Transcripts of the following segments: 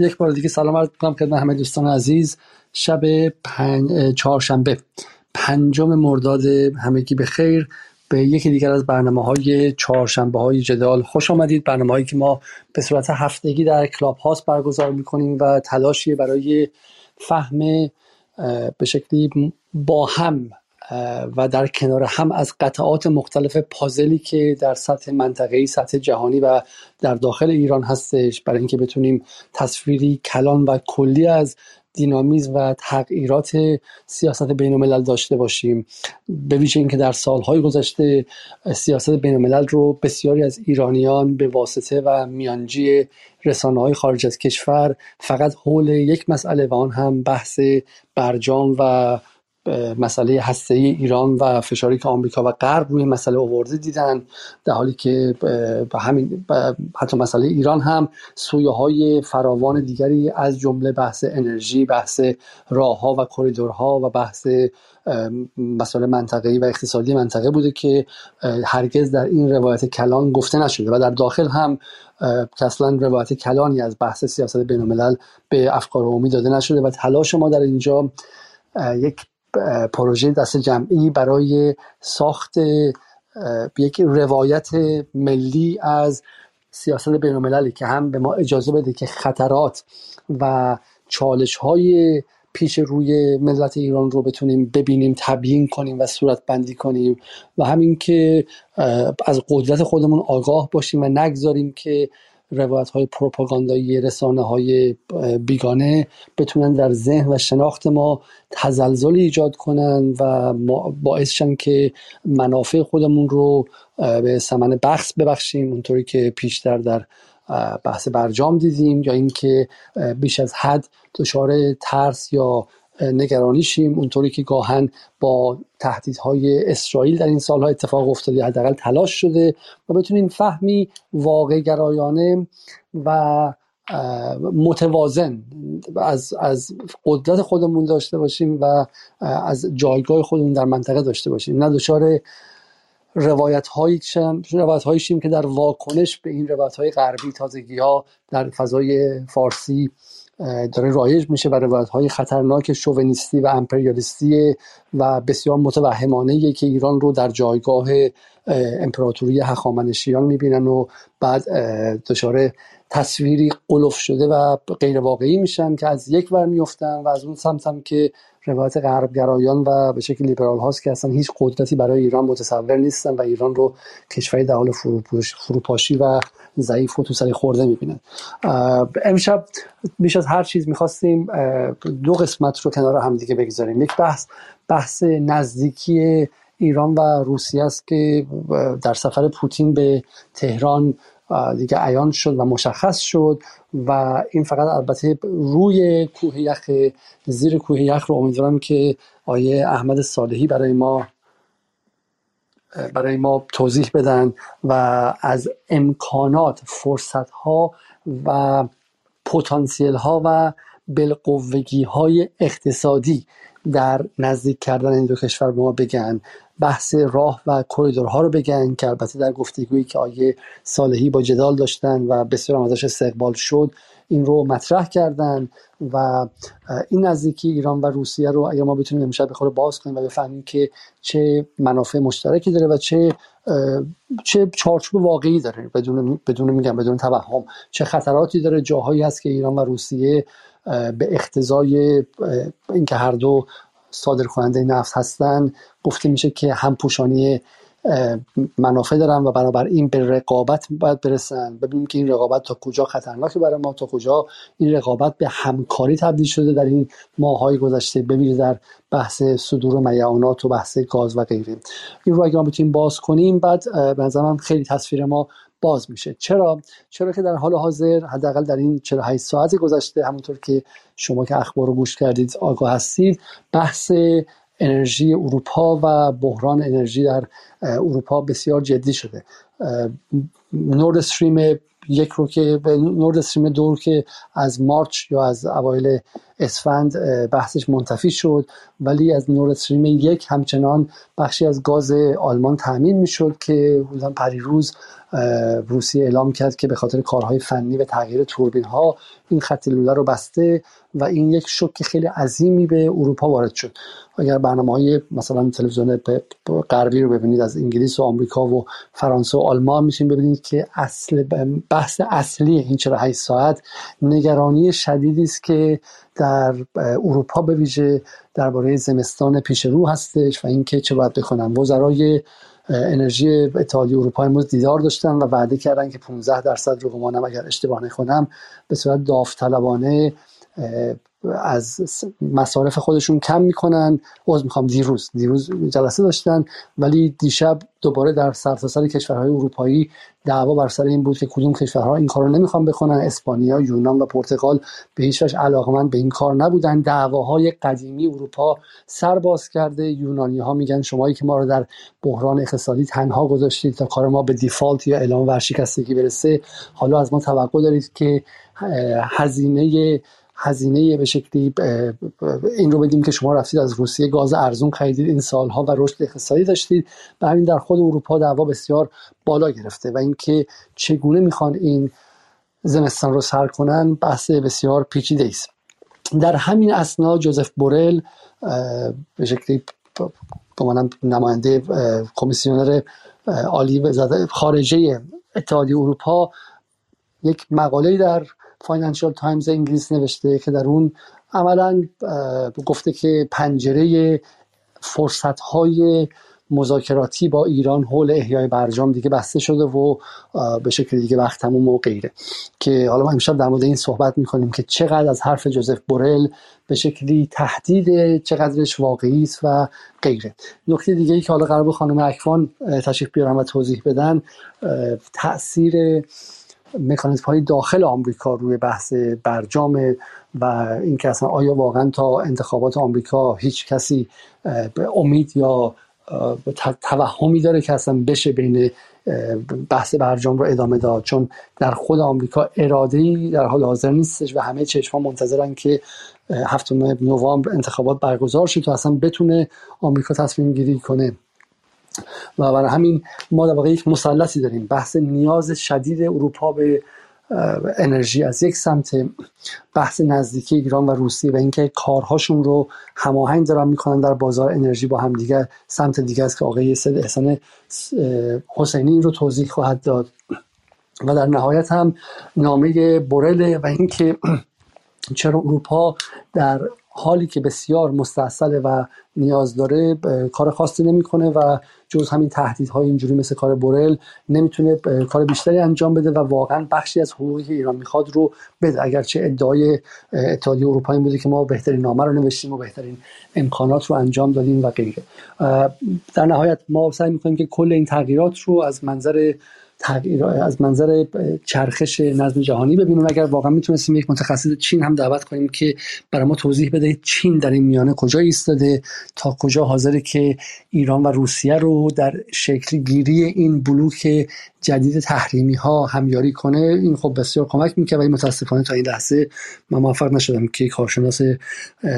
یک بار دیگه سلام عرض می‌کنم خدمت همه دوستان عزیز. شب پن... چهارشنبه. پنجم مرداد همگی به خیر. به یکی دیگر از برنامه های چهارشنبه های جدال خوش آمدید. برنامه هایی که ما به صورت هفتگی در کلاب هاست برگزار می‌کنیم و تلاشی برای فهم به شکلی با هم و در کنار هم از قطعات مختلف پازلی که در سطح منطقه‌ای سطح جهانی و در داخل ایران هستش برای اینکه بتونیم تصویری کلان و کلی از دینامیزم و تغییرات سیاست بین الملل داشته باشیم. به ویژه اینکه در سالهای گذشته سیاست بین الملل رو بسیاری از ایرانیان به واسطه و میانجی رسانه های خارج از کشور فقط حول یک مسئله و آن هم بحث برجام و مسئله هسته ای ایران و فشاری که آمریکا و غرب روی مسئله آورده دیدن در حالی که همین حتی مسئله ایران هم سویه های فراوان دیگری از جمله بحث انرژی بحث راه ها و کریدورها و بحث مسئله منطقه‌ای و اقتصادی منطقه بوده که هرگز در این روایت کلان گفته نشده و در داخل هم اصلا روایت کلانی از بحث سیاست بین الملل به افکار عمومی داده نشده و تلاش ما در اینجا یک پروژه دست جمعی برای ساخت یک روایت ملی از سیاست بین که هم به ما اجازه بده که خطرات و چالش های پیش روی ملت ایران رو بتونیم ببینیم تبیین کنیم و صورت بندی کنیم و همین که از قدرت خودمون آگاه باشیم و نگذاریم که روایت های پروپاگاندایی رسانه های بیگانه بتونن در ذهن و شناخت ما تزلزل ایجاد کنن و باعث شن که منافع خودمون رو به سمن بخص ببخشیم اونطوری که پیشتر در بحث برجام دیدیم یا اینکه بیش از حد دچار ترس یا نگرانی شیم اونطوری که گاهن با تهدیدهای اسرائیل در این سالها اتفاق افتاده حداقل تلاش شده و بتونیم فهمی واقع گرایانه و متوازن از, از قدرت خودمون داشته باشیم و از جایگاه خودمون در منطقه داشته باشیم. نه دچار روایت هایی روایت شیم که در واکنش به این روایت های غربی تازگی ها در فضای فارسی داره رایج میشه و روایت خطرناک شوونیستی و امپریالیستی و بسیار متوهمانه که ایران رو در جایگاه امپراتوری هخامنشیان می‌بینن و بعد دچار تصویری قلف شده و غیر واقعی میشن که از یک ور میفتن و از اون سمت هم که روایت غربگرایان و به شکل لیبرال هاست که اصلا هیچ قدرتی برای ایران متصور نیستن و ایران رو کشوری در حال فروپاشی و ضعیف و تو سری خورده می‌بینن. امشب بیش از هر چیز می‌خواستیم دو قسمت رو کنار هم دیگه بگذاریم. یک بحث بحث نزدیکی ایران و روسیه است که در سفر پوتین به تهران دیگه عیان شد و مشخص شد و این فقط البته روی کوه یخ زیر کوه یخ رو امیدوارم که آیه احمد صالحی برای ما برای ما توضیح بدن و از امکانات فرصت ها و پتانسیل ها و بالقوگی های اقتصادی در نزدیک کردن این دو کشور به ما بگن. بحث راه و کریدورها رو بگن که البته در گفتگویی که آیه صالحی با جدال داشتن و بسیار ازش استقبال شد این رو مطرح کردن و این نزدیکی ایران و روسیه رو اگر ما بتونیم امشب بخوره باز کنیم و بفهمیم که چه منافع مشترکی داره و چه چه چارچوب واقعی داره بدون بدون میگم بدون توهم چه خطراتی داره. جاهایی هست که ایران و روسیه به اقتضای اینکه هر دو صادر کننده نفت هستن. گفته میشه که همپوشانی منافع دارن و بنابراین به رقابت باید برسن. ببینیم که این رقابت تا کجا خطرناکه برای ما تا کجا این رقابت به همکاری تبدیل شده در این ماهای گذشته ببینید در بحث صدور میعانات و بحث گاز و غیره. این رو اگه ما بتونیم باز کنیم بعد به نظرم خیلی تصویر ما باز میشه. چرا؟ چرا که در حال حاضر حداقل در این 48 ساعت گذشته همونطور که شما که اخبار رو گوش کردید آگاه هستید بحث انرژی اروپا و بحران انرژی در اروپا بسیار جدی شده. نورد استریم یک رو که نورد استریم دو که از مارچ یا از اوایل اسفند بحثش منتفی شد. ولی از نور استریم یک همچنان بخشی از گاز آلمان تامین می‌شد که پریروز روسیه اعلام کرد که به خاطر کارهای فنی و تغییر توربین ها این خط لوله رو بسته و این یک شوک خیلی عظیمی به اروپا وارد شد. اگر برنامه های مثلا تلویزیون غربی رو ببینید از انگلیس و آمریکا و فرانسه و آلمان می‌تونید ببینید که اصل بحث اصلی این 48 ساعت نگرانی شدیدی است که در اروپا به ویژه درباره زمستان پیش رو هستش و اینکه چه باید بکنن وزرای انرژی اتحادیه اروپا امروز دیدار داشتن و وعده کردن که 15 درصد رو گمانم اگر اشتباه نکنم به صورت داوطلبانه از مصارف خودشون کم می‌کنن. عذر می‌خوام دیروز دیروز جلسه داشتن. ولی دیشب دوباره در سرتاسر سر کشورهای اروپایی دعوا بر سر این بود که کدوم کشورها این کار رو نمی‌خوان بکنن اسپانیا یونان و پرتغال به هیچ وجه علاقمند به این کار نبودن. دعواهای قدیمی اروپا سر باز کرده. یونانی ها میگن شمایی که ما رو در بحران اقتصادی تنها گذاشتید تا کار ما به دیفالت یا اعلام ورشکستگی برسه. حالا از ما توقع دارید که هزینه هزینه به شکلی این رو بدیم که شما رفتید از روسیه گاز ارزون خریدید این سالها و رشد اقتصادی داشتید و همین در خود اروپا دعوا بسیار بالا گرفته و اینکه چگونه می‌خوان این زمستان رو سر کنن بحث بسیار پیچیده است در همین اثنا جوزپ بورل به شکلی به نماینده کمیسیونر عالی خارجه اتحادیه اروپا یک مقاله در فاینانشال تایمز انگلیس نوشته که در اون عملا گفته که پنجره فرصت های مذاکراتی با ایران حول احیای برجام دیگه بسته شده و به شکل دیگه وقت تموم و غیره. که حالا ما امشب در مورد این صحبت می‌کنیم که چقدر از حرف جوزف بورل به شکلی تهدید چقدرش واقعی است و غیره. نکته دیگه ای که حالا قرار خانم اکوان تشریف بیارم و توضیح بدن تاثیر مکانیزم های داخل آمریکا روی بحث برجام و اینکه اصلا آیا واقعا تا انتخابات آمریکا هیچ کسی امید یا توهمی داره که اصلا بشه بین بحث برجام رو ادامه داد. چون در خود آمریکا ای در حال حاضر نیستش و همه چشم منتظرن که هفتم نوامبر انتخابات برگزار شد تا اصلا بتونه آمریکا تصمیم گیری کنه. و برای همین ما در واقع یک مسلطی داریم. بحث نیاز شدید اروپا به انرژی از یک سمت بحث نزدیکی ایران و روسیه و اینکه کارهاشون رو هماهنگ دارن می‌کنن در بازار انرژی با هم دیگر سمت دیگه است که آقای سید احسان حسینی رو توضیح خواهد داد. و در نهایت هم نامه بورله و اینکه چرا اروپا در حالی که بسیار مستحصل و نیاز داره کار خاصی نمی‌کنه و جز همین تهدیدهای اینجوری مثل کار بورل نمی‌تونه کار بیشتری انجام بده و واقعا بخشی از حقوقی که ایران می‌خواد رو بده. اگرچه ادعای اتحادیه اروپا این بوده که ما بهترین نامه رو نوشتیم و بهترین امکانات رو انجام دادیم و غیره. در نهایت ما سعی می‌کنیم که کل این تغییرات رو از منظر تغییر از منظر چرخش نظم جهانی ببینیم. اگر واقعا می‌تونستیم یک متخصص چین هم دعوت کنیم که برای ما توضیح بده چین در این میانه کجا ایستاده تا کجا حاضره که ایران و روسیه رو در شکل گیری این بلوک جدید تحریمی ها همیاری کنه این خب بسیار کمک می‌کنه ولی متاسفانه تا این لحظه من موفق نشدم که کارشناس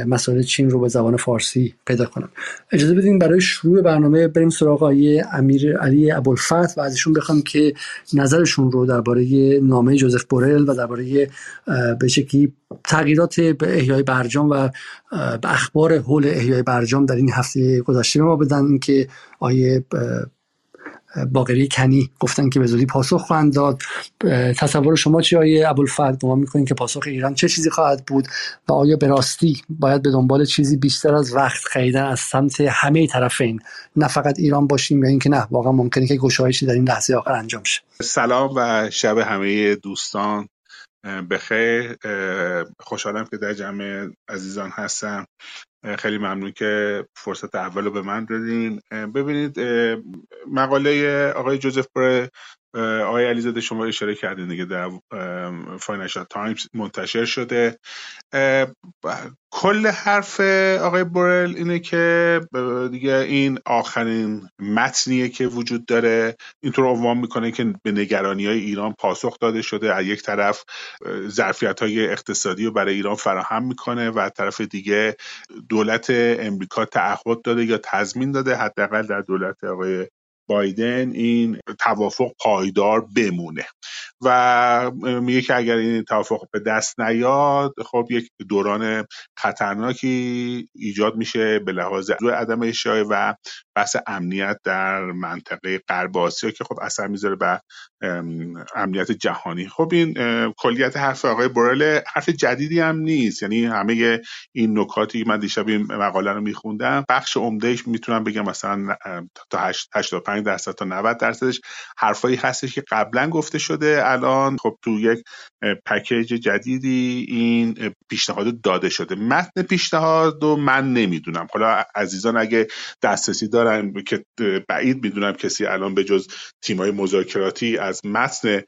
مسائل چین رو به زبان فارسی پیدا کنم. اجازه بدین برای شروع برنامه بریم سراغ آقای امیر علی ابوالفتح و ازشون بخوام که نظرشون رو درباره نامه جوزف بورل و درباره به شکلی تغییرات به احیای برجام و اخبار حول احیای برجام در این هفته گذشته ما بدن. که آیه باقری کنی. گفتن که به زودی پاسخ خواهند داد. تصور شما چی آیه ابوالفضل؟ گمان می‌کنین که پاسخ ایران چه چیزی خواهد بود؟ و آیا به راستی باید به دنبال چیزی بیشتر از وقت خریدن از سمت همه طرفین نه فقط ایران باشیم یا اینکه نه واقعا ممکنه که گشایشی در این لحظه آخر انجام شه. سلام و شب همه دوستان. بخیر. خوشحالم که در جمع عزیزان هستم. خیلی ممنون که فرصت اول رو به من دادین. ببینید مقاله آقای جوزپ بورله آقای علیزاده شما اشاره کردین دیگه در فاینانشال تایمز منتشر شده. کل حرف آقای بورل اینه که دیگه این آخرین متنیه که وجود داره. اینطور عنوان می‌کنه که به نگرانی های ایران پاسخ داده شده. از یک طرف ظرفیت های اقتصادی رو برای ایران فراهم می‌کنه و از طرف دیگه دولت امریکا تعهد داده یا تضمین داده. حداقل در دولت آقای بایدن این توافق پایدار بمونه. و میگه که اگر این توافق به دست نیاد خب یک دوران خطرناکی ایجاد میشه به لحاظ عدم اشیاء و بحث امنیت در منطقه غرب آسیا که خب اثر می‌ذاره به امنیت جهانی. خب این کلیت حرف آقای بورل حرف جدیدی هم نیست. یعنی همه این نکاتی من دیشب این مقاله رو میخوندم بخش عمدهش می‌تونم بگم مثلا تا 85 درصد تا 90 درصدش حرفایی هستش که قبلا گفته شده. الان خب تو یک پکیج جدیدی این پیشنهاد داده شده. متن پیشنهاد رو من نمی‌دونم. حالا عزیزان اگه دسترسی دارن که بعید می‌دونم کسی الان به جز تیمای مذاکراتی از متن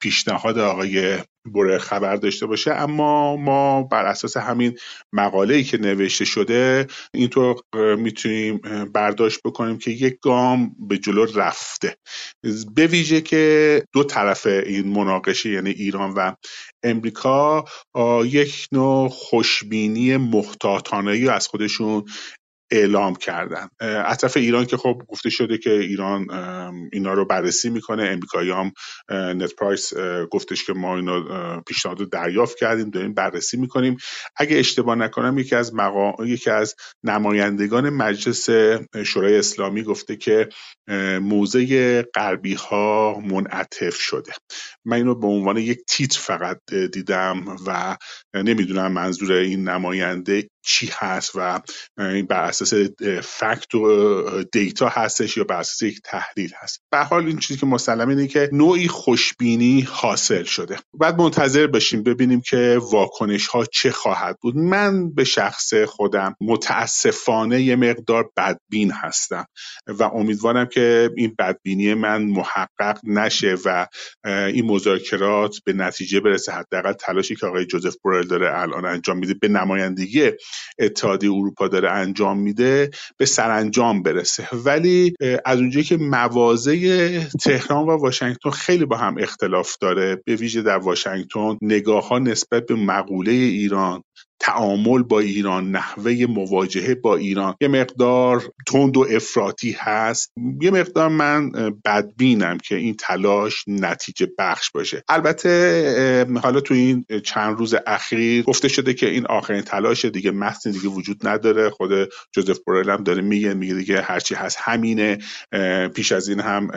پیشنهاد آقای بره خبر داشته باشه. اما ما بر اساس همین مقاله ای که نوشته شده اینطور می‌تونیم برداشت بکنیم که یک گام به جلو رفته. به ویژه که دو طرف این مناقشه یعنی ایران و امریکا یک نوع خوشبینی محتاطانه از خودشون اعلام کردن. از طرف ایران که خب گفته شده که ایران اینا رو بررسی می‌کنه. امریکایی هم نت پرایس گفتش که ما اینا پیشنهاد رو دریافت کردیم داریم بررسی می‌کنیم. اگه اشتباه نکنم یکی از مقا... یکی از نمایندگان مجلس شورای اسلامی گفته که موزه غربی ها منعطف شده. من اینو به عنوان یک تیتر فقط دیدم و نمی‌دونم منظور این نماینده چی هست و بر اساس فکت و دیتا هستش یا بر اساس یک تحلیل هست. به حال این چیزی که مسلم اینه که نوعی خوشبینی حاصل شده. بعد منتظر باشیم ببینیم که واکنش ها چه خواهد بود. من به شخص خودم متاسفانه یه مقدار بدبین هستم و امیدوارم که این بدبینی من محقق نشه و این مذاکرات به نتیجه برسه. حداقل تلاشی که آقای جوزف بورل داره الان انجام میده به نمایندگی اتحادیه اروپا داره انجام میده به سرانجام برسه. ولی از اونجایی که موازه تهران و واشنگتن خیلی با هم اختلاف داره به ویژه در واشنگتن نگاه ها نسبت به مقوله ایران تعامل با ایران نحوه مواجهه با ایران. یه مقدار تند و افراطی هست. یه مقدار من بدبینم که این تلاش نتیجه بخش باشه. البته حالا تو این چند روز اخیر گفته شده که این آخرین تلاش دیگه متن دیگه وجود نداره. خود جوزف بورل هم داره میگه میگه دیگه هرچی هست همینه. پیش از این هم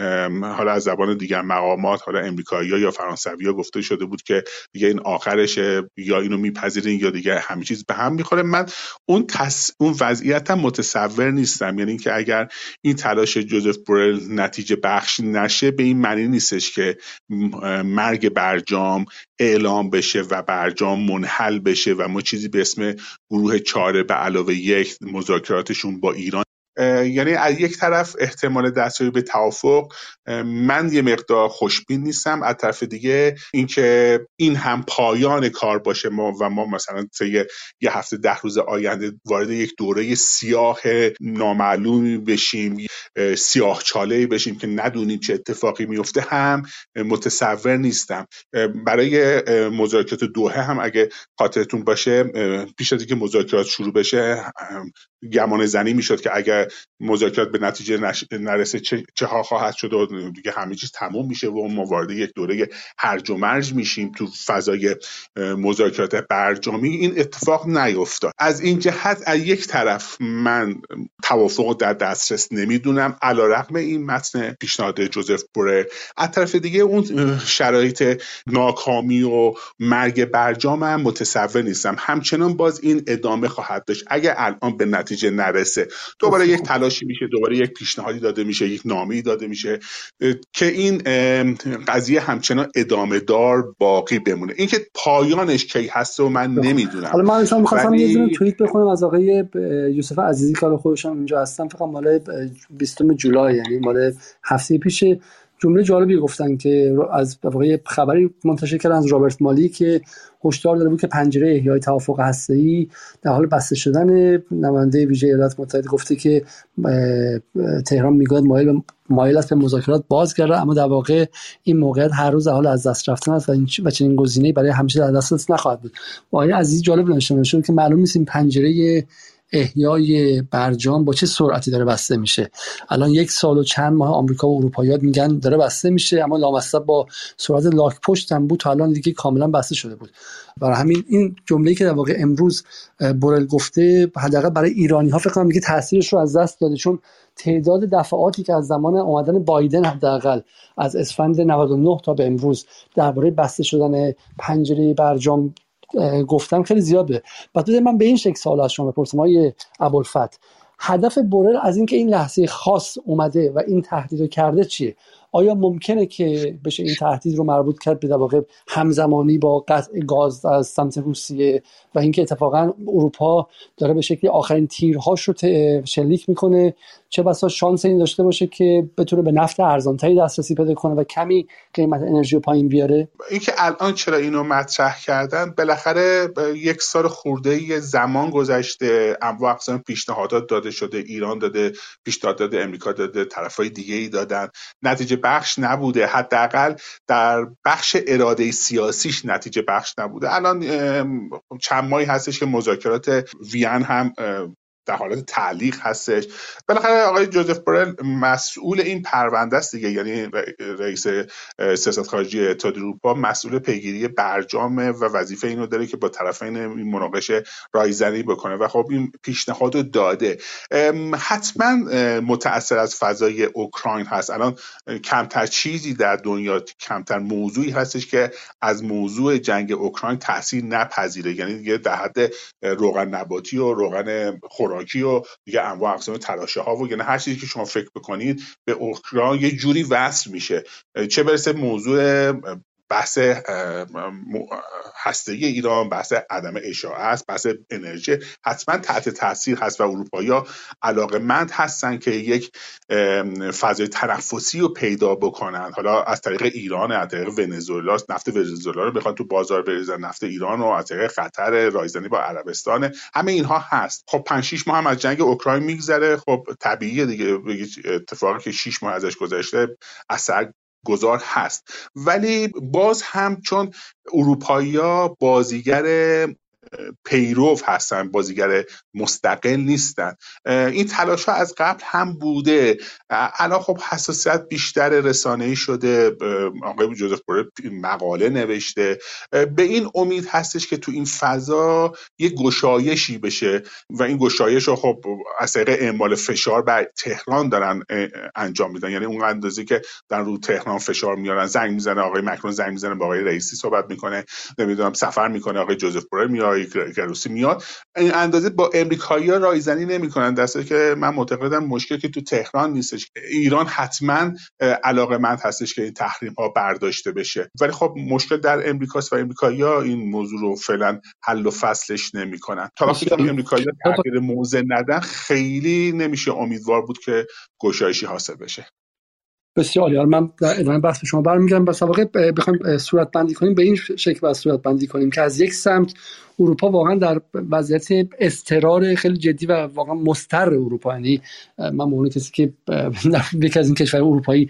حالا از زبان دیگر مقامات حالا امریکایی یا فرانسوی گفته شده بود که دیگه این آخرشه یا اینو میپذیرین یا دیگه همه چیز به هم می‌خوره. من اون تس... اون وضعیتم متصور نیستم. یعنی اینکه اگر این تلاش جوزف برل نتیجه بخش نشه به این معنی نیستش که مرگ برجام اعلام بشه و برجام منحل بشه و ما چیزی به اسم گروه چاره به علاوه یک مذاکراتشون با ایران یعنی از یک طرف احتمال دستیابی به توافق من یه مقدار خوشبین نیستم. از طرف دیگه اینکه این هم پایان کار باشه ما و ما مثلا طی یه هفته ده روز آینده وارد یک دوره سیاه نامعلومی بشیم سیاه چاله بشیم که ندونیم چه اتفاقی میفته هم متصور نیستم. برای مذاکرات دوحه هم اگه خاطرتون باشه پیش از اینکه مذاکرات شروع بشه گمان زنی می‌شد که اگر مذاکرات به نتیجه نرسه چه, ها خواهد شد و دیگه همه چیز تموم میشه و ما وارد یک دوره هرج و مرج میشیم تو فضای مذاکرات برجامی. این اتفاق نیفتاد. از این جهت از یک طرف من توافق در دسترس نمی‌دونم. علیرغم این متن پیشنهاد جوزف بوره. از طرف دیگه اون شرایط ناکامی و مرگ برجام هم متصور نیستم. همچنان باز این ادامه خواهد داشت. اگر الان به نتیجه نرسه دوباره یک تلاشی میشه دوباره یک پیشنهادی داده میشه یک نامه داده میشه که این قضیه همچنان ادامه دار باقی بمونه. اینکه پایانش کی هست و من نمی‌دونم. حالا من مثلا می‌خواستم یه دونه توییت بخونم از آقای یوسف عزیزی که خودشم اینجا هستم. فقط مال 20 جولای یعنی مال هفته پیش جمله جالبی گفتن که از واقع خبری منتشر کردن از رابرت مالی که هشدار داده بود که پنجره احیای توافق هسته‌ای در حال بسته شدن نماینده ویژه ایالات متحده گفته که تهران می‌گوید مایل مایل است به مذاکرات باز کرده اما در واقع این موقعیت هر روز حال از دست رفتن است و چنین گزینه‌ای برای همیشه در دست نخواهد بود. آقای عزیز جالب نشون که معلوم نیست این پنجره احیای برجام با چه سرعتی داره بسته میشه؟ الان یک سال و چند ماه آمریکا و اروپایی میگن داره بسته میشه اما لامصب با سرعت لاک پشت هم بود تا الان دیگه کاملا بسته شده بود. برای همین این جمله‌ای که در واقع امروز بورل گفته حداقل برای ایرانی ها فکر کنم دیگه تاثیرش رو از دست داده چون تعداد دفعاتی که از زمان آمدن بایدن حداقل از اسفند 99 تا به امروز درباره بسته شدن پنجره برجام گفتم خیلی زیاده. بعد من به این شکل سوال از شما بپرسم های ابوالفت. هدف بورل از اینکه این لحظه خاص اومده و این تهدید رو کرده چیه؟ آیا ممکنه که بشه این تهدید رو مربوط کرد به واقع همزمانی با قطع گاز از سمت روسیه و اینکه اتفاقا اروپا داره به شکلی آخرین تیرهاش رو شلیک می‌کنه چه بسا شانس این داشته باشه که بتونه به نفت ارزانتری دسترسی پیدا کنه و کمی قیمت انرژی رو پایین بیاره. اینکه الان چرا اینو مطرح کردن بالاخره یک سال خورده زمان گذشته انواع اقسام پیشنهادات داده شده ایران داده پیشنهاد داده امریکا داده طرفای دیگه ای دادن. نتیجه بخش نبوده. حداقل در بخش اراده سیاسیش نتیجه بخش نبوده. الان چند ماهی هستش که مذاکرات وین هم در حالت تعلیق هستش. بالاخره آقای جوزف برل مسئول این پرونده است دیگه یعنی رئیس سیاست خارجی اتحادیه اروپا مسئول پیگیری برجام و وظیفه اینو داره که با طرفین این مناقشه رایزنی بکنه و خب این پیشنهاد رو داده حتما متاثر از فضای اوکراین هست. الان کمتر چیزی در دنیا کمتر موضوعی هستش که از موضوع جنگ اوکراین تاثیر نپذیره. یعنی دیگه در حد روغن نباتی و روغن خوراکی و دیگه انواع اقسام تلاشه ها و یعنی هر چیزی که شما فکر بکنید به اوکراین یه جوری وصل میشه. چه برسه موضوع بحث هستگی ایران بحث عدم اشاعه است بحث انرژی حتما تحت تاثیر هست و اروپایی علاقه مند هستن که یک فضای تنفسی رو پیدا بکنن. حالا از طریق ایران از طریق ونزوئلا نفت ونزوئلا رو بخوان تو بازار بریزن. نفت ایران و از طریق قطر رایزنی با عربستان. همه اینها هست. خب 5 6 ماه هم از جنگ اوکراین میگذره. خب طبیعیه دیگه. اتفاقی که 6 ماه ازش گذشته اثر گذار هست. ولی باز هم چون اروپایی بازیگر پیرو هستن بازیگر مستقل نیستن. این تلاش ها از قبل هم بوده. الان خب حساسیت بیشتر رسانه شده. آقای جوزف بوره مقاله نوشته. به این امید هستش که تو این فضا یه گشایشی بشه و این گشایش رو خب از طریق اعمال فشار بر تهران دارن انجام میدن. یعنی اون اندازه که در رو تهران فشار میارن. زنگ می‌زنه آقای مکرون زنگ می‌زنه با آقای رئیسی صحبت می‌کنه. نمی‌دونم سفر می‌کنه آقای جوزف بوره میاد گروسی میاد. این اندازه با امریکایی ها رایزنی نمی‌کنن. دسته که من معتقدم مشکل که تو تهران نیستش. ایران حتما علاقه مند هستش که این تحریم ها برداشته بشه. ولی خب مشکل در امریکاست و امریکایی ها این موضوع رو فعلا حل و فصلش نمی‌کنن. تا وقتی که امریکایی ها تغییر موضع ندن خیلی نمیشه امیدوار بود که گشایشی حاصل بشه. بسیار عالی من در ادامه بحث به شما برمیگردم. بس واقع بخوایم صورت بندی کنیم به این شکل باید صورت بندی کنیم که از یک سمت اروپا واقعا در وضعیت استرار خیلی جدی و واقعا مستر اروپا. یعنی من به کسی که یکی از این کشور اروپایی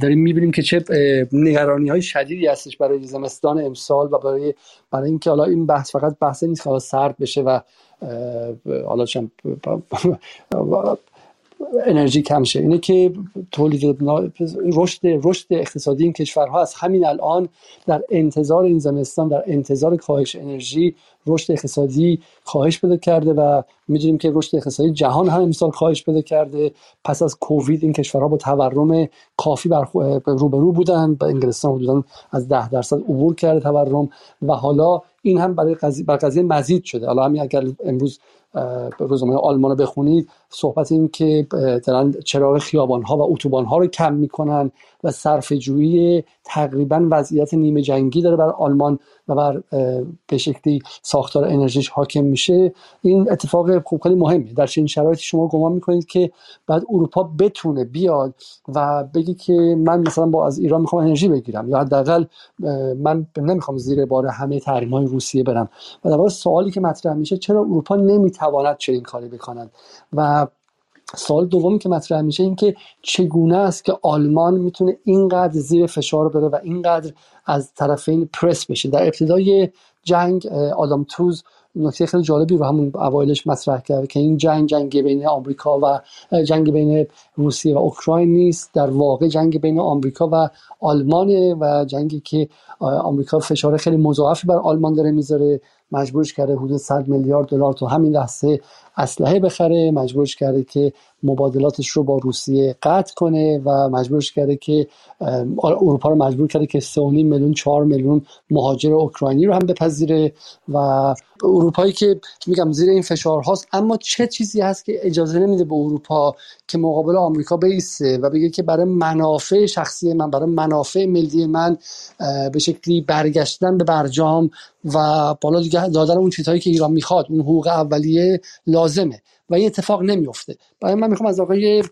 داریم می‌بینیم که چه نگرانی های شدیدی هستش برای زمستان امسال و برای برای اینکه حالا این بحث فقط بحث نیست که سرد بشه و حالا انرژی کم شه. اینه که تولید رشد رشد اقتصادی این کشورها از همین الان در انتظار این زمستان در انتظار کاهش انرژی رشد اقتصادی کاهش پیدا کرده و می‌دونیم که رشد اقتصادی جهان هم امسال کاهش پیدا کرده. پس از کووید این کشورها با تورم کافی بر روبرو بودن. به انگلستان حدودا از ده درصد عبور کرده تورم. و حالا این هم برای قضیه, قضیه مزید شده. حالا همین اگر امروز روزنامه آلمان رو بخونید. صحبت این که دارن چراغ خیابان ها و اتوبان ها رو کم می‌کنن و صرف جویی تقریبا وضعیت نیمه جنگی داره بر آلمان و بر به شکلی ساختار انرژیش حاکم میشه. این اتفاق خوب خیلی مهمه. در چنین شرایطی شما گمان می‌کنید که بعد اروپا بتونه بیاد و بگی که من مثلا با از ایران می‌خوام انرژی بگیرم یا حداقل من نمی‌خوام زیر بار همه تحریم های روسیه برم. و در سوالی که مطرح میشه چرا اروپا نمی‌تواند چنین کاری بکند. و سوال دومی که مطرح میشه این که چگونه است که آلمان می‌تونه اینقدر زیر فشار بره و اینقدر از طرفین پرس بشه. در ابتدای جنگ آدم توز نکته خیلی جالبی رو همون اوایلش مطرح کرد که این جنگ جنگ بین آمریکا و جنگ بین روسیه و اوکراین نیست. در واقع جنگ بین آمریکا و آلمانه و جنگی که آمریکا فشار خیلی مضاعفی بر آلمان داره می‌ذاره. مجبورش کرده حدود 100 میلیارد دلار تو همین لحظه اسلحه بخره. مجبورش کرده که مبادلاتش رو با روسیه قطع کنه و مجبورش کرده که اروپا رو مجبور کرده که 3.5 میلیون 4 میلیون مهاجر اوکراینی رو هم بپذیره و اروپایی که میگم زیر این فشار هاست. اما چه چیزی هست که اجازه نمیده به اروپا که مقابل آمریکا بیسته و بگه که برای منافع شخصی من برای منافع ملی من به شکلی برگشتن به برجام و بالا دیگه دادن اون چیزهایی که ایران می‌خواد اون حقوق اولیه لازمه و این اتفاق نمیفته. برای من می‌خوام از آقای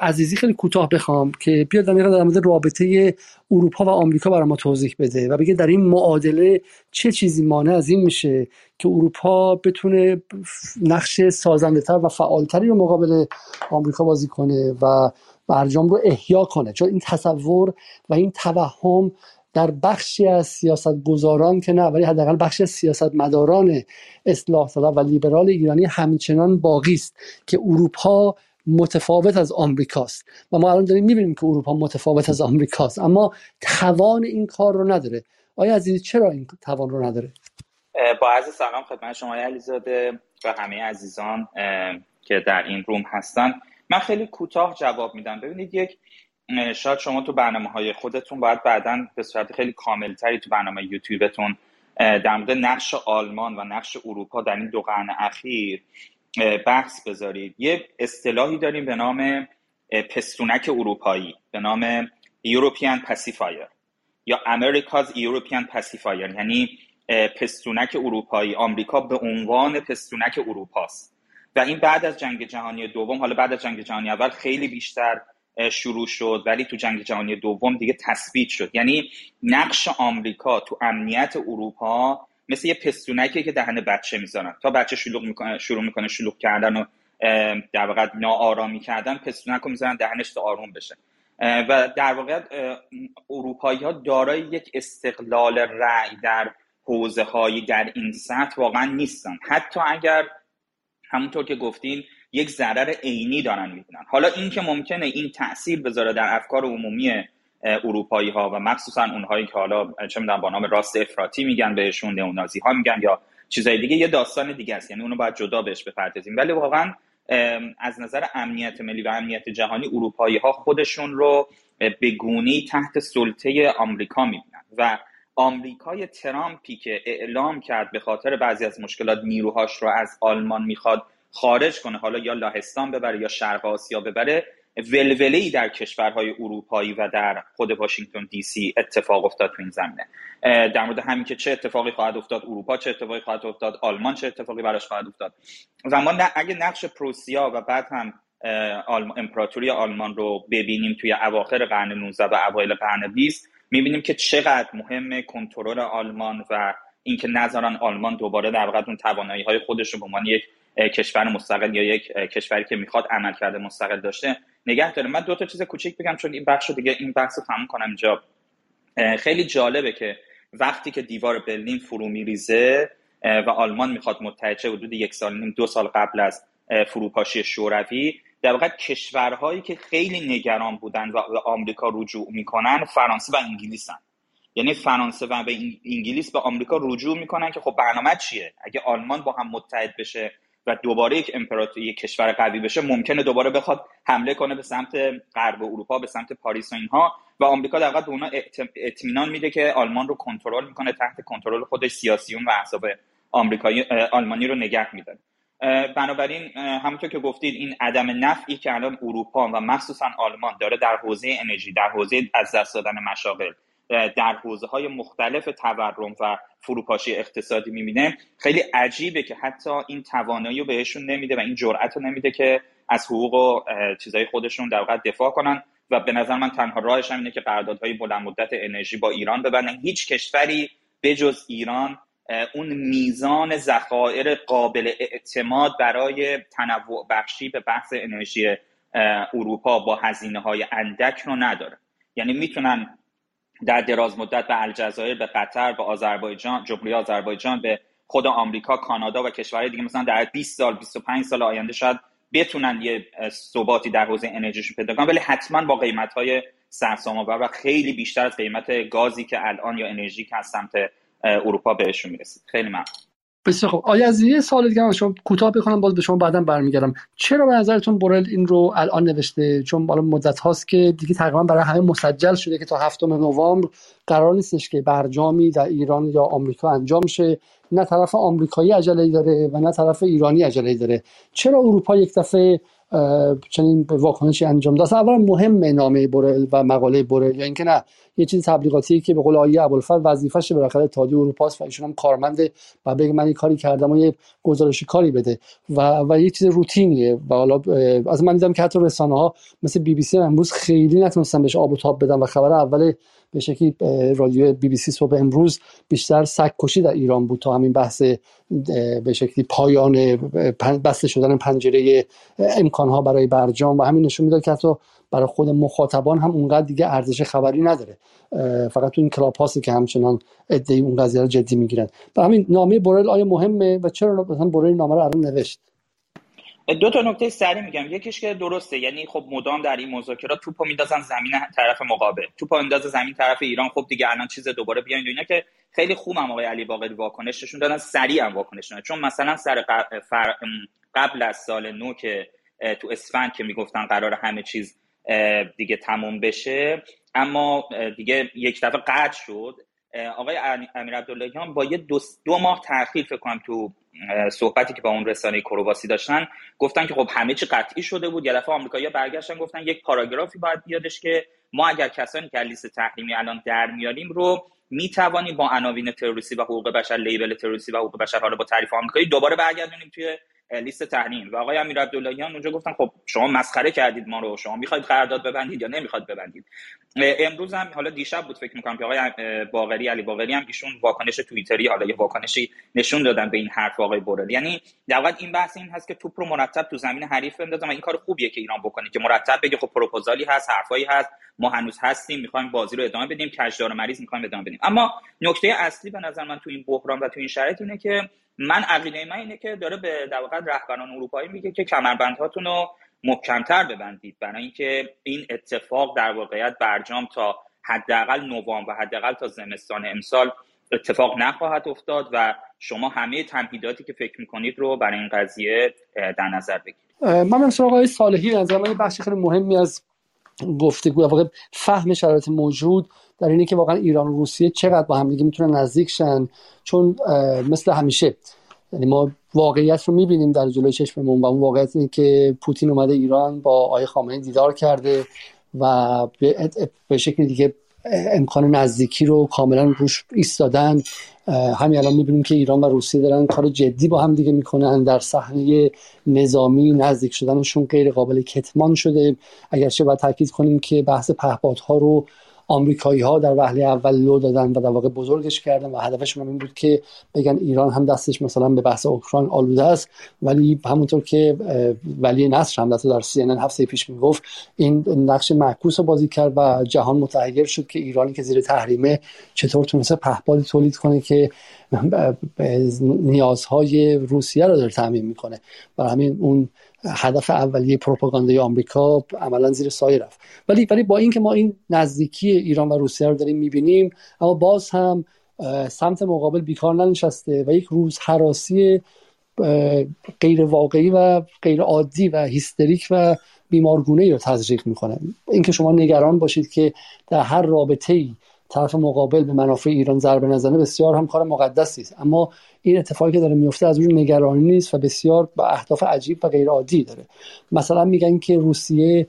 عزیزی خیلی کوتاه بخوام که بیاد در مورد رابطه اروپا و آمریکا برای ما توضیح بده و بگه در این معادله چه چیزی مانع از این میشه که اروپا بتونه نقش سازنده تر و فعالتری رو مقابل آمریکا بازی کنه و برجام رو احیا کنه. چون این تصور و این توهم در بخشی از سیاست گذاران که نه ولی حداقل بخشی از سیاست مداران اصلاح طلب و لیبرال ایرانی همچنان باقی است که اروپا متفاوت از آمریکاست و ما الان داریم می‌بینیم که اروپا متفاوت از آمریکاست اما توان این کار رو نداره. آیا عزیزی چرا این توان رو نداره؟ با عرض سلام خدمت شما علیزاده و همه عزیزان که در این روم هستن. من خیلی کوتاه جواب میدم. ببینید یک شاید شما تو برنامه های خودتون باید بعدا به صورت خیلی کاملتری تو برنامه یوتیوبتون در مورد نقش آلمان و نقش اروپا در این دو قرن اخیر بحث بذارید. یه اصطلاحی داریم به نام پستونک اروپایی به نام European Pacifier یا America's European Pacifier یعنی پستونک اروپایی. آمریکا به عنوان پستونک اروپاست. و این بعد از جنگ جهانی دوم حالا بعد از جنگ جهانی اول خیلی بیشتر شروع شد ولی تو جنگ جهانی دوم دیگه تثبیت شد. یعنی نقش آمریکا تو امنیت اروپا مثل یه پستونکی که دهن بچه می‌ذارن تا بچه شلوغ می‌کنه شروع می‌کنه شلوغ کردن و در واقع ناآرامی کردن پستونک رو می‌ذارن دهنش تا آروم بشه. و در واقع اروپایی ها دارای یک استقلال رأی در حوزه هایی در این سطح واقعا نیستن. حتی اگر همونطور که گفتین یک ضرر عینی دارن می‌بینن حالا این که ممکنه این تاثیر بذاره در افکار عمومی اروپایی ها و مخصوصا اونهایی که حالا چه می‌دونم با نام راست افراطی میگن بهشون نئونازی ها میگن یا چیزای دیگه یه داستان دیگه است. یعنی اونو باید جدا بهش بپردازیم. ولی واقعا از نظر امنیت ملی و امنیت جهانی اروپایی ها خودشون رو به گونی تحت سلطه آمریکا می‌بینن. و آمریکای ترامپی که اعلام کرد به خاطر بعضی از مشکلات نیروهاش رو از آلمان می‌خواد خارج کنه. حالا یا لاهستان ببره یا شرق آسیا ببره. ولوله ای در کشورهای اروپایی و در خود واشنگتن دی سی اتفاق افتاد تو این زمینه. در مورد همین که چه اتفاقی خواهد افتاد اروپا چه اتفاقی خواهد افتاد آلمان چه اتفاقی براش خواهد افتاد. و ما اگه نقش پروسیا و بعد هم امپراتوری آلمان رو ببینیم توی اواخر قرن 19 و اوایل قرن 20 می‌بینیم که چقدر مهم کنترل آلمان و اینکه نظران آلمان دوباره در واقع اون توانایی های خودش رو به عنوان یک کشور مستقل یا یک کشوری که می‌خواد عمل کرده مستقل داشته. نگه داره من دو تا چیز کوچیک بگم چون این بخش دیگه این بحث رو تموم کنم اینجا. خیلی جالبه که وقتی که دیوار برلین فرو میریزه و آلمان می‌خواد متحد شه حدود یک سال نیم دو سال قبل از فروپاشی شوروی در واقع کشورهایی که خیلی نگران بودن و به آمریکا رجوع می‌کنن فرانسه و انگلیسن. یعنی فرانسه و به انگلیس به آمریکا رجوع می‌کنن که خب برنامه چیه؟ اگه آلمان با هم متحد بشه و دوباره یک امپراتوری یک کشور قوی بشه ممکنه دوباره بخواد حمله کنه به سمت غرب اروپا به سمت پاریس و اینها. و آمریکا در به اونا اطمینان میده که آلمان رو کنترل می‌کنه تحت کنترل خودش سیاسیون و احزاب آمریکایی آلمانی رو نگه میداره. بنابراین همونطور که گفتید این عدم نفعی که الان اروپا و مخصوصا آلمان داره در حوزه انرژی در حوزه از دست دادن مشاغل در حوزه های مختلف تورم و فروپاشی اقتصادی می‌بینه. خیلی عجیبه که حتی این توانایی رو بهشون نمیده و این جرأت رو نمیده که از حقوق و چیزای خودشون در واقع دفاع کنن و به نظر من تنها راهش هم اینه که قراردادهای بلند مدت انرژی با ایران ببندن. هیچ کشوری بجز ایران اون میزان ذخایر قابل اعتماد برای تنوع بخشی به بحث انرژی اروپا با هزینه های اندک رو نداره. یعنی می‌تونن در دراز مدت به الجزایر به قطر به آذربایجان جمهوری آذربایجان به خود آمریکا کانادا و کشورهای دیگه. مثلا در 20 سال 25 سال آینده شاید بتونن یه ثباتی در حوزه انرژیشون پیدا کنن. ولی حتما با قیمت های سرسام‌آور و خیلی بیشتر از قیمت گازی که الان یا انرژی که از سمت اروپا بهشون می‌رسید. خیلی ممنون. بسیار خب آیا از یه سال دیگه شما کوتاه بکنم باز به شما بعدا برمیگردم. چرا به نظرتون بورل این رو الان نوشته؟ چون بالا مدت هاست که دیگه تقریبا برای همه مسجل شده که تا هفتم نوامبر قرار نیستش که برجامی در ایران یا آمریکا انجام شه. نه طرف آمریکایی عجله داره و نه طرف ایرانی عجله داره. چرا اروپا یک دفعه چنین واکنشی انجام داد. اولا مهم نامه بورل و مقاله بورل یا اینکه نه یه چیز تبلیغاتی که به قول آیه ابوالفضل وظیفه‌ش بالاخره اتحادیه اروپا و ایشون هم کارمند و بگه من این کاری کردم و یه گزارشی کاری بده. و و یه چیز روتینیه و حالا از من دیدم که حتی رسانه ها مثل بی بی سی امروز خیلی نتونستن بهش آب و تاب بدن و خبر اول به شکلی رادیو بی بی سی صبح امروز بیشتر سگ کشی در ایران بود تا همین بحث به شکلی پایان بسته شدن پنجره امکانها برای برجام و همین نشون می‌داد که حتی برای خود مخاطبان هم اونقدر دیگه ارزش خبری نداره. فقط تو این کلاب هاستی که همچنان عده‌ای اون قضیه رو جدی می‌گیرن. و همین نامه بورل آیا مهمه و چرا مثلا بورل نامه رو الان نوشت؟ دو تا نکته سری میگم. یکیش که درسته یعنی خب مدام در این مذاکرات توپو میندازن زمین طرف مقابل. توپو میندازه زمین طرف ایران. خب دیگه الان چیز دوباره بیاین اینا که خیلی خوبم آقای علی باقری واکنششون دادن سریع هم واکنش دادن چون مثلا سر قبل از سال نو که تو اسفند که می‌گفتن قرار همه چیز دیگه تموم بشه اما دیگه یک دفعه قطع شد. آقای امیر عبداللهیان با یه دو, دو ماه تاخیر فکر کنم تو صحبتی که با اون رسانه کرواسی داشتن گفتن که خب همه چی قطعی شده بود یه دفعه آمریکایی‌ها برگشتن گفتن یک پاراگرافی باید بیادش که ما اگر کسانی که لیست تحریمی الان در میاریم رو می توانیم با عناوین تروریستی و حقوق بشر لیبل تروریستی و حقوق بشر حالا با تعریف آمریکایی دوباره برگردونیم توی لیست تحریم. و آقای امیر عبداللهیان اونجا گفتن خب شما مسخره کردید ما رو. شما می‌خواید قرارداد ببندید یا نمی‌خواید ببندید؟ امروز هم حالا دیشب بود فکر می‌کنم که آقای باقری علی باقری هم ایشون واکنش توییتری حالا یه واکنشی نشون دادن به این حرف آقای بورل. یعنی در واقع این بحث این هست که توپ رو مرتب تو زمین حریف بندازم و این کار خوبیه که ایران بکنه که مرتب بگه خب پروپوزالی هست حرفایی هست ما هنوز هستیم می‌خوایم بازی رو ادامه بدیم کشدار مریض می‌خوایم ادامه بدیم. اما نکته اصلی به نظر من تو این بحران و تو این شرایط اینه که من عقیده من اینه که داره به در واقع رهبران اروپایی میگه که کمربندهاتون رو محکمتر ببندید. برای اینکه این اتفاق در واقعیت برجام تا حداقل نوامبر و حداقل تا زمستان امسال اتفاق نخواهد افتاد و شما همه تمهیداتی که فکر می‌کنید رو برای این قضیه در نظر بگیرید. من سراغ آقای صالحی نظر من بخشی خیلی مهمی از گفتگو واقع فهم شرایط موجود در اینه که واقعا ایران و روسیه چقدر با هم دیگه می‌تونن نزدیک شن. چون مثل همیشه یعنی ما واقعیت رو می‌بینیم در جلوی چشممون و اون واقعیت اینه که پوتین اومده ایران با آقای خامنه‌ای دیدار کرده و به شکل دیگه امکان نزدیکی رو کاملا روش ایستادن. همین الان می‌بینیم که ایران و روسیه دارن کار جدی با هم دیگه می‌کنن. در صحنه نظامی نزدیک شدنشون غیر قابل کتمان شده. اگرچه باید تاکید کنیم که بحث پهپادها رو آمریکایی ها در وهله اول لو دادن و در واقع بزرگش کردن و هدفشون هم این بود که بگن ایران هم دستش مثلا به بحث اوکراین آلوده است. ولی همونطور که ولی نصر هم در سی ان هفته پیش می‌گفت این نقش معکوس بازی کرد و جهان متحیر شد که ایرانی که زیر تحریمه چطور تونسته پهپادی تولید کنه که نیازهای روسیه رو داره تعمین می‌کنه. برای همین اون هدف اولیه پروپاگاندای آمریکا عملا زیر سایه رفت. ولی ولی با اینکه ما این نزدیکی ایران و روسیه رو داریم می‌بینیم اما باز هم سمت مقابل بیکار ننشسته و یک روز حراسی غیر واقعی و غیر عادی و هیستریک و بیمارگونه ای رو تزریق می‌کنه. اینکه شما نگران باشید که در هر رابطه ای طرف مقابل به منافع ایران ضربه نزنه بسیار هم کار مقدسی است اما این اتفاقی که داره میفته از اون نگرانی نیست و بسیار با اهداف عجیب و غیر عادی داره. مثلا میگن که روسیه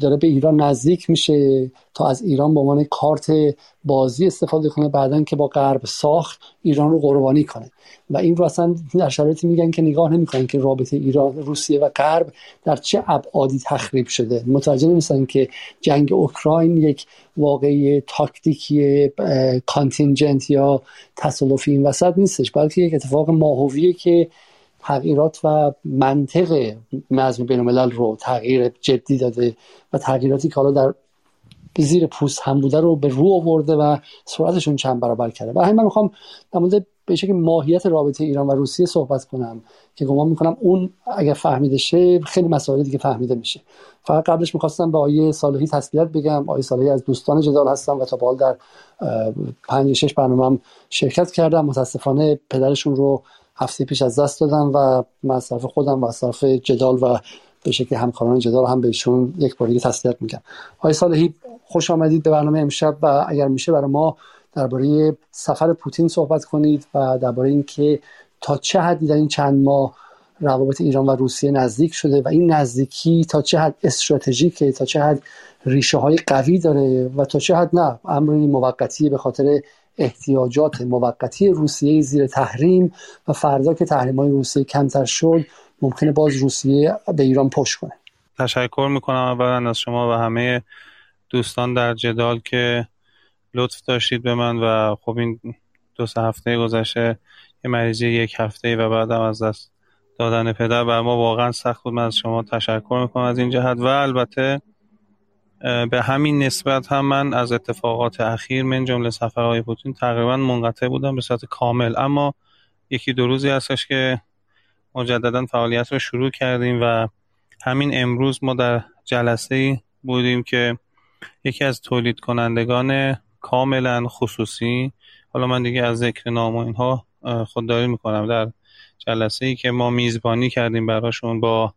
داره به ایران نزدیک میشه تا از ایران به عنوان کارت بازی استفاده کنه بعدا که با غرب ساخت ایران رو قربانی کنه. و این رو اصلا در شرایطی میگن که نگاه نمی‌کنن که رابطه ایران روسیه و غرب در چه ابعادی تخریب شده. متوجه نمیشن که جنگ اوکراین یک واقعی تاکتیکی کانتینجنت یا تصالفی این وسط نیستش بلکه یک اتفاق ماهویه که تغییرات و منطق نظم بین الملل رو تغییر جدی داده و تغییراتی که حالا در زیر پوست هم بوده رو به رو آورده و سرعتشون چند برابر کرده. و همین من می‌خوام در مورد به شکل ماهیت رابطه ایران و روسیه صحبت کنم که گمان می‌کنم اون اگر فهمیده شه خیلی مسائل دیگه فهمیده میشه. فقط قبلش می‌خواستم به آیه صالحی تسلیت بگم. آیه صالحی از دوستان جدال هستم و تا بال در پنج شش برنامه هم شرکت کردم. متاسفانه پدرشون رو هفته پیش از دست دادم و طرف خودم و طرف جدال و به شکل همکاران جدال هم بهشون یک بار دیگه تسلیت میگم. آقای صالحی خوش آمدید به برنامه امشب و اگر میشه برای ما درباره سفر پوتین صحبت کنید و درباره اینکه تا چه حدی در این چند ماه روابط ایران و روسیه نزدیک شده و این نزدیکی تا چه حد استراتژیکه تا چه حد ریشه های قوی داره و تا چه حد نه امری موقتی به خاطر احتیاجات موقتی روسیه زیر تحریم و فردا که تحریم های روسیه کمتر شد ممکنه باز روسیه به ایران پشت کنه. تشکر می‌کنم اولا از شما و همه دوستان در جدال که لطف داشتید به من و خب این دو سه هفته گذشته یه مریضی یک هفته و بعدم از دست دادن پدر بر ما واقعا سخت بود. من از شما تشکر می‌کنم از این جهت و البته به همین نسبت هم من از اتفاقات اخیر من جمله سفرهای پوتین تقریبا منقطع بودم به صورت کامل. اما یکی دو روزی هستش که مجددا فعالیت رو شروع کردیم و همین امروز ما در جلسه بودیم که یکی از تولید کنندگان کاملا خصوصی حالا من دیگه از ذکر نام و اینها خودداری می‌کنم. در جلسه ای که ما میزبانی کردیم براشون با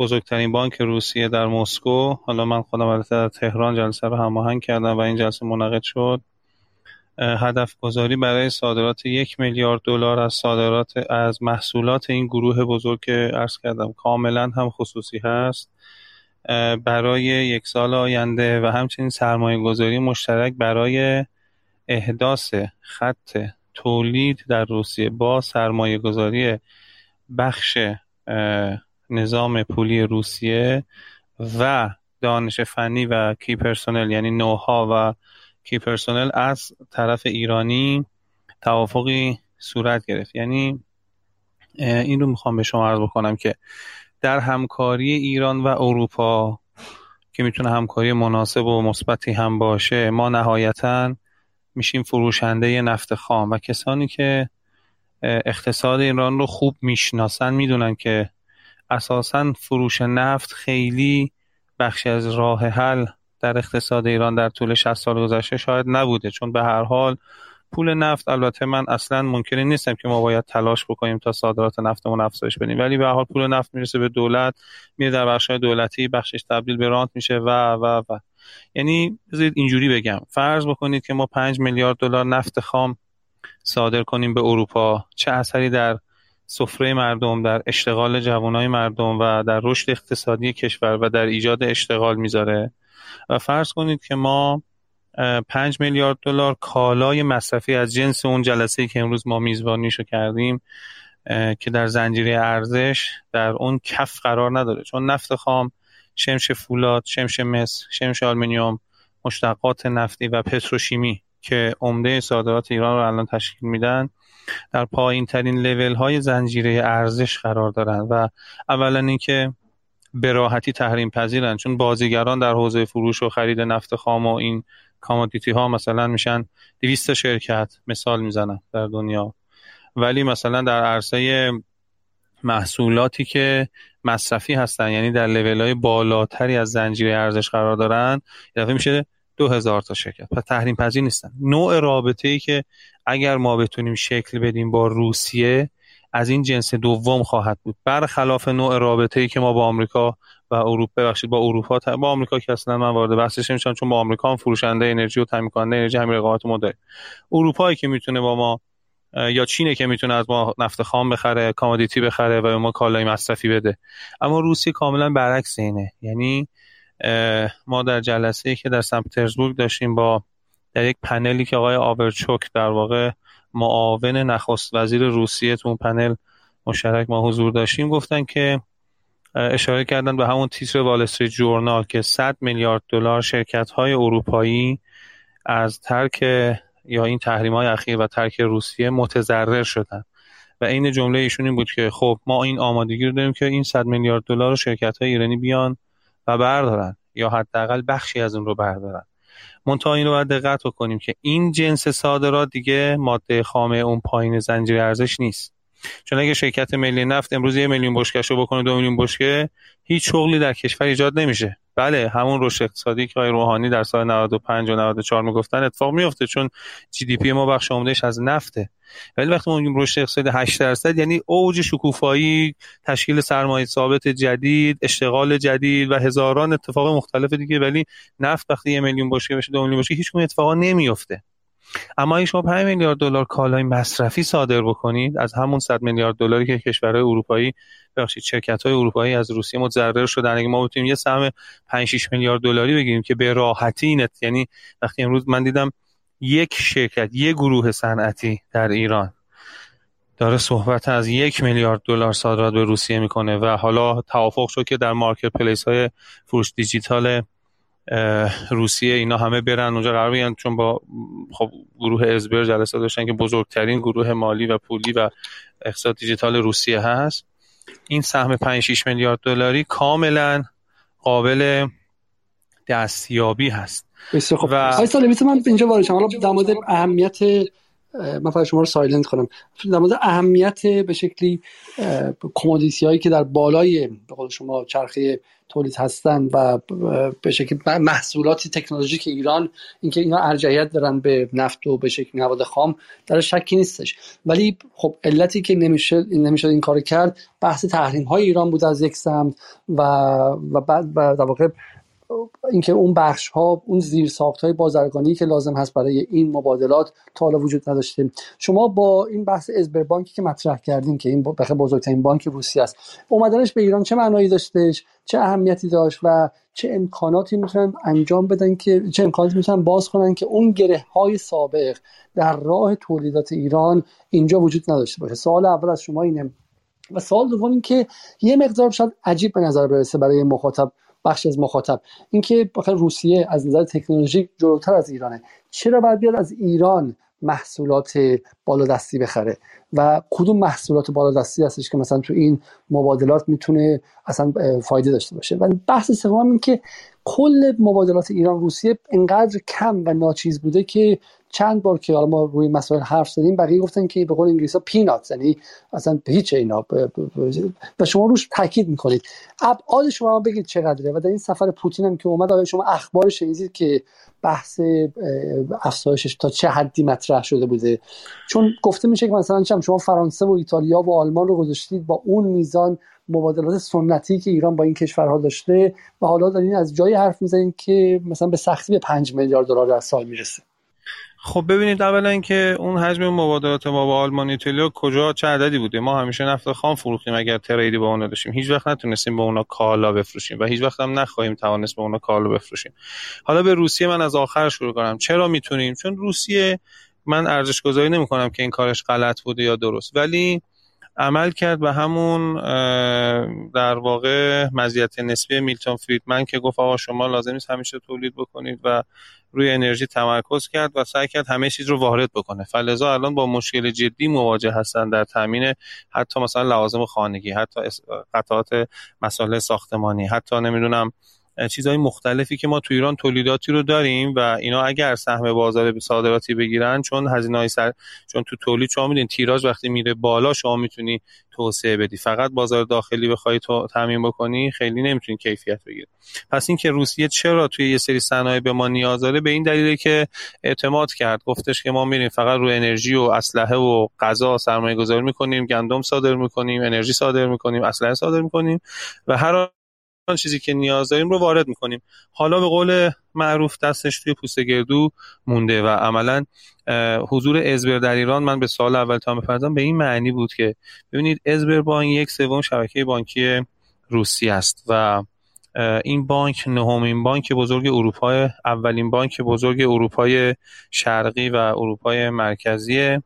بزرگترین بانک روسیه در مسکو. حالا من خودم البته در تهران جلسه رو هماهنگ کردم و این جلسه منعقد شد. هدف گذاری برای صادرات یک میلیارد دلار از صادرات از محصولات این گروه بزرگ که عرض کردم کاملا هم خصوصی هست. برای یک سال آینده و همچنین سرمایه گذاری مشترک برای احداث خط تولید در روسیه با سرمایه گذاری بخش نظام پولی روسیه و دانش فنی و کی پرسونل یعنی نوها و کی پرسونل از طرف ایرانی توافقی صورت گرفت. یعنی این رو می‌خوام به شما عرض بکنم که در همکاری ایران و اروپا که می‌تونه همکاری مناسب و مثبتی هم باشه ما نهایتا میشیم فروشنده نفت خام. و کسانی که اقتصاد ایران رو خوب می‌شناسن می‌دونن که اساسا فروش نفت خیلی بخشی از راه حل در اقتصاد ایران در طول 60 سال گذشته شاید نبوده. چون به هر حال پول نفت البته من اصلا ممکنه نیستم که ما باید تلاش بکنیم تا صادرات نفتمون افزایش بدیم. ولی به هر حال پول نفت می‌رسه به دولت میره در بخش دولتی بخشش تبدیل به رانت میشه و و و. یعنی بذارید اینجوری بگم. فرض بکنید که ما 5 میلیارد دلار نفت خام صادر کنیم به اروپا. چه اثری در سفره مردم در اشتغال جوانای مردم و در رشد اقتصادی کشور و در ایجاد اشتغال می‌ذاره. و فرض کنید که ما پنج میلیارد دلار کالای مصرفی از جنس اون جلسه که امروز ما میزبانیشو کردیم که در زنجیره ارزش در اون کف قرار نداره. چون نفت خام شمش فولاد شمش مس شمش آلومینیوم مشتقات نفتی و پتروشیمی که عمده صادرات ایران رو الان تشکیل میدن در پایین ترین لیول های زنجیره ارزش قرار دارند و اولا اینکه به راحتی تحریم پذیرن چون بازیگران در حوزه فروش و خرید نفت خام و این کامودیتی ها مثلا میشن 200 شرکت مثال می‌زنم در دنیا. ولی مثلا در عرصه محصولاتی که مصرفی هستن یعنی در لیول های بالاتری از زنجیره ارزش قرار دارن دفعه میشه دو هزار تا شرکت. پس تحریم پذیر نیستن. نوع رابطه ای که اگر ما بتونیم شکل بدیم با روسیه از این جنس دوم خواهد بود. برخلاف نوع رابطه ای که ما با آمریکا و اروپا ببخشید با اروپا با آمریکا که اصلا من وارد بحثش نمیشم چون با آمریکا هم فروشنده انرژی و تامین کننده انرژی همین رقابت ما داره. اروپایی که می‌تونه با ما یا چینه که می‌تونه از ما نفت خام بخره commodity بخره و به ما کالای مصرفی بده. اما روسیه کاملا برعکس اینه. یعنی ما در جلسه ای که در سن پترزبورگ داشتیم با در یک پنلی که آقای آورچوک در واقع معاون نخست وزیر روسیه تو اون پنل مشترک ما حضور داشتیم گفتن که اشاره کردن به همون تیتر وال استریت جورنال که 100 میلیارد دلار شرکت های اروپایی از ترک یا این تحریم های اخیر و ترک روسیه متضرر شدن. و این جمله ایشون این بود که خب ما این آمادگی رو داریم که این 100 میلیارد دلار رو شرکت های ایرانی بیان و بردارن یا حداقل بخشی از اون رو بردارن. منتها این رو باید دقت کنیم که این جنس صادرات دیگه ماده خامه اون پایین زنجیره ارزش نیست. چون اگه شرکت ملی نفت امروز یه میلیون بشکش رو بکنه دو میلیون بشکه هیچ شغلی در کشور ایجاد نمیشه. بله همون رشد اقتصادی که آقای روحانی در سال 95 و 94 می‌گفتن اتفاق میفته چون جی دی پی ما بخش عمدهش از نفته. ولی وقتی ما میگیم رشد اقتصادی 8 درصد یعنی اوج شکوفایی تشکیل سرمایه ثابت جدید اشتغال جدید و هزاران اتفاق مختلف دیگه. ولی نفت وقتی یه میلیون بشکه بشه دو میلیون بشکه هیچ اتفاقا نمیفته اما اگه شما 5 میلیارد دلار کالای مصرفی صادر بکنید از همون 100 میلیارد دلاری که کشورهای اروپایی بخشید شرکت های اروپایی از روسیه متضرر شدن. اگه ما بتونیم یه سهم 5 6 میلیارد دلاری بگیریم که به راحتی نت یعنی وقتی امروز من دیدم یک شرکت یک گروه صنعتی در ایران داره صحبت از یک میلیارد دلار صادرات به روسیه می‌کنه و حالا توافق شد که در مارکت پلیس های فروش دیجیتال روسیه اینا همه برن. اونجا قرار بگیرن چون با خب گروه ازبر جلسه داشتن که بزرگترین گروه مالی و پولی و اقتصاد دیجیتال روسیه هست. این سهم 5 6 میلیارد دلاری کاملا قابل دستیابی هست. بسیار خوب. و... من اینجا وارد شم حالا در مورد اهمیت من فقط شما رو سایلنت کنم. در مورد اهمیت به شکلی کمودیتی هایی که در بالای به قول شما چرخه تولید هستن و به شکلی محصولات تکنولوژیک ایران اینکه اینا ارجحیت دارن به نفت و به شکلی مواد خام در شکی نیستش. ولی خب علتی که نمیشه نمیشه این کار کرد بحث تحریم های ایران بود از یک سمت و و بعد در واقع اینکه اون بخش ها اون زیر ساخت های بازرگانی که لازم هست برای این مبادلات تا حالا وجود نداشته. شما با این بحث ازبر بانکی که مطرح کردیم که این بخه بزرگترین بانک روسیه است اومدنش به ایران چه معنایی داشتش؟ چه اهمیتی داشت و چه امکاناتی می‌تونن انجام بدن که چه امکاناتی می‌تونن باز کنن که اون گره های سابق در راه تولیدات ایران اینجا وجود نداشته باشه؟ سوال اول از شما اینه. و سوال دوم این که یه مقدار شاید عجیب به نظر برسه برای مخاطب. بخش از مخاطب. اینکه بخیر روسیه از نظر تکنولوژی جلوتر از ایرانه. چرا باید بیاد از ایران محصولات بالادستی بخره؟ و کدوم محصولات بالادستی هستش که مثلا تو این مبادلات می‌تونه اصلا فایده داشته باشه؟ و بحث سوم این که کل مبادلات ایران روسیه انقدر کم و ناچیز بوده که چند بار که حالا ما روی مسائل حرف زدیم بقیه گفتن که به قول انگلیسی ها پینات یعنی اصلا هیچ اینا و شما روش تاکید می‌کنید. ابعاد شما بگید چقدره و در این سفر پوتین هم که اومد آیا شما اخبار شنیدید که بحث افزایشش تا چه حدی مطرح شده بوده. چون گفته میشه که مثلا شما فرانسه و ایتالیا و آلمان رو گذاشتید با اون میزان مبادلات سنتی که ایران با این کشورها داشته و حالا دارین از جایی حرف می‌زنید که مثلا به سختی به 5 میلیارد دلار در سال می‌رسه. خب ببینید اولا که اون حجم مبادلات ما با آلمان ایتالیا کجا چه عددی بوده؟ ما همیشه نفت خام فروختیم اگر تریدی با اونا داشتیم. هیچ وقت نتونستیم با اونا کالا بفروشیم و هیچ وقت هم نخواهیم توانست با اونا کالا بفروشیم. حالا به روسیه من از آخر شروع کنم. چرا می‌تونیم؟ چون روسیه من ارزش گذاری نمی کنم که این کارش غلط بوده یا درست ولی عمل کرد به همون در واقع مزیت نسبی میلتون فریدمن که گفت آقا شما لازم نیست همیشه تولید بکنید و روی انرژی تمرکز کرد و سعی کرد همه چیز رو وارد بکنه. فلزا الان با مشکل جدی مواجه هستن در تامین حتی مثلا لوازم خانگی حتی قطعات مسائل ساختمانی حتی نمی‌دونم چیزهای مختلفی که ما تو ایران تولیداتی رو داریم و اینا اگر سهم بازار صادراتی بگیرن چون هزینه سر چون تو تولید شما میدین تیراژ وقتی میره بالا شما می‌تونی توسعه بدی. فقط بازار داخلی بخوای تو تامین بکنی خیلی نمی‌تونی کیفیت بگیری. پس اینکه روسیه چرا توی یه سری صنایع به ما نیاز داره؟ به این دلیله که اعتماد کرد. گفتش که ما میریم فقط رو انرژی و اسلحه و غذا سرمایه گذاری می‌کنیم گندم صادر می‌کنیم انرژی صادر می‌کنیم اسلحه صادر می‌کنیم و هر چیزی که نیاز داریم رو وارد می‌کنیم. حالا به قول معروف دستش توی پوست گردو مونده و عملا حضور ازبر در ایران من به سال اول تا بپردازم به این معنی بود که ببینید ازبر بانک یک سوم شبکه بانکی روسی است و این بانک نهمین بانک بزرگ اروپا اولین بانک بزرگ اروپای شرقی و اروپای مرکزی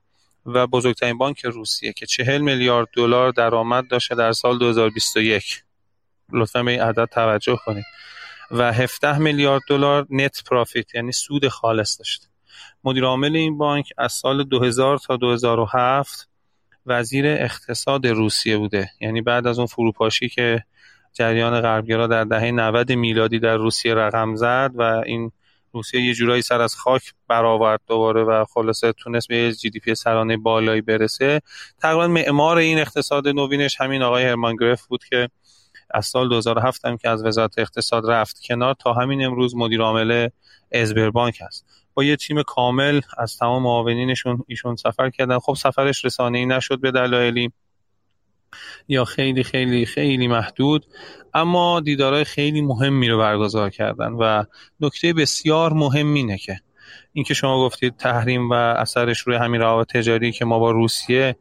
و بزرگترین بانک روسیه که چهل میلیارد دلار درآمد داشته در سال 2021 لطفا به این عدد توجه کنید. و 17 میلیارد دلار نت پرافیت یعنی سود خالص داشته مدیر عامل این بانک از سال 2000 تا 2007 وزیر اقتصاد روسیه بوده. یعنی بعد از اون فروپاشی که جریان غربگرا در دهه 90 میلادی در روسیه رقم زد و این روسیه یه جورایی سر از خاک برآورد دوباره و خلاصه تونست به جی دی پی سرانه بالایی برسه. تقریبا معمار این اقتصاد نوینش همین آقای هرمان گرف بود که از سال 2007 هم که از وزارت اقتصاد رفت کنار تا همین امروز مدیر عامل ازبربانک است. با یه تیم کامل از تمام معاونینشون ایشون سفر کردن. خب سفرش رسانه ای نشد به دلایلی یا خیلی خیلی خیلی محدود اما دیدارهای خیلی مهمی رو برگزار کردن و نکته بسیار مهم اینه که اینکه شما گفتید تحریم و اثرش روی همین روابط تجاری که ما با روسیه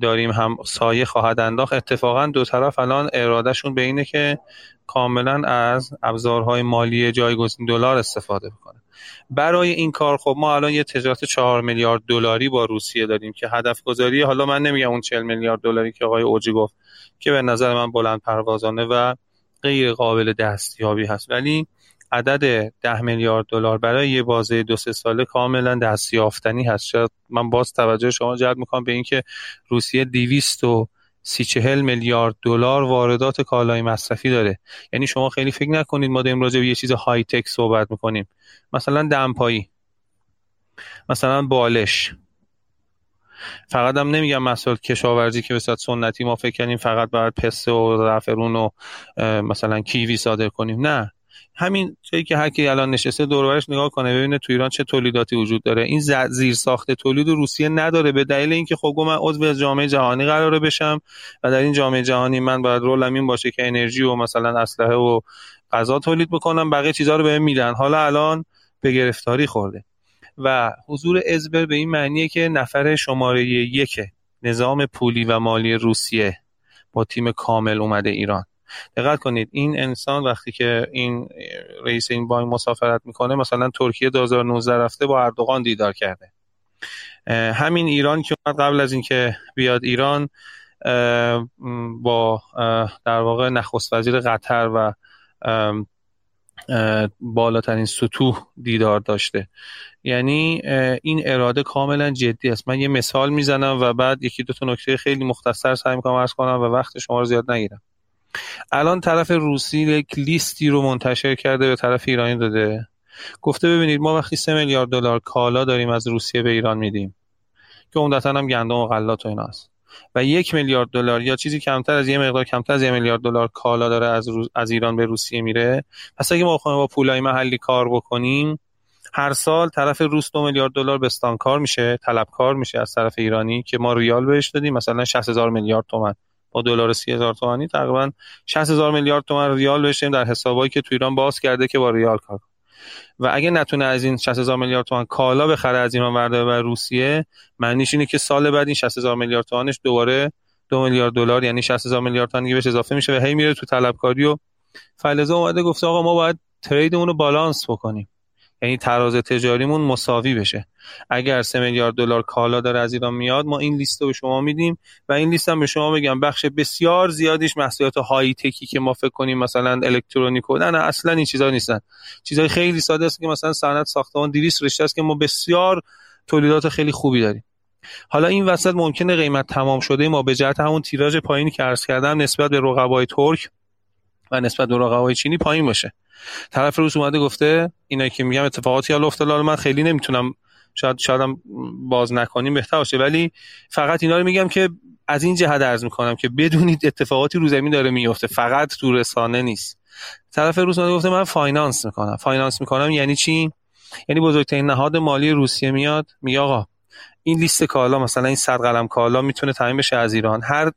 داریم هم سایه خواهد انداخت. اتفاقا دو طرف الان ارادهشون به اینه که کاملا از ابزارهای مالی جایگزین دلار استفاده بکنه برای این کار خب ما الان یه تجارت چهار میلیارد دلاری با روسیه داریم که هدف گذاری حالا من نمیگم اون 40 میلیارد دلاری که آقای اوجی گفت که به نظر من بلند پروازانه و غیر قابل دستیابی هست. ولی عدد ده میلیارد دلار برای یه بازه دو سه ساله کاملا دستیافتنی هست. شاید من باز توجه شما جلب می‌کنم به اینکه روسیه 200 و سی چهل میلیارد دلار واردات کالای مصرفی داره. یعنی شما خیلی فکر نکنید ما داریم راجع به یه چیز های تک صحبت می‌کنیم. مثلا دمپایی. مثلا بالش. فقط هم نمیگم مسائل کشاورزی که به سنتی ما فکر کنیم فقط باید پسته و زعفرون و مثلا کیوی صادر کنیم. نه. همین جایی که هر کی الان نشسته دور نگاه کنه ببینه تو ایران چه تولیداتی وجود داره. این زیر ساخت تولید روسیه نداره. به دلیل اینکه خب من عضو جامعه جهانی قراره بشم و در این جامعه جهانی من باید رولم این باشه که انرژی و مثلا اسلحه و غذا تولید بکنم. بقیه چیزها رو بهم میدن. حالا الان به گرفتاری خورده. و حضور ازبر به این معنیه که نفر شماره یک نظام پولی و مالی روسیه با تیم کامل اومده ایران. دقت کنید این انسان وقتی که این رئیس این بانک مسافرت می‌کنه مثلا ترکیه 2019 رفته با اردوغان دیدار کرده. همین ایران که قبل از اینکه بیاد ایران با در واقع نخست وزیر قطر و بالاترین سطوح دیدار داشته. یعنی این اراده کاملا جدی است. من یه مثال می‌زنم و بعد یکی دو تا نکته خیلی مختصر سعی می‌کنم ارز کنم و وقت شما رو زیاد نگیرم. الان طرف روسی یک لیستی رو منتشر کرده به طرف ایرانی داده. گفته ببینید ما وقتی سه میلیارد دلار کالا داریم از روسیه به ایران میدیم که عمدتا هم گندم و غلات و ایناست و یک میلیارد دلار یا چیزی کمتر از یه مقدار کمتر از یه میلیارد دلار کالا داره از, از ایران به روسیه میره. پس اگه ما بخوایم با پولای محلی کار بکنیم هر سال طرف روس دو میلیارد دلار بستانکار میشه طلبکار میشه از طرف ایرانی که ما ریال بهش دادیم مثلا 60 هزار میلیارد تومن با دلار 30 هزار تومانی تقریبا 60 هزار میلیارد تومن ریال بشیم. در حسابایی که تو ایران باز کرده که با ریال کار و اگه نتونه از این 60 هزار میلیارد تومان کالا بخره از ایران ورده و روسیه معنیش اینه که سال بعد این 60 هزار میلیارد تومانش دوباره دو میلیارد دلار یعنی 60 هزار میلیارد تومان دیگه بهش اضافه میشه و هی میره تو طلبکاری و فلزا اومده گفته آقا ما باید تریدمون رو بالانس بکنیم. یعنی تراز تجاریمون مساوی بشه. اگر سه میلیارد دلار کالا داره از ایران میاد ما این لیست رو به شما میدیم و این لیست هم به شما بگم بخش بسیار زیادیش محصولات های تکی که ما فکر کنیم مثلا الکترونیک و نه نه اصلا این چیزا نیستن. چیزای خیلی ساده است که مثلا صنعت ساختمان 200 رشته است که ما بسیار تولیدات خیلی خوبی داریم. حالا این وسط ممکنه قیمت تمام شده ما به جهت همون تیراژ پایینی که عرض کردم نسبت به رقبای ترک و نسبت به رقبای چینی پایین باشه. طرف روس اومده گفته اینایی که میگم اتفاقاتی حالا افتاده من خیلی نمی‌تونم شاید شاید باز نکنیم بهتر باشه. ولی فقط اینا رو میگم که از این جهت عرض می‌کنم که بدونید اتفاقاتی رو زمین داره میفته فقط تو رسانه نیست. طرف روس گفته من finance می‌کنم. finance می‌کنم یعنی چی؟ یعنی بزرگترین نهاد مالی روسیه میاد میگه آقا این لیست کالا مثلا این صد قلم کالا می‌تونه تامین بشه از ایران. هر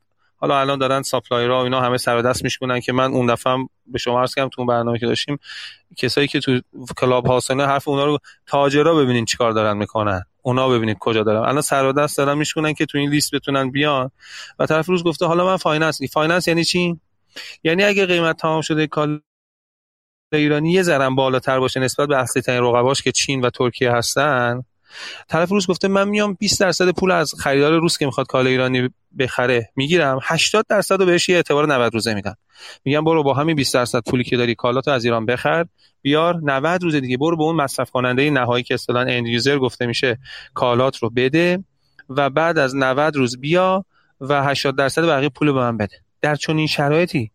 حالا الان دارن supplier ها و اینا همه سر دست میشکنن که من اون دفعه به شما عرض کردم تو اون برنامه که داشتیم کسایی که تو کلاب هاوسن حرف اونا رو تاجرا ببینین چیکار دارن می‌کنن اونا ببینید کجا دارن. الان سر دست دارن میشکنن که تو این لیست بتونن بیان. و طرف روس گفته حالا من finance finance یعنی چی؟ یعنی اگه قیمت تمام شده کالا ایرانی یه ذره بالاتر باشه نسبت به اصلی ترین رقباش که چین و ترکیه هستن طرف روس گفته من میام 20 درصد پول از خریدار روس که می‌خواد کالا ایرانی بخره می‌گیرم. 80 درصد رو بهش یه اعتبار 90 روزه میدم میگم برو با همین 20 درصد پولی که داری کالاتو از ایران بخر بیار 90 روز دیگه. برو به اون مصرف کننده نهایی که اصطلاحا اند یوزر گفته میشه کالات رو بده و بعد از 90 روز بیا و 80 درصد بقیه پول به من بده. در چنین شرایطی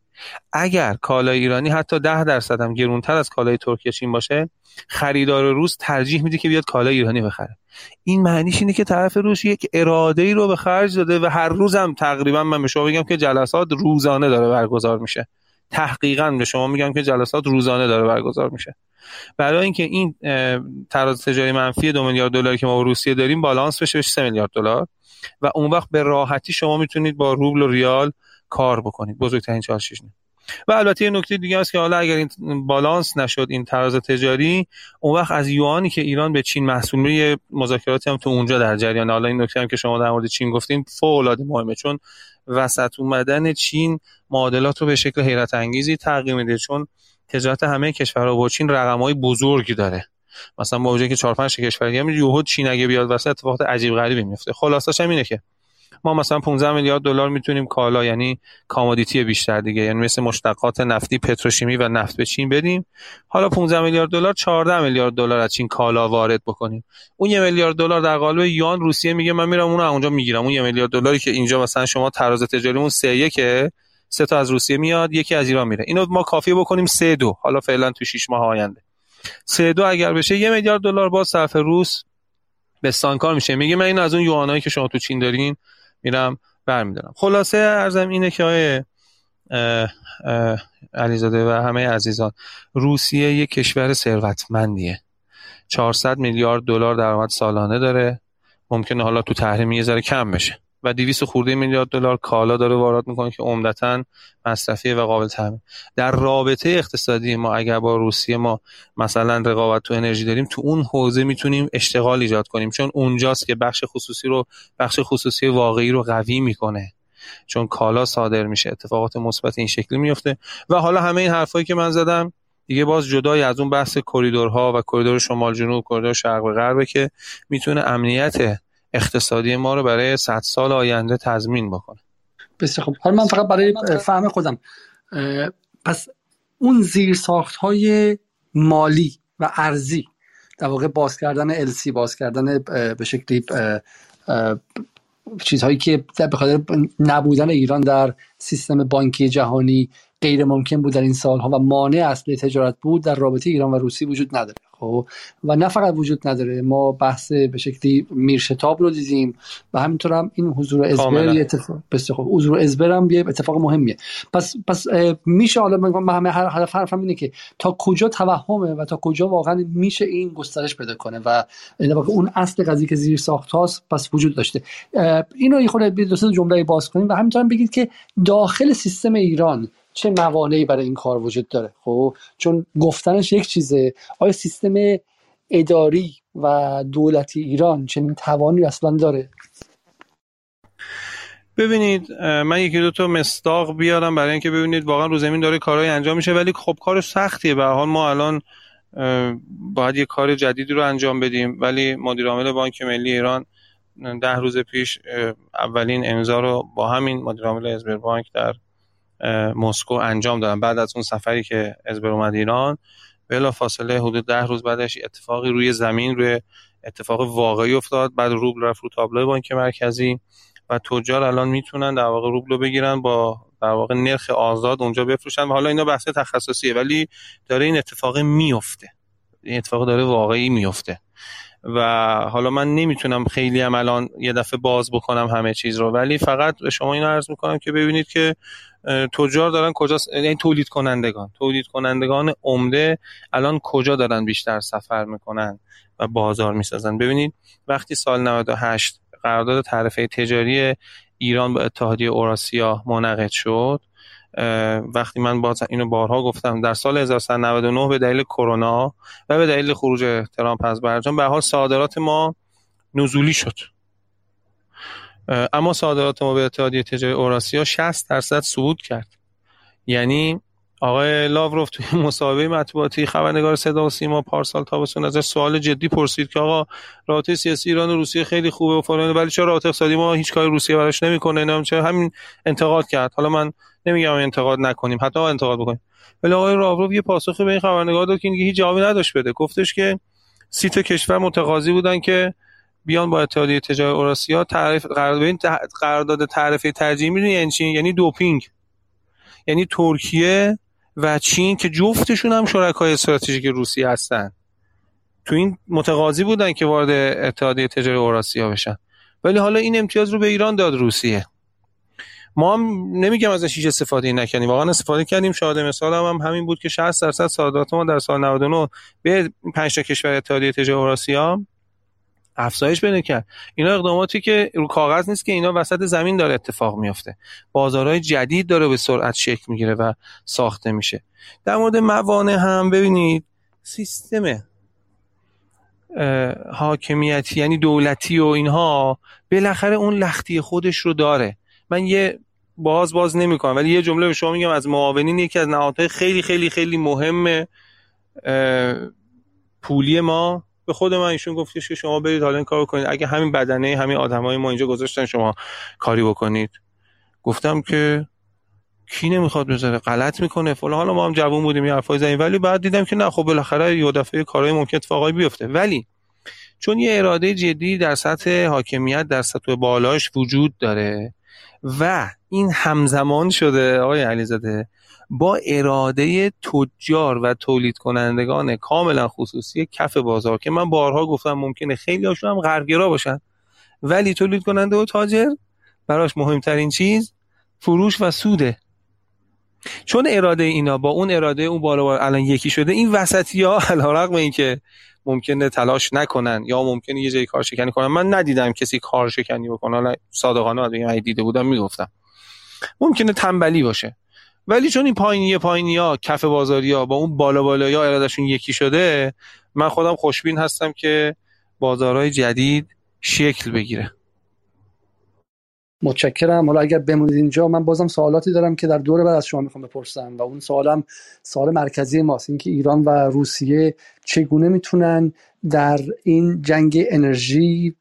اگر کالای ایرانی حتی 10 درصد هم گرونتر از کالای ترکیه چین باشه خریدار روز ترجیح میده که بیاد کالای ایرانی بخره. این معنیش اینه که طرف روس یک اراده ای رو به خرج داده و هر روزم تقریبا من به شما بگم که جلسات روزانه داره برگزار میشه. تحقیقا به شما میگم که جلسات روزانه داره برگزار میشه. برای اینکه این تراز تجاری منفی دو میلیارد دلاری که ما با روسیه داریم بالانس بشه به 3 میلیارد دلار و اون وقت به راحتی شما می‌تونید با روبل و ریال کار بکنید. بزرگترین چالشش و البته یه نکته دیگه است که حالا اگر این بالانس نشد این تراز تجاری اون وقت از یوانی که ایران به چین محصول میره مذاکراتی هم تو اونجا در جریان. حالا این نکته هم که شما در مورد چین گفتین فوق العاده مهمه چون وسط اومدن چین معادلات رو به شکل حیرت انگیزی تغییر میده چون تجارت همه کشورها با چین رقم‌های بزرگی داره. مثلا با که 4 5 کشور دیگه یهو چین اگه بیاد وسط اتفاقات عجیب غریبی میفته. خلاصش هم اینه که ما مثلا 15 میلیارد دلار می‌تونیم کالا یعنی کامودیتی بیشتر دیگه یعنی مثل مشتقات نفتی پتروشیمی و نفت به چین بدیم. حالا 15 میلیارد دلار 14 میلیارد دلار از چین کالا وارد بکنیم. اون یه میلیارد دلار در قالب یوان روسیه میگه من میرم اون اونجا می‌گیرم. اون یه میلیارد دلاری که اینجا مثلا شما تراز تجاریمون 3 1 سه تا از روسیه میاد یکی از ایران میره. اینو ما کافی بکنیم سه دو. حالا فعلا تو 6 ماه آینده. سه دو اگر بشه یه میلیارد دلار با صرف روس به سانکار میشه. میگه من این از اون یوانایی که شما تو چین دارین میرم برمیدارم. خلاصه ارزم اینه که آیه علیزاده و همه عزیزان روسیه یک کشور ثروتمندیه. 400 میلیارد دلار درآمد سالانه داره. ممکنه حالا تو تحریم یه ذره کم بشه. و 200 خورده میلیارد دلار کالا داره وارد می‌کنه که عمدتا مصرفی و قابل تامین در رابطه اقتصادی ما اگر با روسیه ما مثلا رقابت تو انرژی داریم تو اون حوزه می‌تونیم اشتغال ایجاد کنیم. چون اونجاست که بخش خصوصی رو بخش خصوصی واقعی رو قوی می‌کنه. چون کالا صادر میشه اتفاقات مثبت این شکلی میفته و حالا همه این حرفایی که من زدم دیگه باز جدای از اون بحث کریدورها و کریدور شمال جنوب کریدور شرق و غربه که می‌تونه امنیت اقتصادی ما رو برای 100 سال آینده تضمین بکنه. بسیار خب حالا من فقط برای فهم خودم. پس اون زیر ساخت های مالی و ارزی در واقع باز کردن السی باز کردن به شکلی چیزهایی که به خاطر نبودن ایران در سیستم بانکی جهانی غیر ممکن بود در این سالها و مانع اصلی تجارت بود در رابطه ایران و روسی وجود نداره. خب؟ و نه فقط وجود نداره ما بحث به شکلی میرشتاب رو دیدیم و همینطور هم این حضور ازبر اتفاق خوب حضور ازبر هم یه اتفاق مهمیه. پس پس میشه حالا من همه هدف حرفم اینه که تا کجا توهمه و تا کجا واقعا میشه این گسترش پیدا کنه و اون اصل قضیه که زیر ساخت هاست پس وجود داشته. اینو یه خورده دو جمله باز کنیم و همینطور هم بگید که داخل سیستم ایران چه موانعی برای این کار وجود داره؟ خب چون گفتنش یک چیزه. آیا سیستم اداری و دولتی ایران چنین توانی اصلا داره؟ ببینید من یکی دو تا مستاق بیارم برای اینکه ببینید واقعا رو زمین داره کارهای انجام میشه ولی خب کار سختیه. به حال ما الان باید یه کار جدیدی رو انجام بدیم ولی مدیر عامل بانک ملی ایران ده روز پیش اولین امضا رو با همین مدیر عامل بانک در مسکو انجام دادن. بعد از اون سفری که ازبر اومد ایران بلا فاصله حدود ده روز بعدش اتفاقی روی زمین روی اتفاق واقعی افتاد. بعد روبل رفت رو تابلو بانک مرکزی و تجار الان می‌تونن در واقع روبل رو بگیرن با در واقع نرخ آزاد اونجا بفروشن. و حالا اینا بحث تخصصیه ولی داره این اتفاق میفته. این اتفاق داره واقعی میفته. و حالا من نمی‌تونم خیلی هم الان یه دفعه باز بکنم همه چیز رو ولی فقط به شما این عرض می‌کنم که ببینید که تجار دارن کجا یعنی تولید کنندگان. تولید کنندگان عمده الان کجا دارن بیشتر سفر می‌کنن و بازار می‌سازن؟ ببینید وقتی سال 98 قرارداد تعرفه تجاری ایران با اتحادیه اوراسیا منعقد شد وقتی من باز اینو بارها گفتم در سال 1399 به دلیل کرونا و به دلیل خروج ترامپ از برجام به حال صادرات ما نزولی شد. اما صادرات ما به اتحادیه تجاری اوراسیا 60 درصد صعود کرد. یعنی آقای لاوروف توی مسابقه مطبوعاتی خبرنگار صدا و سیما پارسال تابستون ازش سوال جدی پرسید که آقا رابطه سیاسی ایران و روسیه خیلی خوبه و فلان ولی چرا رابطه اقتصادی ما هیچ کاری روسیه براش نمی‌کنه؟ نمی‌دونم چه همین انتقاد کرد. حالا من نمیگم انتقاد نکنیم حتی انتقاد بکنیم. ولی آقای لاوروف یه پاسخ به این خبرنگار داد که هیچ جوابی نداشت بده. گفتش که سی کشور متقاضی بودن که بیان با اتحادیه تجاری اوراسیا تعریف قرارداد تعرفه ترجیحی می‌دونی یعنی یعنی دوپینگ. یعنی ترکیه و چین که جفتشون هم شرکای استراتژیک روسیه هستن. تو این متقاضی بودن که وارد اتحادیه تجاری اوراسیا بشن. ولی حالا این امتیاز رو به ایران داد روسیه. ما هم نمیگم ازش هیچ استفاده نکنیم واقعا استفاده کردیم. شاهد مثال هم, هم همین بود که 60 درصد صادرات ما در سال 99 به 5 تا کشور اتحادیه تجاری اوراسیا افزایش پیدا کرد. اینا اقداماتی که رو کاغذ نیست که اینا وسط زمین داره اتفاق میفته بازارهای جدید داره به سرعت شکل می‌گیره و ساخته میشه. در مورد موانع هم ببینید سیستم حاکمیتی یعنی دولتی و اینها بالاخره اون لختی خودش رو داره. من یه باز باز نمی‌کنم ولی یه جمله به شما میگم از معاونین یکی از نهادهای خیلی خیلی خیلی مهم پولی ما به خود من ایشون گفتش که شما برید حالا این کار کنید. اگه همین بدنه همین آدمای ما اینجا گذاشتن شما کاری بکنید. گفتم که کی نمی‌خواد بذاره؟ غلط می‌کنه. فلان. حالا ما هم جوون بودیم یه حرفای زنیم ولی بعد دیدم که نه خب بالاخره یه دفعه کارهای ممکن اتفاقایی بیفته. ولی چون یه اراده جدی در سطح حاکمیت در سطح بالاش وجود داره و این همزمان شده آقای علیزاده با اراده تجار و تولید کنندگان کاملا خصوصی کف بازار که من بارها گفتم ممکنه خیلی هاشون هم غربگرا باشن. ولی تولید کننده و تاجر براش مهمترین چیز فروش و سوده. چون اراده اینا با اون اراده اون بالا الان یکی شده این وسطی ها علیرغم اینکه ممکنه تلاش نکنن یا ممکنه یه جایی کار شکنی کنن. من ندیدم کسی کار شکنی بکنه. حالا صادقانه اگه دیده بودم می‌گفتم. ممکنه تنبلی باشه. ولی چون این پایینی پایینی ها کف بازاری ها با اون بالا بالایی ها ارادشون یکی شده من خودم خوشبین هستم که بازارهای جدید شکل بگیره. متشکرم. حالا اگر بمونید اینجا من بازم سوالاتی دارم که در دور بعد از شما می‌خوام بپرسم و اون سوالم سوال مرکزی ماست اینکه ایران و روسیه چگونه می‌تونن در این جنگ انرژی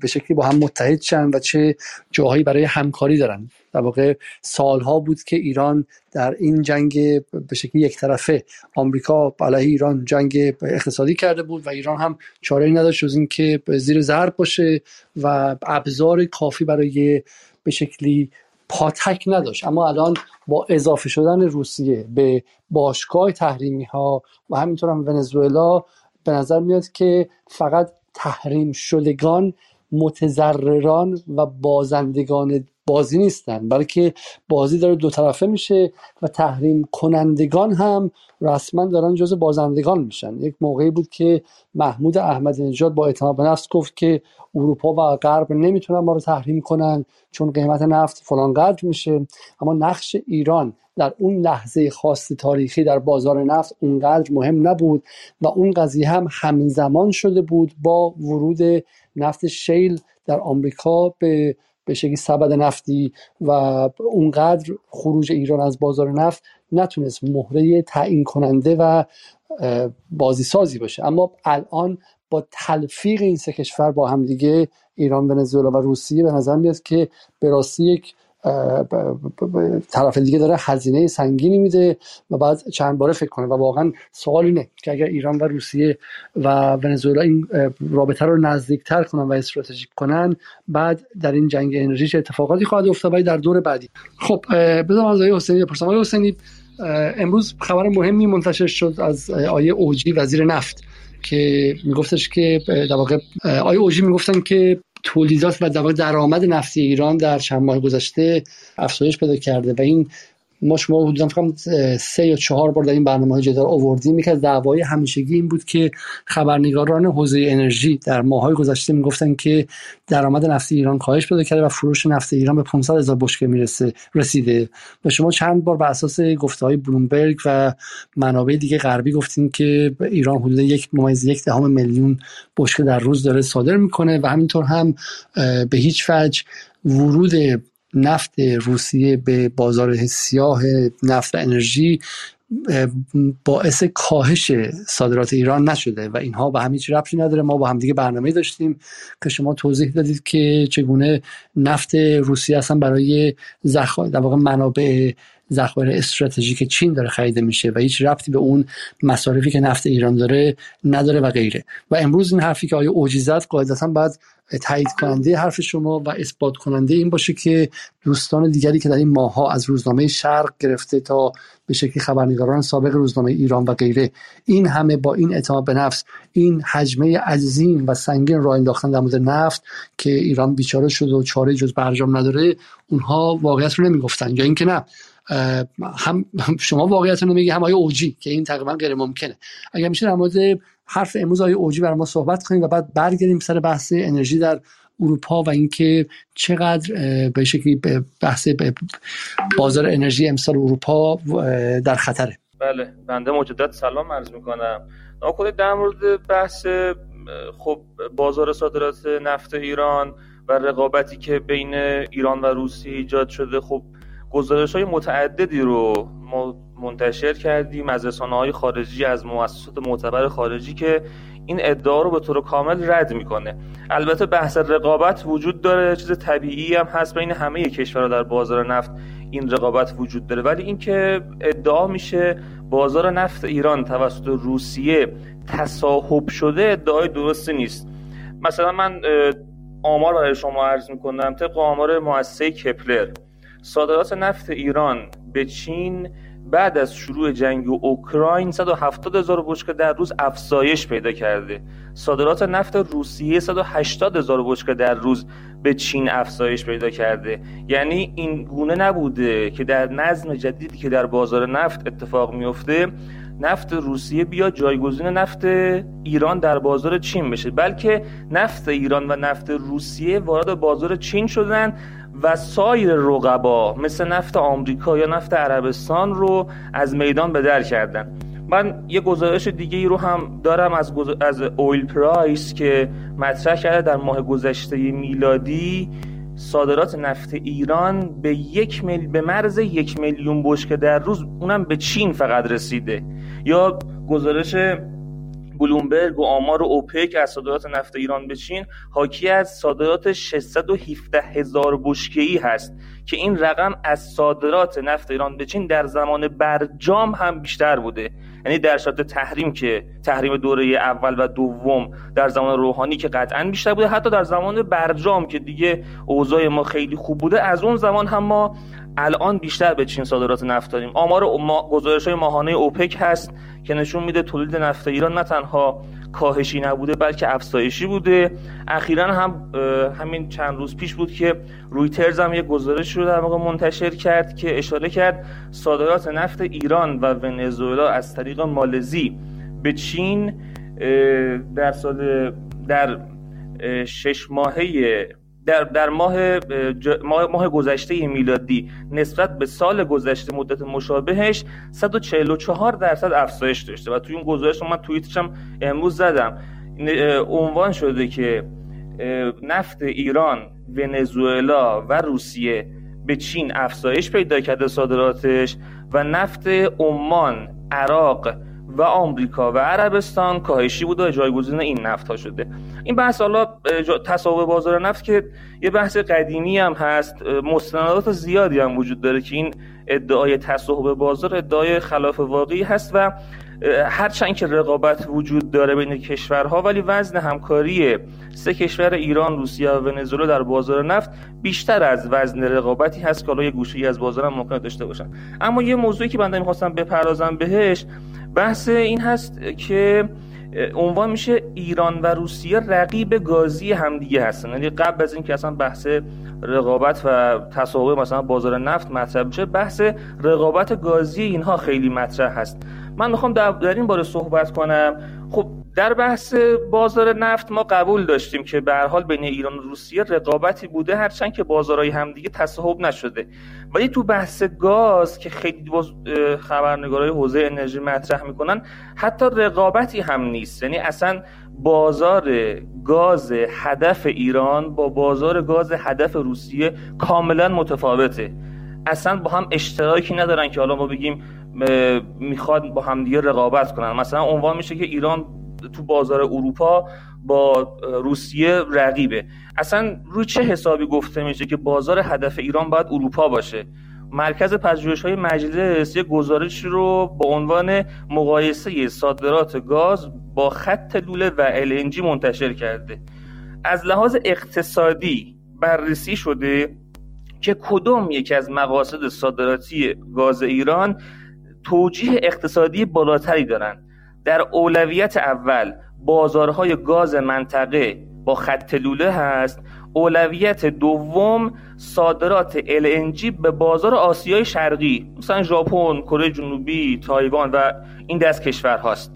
به شکلی با هم متحد شن و چه جاهایی برای همکاری دارن؟ در واقع سالها بود که ایران در این جنگ به شکلی یک طرفه. آمریکا علیه ایران جنگ اقتصادی کرده بود و ایران هم چاره نداشت جز اینکه زیر ضرب باشه و ابزار کافی برای به شکلی پاتک نداشت. اما الان با اضافه شدن روسیه به باشگاه تحریمی ها و همینطور هم ونزوئلا به نظر میاد که فقط تحریم شدگان متضرران و بازندگان بازی نیستن بلکه بازی داره دو طرفه میشه و تحریم کنندگان هم رسما دارن جز بازندگان میشن. یک موقعی بود که محمود احمدی نژاد با اعتماد به نفس گفت که اروپا و غرب نمی‌تونن ما رو تحریم کنن چون قیمت نفت فلان قدر میشه اما نقش ایران در اون لحظه خاص تاریخی در بازار نفت اونقدر مهم نبود و اون قضیه هم همزمان شده بود با ورود نفت شیل در آمریکا به به شکلی سبد نفتی و اونقدر خروج ایران از بازار نفت نتونست مهره تعیین کننده و بازی سازی باشه. اما الان با تلفیق این سه کشور با همدیگه ایران ونزوئلا و روسیه به نظر میاد که به راستی یک طرف دیگه داره هزینه سنگینی میده و بعد چند باره فکر کنه. و واقعا سوال اینه که اگر ایران و روسیه و ونزوئلا این رابطه رو نزدیکتر کنن و استراتژیک کنن بعد در این جنگ انرژی چه اتفاقاتی خواهد افتاد ولی در دور بعدی. خب بذارم از آقای حسینی بپرسم. آقای حسینی امروز خبر مهمی منتشر شد از آیه اوجی وزیر نفت که میگفتش که در واقع آیه اوجی می‌گفتن که تولیدات و در درآمد نفتی ایران در چند ماه گذشته افزایش پیدا کرده و این ما شما حدودا فکر سه یا چهار بار در این برنامه های جدال آوردیم. یکی از دعوای همیشگی این بود که خبرنگاران حوزه انرژی در ماهای گذشته می‌گفتن که درآمد نفتی ایران کاهش پیدا کرده و فروش نفت ایران به 500 هزار بشکه می‌رسه رسیده. و شما چند بار بر اساس گفته های بلومبرگ و منابع دیگه غربی گفتین که ایران حدود یک ممیز یک دهم میلیون بشکه در روز داره صادر می‌کنه و همینطور هم به هیچ وجه ورود نفت روسیه به بازار سیاه نفت انرژی باعث کاهش صادرات ایران نشده و اینها به هم هیچ ربطی نداره. ما با همدیگه برنامه داشتیم که شما توضیح دادید که چگونه نفت روسیه اصلا برای ذخایر در واقع منابع ذخایر استراتژیک چین داره خریده میشه و هیچ ربطی به اون مصارفی که نفت ایران داره نداره و غیره. و امروز این حرفی که آیا اوجی زد قاعدتا بعد تایید کننده حرف شما و اثبات کننده این باشه که دوستان دیگری که در این ماها از روزنامه شرق گرفته تا به شکلی خبرنگاران سابق روزنامه ایران و غیره این همه با این اعتماد به نفس این حجمه عظیم و سنگین راه انداختن در مورد نفت که ایران بیچاره شد و چاره جز برجام نداره اونها واقعیت رو نمی‌گفتن یا اینکه نه. هم شما واقعیت رو نمیگی هم آیه اوجی که این تقریبا غیر ممکنه. اگر میشه در مورد حرف امروز آیه اوجی برای ما صحبت کنیم و بعد برگردیم سر بحث انرژی در اروپا و اینکه چقدر به شکلی بحث بازار انرژی امسال اروپا در خطره. بله بنده مجدد سلام عرض می‌کنم. ناکل در مورد بحث خب بازار صادرات نفت ایران و رقابتی که بین ایران و روسیه ایجاد شده خب گزارش های متعددی رو منتشر کردیم از رسانه های خارجی از مؤسسات معتبر خارجی که این ادعا رو به طور کامل رد می‌کنه. البته بحث رقابت وجود داره چیز طبیعی هم هست بین همه کشورها در بازار نفت این رقابت وجود داره. ولی اینکه ادعا میشه بازار نفت ایران توسط روسیه تصاحب شده ادعای درستی نیست. مثلا من آمار برای شما عرض می‌کنم طبق آمار مؤسسه کپلر. صادرات نفت ایران به چین بعد از شروع جنگ اوکراین 170 هزار بشکه در روز افزایش پیدا کرده. صادرات نفت روسیه 180 هزار بشکه در روز به چین افزایش پیدا کرده. یعنی این گونه نبوده که در نظم جدیدی که در بازار نفت اتفاق میفته نفت روسیه بیا جایگزین نفت ایران در بازار چین بشه. بلکه نفت ایران و نفت روسیه وارد بازار چین شدن و سایر رقبا مثل نفت آمریکا یا نفت عربستان رو از میدان به در کردن. من یه گزارش دیگه ای رو هم دارم از, از اویل پرایس که مطرح کرده در ماه گذشته میلادی. صادرات نفت ایران به یک مل... به مرز یک میلیون بشکه در روز اونم به چین فقط رسیده. یا گزارش بلومبرگ و آمار اوپک از صادرات نفت ایران به چین حاکی از صادرات 617 هزار ای هست که این رقم از صادرات نفت ایران به چین در زمان برجام هم بیشتر بوده. یعنی در شرط تحریم که تحریم دوره اول و دوم در زمان روحانی که قطعا بیشتر بوده حتی در زمان برجام که دیگه اوضاع ما خیلی خوب بوده از اون زمان هم ما الان بیشتر به چین صادرات نفت داریم. آمار گزارش های ماهانه اوپک هست که نشون میده تولید نفت ایران نه تنها کاهشی نبوده بلکه افزایشی بوده. اخیرا هم همین چند روز پیش بود که رویترز هم یه گزارش رو در واقع منتشر کرد که اشاره کرد صادرات نفت ایران و ونزوئلا از طریق مالزی به چین در سال در شش ماهه در, در ماه, ماه, ماه گذشته میلادی نسبت به سال گذشته مدت مشابهش 144 درصد افزایش داشته و توی اون گزارش من توییتش هم امروز زدم. عنوان شده که نفت ایران ونزوئلا و روسیه به چین افزایش پیدا کرده صادراتش و نفت عمان عراق و آمریکا و عربستان کاهشی بوده و جایگزین این نفت ها شده. این بحث حالا تصاحب بازار نفت که یه بحث قدیمی هم هست مستندات زیادی هم وجود داره که این ادعای تصاحب بازار ادعای خلاف واقعی هست و هرچند که رقابت وجود داره بین کشورها ولی وزن همکاری سه کشور ایران، روسیه و ونزوئلا در بازار نفت بیشتر از وزن رقابتی هست که حالا یه گوشه از بازار هم ممکن داشته باشن. اما یه موضوعی که بنده می‌خواستم بپردازم بهش بحث این هست که عنوان میشه ایران و روسیه رقیب گازی همدیگه هستن. یعنی قبل از اینکه اصلا بحث رقابت و تصاحب مثلا بازار نفت مطرح بشه بحث رقابت گازی اینها خیلی مطرح هست. من می‌خوام در, این باره صحبت کنم. خب در بحث بازار نفت ما قبول داشتیم که به هر حال بین ایران و روسیه رقابتی بوده هرچند که بازارهای همدیگه تصاحب نشده. ولی تو بحث گاز که خیلی باز خبرنگارای حوزه انرژی مطرح می‌کنن حتی رقابتی هم نیست. یعنی اصلا بازار گاز هدف ایران با بازار گاز هدف روسیه کاملا متفاوته. اصلا با هم اشتراکی ندارن که حالا ما بگیم می‌خواد با همدیگه رقابت کنن. مثلا عنوان میشه که ایران تو بازار اروپا با روسیه رقیبه. اصلا روی چه حسابی گفته میشه که بازار هدف ایران باید اروپا باشه؟ مرکز پژوهش های مجلس یک گزارش رو با عنوان مقایسه صادرات گاز با خط لوله و LNG منتشر کرده. از لحاظ اقتصادی بررسی شده که کدوم یکی از مقاصد صادراتی گاز ایران توجیه اقتصادی بالاتری دارند در اولویت اول بازارهای گاز منطقه با خط لوله هست. اولویت دوم صادرات LNG به بازار آسیای شرقی مثلا ژاپن، کره جنوبی، تایوان و این دست کشور هاست.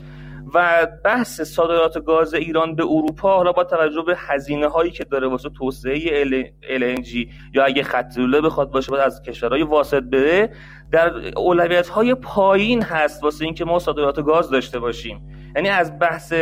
و بحث صادرات گاز ایران به اروپا حالا با توجه به هزینه هایی که داره واسه توسعه LNG یا اگه خط لوله بخواد باشه باید از کشورهای واسط بره در اولویت های پایین هست واسه اینکه ما صادرات گاز داشته باشیم. یعنی از بحث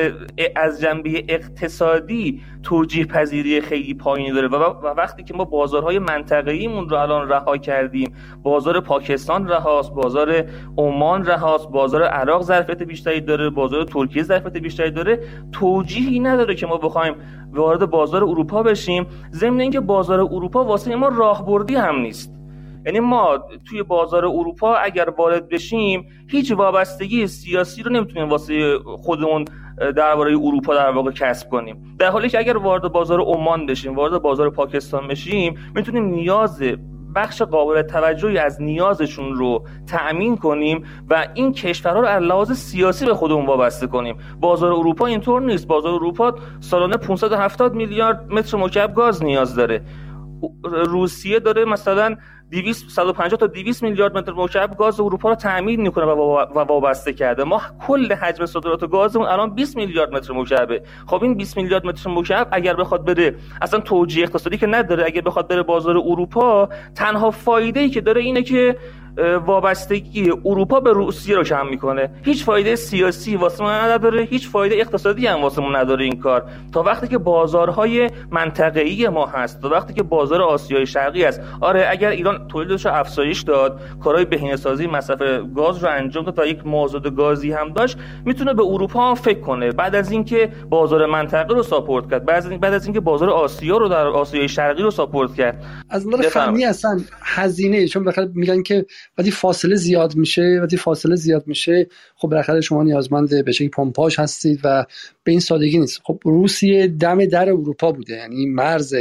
از جنبه اقتصادی توجیه پذیری خیلی پایینی داره و وقتی که ما بازارهای منطقه‌ایمون رو الان رها کردیم بازار پاکستان رهاست بازار عمان رهاست بازار عراق ظرفیت بیشتری داره بازار ترکیه ظرفیت بیشتری داره توجیهی نداره که ما بخوایم وارد بازار اروپا بشیم ضمن اینکه بازار اروپا واسه ما راهبردی هم نیست. یعنی ما توی بازار اروپا اگر وارد بشیم هیچ وابستگی سیاسی رو نمی‌تونیم واسه خودمون درباره اروپا در واقع کسب کنیم. در حالی که اگر وارد بازار عمان بشیم وارد بازار پاکستان بشیم می‌تونیم نیاز بخش قابل توجهی از نیازشون رو تأمین کنیم و این کشورها رو از لحاظ سیاسی به خودمون وابسته کنیم. بازار اروپا اینطور نیست. بازار اروپا سالانه 570 میلیارد متر مکعب گاز نیاز داره. روسیه داره مثلا 200 150 تا 200 میلیارد متر مکعب گاز اروپا رو تامین می‌کنه و وابسته کرده. ما کل حجم صادرات گازمون الان 20 میلیارد متر مکعبه خب این 20 میلیارد متر مکعب اگر بخواد بره اصلا توجیه اقتصادی که نداره. اگر بخواد بره بازار اروپا تنها فایده ای که داره اینه که وابستگی اروپا به روسیه رو کم می‌کنه. هیچ فایده سیاسی واسه ما نداره هیچ فایده اقتصادی هم واسه ما نداره این کار. تا وقتی که بازارهای منطقه‌ای ما هست تا وقتی که بازار آسیای شرقی است آره اگر ایران تولیدش رو افزایش داد. کارهای بهینه‌سازی مصرف گاز رو انجام داد تا یک مازاد گازی هم داشت. می‌تونه به اروپا هم فکر کنه. بعد از اینکه بازار منطقه رو ساپورت کرد. بعد از بعد از اینکه بازار آسیا رو در آسیای شرقی رو ساپورت کرد. از نظر فنی اصلا هزینه چون بخاطر میگن که وقتی فاصله زیاد میشه وقتی فاصله زیاد میشه خب بالاخره شما نیازمند به شکلی پمپاژ هستید و به این سادگی نیست. خب روسیه دم در اروپا بوده یعنی مرز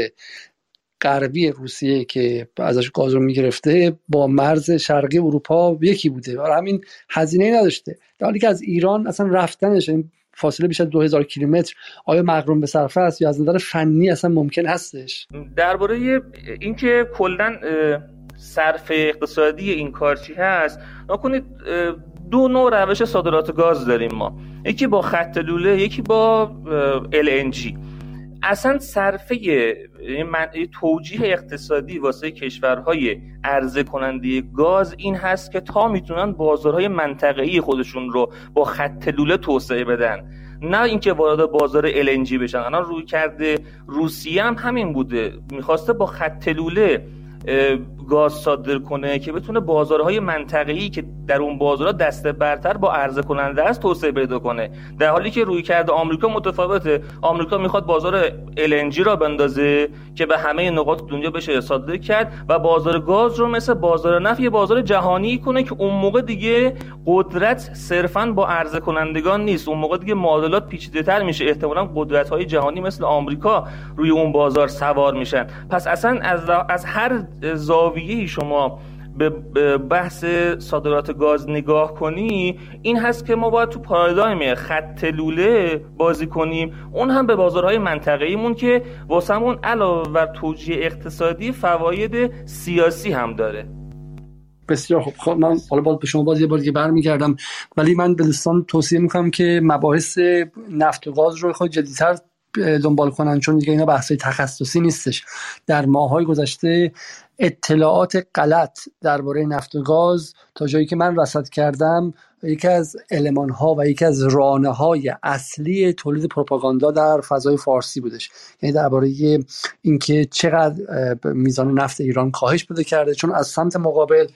غربی روسیه که ازش گاز رو می‌گرفته با مرز شرقی اروپا یکی بوده. و همین هزینه نداشته. در حالی که از ایران اصلا رفتنش فاصله بیش از 2000 کیلومتر آیا مقرون به صرفه است یا از نظر فنی اصلا ممکن هستش؟ درباره اینکه کلا صرف اقتصادی این کار چی هست نکنید دو نوع روش صادرات گاز داریم ما. یکی با خط لوله یکی با LNG اصلا صرفه توجیه اقتصادی واسه کشورهای عرضه کننده گاز این هست که تا می‌تونن بازارهای منطقه‌ای خودشون رو با خط لوله توسعه بدن. نه اینکه وارد بازار LNG بشن. الان روی کرده روسیه هم همین بوده. می‌خواسته با خط لوله گاز صادر کنه که بتونه بازارهای منطقه‌ای که در اون بازارها دست برتر با عرضه کننده است توسعه پیدا کنه. در حالی که روی کرده آمریکا متفاوته. آمریکا می‌خواد بازار LNG را بندازه که به همه نقاط دنیا بشه صادر کرد و بازار گاز رو مثل بازار نفت یه بازار جهانی کنه که اون موقع دیگه قدرت صرفا با عرضه کنندگان نیست. اون موقع دیگه معادلات پیچیده تر میشه. احتمالا قدرت های جهانی مثل آمریکا روی اون بازار سوار میشن. پس اصلا از, از هر زاویه شما به بحث صادرات گاز نگاه کنی این هست که ما باید تو پارادایم خط لوله بازی کنیم. اون هم به بازارهای منطقه‌ایمون که واسمون علاوه بر توجیه اقتصادی فواید سیاسی هم داره. بسیار خوب. خب من حالا باید به شما باز یه بار دیگه برمیگردم. ولی من به دوستان توصیه می‌کنم که مباحث نفت و گاز رو خود جدیتر دنبال کنن چون دیگه اینا بحث تخصصی نیستش. در ماهای گذشته اطلاعات غلط درباره نفت و گاز تا جایی که من رصد کردم یکی از علمان ها و یکی از رانه های اصلی تولید پروپاگاندا در فضای فارسی بودش. یعنی درباره اینکه چقدر میزان نفت ایران کاهش پیدا کرده چون از سمت مقابل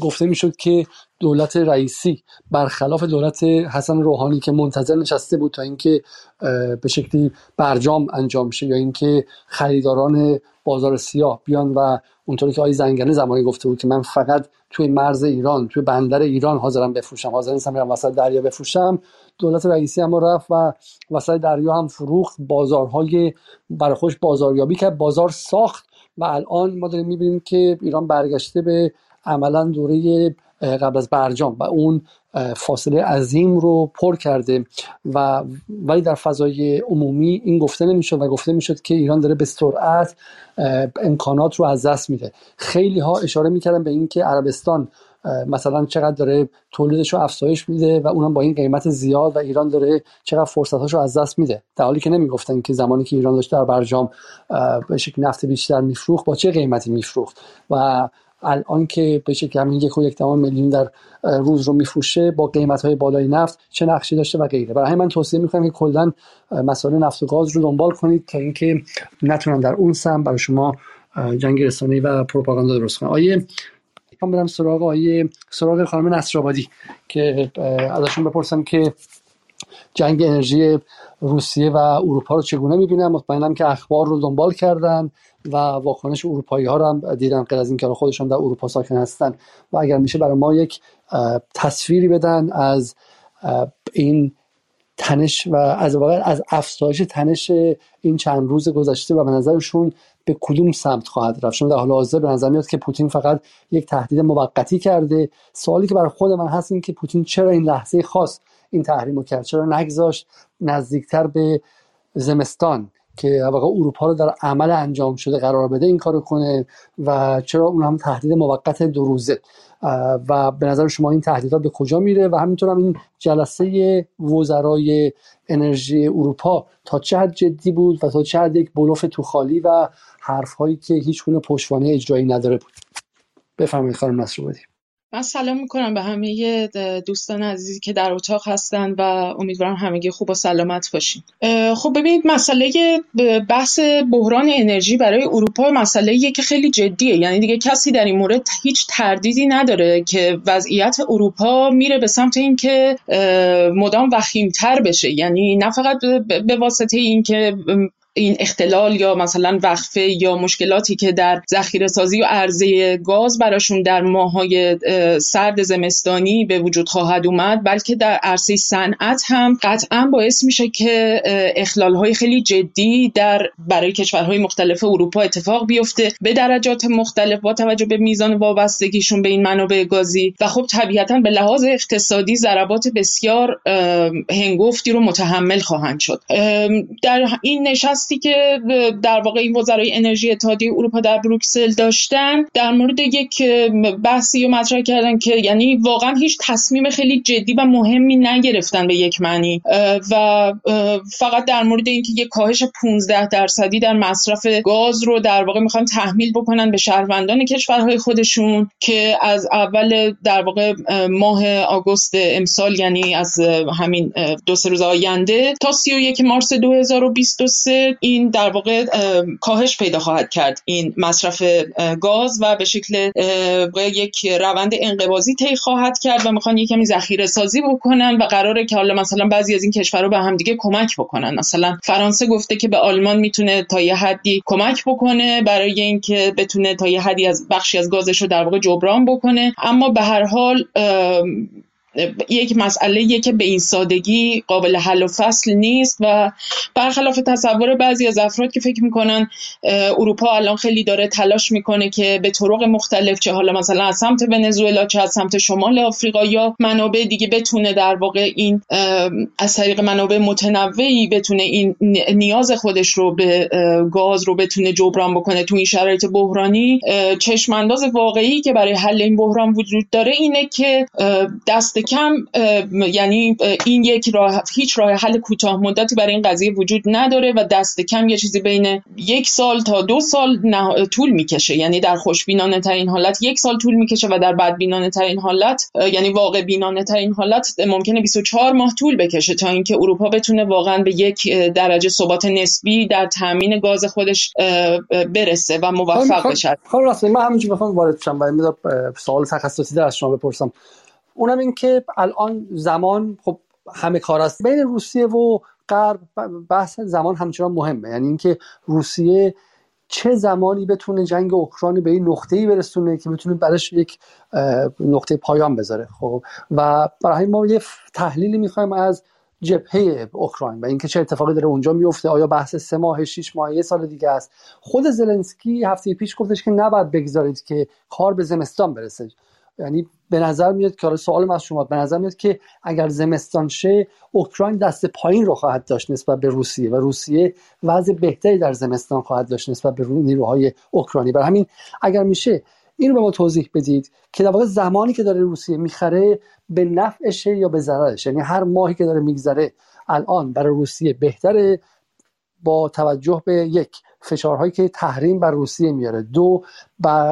گفته می‌شد که دولت رئیسی برخلاف دولت حسن روحانی که منتظر نشسته بود تا اینکه به شکلی برجام انجام شه یا اینکه خریداران بازار سیاه بیان و اونطوری که آقای زنگنه زمانی گفته بود که من فقط توی مرز ایران توی بندر ایران حاضرم بفروشم حاضر نیستم برم وسط دریا بفروشم دولت رئیسی اما رفت و وسط دریا هم فروخت بازارهای برای خوش بازاریابی کرد بازار ساخت و الان ما داریم می‌بینیم که ایران برگشته به عملا دوره قبل از برجام و اون فاصله عظیم رو پر کرده و ولی در فضای عمومی این گفته نمی‌شد و گفته می‌شد که ایران داره به سرعت امکانات رو از دست میده. خیلی ها اشاره می‌کردن به اینکه عربستان مثلا چقدر داره تولیدش رو افزایش میده و اونم با این قیمت زیاد و ایران داره چقدر فرصتاش رو از دست میده. در حالی که نمی‌گفتن که زمانی که ایران داشت در برجام به شکل نفت بیشتر میفروخت با چه قیمتی میفروخت؟ و الان که به شکل همین یک و یک میلیون در روز رو میفروشه با قیمت های بالای نفت چه نقشی داشته و غیره. برای من توصیه می‌کنم که کلا مسائل نفت و گاز رو دنبال کنید تا اینکه نتونن در اون سم برای شما جنگ رسانه‌ای و پروپاگاندا درست کنن. آیه می‌خوام برم سراغ آیه سراغ خانم نصرآبادی که ازشون بپرسم که جنگ انرژی روسیه و اروپا رو چگونه می‌بینم مطمئنم که اخبار رو دنبال کردن. و واکنش اروپایی ها رو هم دیدن غیر از اینکه خودشون در اروپا ساکن هستن. و اگر میشه برای ما یک تصویری بدن از این تنش و از واقع از افزایش تنش این چند روز گذشته و به نظرشون به کدوم سمت خواهد رفت. چون در حال حاضر به نظر میاد که پوتین فقط یک تهدید موقتی کرده. سوالی که برای خود من هست این که پوتین چرا این لحظه خاص این تحریم رو کرد؟ چرا نگذاشت نزدیکتر به زمستان؟ که واقعا اروپا رو در عمل انجام شده قرار بده این کارو کنه و چرا اون هم تهدید موقت دو روزه؟ و به نظر شما این تهدیدات به کجا میره؟ و همینطور هم این جلسه وزرای انرژی اروپا تا چه حد جدی بود و تا چه حد یک بلوف تو خالی و حرف هایی که هیچ گونه پشتوانه اجرایی نداره بود؟ بفرمایید خانم نصر من سلام می‌کنم به همه دوستان عزیزی که در اتاق هستن و امیدوارم همگی خوب و سلامت باشین. خب ببینید مسئله بحث بحران انرژی برای اروپا مسئله که خیلی جدیه. یعنی دیگه کسی در این مورد هیچ تردیدی نداره که وضعیت اروپا میره به سمت اینکه مدام وخیمتر بشه. یعنی نه فقط به واسطه اینکه این اختلال یا مثلا وقفه یا مشکلاتی که در ذخیره سازی و عرضه گاز براشون در ماهای سرد زمستانی به وجود خواهد اومد بلکه در عرصه صنعت هم قطعا باعث میشه که اخلال های خیلی جدی در برای کشورهای مختلف اروپا اتفاق بیفته به درجات مختلف با توجه به میزان وابستگیشون به این منابع گازی. و خب طبیعتا به لحاظ اقتصادی ضربات بسیار هنگفتی رو متحمل خواهند شد. در این نشست بحثی که در واقع این وزرای انرژی اتحادیه اروپا در بروکسل داشتن در مورد یک بحثی رو مطرح کردن که یعنی واقعا هیچ تصمیم خیلی جدی و مهمی نگرفتن به یک معنی. و فقط در مورد اینکه یک کاهش 15 درصدی در مصرف گاز رو در واقع می‌خوان تحمیل بکنن به شهروندان کشورهای خودشون که از اول در واقع ماه آگوست امسال یعنی از همین دو سه روز آینده تا 31 مارس 2023 این در واقع کاهش پیدا خواهد کرد. این مصرف گاز و به شکل یک روند انقباضی طی خواهد کرد و می‌خوان یکمی ذخیره سازی بکنن و قراره که حالا مثلا بعضی از این کشورها به همدیگه کمک بکنن. مثلا فرانسه گفته که به آلمان می‌تونه تا یه حدی کمک بکنه برای اینکه بتونه تا یه حدی از بخشی از گازش رو در واقع جبران بکنه. اما به هر حال یک مسئله که به این سادگی قابل حل و فصل نیست و برخلاف تصور بعضی از افراد که فکر می‌کنن اروپا الان خیلی داره تلاش می‌کنه که به طرق مختلف چه حالا مثلا از سمت ونزوئلا چه از سمت شمال آفریقا یا منابع دیگه بتونه در واقع این از طریق منابع متنوعی بتونه این نیاز خودش رو به گاز رو بتونه جبران بکنه تو این شرایط بحرانی. چشمانداز واقعی که برای حل این بحران وجود داره اینه که دست کم یعنی این یک راه هیچ راه حل کوتاه مدتی برای این قضیه وجود نداره و دست کم یه چیزی بین یک سال تا دو سال طول می‌کشه. یعنی در خوشبینانه ترین حالت یک سال طول می‌کشه و در بدبینانه ترین حالت یعنی واقع بینانه ترین حالت ممکنه 24 ماه طول بکشه تا اینکه اروپا بتونه واقعا به یک درجه ثبات نسبی در تامین گاز خودش برسه و موفق بشه. خب راست من همینجوری بخوام وارد شم و سوال تخصصی در از شما بپرسم. اونم این که الان زمان خب همه کار است. بین روسیه و غرب بحث زمان همچنان مهمه. یعنی اینکه روسیه چه زمانی بتونه جنگ اوکراین به این ای برسونه که بتونه برش یک نقطه پایان بذاره. خب و برای ما یه تحلیلی می‌خوایم از جبهه اوکراین و اینکه چه اتفاقی داره اونجا میفته آیا بحث سه ماه شش ماه یه سال دیگه است. خود زلنسکی هفته پیش گفتش که نباید بگذارید که کار به زمستان برسه. یعنی به نظر میاد که سوال از شما به نظر میاد که اگر زمستان شه اوکراین دست پایین رو خواهد داشت نسبت به روسیه و روسیه وضع بهتری در زمستان خواهد داشت نسبت به نیروهای اوکراینی. برای همین اگر میشه این رو به ما توضیح بدید که در واقع زمانی که داره روسیه می‌خره به نفعشه یا به ضررش یعنی هر ماهی که داره میگذره الان برای روسیه بهتره با توجه به یک فشارهایی که تحریم بر روسیه میاره. دو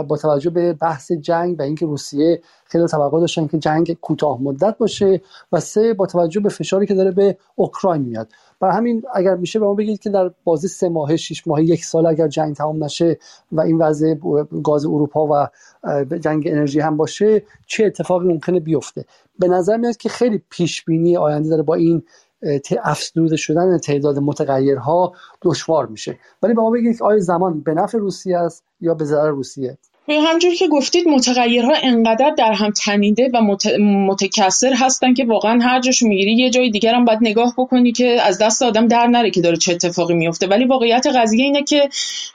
با توجه به بحث جنگ و اینکه روسیه خیلی توقع داشتن که جنگ کوتاه مدت باشه و سه با توجه به فشاری که داره به اوکراین میاد. برای همین اگر میشه به ما بگید که در بازی سه ماه شش ماه یک سال اگر جنگ تمام نشه و این وضع گاز اروپا و جنگ انرژی هم باشه چه اتفاقی ممکنه بیفته؟ به نظر میاد که پیش پیشبینی آینده داره با این افزوده شدن تعداد متغیرها دشوار میشه. ولی به ما بگید آیا زمان به نفع روسیه است یا به ضرر روسیه؟ همجوری که گفتید متغیرها انقدر در هم تنیده و متکثر هستن که واقعا هر جاشو می‌گیری یه جای دیگر هم باید نگاه بکنی که از دست آدم در نره که داره چه اتفاقی میفته ولی واقعیت قضیه اینه که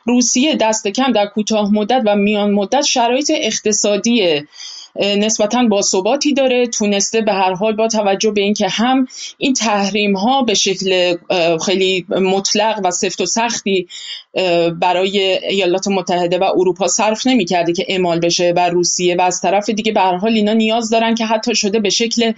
روسیه دست کم در کوتاه مدت و میان مدت شرایط اقتصادی نسبتا با ثباتی داره تونسته به هر حال با توجه به اینکه هم این تحریم ها به شکل خیلی مطلق و سفت و سختی برای ایالات متحده و اروپا صرف نمی‌کرده که اعمال بشه بر روسیه و از طرف دیگه به هر حال اینا نیاز دارن که حتی شده به شکل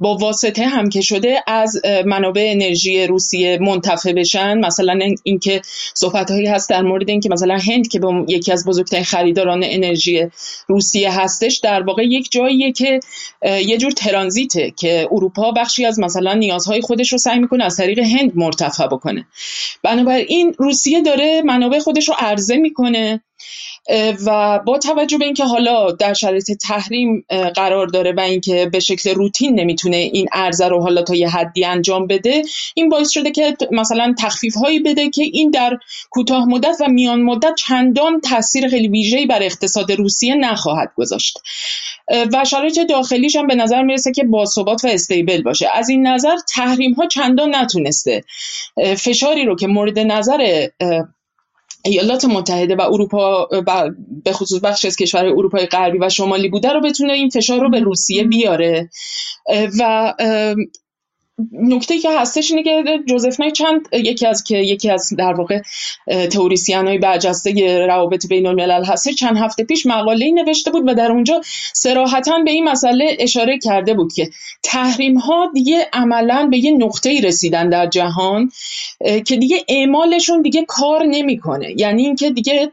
با واسطه هم که شده از منابع انرژی روسیه منتفع بشن. مثلا اینکه صحبت هایی هست در مورد اینکه مثلا هند که به یکی از بزرگترین خریداران انرژی روسیه هستش در واقع یک جاییه که یه جور ترانزیته که اروپا بخشی از مثلا نیازهای خودش رو سعی می‌کنه از طریق هند مرتفع بکنه. بنابراین روسیه داره منابع خودش رو عرضه می‌کنه و با توجه به اینکه حالا در شرایط تحریم قرار داره و اینکه به شکل روتین نمی‌تونه این عرضه رو حالا تا یه حدی انجام بده این باعث شده که مثلا تخفیف هایی بده که این در کوتاه مدت و میان مدت چندان تاثیر خیلی ویژه‌ای بر اقتصاد روسیه نخواهد گذاشت. و شرایط داخلیش هم به نظر می‌رسه که باثبات و استیبل باشه. از این نظر تحریم ها چندان نتونسته فشاری رو که مورد نظر ایالات متحده و اروپا به خصوص بخش از کشور اروپای غربی و شمالی بوده رو بتونه این فشار رو به روسیه بیاره. و نکته که هستش اینه که جوزف نای چند یکی از که یکی از در واقع تئوریسین های برجسته روابط بین الملل هستش چند هفته پیش مقاله نوشته بود و در اونجا سراحتا به این مسئله اشاره کرده بود که تحریم ها دیگه عملا به یه نقطه رسیدن در جهان که دیگه اعمالشون دیگه کار نمی‌کنه. یعنی اینکه دیگه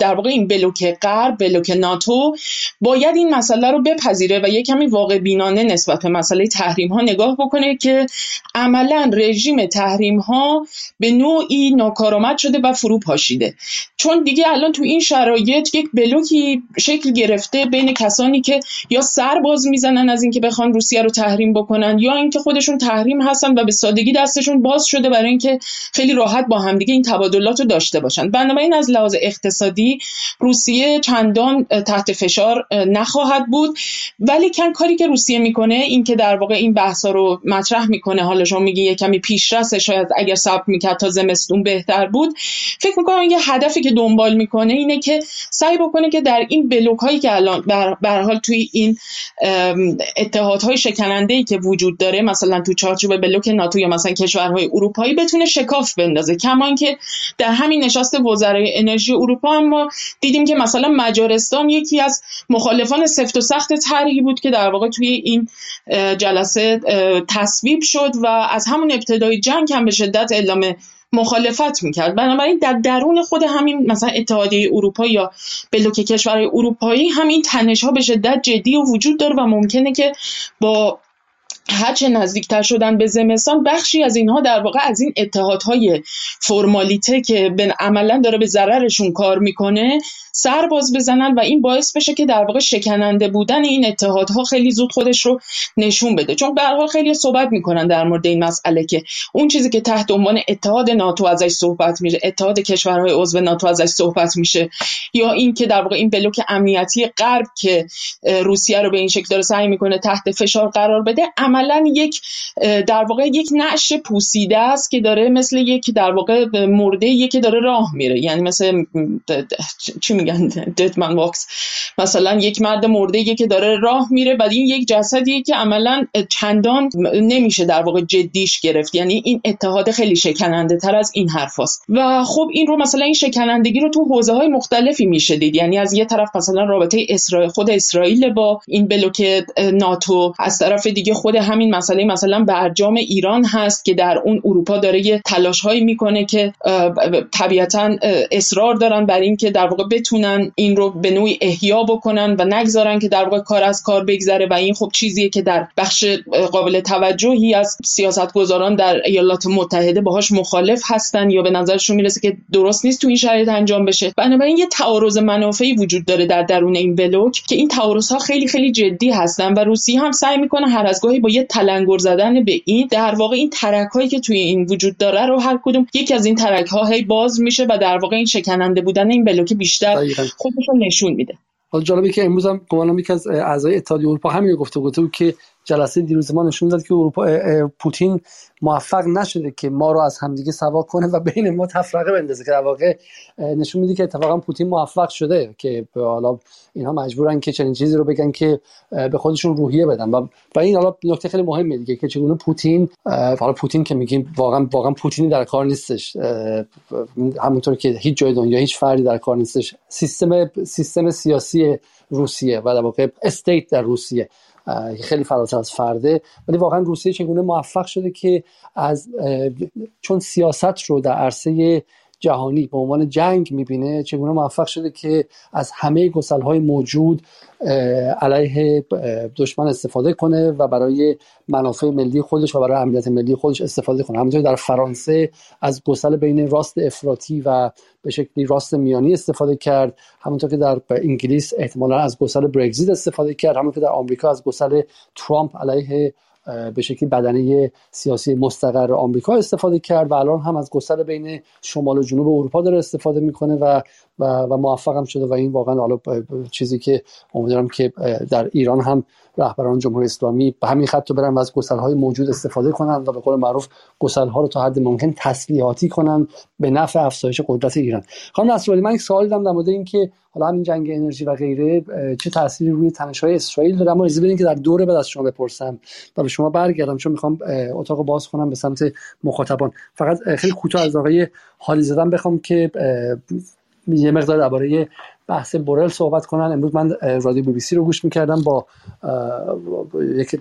در واقع این بلوک غرب بلوک ناتو باید این مسئله رو بپذیره و یه کمی واقع بینانه نسبت به مسئله تحریم ها نگاه بکنه که که عملا رژیم تحریم ها به نوعی ناکارآمد شده و فرو پاشیده. چون دیگه الان تو این شرایط یک بلوکی شکل گرفته بین کسانی که یا سر باز می‌زنن از اینکه بخوان روسیه رو تحریم بکنن یا اینکه خودشون تحریم هستن و به سادگی دستشون باز شده برای اینکه خیلی راحت با همدیگه این تبادلات رو داشته باشن. بنابراین از لحاظ اقتصادی روسیه چندان تحت فشار نخواهد بود. ولی کن کاری که روسیه می‌کنه این که در واقع این بحثا رو مطرح می‌کنه. حالا شما میگی یه کمی پیشرسته شاید اگر صبر می‌کرد تا زمستون بهتر بود. فکر می‌کنم یه هدفی که دنبال می‌کنه اینه که سعی بکنه که در این بلوک هایی که الان بر حال توی این اتحادهای شکننده ای که وجود داره مثلا تو چارچوب بلوک ناتو یا مثلا کشورهای اروپایی بتونه شکاف بندازه. کما اینکه در همین نشست وزرای انرژی اروپا هم ما دیدیم که مثلا مجارستان یکی از مخالفان سفت و سخت طرحی بود که در واقع توی این جلسه تصویب شد و از همون ابتدای جنگ هم به شدت اعلام مخالفت می‌کرد. بنابراین در درون خود همین مثلا اتحادیه اروپا یا بلوک کشورهای اروپایی همین تنش ها به شدت جدی و وجود داره و ممکنه که با هرچه نزدیکتر شدن به زمستان بخشی از اینها در واقع از این اتحادهای فرمالیته که به عملا داره به ضررشون کار می‌کنه سر باز بزنن و این باعث بشه که در واقع شکننده بودن این اتحادها خیلی زود خودش رو نشون بده. چون به حال خیلی صحبت می‌کنن در مورد این مسئله که اون چیزی که تحت عنوان اتحاد ناتو ازش صحبت میشه اتحاد کشورهای عضو ناتو ازش صحبت میشه یا این که در واقع این بلوک امنیتی غرب که روسیه رو به این شکل داره سعی می‌کنه تحت فشار قرار بده عملا یک در واقع یک نعش پوسیده است که داره مثل یک در واقع مرده یکی داره راه میره. یعنی مثل چی میگن؟ ددمن واکس مثلا یک مرد مرده که داره راه میره و این یک جسدیه که عملا چندان نمیشه در واقع جدیش گرفت. یعنی این اتحاد خیلی شکننده تر از این حرفاست و خب این رو مثلا این شکنندگی رو تو حوزه های مختلفی میشه دید. یعنی از یه طرف مثلا رابطه اسرائیل خود اسرائیل با این بلوک ناتو از طرف دیگه خود همین مسئله مثلا برجام ایران هست که در اون اروپا داره یه تلاش هایی می‌کنه که طبیعتا اصرار دارن بر اینکه در واقع بتونن این رو به نوعی احیا بکنن و نگذارن که در واقع کار از کار بگذره. و این خب چیزیه که در بخش قابل توجهی از سیاستگزاران در ایالات متحده باهاش مخالف هستن یا به نظرشون می‌رسه که درست نیست تو این شرایط انجام بشه. بنابراین یه تعارض منافعی وجود داره در درون این بلوک که این تعارض ها خیلی خیلی جدی هستن و روسیه هم سعی می‌کنه هر از گاهی با یه تلنگر زدن به این در واقع این ترک هایی که توی این وجود داره رو هر کدوم یکی از این ترک ها هی باز میشه و در واقع این شکننده بودن این بلوک بیشتر خودش نشون میده. حالا جالبه که امروز هم گمانم یکی از اعضای اتحادیه اروپا همین گفته بود که جلسه دیروز ما نشون داد که اروپا پوتین موفق نشده که ما رو از همدیگه سوا کنه و بین ما تفرقه بندازه که در واقع نشون میده که اتفاقا پوتین موفق شده که حالا اینها مجبورن که چنین چیزی رو بگن که به خودشون روحیه بدن. و, و این حالا نکته خیلی مهمه دیگه که چگونه پوتین حالا پوتین که میگیم واقعا واقعا پوتینی در کار نیستش. همونطور که هیچ جای دنیا هیچ فردی در کار نیستش. سیستم سیستم سیاسی روسیه و در واقع استیت در روسیه. خیلی فراتر از فرده. ولی واقعا روسیه چگونه موفق شده که از چون سیاست رو در عرصه جهانی به عنوان جنگ می‌بینه چگونه موفق شده که از همه گسل های موجود علیه دشمن استفاده کنه و برای منافع ملی خودش و برای امنیت ملی خودش استفاده کنه. همونطور در فرانسه از گسل بین راست افراطی و به شکلی راست میانی استفاده کرد همونطور که در انگلیس احتمالا از گسل برگزیت استفاده کرد همونطور که در آمریکا از گسل ترامپ علیه به شکلی بدنه سیاسی مستقر آمریکا استفاده کرد و الان هم از گستر بین شمال و جنوب اروپا داره استفاده می‌کنه و و, و موفق هم شده و این واقعا حالا چیزی که امیدوارم که در ایران هم رهبران جمهوری اسلامی به همین خط برن و از های موجود استفاده کنن و به قول معروف ها رو تا حد ممکن تسلیحاتی کنن به نفع افزایش قدرت ایران. خانم نصرالدین من یک سوال دارم در مورد اینکه حالا همین جنگ انرژی و غیره چه تأثیری روی های اسرائیل داره؟ اما اجازه بدین که در دوره بعد از شما بپرسم و به شما برگردم چون می‌خوام اتاق باز کنم به سمت مخاطبان. فقط خیلی کوتاه از آقای حالی زدن بخوام که یه مقدار درباره بحث بورل صحبت کنن. امروز من رادیو بی بی سی رو گوش می‌کردم با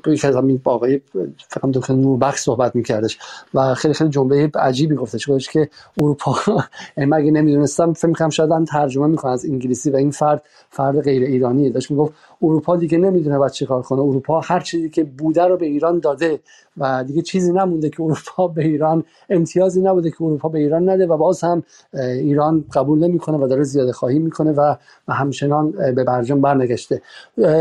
یکی از همین با آقای فکرم دکتر نوربخش صحبت میکردش و خیلی خیلی جمله عجیبی گفتش. گفتش که اروپا مگه نمی‌دونستم فکر می‌کنم شاید ترجمه می‌کنه از انگلیسی و این فرد فرد غیر ایرانی داشت می‌گفت اروپا دیگه نمی‌دونه بعد چیکار کنه. اروپا هر چیزی که بوده رو به ایران داده و دیگه چیزی نمونده که اروپا به ایران امتیازی نبوده که اروپا به ایران نده و باز هم ایران قبول نمی‌کنه و داره زیاده خواهی می‌کنه و همچنان به برجام برنگشته.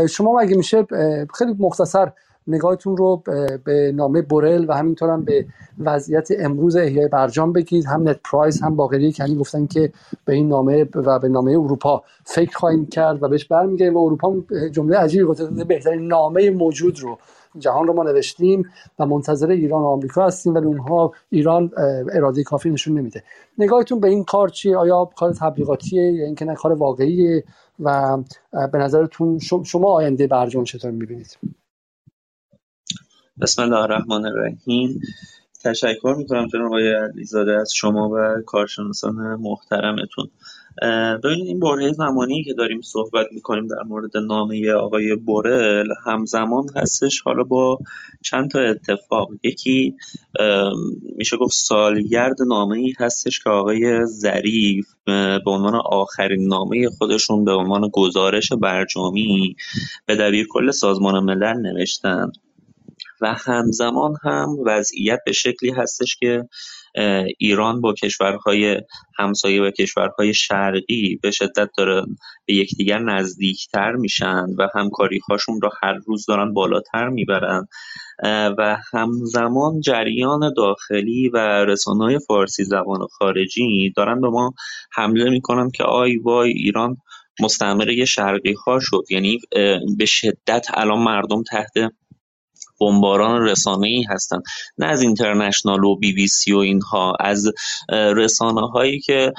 شما اگه میشه خیلی مختصر نگاهتون رو به نامه بورل و همینطور هم به وضعیت امروز احیای برجام بگید. هم نت پرایس هم باقری کنی گفتن که به این نامه و به نامه اروپا فکر خواهیم کرد و بهش برمیگردیم و اروپا جمله عجیبی گفته بهترین نامه موجود رو جهان رو ما نوشتیم و منتظر ایران و آمریکا هستیم ولی اونها ایران اراده کافی نشون نمیده. نگاهتون به این کار چیه؟ آیا کار تبلیغاتیه یا اینکه نه کار واقعیه؟ و به نظرتون شما آینده برجام چطور می‌بینید؟ بسم الله الرحمن الرحیم. تشکر می‌کنم جناب آقای علیزاده از شما و کارشناسان محترمتون. ببینید این بره زمانی که داریم صحبت می‌کنیم در مورد نامه آقای بورل همزمان هستش حالا با چند تا اتفاق. یکی میشه گفت سالگرد نامه ای هستش که آقای ظریف به عنوان آخرین نامه خودشون به عنوان گزارش برجامی به دبیر کل سازمان ملل نوشتن. و همزمان هم وضعیت به شکلی هستش که ایران با کشورهای همسایه و کشورهای شرقی به شدت داره به یکدیگر نزدیکتر میشن و همکاری هاشون را هر روز دارن بالاتر می‌برن. و همزمان جریان داخلی و رسانه‌های فارسی زبان خارجی دارن به ما حمله می‌کنن که آی وای ایران مستعمره شرقی ها شد. یعنی به شدت الان مردم تحت بمباران ای هستن. نه از اینترنشنال و بی بی سی و اینها از رسانه هایی که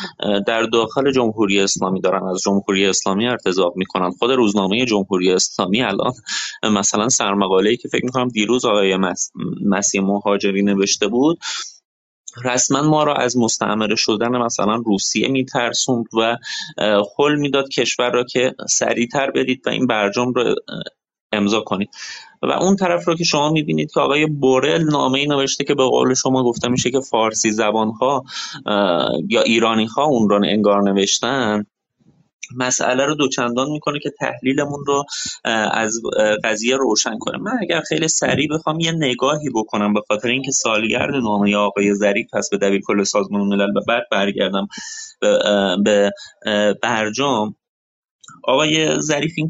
در داخل جمهوری اسلامی دارن. از جمهوری اسلامی ارتضاق می‌کنن. خود روزنامه جمهوری اسلامی الان مثلا سرمقاله که فکر می‌کنم دیروز آقای مسیح مهاجری نوشته بود رسما ما را از مستعمره شدن مثلا روسیه میترسوند و خل می‌داد کشور را که سریعتر بدید و این برجام رو امضا کنید. و اون طرف رو که شما می‌بینید که آقای بورل نامه ای نوشته که به قول شما گفته میشه که فارسی زبان ها یا ایرانی ها اون رو انگار نوشتن مسئله رو دوچندان می‌کنه که تحلیلمون رو از قضیه روشن کنه. من اگر خیلی سریع بخوام یه نگاهی بکنم به خاطر اینکه سالگرد نامه آقای ظریف هست به دبیر کل سازمان ملل و بعد برگردم به برجام. آقای ظریف این,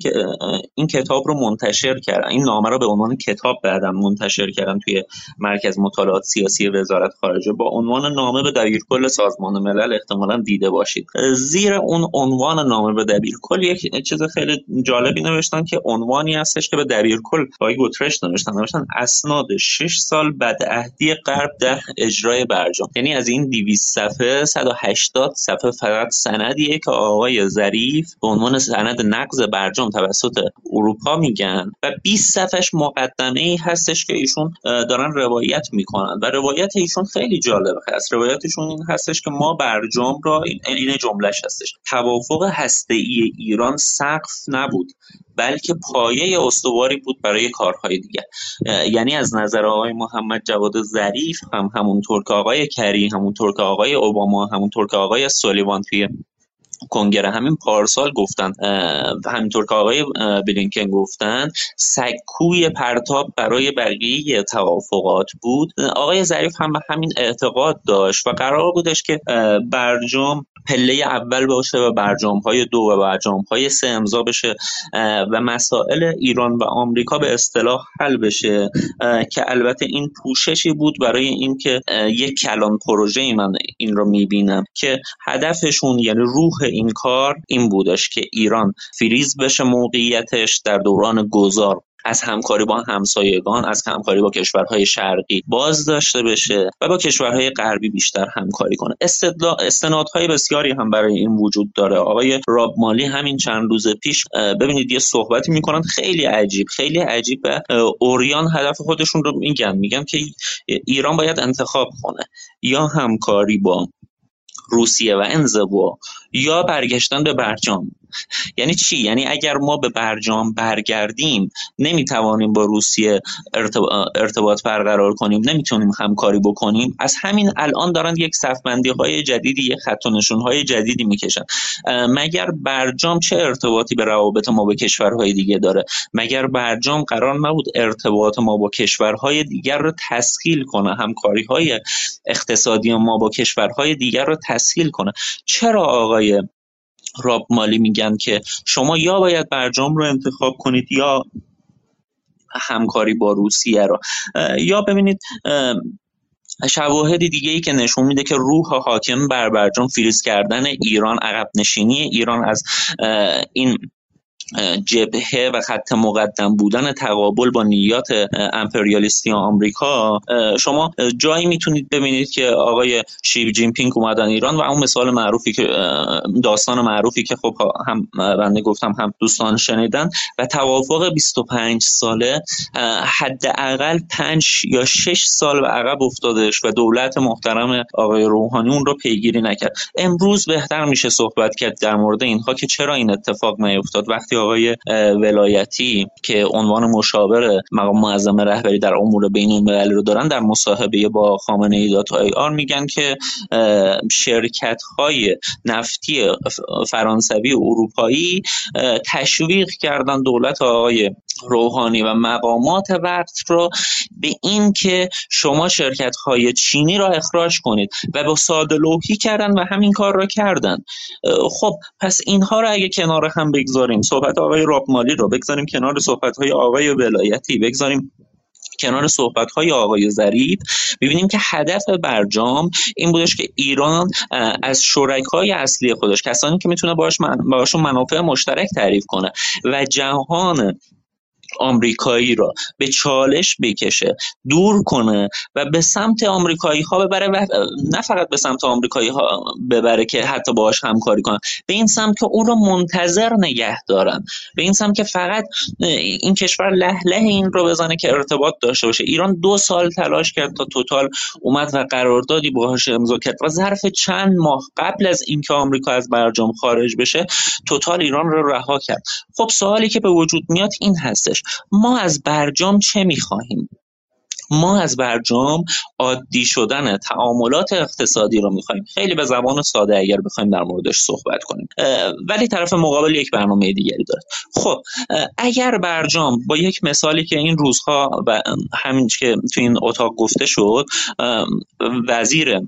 این کتاب رو منتشر کردن. این نامه رو به عنوان کتاب بعدم منتشر کردن توی مرکز مطالعات سیاسی وزارت خارجه. با عنوان نامه به دبیرکل سازمان ملل احتمالا دیده باشید. زیر اون عنوان نامه به دبیرکل یک چیز خیلی جالبی نوشتن که عنوانی هستش که به دبیرکل آقای گوترش نوشتن. نوشتن اسناد 6 سال بعد عهدی غرب در اجرای برجام. یعنی از این 200 صفحه 180 صفحه فقط سندیه که آقای ظریف به عنوان سند نقض برجام توسط اروپا میگن و 20 صفحش مقدمه ای هستش که ایشون دارن روایت می‌کنن و روایت ایشون خیلی جالب هست روایتشون این هستش که ما برجام را این جملهش هستش. توافق هسته ای ایران سقف نبود بلکه پایه استواری بود برای کارهای دیگر. یعنی از نظر آقای محمد جواد ظریف هم همونطور که آقای کری همونطور که آقای اوباما همونطور که آقای سولیوان توی کنگره همین پارسال گفتن همینطور که آقای بلینکن گفتن سکوی پرتاب برای بقیه توافقات بود. آقای ظریف هم همین اعتقاد داشت و قرار بودش که برجام پله اول باشه و برجام های دو و برجام های سه امضا بشه و مسائل ایران و آمریکا به اصطلاح حل بشه که البته این پوششی بود برای اینکه یک کلان پروژه ای من این رو می‌بینم که هدفشون یعنی روح این کار این بودش که ایران فریز بشه موقعیتش در دوران گذار. از همکاری با همسایگان از همکاری با کشورهای شرقی باز داشته بشه و با کشورهای غربی بیشتر همکاری کنه. استنادهای بسیاری هم برای این وجود داره. آقای راب مالی همین چند روز پیش ببینید یه صحبتی می‌کنن خیلی عجیب خیلی عجیب و اوریان هدف خودشون رو میگن. میگن که ایران باید انتخاب کنه. یا همکاری با روسیه و انزوا یا برگشتن به برجام. یعنی چی؟ یعنی اگر ما به برجام برگردیم نمی‌توانیم با روسیه ارتباط برقرار کنیم نمی‌تونیم همکاری بکنیم. از همین الان دارن یک صفبندی های جدیدی یک خط نشون های جدیدی می‌کشن. مگر برجام چه ارتباطی به روابط ما با کشورهای دیگه داره؟ مگر برجام قرار نبود ارتباط ما با کشورهای دیگر رو تسهیل کنه همکاری های اقتصادی ما با کشورهای دیگر رو تسهیل کنه؟ چرا آقای راب مالی میگن که شما یا باید برجام رو انتخاب کنید یا همکاری با روسیه رو. یا ببینید شواهد دیگه ای که نشون میده که روح حاکم بر برجام فریز کردن ایران عقب نشینی ایران از این جبهه و خط مقدم بودن تقابل با نیات امپریالیستی آمریکا شما جایی می‌تونید ببینید که آقای شیب جینپینگ اومدن ایران و اون مثال معروفی که داستان معروفی که خب هم بنده گفتم هم دوستان شنیدن و توافق 25 ساله حداقل 5 یا 6 سال به عقب افتادش و دولت محترم آقای روحانی اون رو پیگیری نکرد. امروز بهتر میشه صحبت کرد در مورد اینها که چرا این اتفاق نیفتاد. وقتی آقای ولایتی که عنوان مشاور مقام معظم رهبری در امور بین المللی رو دارن در مصاحبه با خامنه ای دات آر میگن که شرکت های نفتی فرانسوی و اروپایی تشویق کردن دولت آقای روحانی و مقامات وقت رو به این که شما شرکت های چینی را اخراج کنید و با ساده لوحی کردن و همین کار را کردن. خب پس اینها را اگه کنار هم بگذاریم صحبت آقای رابمالی رو بگذاریم کنار صحبت های آقای ولایتی بگذاریم کنار صحبت های آقای ظریف ببینیم که هدف برجام این بودش که ایران از شرکای اصلی خودش کسانی که می‌تونه باش منافع مشترک تعریف کنه و جهان آمریکایی را به چالش بکشه دور کنه و به سمت آمریکایی ها ببره و نه فقط به سمت آمریکایی ها ببره که حتی باهاش همکاری کنن به این سمت که اون رو منتظر نگه دارن به این سمت که فقط این کشور له له این رو بزنه که ارتباط داشته باشه. ایران دو سال تلاش کرد تا توتال اومد و قراردادی باهاش امضا کرد و ظرف چند ماه قبل از اینکه آمریکا از برجام خارج بشه توتال ایران رو رها کرد. خب سوالی که به وجود میاد این هستش. ما از برجام چه می‌خواهیم؟ ما از برجام عادی شدن تعاملات اقتصادی رو می‌خوایم خیلی به زبان ساده اگر بخوایم در موردش صحبت کنیم. ولی طرف مقابل یک برنامه دیگری داره. خب اگر برجام با یک مثالی که این روزها و همین که تو این اتاق گفته شد وزیر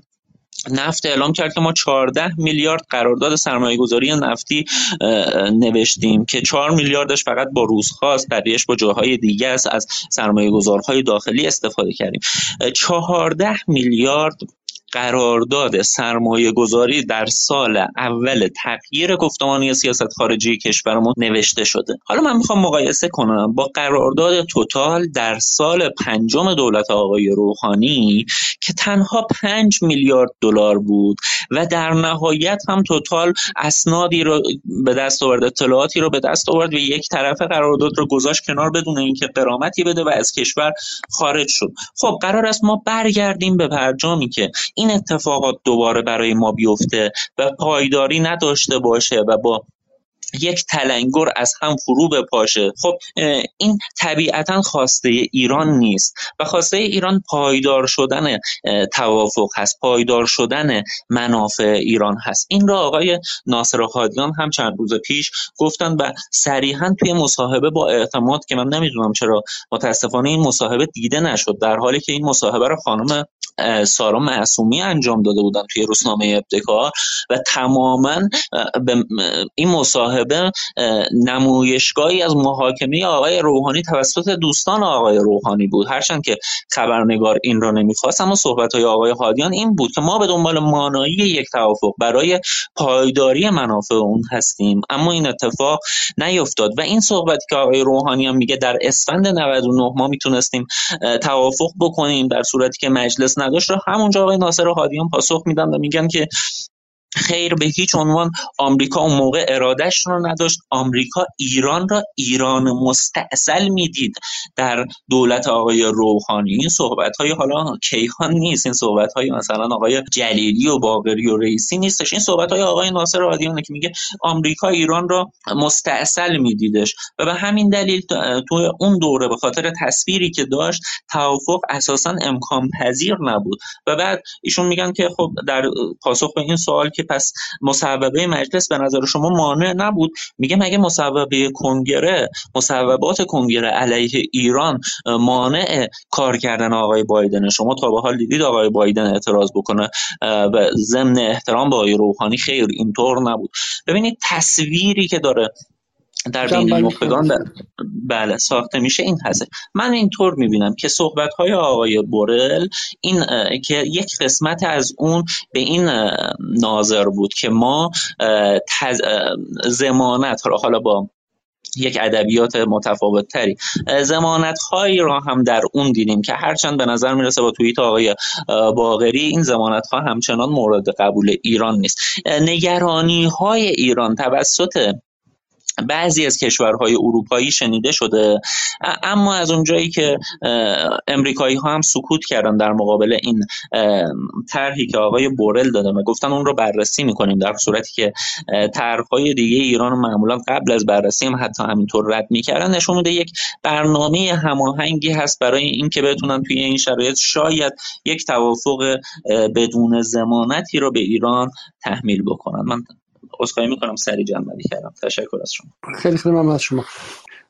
نفت اعلام کرد که ما 14 میلیارد قرارداد سرمایه گذاری نفتی نوشتیم که 4 میلیاردش فقط با روز خواست بقیهش با جاهای دیگه است از سرمایه گذارهای داخلی استفاده کردیم. 14 میلیارد قرارداد سرمایه گذاری در سال اول تغییر گفتمانی سیاست خارجی کشورمون نوشته شده. حالا من می‌خوام مقایسه کنم با قرارداد توتال در سال پنجم دولت آقای روحانی که تنها پنج میلیارد دلار بود و در نهایت هم توتال اسنادی رو به دست آورد اطلاعاتی رو به دست آورد و یک طرف قرارداد رو گذاشت کنار بدون اینکه قرامتی بده و از کشور خارج شد. خب قرار است ما برگردیم به برجامی که این اتفاقات دوباره برای ما بیفته و پایداری نداشته باشه و با یک تلنگر از هم فرو بپاشه. خب این طبیعتا خواسته ایران نیست و خواسته ایران پایدار شدن توافق هست پایدار شدن منافع ایران هست. این را آقای ناصر خادیان هم چند روز پیش گفتن و صریحا توی مصاحبه با اعتماد که من نمی‌دونم چرا متاسفانه این مصاحبه دیده نشد در حالی که این مصاحبه رو خانم سارا معصومی انجام داده بودن توی روزنامه ابتکار و تماما به این مصاحبه نمایشگاهی از محاکمه آقای روحانی توسط دوستان آقای روحانی بود. هرچند که خبرنگار این را نمی‌خواست اما صحبت های آقای حادیان این بود که ما به دنبال مانایی یک توافق برای پایداری منافع اون هستیم. اما این اتفاق نیفتاد و این صحبتی که آقای روحانی هم میگه در اسفند 99 ما می‌تونستیم توافق بکنیم در صورتی که مجلس نداشت رو همونجا آقای ناصر حادیان پاسخ میدن و میگن که خیر به هیچ عنوان آمریکا اون موقع ارادهش رو نداشت. آمریکا ایران را ایران مستاصل می‌دید. در دولت آقای روحانی این صحبت های حالا کیهان نیست. این صحبت های مثلا آقای جلیلی و باقری و رئیسی نیستش. این صحبت های آقای ناصر آدیانه که میگه آمریکا ایران را مستاصل میدیدش. و به همین دلیل تو اون دوره به خاطر تصویری که داشت توافق اساسا امکان پذیر نبود. و بعد ایشون میگن که خب در پاسخ به این سوال که پس مصوبه مجلس به نظر شما مانع نبود؟ میگه مگه مصوبه کنگره مصوبات کنگره علیه ایران مانع کار کردن آقای بایدن. شما تا به حال دیدید آقای بایدن اعتراض بکنه و ضمن احترام به آقای روحانی خیر اینطور نبود. ببینید تصویری که داره در بین نخبگان بله ساخته میشه این هست من اینطور می‌بینم که صحبت های آقای بورل این که یک قسمت از اون به این ناظر بود که ما تز... زمانت حالا با یک ادبیات متفاوت تری زمانت هایی را هم در اون دیدیم که هرچند به نظر می‌رسه با توییت آقای باغری این زمانت ها همچنان مورد قبول ایران نیست. نگرانی های ایران توسط بعضی از کشورهای اروپایی شنیده شده. اما از اونجایی که امریکایی ها هم سکوت کردن در مقابل این طرحی که آقای بورل داده و گفتن اون رو بررسی می‌کنیم در صورتی که طرحهای دیگه ایران معمولا قبل از بررسی هم حتی همینطور رد می‌کردن. نشون میده یک برنامه هماهنگی هست برای اینکه بتونن توی این شرایط شاید یک توافق بدون زمانتی رو به ایران تحمیل بکنن. من عذرخواهی می‌کنم سری جنبندی کردم. تشکر از شما. خیلی خیلی ممنون از شما.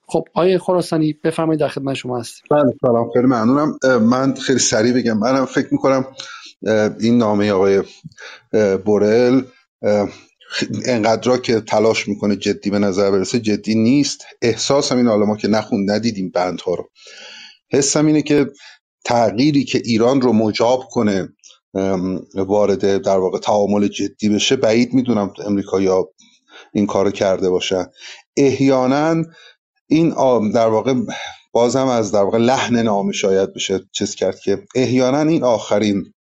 خب آیه خراسانی بفرمایید در خدمت شما هستیم. بله سلام خیلی ممنونم. من خیلی سریع بگم. منم فکر می‌کنم این نامه آقای بورل انقدر که تلاش می‌کنه جدی به نظر برسه جدی نیست. احساس این حالا ما که نخوند ندیدیم بندها رو. حسم اینه که تغییری که ایران رو مجاب کنه وارد در واقع تعامل جدی بشه. بعید می‌دونم امریکا این کار کرده باشن. احیانا این در واقع بازم از در واقع لحن نامه شاید بشه چیز کرد که احیانا این آخرین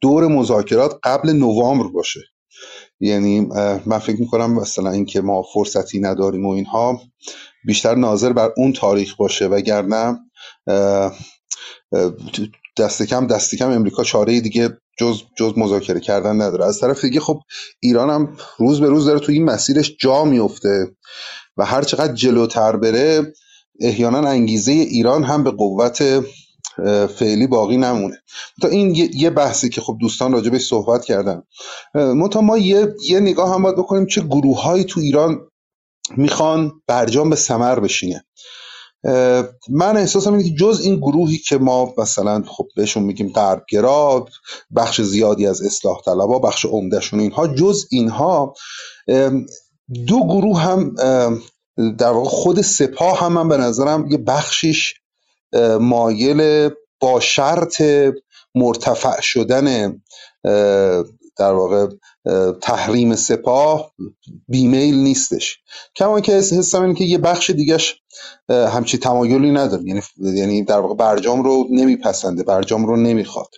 دور مذاکرات قبل نوامبر باشه. یعنی من فکر می‌کنم مثلا اینکه ما فرصتی نداریم و اینها بیشتر ناظر بر اون تاریخ باشه. وگرنه دست کم دست کم امریکا چاره دیگه جز جز مذاکره کردن نداره. از طرف دیگه خب ایران هم روز به روز داره تو این مسیرش جا میفته و هر چقدر جلوتر بره احیانا انگیزه ایران هم به قوت فعلی باقی نمونه. تا این یه بحثی که خب دوستان راجبش صحبت کردن. منتها ما یه, یه نگاه هم باید بکنیم چه گروه تو ایران می‌خوان برجام به سمر بشینه من احساسم اینه که جز این گروهی که ما مثلا خب بهشون میگیم غربگرا بخش زیادی از اصلاح طلبا بخش عمدهشون اینها جز اینها دو گروه هم در واقع خود سپاه هم من به نظرم یه بخشیش مایل با شرط مرتفع شدن در واقع تحریم سپاه بیمیل نیستش. کما که حسم اینه که یه بخش دیگهش همچی تمایلی نداره. یعنی یعنی در واقع برجام رو نمیپسنده برجام رو نمی‌خواد.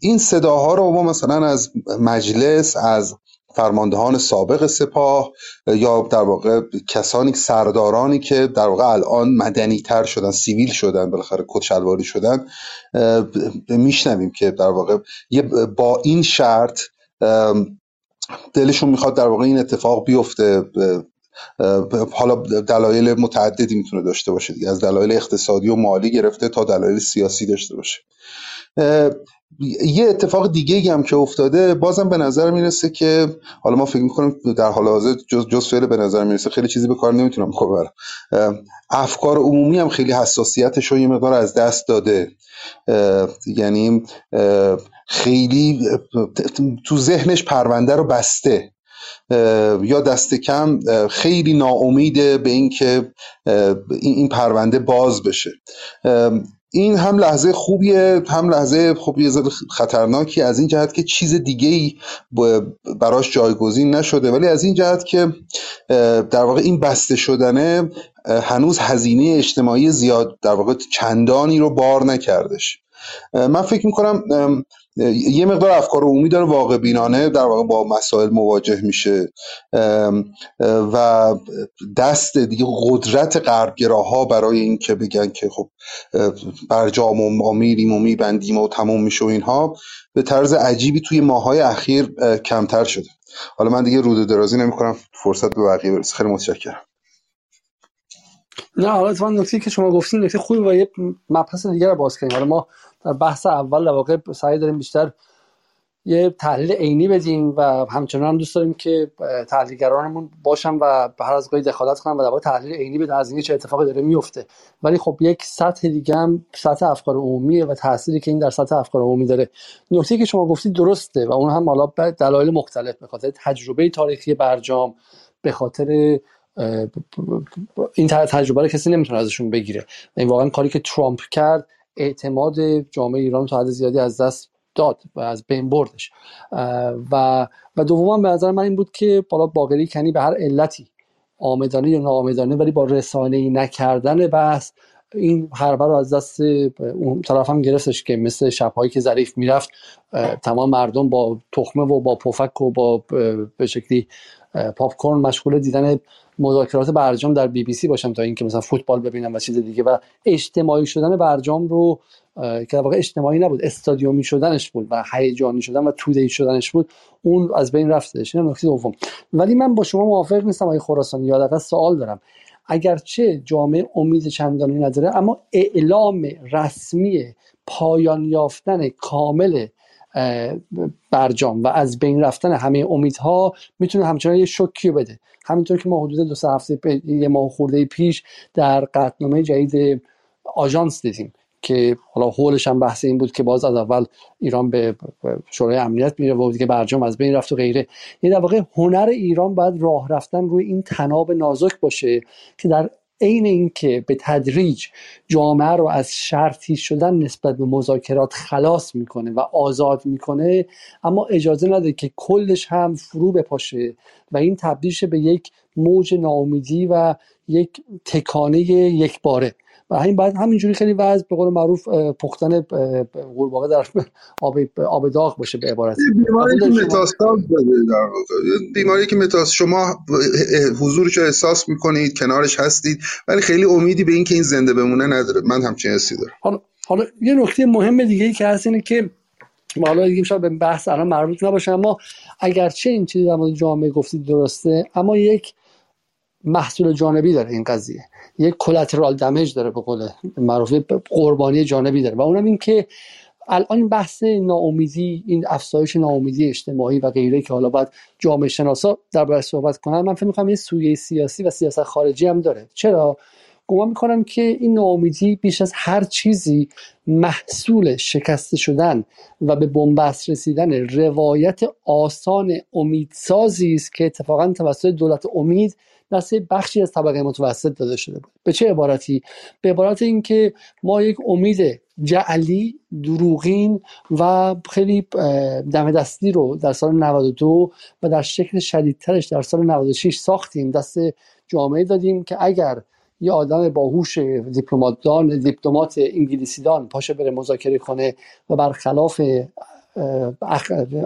این صداها رو ما مثلا از مجلس از فرماندهان سابق سپاه یا در واقع کسانی سردارانی که در واقع الان مدنی تر شدن سیویل شدن بالاخره کت شدن میشنویم که در واقع با این شرط دلشون می‌خواد در واقع این اتفاق بیفته حالا دلایل متعددی می‌تونه داشته باشه از دلایل اقتصادی و مالی گرفته تا دلایل سیاسی داشته باشه. یه اتفاق دیگه هم که افتاده بازم به نظر می‌رسه که حالا ما فکر می‌کنم در حال حاضر جز, جز فعل به نظر می‌رسه خیلی چیزی به کار نمی‌تونم ببرم افکار عمومی هم خیلی حساسیتش رو یه مقدار از دست داده. یعنی خیلی تو ذهنش پرونده رو بسته. یا دست کم خیلی ناامیده به اینکه این پرونده باز بشه. این هم لحظه خوبیه هم لحظه خوبیه خطرناکی از این جهت که چیز دیگه ای براش جایگزین نشده. ولی از این جهت که در واقع این بسته شدنه هنوز هزینه اجتماعی زیاد در واقع چندانی رو بار نکردش. من فکر می‌کنم یه مقدار افکار عمومی داره واقع بینانه در واقع با مسائل مواجه میشه. و دست دیگه قدرت غربگراها برای این که بگن که خب برجام و ما میریم و میبندیم و تموم میشه و اینها به طرز عجیبی توی ماهای اخیر کمتر شده. حالا من دیگه رود درازی نمی‌کنم. فرصت به بقیه برسه. خیلی متشکرم. نه حالا اتفاقا نکته که شما گفتین نکته خوبی و یه مبحث دیگه رو باز کنیم حالا ما بحث اول در واقع سعی داریم بیشتر یه تحلیل عینی بدیم و همچنان هم دوست داریم که تحلیلگرانمون باشن و به هر از گاهی دخالت کنن و در تحلیل عینی بدن از اینکه چه اتفاقی داره میفته. ولی خب یک سطح دیگه هم سطح افکار عمومیه و تأثیری که این در سطح افکار عمومی داره. نکته که شما گفتید درسته و اون هم حالا دلایل مختلف به خاطر تجربه تاریخی برجام به خاطر این تجربه رو کسی نمی‌تونه ازشون بگیره. این واقعا کاری که ترامپ کرد اعتماد جامعه ایران تا حد زیادی از دست داد و از بین بردش. و و دوما به نظر من این بود که بالا باقری کنی به هر علتی آمدانه یا ناآمدانه ولی با رسانه ای نکردن بحث این حربه رو از دست اون طرف هم گرفتش که مثل شبهایی که ظریف می‌رفت تمام مردم با تخمه و با پفک و با به شکلی پاپ کورن مشغول دیدن مذاکرات برجام در بی بی سی باشم تا اینکه مثلا فوتبال ببینم و چیز دیگه. و اجتماعی شدن برجام رو که واقع اجتماعی نبود استادیومی شدنش بود و هیجانی شدن و توده شدنش بود اون از بین رفتش. این نکته دوم. ولی من با شما موافق نیستم آقای خراسانی یاد سوال دارم. اگرچه جامعه امید چندانی نداره اما اعلام رسمی پایان یافتن کامل برجام و از بین رفتن همه امیدها می‌تونه همچنان یه شوکی بده. همینطور که ما حدود دو سه هفته یه ماه خورده پیش در قطنامه جدید آژانس دیدیم که حالا حولش هم بحث این بود که باز از اول ایران به شورای امنیت میره و دیگه برجام از بین رفت و غیره. یعنی در واقع هنر ایران باید راه رفتن روی این تناب نازک باشه که در عین اینکه به تدریج جامعه رو از شرطی شدن نسبت به مذاکرات خلاص می‌کنه و آزاد می‌کنه اما اجازه نده که کلش هم فرو بپاشه و این تبدیل به یک موج ناامیدی و یک تکانه یک باره. و همین بعد همینجوری خیلی وضع به قول معروف پختن قورباغه در آب آب داغ باشه به عبارت بیماری که متاستاز در بیماری که متاس شما حضورش رو احساس می‌کنید کنارش هستید ولی خیلی امیدی به اینکه این زنده بمونه نداره. من همچین حسی دارم. حالا حالا یه نکته مهم دیگه ای که هست اینه که حالا دیگه شاید به بحث الان مربوط نباشه اما اگرچه این چیزی در مورد جامعه گفتید درسته اما یک محصول جانبی داره این قضیه. یک کلاترال دمیج داره به قول معروف قربانی جانبی داره. و اونم این که الان بحث ناامیدی این افزایش ناامیدی اجتماعی و غیره که حالا باید جامعه شناسا درباره صحبت کنن من فکر می‌کنم یه سویه سیاسی و سیاست خارجی هم داره. چرا؟ گمان می‌کنم که این ناامیدی بیش از هر چیزی محصول شکسته شدن و به بنبست رسیدن روایت آسان امیدسازی است که اتفاقا توسط دولت امید دست بخشی از طبقه متوسط داده شده بود. به چه عبارتی؟ به عبارت اینکه ما یک امید جعلی دروغین و خیلی دم دستی رو در سال 92 و در شکل شدیدترش در سال 96 ساختیم. دست جامعه دادیم که اگر یه آدم باهوش دیپلماتدان دیپلمات انگلیسیدان پاشه بره مذاکره کنه و برخلاف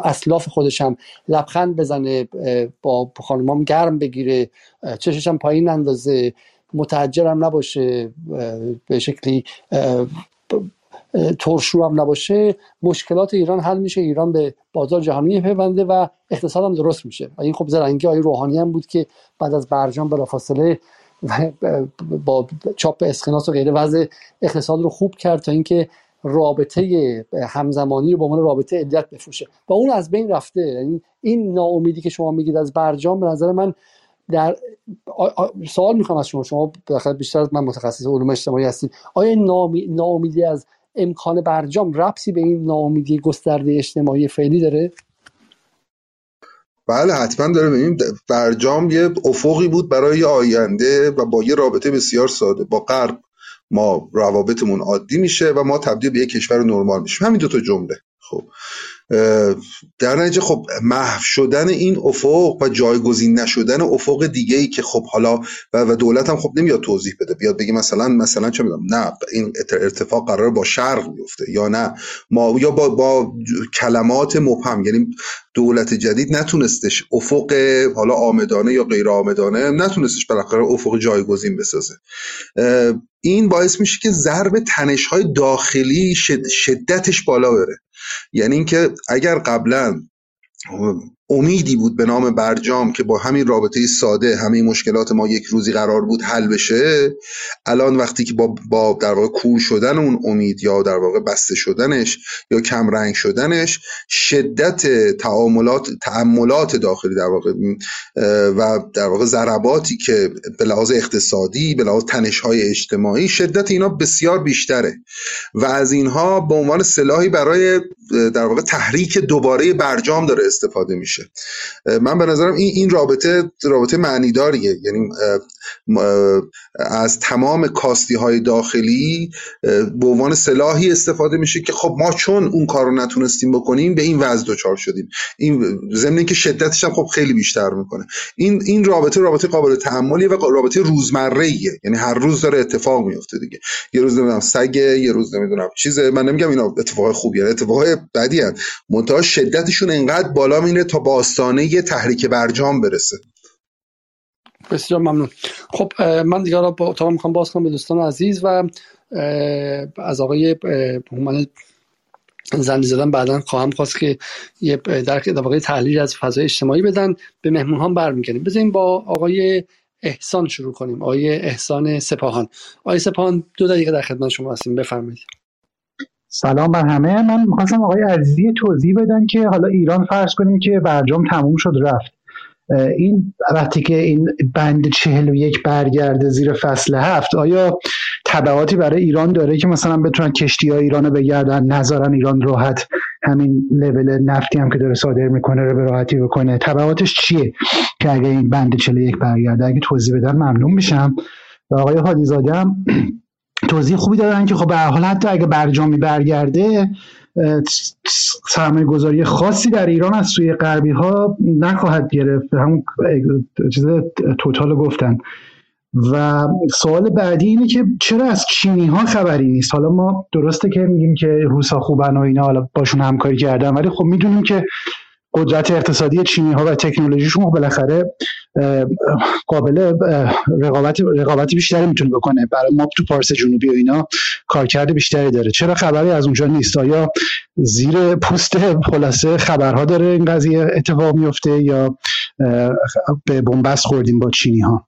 اسلاف خودش هم لبخند بزنه با خانمام گرم بگیره چشش هم پایین اندازه. متعجرم نباشه به شکلی ترشو هم نباشه. مشکلات ایران حل میشه ایران به بازار جهانی پیونده و اقتصاد هم درست میشه. و این خب زرنگی های روحانی هم بود که بعد از برجام بلافاصله با چاپ اسکناس و غیره وضع اقتصاد رو خوب کرد تا اینکه رابطه همزمانی رو به عنوان رابطه عدت بفروشه. و اون از بین رفته. یعنی این ناامیدی که شما میگید از برجام به نظر من در سوال می‌خوام از شما. شما بیشتر از من متخصص علوم اجتماعی هستید آیا ناامیدی از امکان برجام ربطی به این ناامیدی گسترده اجتماعی فعلی داره؟ بله حتما داره. ببینیم برجام یه افقی بود برای آینده و با یه رابطه بسیار ساده با غرب. ما روابطمون عادی میشه و ما تبدیل به یک کشور نرمال میشیم. همین دو تا جمله. خب. در نتیجه خب محو شدن این افق و جایگزین نشدن افق دیگه ای که خب حالا و, دولت هم خب نمیاد توضیح بده. بیاد بگه مثلا مثلا چه می‌دونم نه این ارتفاق قرار با شرق میفته یا نه. ما یا با, با کلمات مبهم یعنی دولت جدید نتونستش افق حالا آمدانه یا غیر آمدانه نتونستش بالاخره افق جایگزین بسازه. این باعث میشه که ضرب تنش های داخلی شدتش بالا بره. یعنی اینکه اگر قبلا امیدی بود به نام برجام که با همین رابطه ساده همه مشکلات ما یک روزی قرار بود حل بشه الان وقتی که با, با در واقع کور شدن اون امید یا در واقع بسته شدنش یا کم رنگ شدنش شدت تعاملات تعاملات داخلی در واقع و در واقع ضرباتی که به لحاظ اقتصادی به لحاظ تنش های اجتماعی شدت اینا بسیار بیشتره. و از اینها به عنوان سلاحی برای در واقع تحریک دوباره برجام داره استفاده میشه. من به نظرم این این رابطه رابطه معنیداریه یعنی از تمام کاستی های داخلی به عنوان سلاحی استفاده میشه که خب ما چون اون کار رو نتونستیم بکنیم به این وضع دچار شدیم. این ضمن که شدتش هم خب خیلی بیشتر می‌کنه. این این رابطه رابطه قابل تحملی و رابطه روزمره ایه یعنی هر روز داره اتفاق میفته دیگه. یه روز نمی‌دونم سگ یه روز نمی‌دونم چیزه. من نمیگم اینا اتفاق خوبیه اتفاق بدی هست منتها شدتشون انقدر بالا میره تا با آستانه تحریک برجام برسه. بسیار ممنون. خب من دیگه را با اتاق می‌خوام باز کنم به دوستان عزیز و از آقای هومن زنی زدن بعدا خواهم خواست که یه در تحلیل از فضای اجتماعی بدن. به مهمون هم برمیگردیم. بذاریم با آقای احسان شروع کنیم. آقای احسان سپاهان. آقای سپاهان دو دقیقه در خدمت شما هستیم. بفرمایید. سلام بر همه. من می‌خواستم آقای عزیزی توضیح بدن که حالا ایران فرض کنیم که برجام تموم شد رفت. این وقتی که این بند چهل و یک برگرده زیر فصل هفت آیا تبعاتی برای ایران داره که مثلا بتونن کشتی ها ایران رو بگردن نذارن ایران راحت همین لول نفتی هم که داره صادر می‌کنه رو به راحتی بکنه؟ تبعاتش چیه که اگه این بند چهل و یک برگرده اگه توضیح بدن ممنون میشم. و آقای حادیزاده هم توضیح خوبی دادن که خب به حال حتی اگه برجامی برگرده سرمایه گذاری خاصی در ایران از سوی غربی ها نخواهد گرفت. همون چیز توتال گفتن. و سوال بعدی اینه که چرا از چینی ها خبری نیست؟ حالا ما درسته که میگیم که روسا خوبن و اینا حالا باشون همکاری کردن ولی خب می‌دونیم که قدرت اقتصادی چینی ها و تکنولوژیشون بالاخره قابل رقابت رقابت بیشتری می‌تونه بکنه. برای ما تو پارس جنوبی و اینا کارکرد بیشتری داره. چرا خبری از اونجا نیست؟ آیا زیر پوست خلاصه خبرها داره این قضیه اتفاق میفته یا به بنبست خوردیم با چینی ها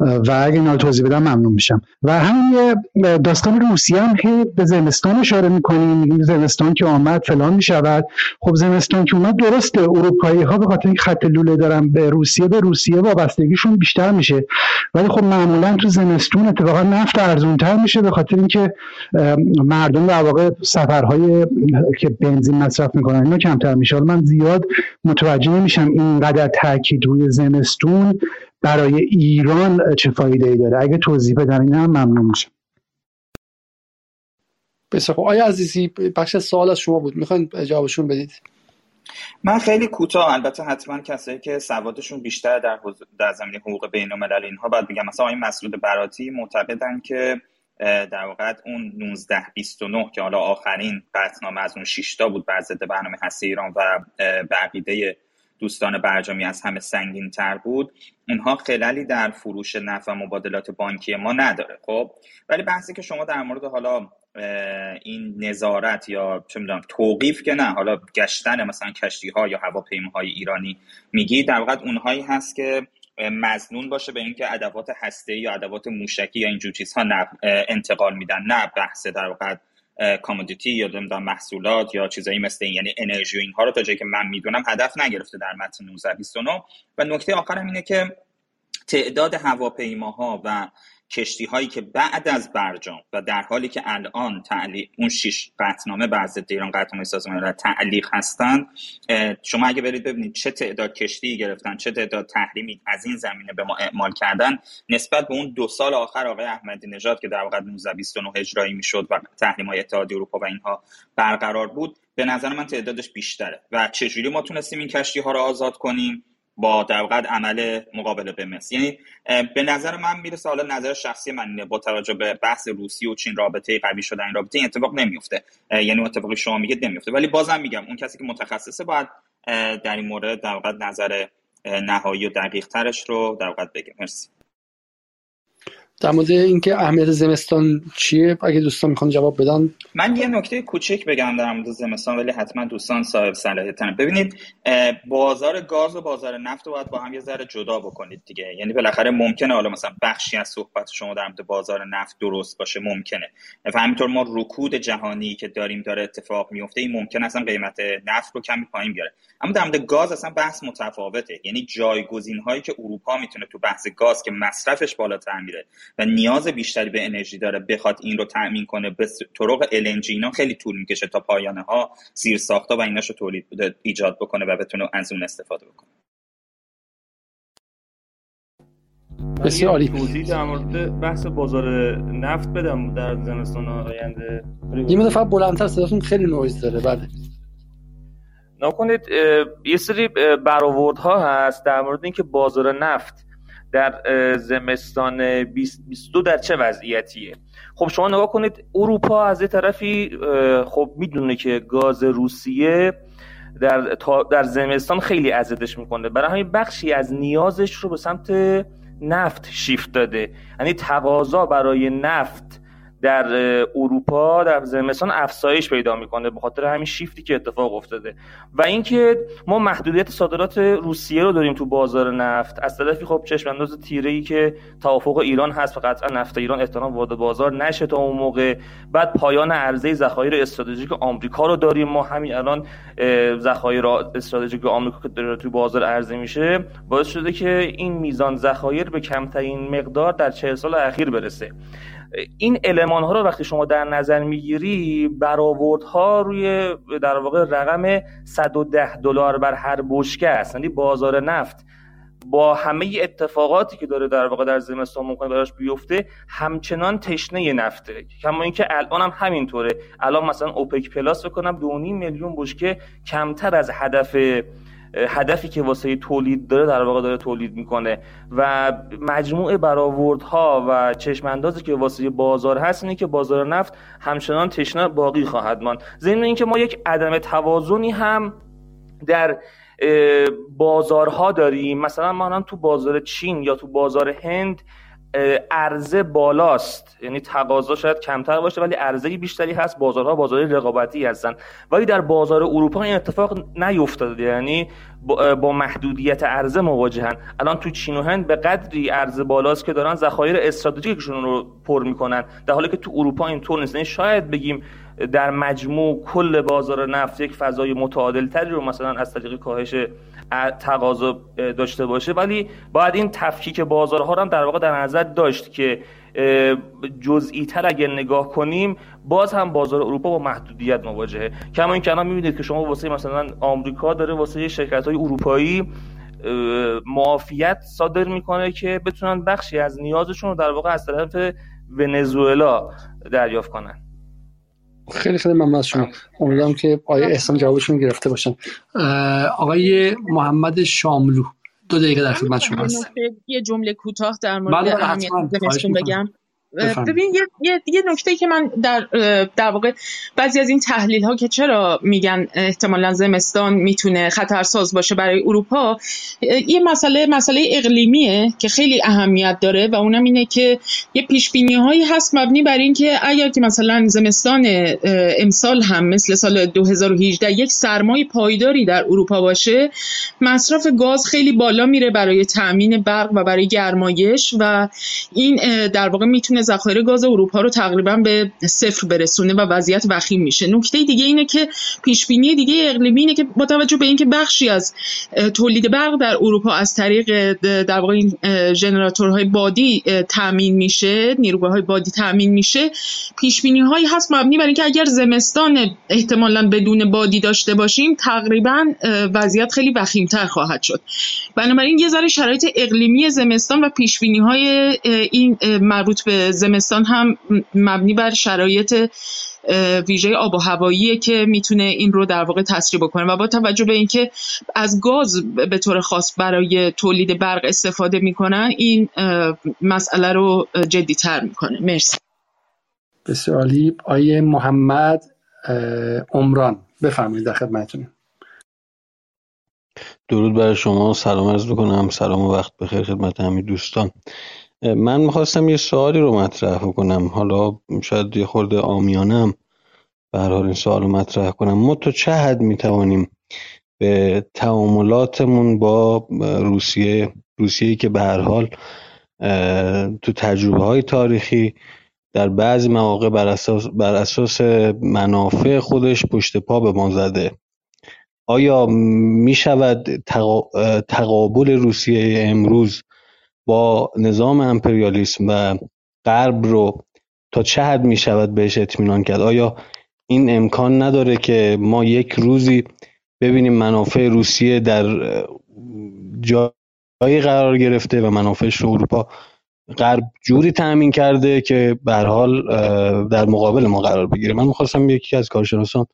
و اگه اینا توضیح بدم ممنون میشم. و همین داستان روسیه هم که به زمستان اشاره می‌کنیم. زمستان که آمد فلان می‌شود. خب زمستان که اومد درسته اروپایی ها به خاطر خط لوله دارن به روسیه به روسیه وابستگیشون بیشتر میشه. ولی خب معمولا تو زمستون اتفاقا نفت ارزونتر میشه به خاطر اینکه مردم در واقع سفرهای که بنزین مصرف می‌کنن اینا کمتر میشه. من زیاد متوجه نمیشم اینقدر تاکید روی زمستون برای ایران چه فایده ای داره؟ اگه توضیح بدن این هم ممنون میشم. بسیار خب آیا عزیزی بخش سوال از شما بود. می‌خواین جوابشون بدید؟ من خیلی کوتاه. البته حتما کسایی که سوادشون بیشتر در, در زمینه حقوق بین الملل اینها باید بگم. مثلا آقای مسعود براتی معتقدن که در واقع اون 1929 که حالا آخرین قطعنامه از اون 6 تا بود بر ضد برنامه هسته ایران و بقیده دوستان برجامی از همه سنگین تر بود. اونها خلالی در فروش نفت و مبادلات بانکی ما نداره خب؟ ولی بحثی که شما در مورد حالا این نظارت یا چه می‌دونم توقیف که نه حالا گشتن مثلا کشتی ها یا هواپیماهای ایرانی میگی در واقع اونهایی هست که مزنون باشه به اینکه ادوات هسته یا ادوات موشکی یا اینجور چیزها انتقال میدن. نه بحث در واقع کامودیتی یا نمی‌دونم محصولات یا چیزایی مثل این. یعنی انرژی و اینها رو تا جایی که من می‌دونم هدف نگرفته در متن 1929 و نکته آخرم اینه که تعداد هواپیماها و کشتی هایی که بعد از برجام و در حالی که الان تعلیق اون شش قطنامه بر ضد ایران قطنامه سازمان ملل تعلیق هستند شما اگه برید ببینید چه تعداد کشتی گرفتن چه تعداد تحریمی از این زمینه به ما اعمال کردن نسبت به اون دو سال آخر آقای احمدی نژاد که در واقع 1929 اجرایی می‌شد و تحریم های اتحادیه اروپا و اینها برقرار بود به نظر من تعدادش بیشتره. و چجوری ما تونستیم این کشتی ها رو آزاد کنیم؟ با در واقع عمل مقابله به مصر یعنی به نظر من می‌رسه حالا نظر شخصی من با توجه به بحث روسی و چین رابطه قوی شدن این رابطه این اتفاق نمیفته. یعنی اتفاقی شما میگه نمیفته. ولی بازم میگم اون کسی که متخصصه باید در این مورد در واقع نظر نهایی و دقیق ترش رو در واقع بگه. مرسی. در مورد اینکه اهمیت زمستان چیه؟ اگه دوستان می‌خوان جواب بدن. من یه نکته کوچک بگم در مورد زمستان ولی حتما دوستان صاحب صلاحیتن ببینید بازار گاز و بازار نفت رو باید با هم یه ذره جدا بکنید دیگه. یعنی بالاخره ممکنه حالا مثلا بخشی از صحبت شما در مورد بازار نفت درست باشه ممکنه. و همینطور ما رکود جهانی که داریم داره اتفاق میفته این ممکن اصلا قیمت نفت رو کمی پایین بیاره. اما در مورد گاز اصلا بحث متفاوته. یعنی جایگزین هایی که اروپا می‌تونه تو بحث گاز که مصرفش بالاتر میره و نیاز بیشتری به انرژی داره بخواد این رو تامین کنه به طرق LNG اینا خیلی طول می‌کشه تا پایانه ها زیر ساختا و ایناشو تولید ایجاد بکنه و بتونه از اون استفاده بکنه. بسیار عالی. توضیح در مورد بحث بازار نفت بدم در زمستان آینده. یه مدفعه بلندتر صداتون خیلی نویز داره. بله. نکنید یه سری برآوردها هست در مورد اینکه بازار نفت در زمستان 2022 در چه وضعیتیه؟ خب شما نگاه کنید اروپا از یه طرفی خب می‌دونه که گاز روسیه در, در زمستان خیلی ازدش می‌کنه برای همین بخشی از نیازش رو به سمت نفت شیفت داده. یعنی تقاضا برای نفت در اروپا در زمستان افزایش پیدا می‌کنه به خاطر همین شیفتی که اتفاق افتاده. و اینکه ما محدودیت صادرات روسیه رو داریم تو بازار نفت از طرفی خب چشم انداز تیره ای که توافق ایران هست و قطعا نفت ایران احترام وارد بازار نشه تا اون موقع. بعد پایان عرضه ذخایر استراتژیک آمریکا رو داریم. ما همین الان ذخایر استراتژیک آمریکا که داره تو بازار عرضه میشه باعث شده که این میزان ذخایر به کمترین مقدار در 40 سال اخیر برسه. این المان ها رو وقتی شما در نظر می‌گیری برآوردها روی در واقع رقم 110 دلار بر هر بشکه است. یعنی بازار نفت با همه اتفاقاتی که داره در واقع در زمستان ممکنه براش بیفته همچنان تشنه نفته. کما اینکه الان هم همینطوره. الان مثلا اوپک پلاس بکنم 2.5 میلیون بشکه کمتر از هدف هدفی که واسه تولید داره در واقع داره تولید می‌کنه. و مجموع برآوردها و چشم اندازی که واسه بازار هست اینه که بازار نفت همچنان تشنه باقی خواهد ماند. ضمن اینکه ما یک عدم توازنی هم در بازارها داریم. مثلا ما تو بازار چین یا تو بازار هند عرضه بالاست. یعنی تقاضا شاید کمتر باشه ولی عرضه بیشتری هست. بازارها بازار رقابتی هستن. ولی در بازار اروپا این اتفاق نیفتاده. یعنی با محدودیت عرضه مواجهن. الان تو چین و هند به قدری عرضه بالاست که دارن ذخایر استراتژیکشون رو پر می‌کنن. در حالی که تو اروپا اینطور نیست. یعنی شاید بگیم در مجموع کل بازار نفت یک فضای متعادل تری رو مثلا از طریق کاهش تقاضا داشته باشه ولی باید این تفکیک بازارها رو هم در واقع در نظر داشت که جزئی تر اگر نگاه کنیم باز هم بازار اروپا با محدودیت مواجهه. کما این الان می‌بینید که شما واسه مثلا آمریکا داره واسه شرکت های اروپایی معافیت صادر می‌کنه که بتونن بخشی از نیازشون رو در واقع از طرف ونزوئلا دریافت کنن. خیلی خیلی ممنون از شما. امیدوارم که آقای احسان جوابشون گرفته باشن. آقای محمد شاملو دو دقیقه در خدمت شما هست یه جمله کوتاه در مورد اهمیت بگم. ببین یه, یه،, یه نکته که من در در واقع بعضی از این تحلیل ها که چرا میگن احتمالا زمستان می‌تونه خطرساز باشه برای اروپا یه مسئله مسئله اقلیمیه که خیلی اهمیت داره و اونم اینه که یه پیش بینی هایی هست مبنی بر اینکه اگر که مثلا زمستان امسال هم مثل سال 2018 یک سرمای پایداری در اروپا باشه مصرف گاز خیلی بالا میره برای تامین برق و برای گرمایش و این در واقع می‌تونه ذخایر گاز اروپا رو تقریبا به صفر برسونه و وضعیت وخیم میشه. نکته دیگه اینه که پیش بینی دیگه اقلیمی اینه که با توجه به اینکه بخشی از تولید برق در اروپا از طریق در واقع این ژنراتورهای بادی تامین میشه نیروگاه‌های بادی تامین میشه پیش بینی هایی هست مبنی بر اینکه اگر زمستان احتمالا بدون بادی داشته باشیم تقریبا وضعیت خیلی وخیمتر خواهد شد. بنابراین یه ذره شرایط اقلیمی زمستان و پیش های این مربوط به زمستان هم مبنی بر شرایط ویژه آب و هوایی که می‌تونه این رو در واقع تسریع بکنه. و با توجه به اینکه از گاز به طور خاص برای تولید برق استفاده می‌کنن این مسئله رو جدی تر می‌کنه. مرسی. بسیار عالی. آیه محمد عمران بفرمایید در خدمتتونیم درود بر شما. سلام عرض بکنم سلام و وقت بخیر خدمت همه دوستان. من می‌خواستم یه سوالی رو مطرح کنم حالا شاید یه خورده آمیانم به حال این سوال رو مطرح کنم. ما تو چه حد می‌توانیم به تعاملاتمون با روسیه روسیه که به هر حال تو تجربه های تاریخی در بعضی مواقع بر اساس, بر اساس منافع خودش پشت پا به ما زده. آیا می شود تقابل روسیه امروز با نظام امپریالیسم و غرب رو تا چه حد می شود بهش اطمینان کرد؟ آیا این امکان نداره که ما یک روزی ببینیم منافع روسیه در جایی قرار گرفته و منافعش رو اروپا غرب جوری تأمین کرده که به حال در مقابل ما قرار بگیره؟ من می‌خواستم یکی از کارشناسان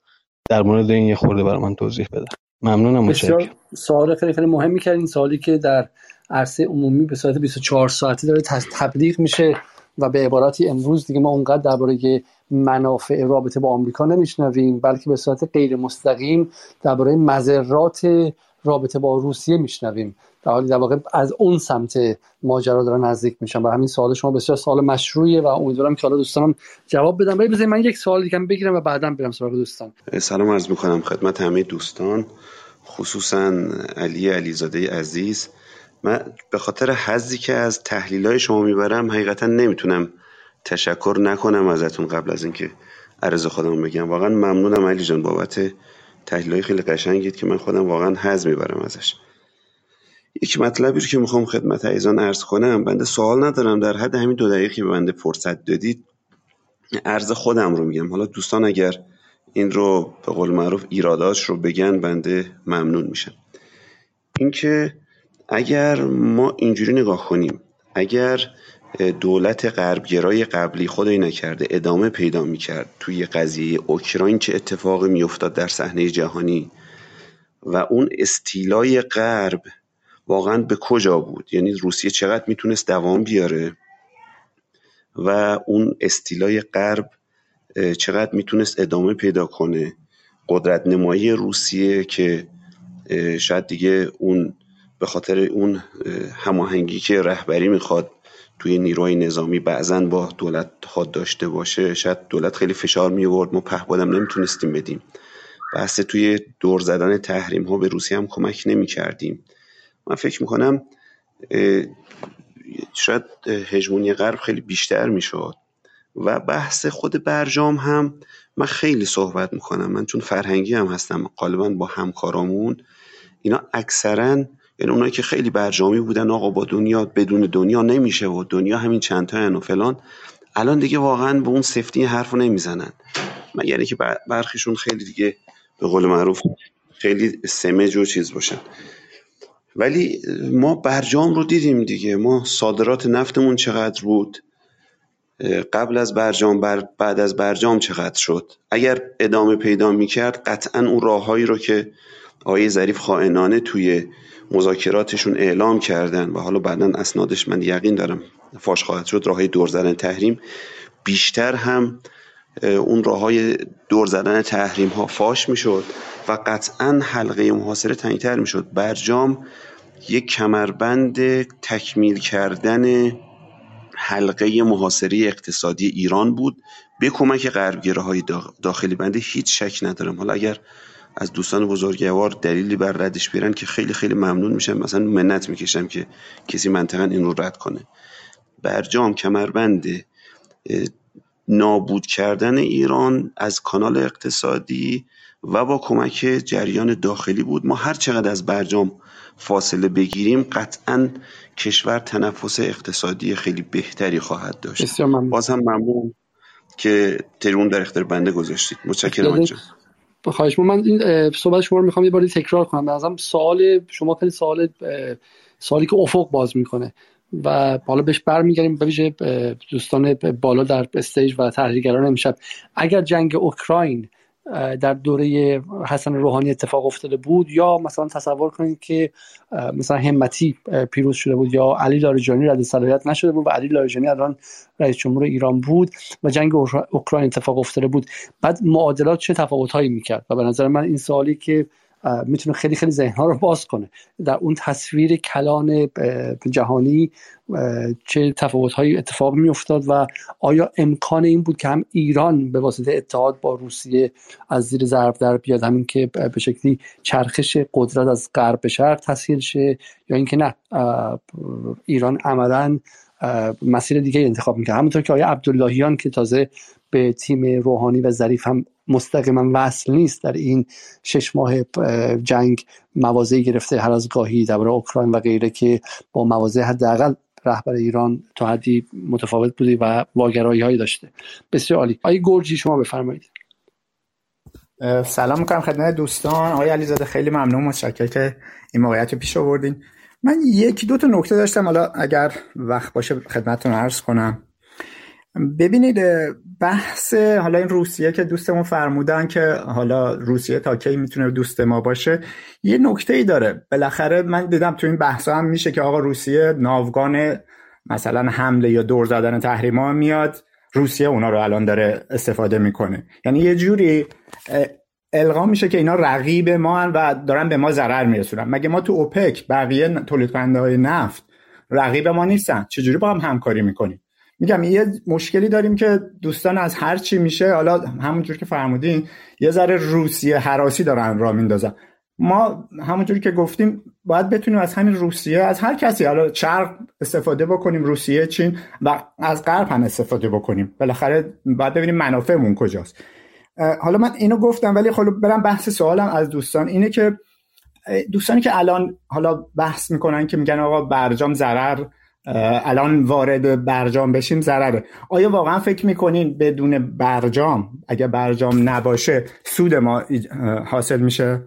در مورد این یه خورده برای من توضیح بده. ممنونم بسیار سوال خیلی خیلی مهمی کردین سوالی که در عرصه عمومی به صورت 24 ساعته داره تبلیغ میشه و به عبارتی امروز دیگه ما اونقدر درباره منافع رابطه با آمریکا نمیشنویم بلکه به صورت غیر مستقیم درباره مذرات رابطه با روسیه میشنویم. در حالی در واقع از اون سمت ماجرا دارن نزدیک میشن و همین سوال شما بسیار سوال مشروعیه و امیدوارم که حالا دوستانم جواب بدم ولی بذارید من یک سوال دیگه بگیرم و بعدا برم سراغ دوستان. سلام عرض می‌کنم خدمت همه دوستان خصوصا علی علیزاده عزیز. من به خاطر حزی که از تحلیل های شما می‌برم حقیقتا نمی‌تونم تشکر نکنم ازتون قبل از اینکه عرض خودم بگم. واقعا ممنونم علی جان بابت تحلیل های خیلی قشنگید که من خودم واقعا حز می‌برم ازش. یک مطلبی رو که می‌خوام خدمت عزیزان عرض کنم بنده سوال ندارم در حد همین دو دقیقه که بنده فرصت دادید عرض خودم رو میگم. حالا دوستان اگر این رو به قول معروف ایراداش رو بگن بنده ممنون میشم. اینکه اگر ما اینجوری نگاه کنیم اگر دولت غربگرای قبلی خدای نکرده ادامه پیدا می‌کرد توی قضیه اوکراین چه اتفاقی میافتاد در صحنه جهانی و اون استیلای غرب واقعا به کجا بود؟ یعنی روسیه چقدر می‌تونست دوام بیاره و اون استیلای غرب چقدر می‌تونست ادامه پیدا کنه؟ قدرت نمایی روسیه که شاید دیگه اون به خاطر اون هماهنگی که رهبری می‌خواد توی نیروهای نظامی بعضا با دولت ها داشته باشه شاید دولت خیلی فشار می ما پهبادم نمی‌تونستیم بدیم. بحث توی دور زدن تحریم ها به روسیه هم کمک نمی کردیم من فکر می‌کنم شاید هژمونی غرب خیلی بیشتر می‌شد. و بحث خود برجام هم من خیلی صحبت می‌کنم. من چون فرهنگی هم هستم غالبا با همکارامون اینا اکثرا یعنی اونایی که خیلی برجامی بودن آقا با دنیا بدون دنیا نمیشه و دنیا همین چند تا و فلان. الان دیگه واقعا به اون سفتی حرفو نمی‌زنن. من یعنی که برخیشون خیلی دیگه به قول معروف خیلی سمج و چیز باشن. ولی ما برجام رو دیدیم دیگه. ما صادرات نفتمون چقدر بود؟ قبل از برجام بر بعد از برجام چقدر شد؟ اگر ادامه پیدا می‌کرد قطعا اون راههایی رو که آقای ظریف خائنانه توی مذاکراتشون اعلام کردن و حالا بعدا اسنادش من یقین دارم فاش خواهد شد راه های دور زدن تحریم. بیشتر هم اون راه های دور زدن تحریم ها فاش می‌شد و قطعا حلقه محاصره تنگتر می‌شد. برجام یک کمربند تکمیل کردن حلقه محاصره اقتصادی ایران بود. به کمک غربگره های داخلی بنده هیچ شک ندارم. حالا اگر از دوستان بزرگوار دلیلی بر ردش بیارن که خیلی خیلی ممنون میشم. مثلا منت می‌کشم که کسی منطقا این رو رد کنه. برجام کمربند نابود کردن ایران از کانال اقتصادی و با کمک جریان داخلی بود. ما هر چقدر از برجام فاصله بگیریم قطعا کشور تنفس اقتصادی خیلی بهتری خواهد داشت. باز هم ممنون که تریبون در اختیار بنده گذاشتید. متشکرم انجام خواهش من این صحبت شما رو می‌خوام یه باری تکرار کنم. به سوال شما خیلی سوال سوالی که افق باز می‌کنه. و حالا بهش برمیگردیم. به دوستان بالا در استیج و تحلیلگران امشب. اگر جنگ اوکراین در دوره حسن روحانی اتفاق افتاده بود یا مثلا تصور کنید که مثلا همتی پیروز شده بود یا علی لاریجانی رد صلاحیت نشده بود و علی لاریجانی الان رئیس جمهور ایران بود و جنگ اوکراین اتفاق افتاده بود. بعد معادلات چه تفاوتهایی می‌کرد؟ و به نظر من این سوالی که می‌تونه خیلی خیلی ذهنها رو باز کنه. در اون تصویر کلان جهانی چه تفاوت هایی اتفاق میافتاد و آیا امکان این بود که هم ایران به واسطه اتحاد با روسیه از زیر ضرب در بیاد همین که به شکلی چرخش قدرت از غرب به شرق تسهیل شه یا اینکه نه؟ ایران عملا مسیر دیگه انتخاب می‌کرد. همونطور که آیا عبداللهیان که تازه به تیم روحانی و ظریف هم مستقیما وصل نیست. در این شش ماه جنگ موازه گرفته هر از گاهی درباره اوکراین و غیره که با موازه حداقل رهبر ایران تا حدی متفاوت بودی و واگرایی هایی داشته. بسیار عالی. آقای گرجی شما بفرمایید. سلام می‌کنم خدمت دوستان. آقای علیزاده خیلی ممنون. متشکرم که این موقعیت رو پیش آوردین. من یکی دو تا نکته داشتم. حالا اگر وقت باشه خدمتتون عرض کنم. ببینید بحث حالا این روسیه که دوستمون فرمودن که حالا روسیه تا کی می‌تونه دوست ما باشه یه نکته ای داره. بالاخره من دیدم تو این بحث هم میشه که آقا روسیه ناوگان مثلا حمله یا دور زدن تحریما میاد روسیه اونا رو الان داره استفاده می‌کنه. یعنی یه جوری القا میشه که اینا رقیب ما و دارن به ما ضرر میرسونن. مگه ما تو اوپک بقیه تولید های نفت رقیب ما نیستن؟ چجوری با هم همکاری می‌کنیم؟ میگم یه مشکلی داریم که دوستان از هر چی میشه حالا همونجور که فرمودین یه ذره روسیه حراسی دارن را میندازن. ما همونجوری که گفتیم باید بتونیم از همین روسیه از هر کسی حالا شرق استفاده بکنیم روسیه چین و از غرب هم استفاده بکنیم. بالاخره باید ببینیم منافعمون کجاست. حالا من اینو گفتم ولی خب برم بحث سوالم از دوستان. اینه که دوستانی که الان حالا بحث می‌کنن که میگن آقا برجام ضرر الان وارد برجام بشیم ضرره آیا واقعا فکر می‌کنین بدون برجام اگر برجام نباشه سود ما حاصل میشه؟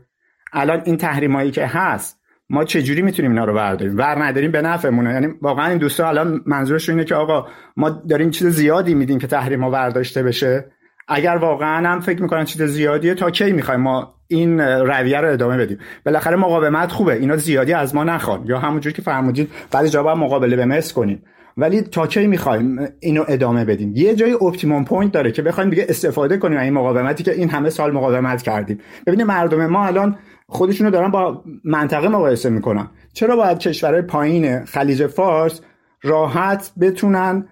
الان این تحریمایی که هست ما چجوری می‌تونیم اینا رو برداریم؟ ور نداریم به نفعمونه. یعنی واقعا این دوستا الان منظورشون اینه که آقا ما داریم چیز زیادی میدیم که تحریم ها برداشته بشه. اگر واقعا هم فکر می‌کنن چیز زیادیه تا کی می‌خوایم ما این رویه رو ادامه بدیم. بالاخره مقاومت خوبه. اینا زیادی از ما نخوان. یا همونجوری که فرمودید جا باید مقابله به مثل کنیم. ولی تا کی می‌خوایم اینو ادامه بدیم؟ یه جای optimum point داره که بخوایم دیگه استفاده کنیم این مقاومتی که این همه سال مقاومت کردیم. ببینید مردم ما الان خودشونو دارن با منطقه مقایسه می‌کنن. چرا باید کشورهای پایین خلیج فارس راحت بتونن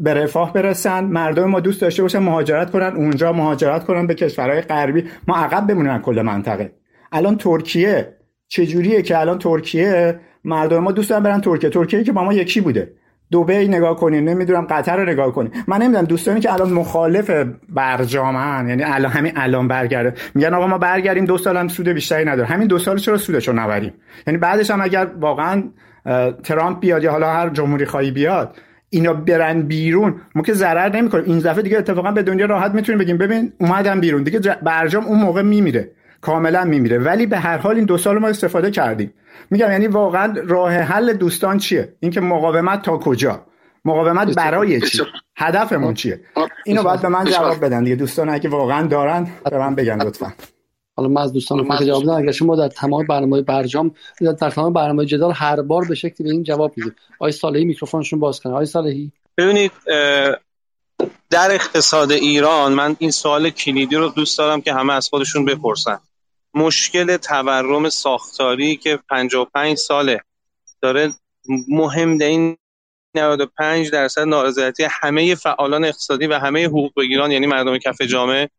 به رفاه برسن مردم ما دوست داشته باشن مهاجرت کنن اونجا مهاجرت کنن به کشورهای غربی. ما عقب بمونیم کل منطقه. الان ترکیه چجوریه که الان ترکیه؟ مردم ما دوست دارن برن ترکیه. ترکیه که با ما یکی بوده. دبی نگاه کنیم نمی‌دونم قطر رو نگاه کنیم من نمی‌دونم دوستانی که الان مخالف برجامن یعنی الان همین الان برگرده میگن آقا ما برگردیم دو سال هم سود بیشتری نداره همین دو سال چرا سودشو نبریم؟ یعنی بعدش هم اگر واقعا ترامپ بیاد یا حالا هر جمهوری خواهی بیاد اینا برن بیرون ما که ضرر نمی‌کنیم. این دفعه دیگه اتفاقا به دنیا راحت می‌تونیم بگیم ببین اومدن بیرون. دیگه برجام اون موقع میمیره. کاملا میمیره. ولی به هر حال این دو سال ما استفاده کردیم. میگم یعنی واقعا راه حل دوستان چیه؟ اینکه مقاومت تا کجا؟ مقاومت برای چی؟ هدفمون چیه؟ اینو باید به من جواب بدن دیگه. دوستان اگه واقعا دارن به من بگن لطفا. حالا من از دوستان که جواب بدم اگر شما در تمام برنامه برجام در تمام برنامه جدال هر بار به شکلی به این جواب می‌دید آقای صالحی میکروفونشون باز کنه. آقای صالحی. ببینید در اقتصاد ایران من این سوال کلیدی رو دوست دارم که همه از خودشون بپرسن. مشکل تورم ساختاری که 55 ساله. داره مهم این 95 درصد نارضایتی همه فعالان اقتصادی و همه حقوق بگیران یعنی مردم کف جامعه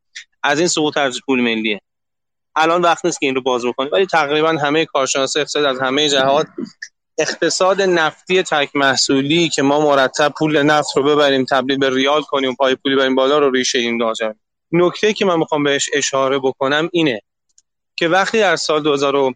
از این سقوط ارزش پول ملیه. الان وقت نیست که این رو باز بکنیم ولی تقریبا همه کارشناس اقتصاد از همه جهات اقتصاد نفتی تک محصولی که ما مرتب پول نفت رو ببریم تبدیل به ریال کنیم پای پولی بریم بالا رو ریشه این داجم نکته که من می‌خوام بهش اشاره بکنم اینه که وقتی در سال 2000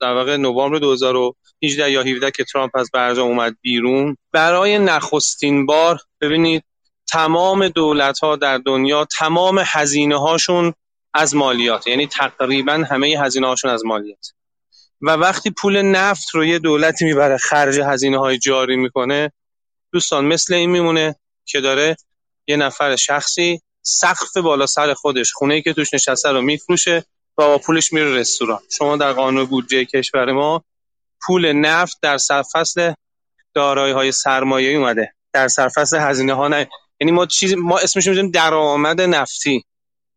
در واقع نوامبر 2018 یا 17 که ترامپ از برجام اومد بیرون برای نخستین بار ببینید تمام دولت ها در دنیا تمام هزینه هاشون از مالیات یعنی تقریبا همه هزینه هاشون از مالیات. و وقتی پول نفت رو یه دولتی می‌بره خرج هزینه های جاری می‌کنه دوستان مثل این میمونه که داره یه نفر شخصی سقف بالا سر خودش خونه ای که توش نشسته رو میفروشه و با پولش میره رستوران. شما در قانون بودجه کشور ما پول نفت در سرفصل دارایی های سرمایه اومده. در سرفصل هزینه ها نه. یعنی ما چیز ما اسمش می‌ذاریم درآمد نفتی.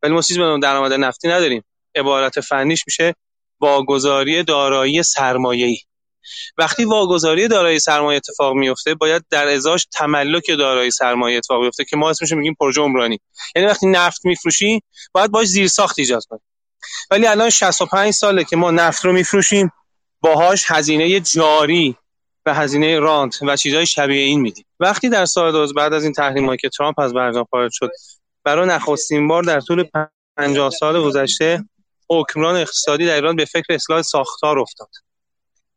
ولی ما چیزی به درآمد نفتی نداریم. عبارت فنیش میشه واگذاری دارایی سرمایه‌ای. وقتی واگذاری دارایی سرمایه اتفاق میفته باید در ازاش تملک دارایی سرمایه اتفاق بیفته که ما اسمش میگیم پروژه عمرانی. یعنی وقتی نفت میفروشی باید باش زیر ساخت ایجاد کنی. ولی الان 65 ساله که ما نفت رو میفروشیم باهاش هزینه جاری و هزینه رانت و چیزهای شبیه این میدیم. وقتی در سال بعد از این تحریمایی که ترامپ از برجام خارج شد برای نخستین بار در طول 50 سال گذشته حکمران اقتصادی در ایران به فکر اصلاح ساختار افتاد.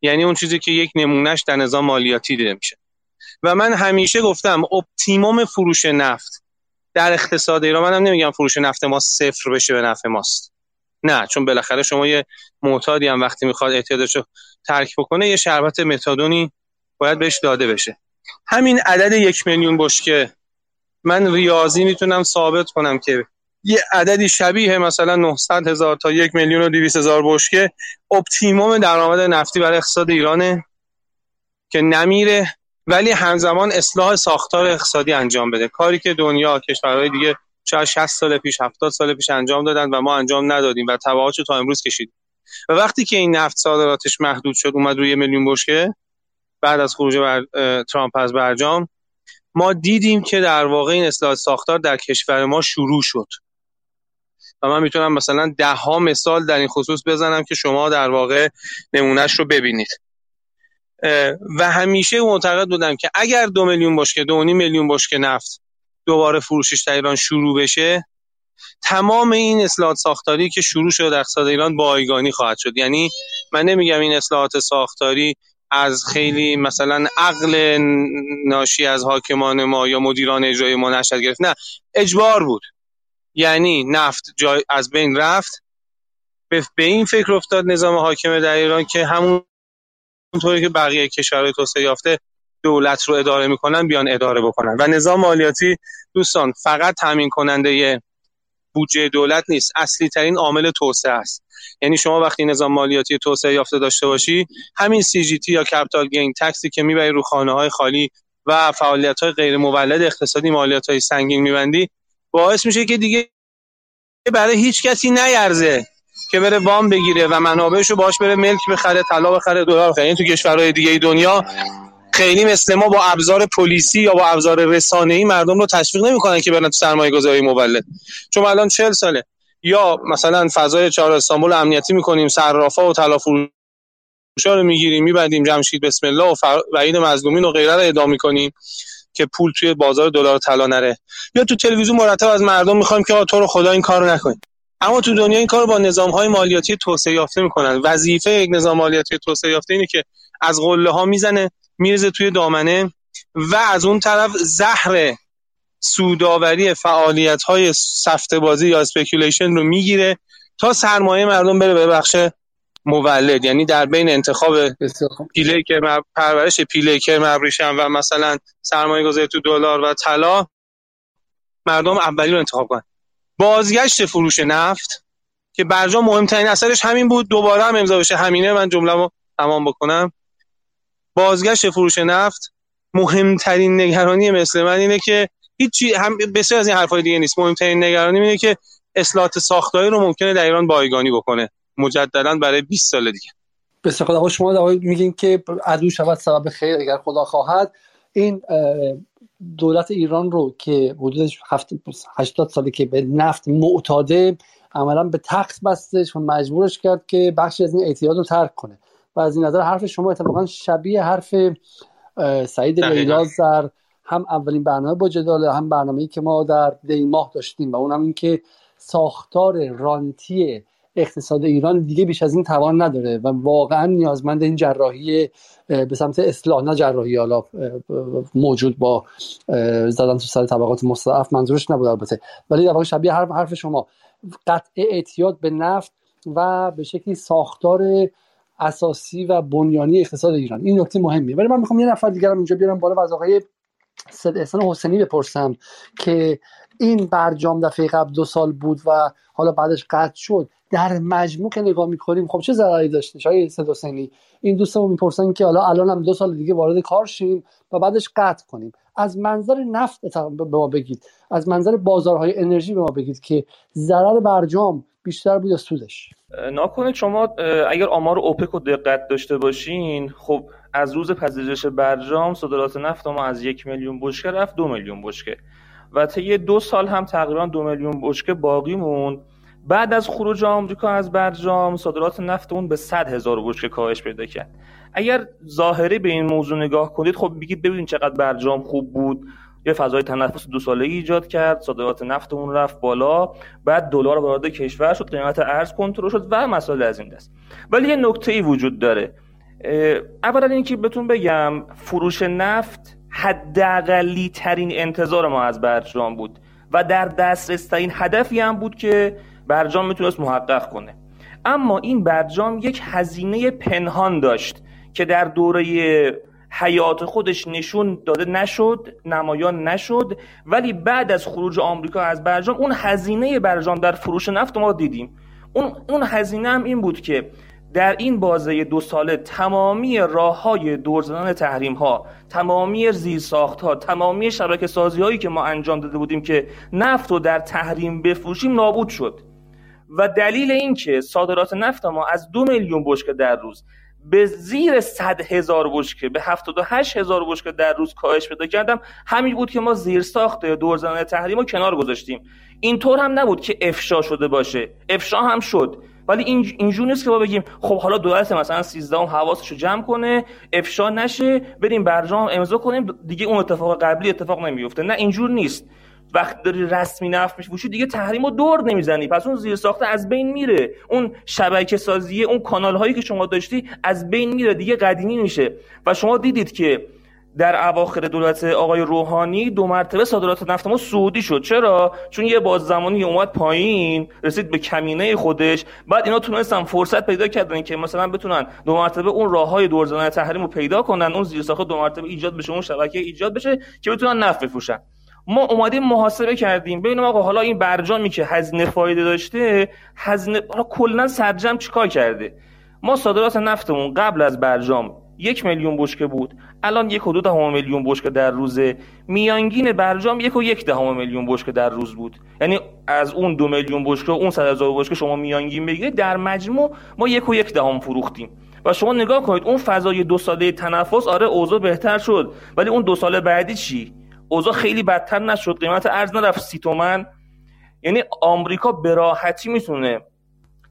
یعنی اون چیزی که یک نمونهش در نظام مالیاتی دیده میشه. و من همیشه گفتم optimum فروش نفت در اقتصاد ایران منم نمیگم فروش نفت ما صفر بشه به نفع ماست. نه چون بالاخره شما یه معتادی هم وقتی می‌خواد اعتیادش رو ترک بکنه یه شربت متادونی باید بهش داده بشه. همین عدد یک میلیون بشکه من ریاضی می‌تونم ثابت کنم که یه عددی شبیه مثلا 900 هزار تا یک میلیون و 200 هزار بشکه optimum درآمد نفتی برای اقتصاد ایرانه که نمیره ولی همزمان اصلاح ساختار اقتصادی انجام بده. کاری که دنیا کشورهای دیگه شاید 60 سال پیش 70 سال پیش انجام دادن و ما انجام ندادیم و تبعاتش تا امروز کشید. و وقتی که این نفت صادراتش محدود شد اومد روی میلیون بشکه بعد از خروج بر... ترامپ از برجام ما دیدیم که در واقع این اصلاح ساختار در کشور ما شروع شد. و من می‌تونم مثلا ده ها مثال در این خصوص بزنم که شما در واقع نمونهش رو ببینید. و همیشه معتقد بودم که اگر دو میلیون بشکه دو میلیون بشکه نفت دوباره فروشش در ایران شروع بشه تمام این اصلاحات ساختاری که شروع شده در اقتصاد ایران بایگانی خواهد شد. یعنی من نمیگم این اصلاحات ساختاری از خیلی مثلا عقل ناشی از حاکمان ما یا مدیران اجرایی ما نشد گرفت. نه اجبار بود. یعنی نفت جای از بین رفت. به, این فکر افتاد نظام حاکم در ایران که همون طوری که بقیه کشورهای توسعه یافته دولت رو اداره می‌کنن بیان اداره بکنن. و نظام مالیاتی دوستان فقط تامین کننده بودجه دولت نیست. اصلی ترین عامل توسعه است. یعنی شما وقتی نظام مالیاتی توسعه یافته داشته باشی همین CGT یا capital gain tax ی که می‌بری رو خانه های خالی و فعالیت های غیر مولد اقتصادی مالیات های سنگین میبندی باعث میشه که دیگه برای هیچ کسی نیرزه که بره وام بگیره و منابعش رو باش بره ملک بخره طلا بخره دلار بخره. این تو کشورهای دیگه دنیا خیلی مثل ما با ابزار پلیسی یا با ابزار رسانه‌ای مردم رو تشویق نمی‌کنن که برن تو سرمایه گذاری مولد چون الان 40 ساله. یا مثلا فضای چهار استانبول امنیتی می‌کنیم صرافا و طلا فروشا رو می‌گیریم میبندیم جمشید بسم الله و وحید مظلومین و غیره رو اعدام می‌کنیم که پول توی بازار دلار طلا نره. یا تو تلویزیون مرتب از مردم می‌خوایم که تو رو خدا این کارو نکن اما تو دنیا این کار با نظام های مالیاتی توسعه یافته می‌کنن. وظیفه یک نظام مالیاتی توسعه یافته اینه که از قله ها می‌زنه میرزه توی دامنه و از اون طرف زهر سوداوری فعالیت های سفته بازی یا اسپیکولیشن رو می‌گیره تا سرمایه مردم بره به بخش مولد. یعنی در بین انتخاب پیلیکر پرورش پیلیکر مبریشن و مثلا سرمایه گذاری تو دلار و طلا مردم اولی رو انتخاب کنن. بازگشت فروش نفت که برجام مهمترین اثرش همین بود. دوباره هم امضا بشه. همینه. من جمله رو تمام بکنم. بازگشت فروش نفت مهمترین نگرانی مثل من اینه که هیچی هم بسیار از این حرفای دیگه نیست. مهمترین نگرانی اینه که اصلاحات ساختاری رو ممکنه در ایران بایگانی بکنه. مجددا برای 20 سال دیگه. بسیار خدا. شما میگین که عدو شود سبب خیر اگر خدا خواهد. این دولت ایران رو که حدود 80 سالی که به نفت معتاده عملا به تخت بستش و مجبورش کرد که بخشی از این اعتیاد رو ترک کنه. و از این نظر حرف شما اتفاقا شبیه حرف سعید لیلاز در هم اولین برنامه با جدال هم برنامه‌ای که ما در دی ماه داشتیم و اونم این که ساختار رانتی اقتصاد ایران دیگه بیش از این توان نداره و واقعا نیازمند این جراحی به سمت اصلاح نه جراحی حالا موجود با زدن تو سر طبقات مستضعف منظورش نبود البته. ولی در واقع شبیه حرف شما. قطع اعتیاد به نفت و به شکلی ساختار اساسی و بنیانی اقتصاد ایران. این نکته مهمیه. ولی من می‌خوام یه نفر دیگرم اینجا بیارم بالا و از آقای سید احسان حسینی بپرسم که این برجام دفعه قبل دو سال بود و حالا بعدش قطع شد. در مجموع که نگاه می‌کنیم خب چه ضرری داشته؟ شاید سید حسینی. این دوستمون می‌پرسن که حالا الان هم دو سال دیگه وارد کار شیم و بعدش قطع کنیم. از منظر نفت به ما بگید. از منظر بازارهای انرژی به ما بگید که ضرر برجام بیشتر بود یا سودش؟ ناکنه شما اگر آمار اوپک رو دقت داشته باشین خب از روز پذیرش برجام صادرات نفت ما از یک میلیون بشکه رفت دو میلیون بشکه و طی دو سال هم تقریبا دو میلیون بشکه باقی موند. بعد از خروج آمریکا از برجام صادرات نفت اون به 100 هزار بشکه کاهش پیدا کرد. اگر ظاهری به این موضوع نگاه کنید خب بگید ببینید چقدر برجام خوب بود. یه فضای تنفس دو ساله ایجاد کرد صادرات نفت اون رفت بالا بعد دلار وارد کشور شد قیمت ارز کنترل شد و مسائل از این دست. ولی یه نکته ای وجود داره. اولا اینکه بهتون بگم فروش نفت حداقلی ترین انتظار ما از برجام بود و در دسترس ترین هدفی هم بود که برجام می‌تونست محقق کنه. اما این برجام یک هزینه پنهان داشت که در دوره حیات خودش نشون داده نشد نمایان نشد ولی بعد از خروج آمریکا از برجام اون هزینه برجام در فروش نفت ما دیدیم. اون اون هزینه هم این بود که در این بازه دو ساله تمامی راه های دور زدن تحریم ها تمامی زیرساخت ها تمامی شبکه سازی هایی که ما انجام داده بودیم که نفت رو در تحریم بفروشیم نابود شد. و دلیل این که صادرات نفت ما از دو میلیون بشکه در روز به زیر صد هزار بشکه به هفتاد و هشت هزار بشکه در روز کاهش پیدا کردم. همین بود که ما زیر ساخت دور زدن تحریم رو کنار گذاشتیم. اینطور هم نبود که افشا شده باشه. افشا هم شد. ولی این اینجور نیست که ما بگیم خب حالا دولت مثلا 13 هم حواسش رو جمع کنه افشا نشه بریم برجام امضا کنیم. دیگه اون اتفاق قبلی اتفاق نمیفته نه اینجور نیست. وقت داری رسمی نفت میفروشی دیگه تحریم رو دور نمی‌زنی. پس اون زیر ساخته از بین میره. اون شبکه سازی اون کانال هایی که شما داشتی از بین میره. دیگه قدیمی میشه. و شما دیدید که در اواخر دولت آقای روحانی دو مرتبه صادرات نفت ما سعودی شد. چرا؟ چون یه باز زمانی اومد پایین رسید به کمینه خودش. بعد اینا تونستن فرصت پیدا کردن که مثلا بتونن دو مرتبه اون راه های دور زدن تحریم رو پیدا کنن. اون زیرساخت دو مرتبه ایجاد بشه اون شبکه ایجاد بشه که بتونن نفت بفروشن. ما اومدیم محاسبه کردیم. ببینیم آقا حالا این برجامی که هزینه فایده داشته هزینه حالا کلا سرجم چیکار کرده؟ ما صادرات نفتمون قبل از برجام یک میلیون بشکه بود. الان یک و دو دهم میلیون بشکه در روزه. میانگین برجام یک و یک دهم میلیون بشکه در روز بود. یعنی از اون دو میلیون بشکه اون صد هزار بشکه شما میانگین بگیرید در مجموع ما یک و یک دهم فروختیم. و شما نگاه کنید اون فضای دو ساله تنفس آره اوضاع بهتر شد. ولی اون دو سال بعدی چی؟ اوضاع خیلی بدتر نشد. قیمت ارز نرفت سی تومن. یعنی آمریکا به راحتی می‌تونه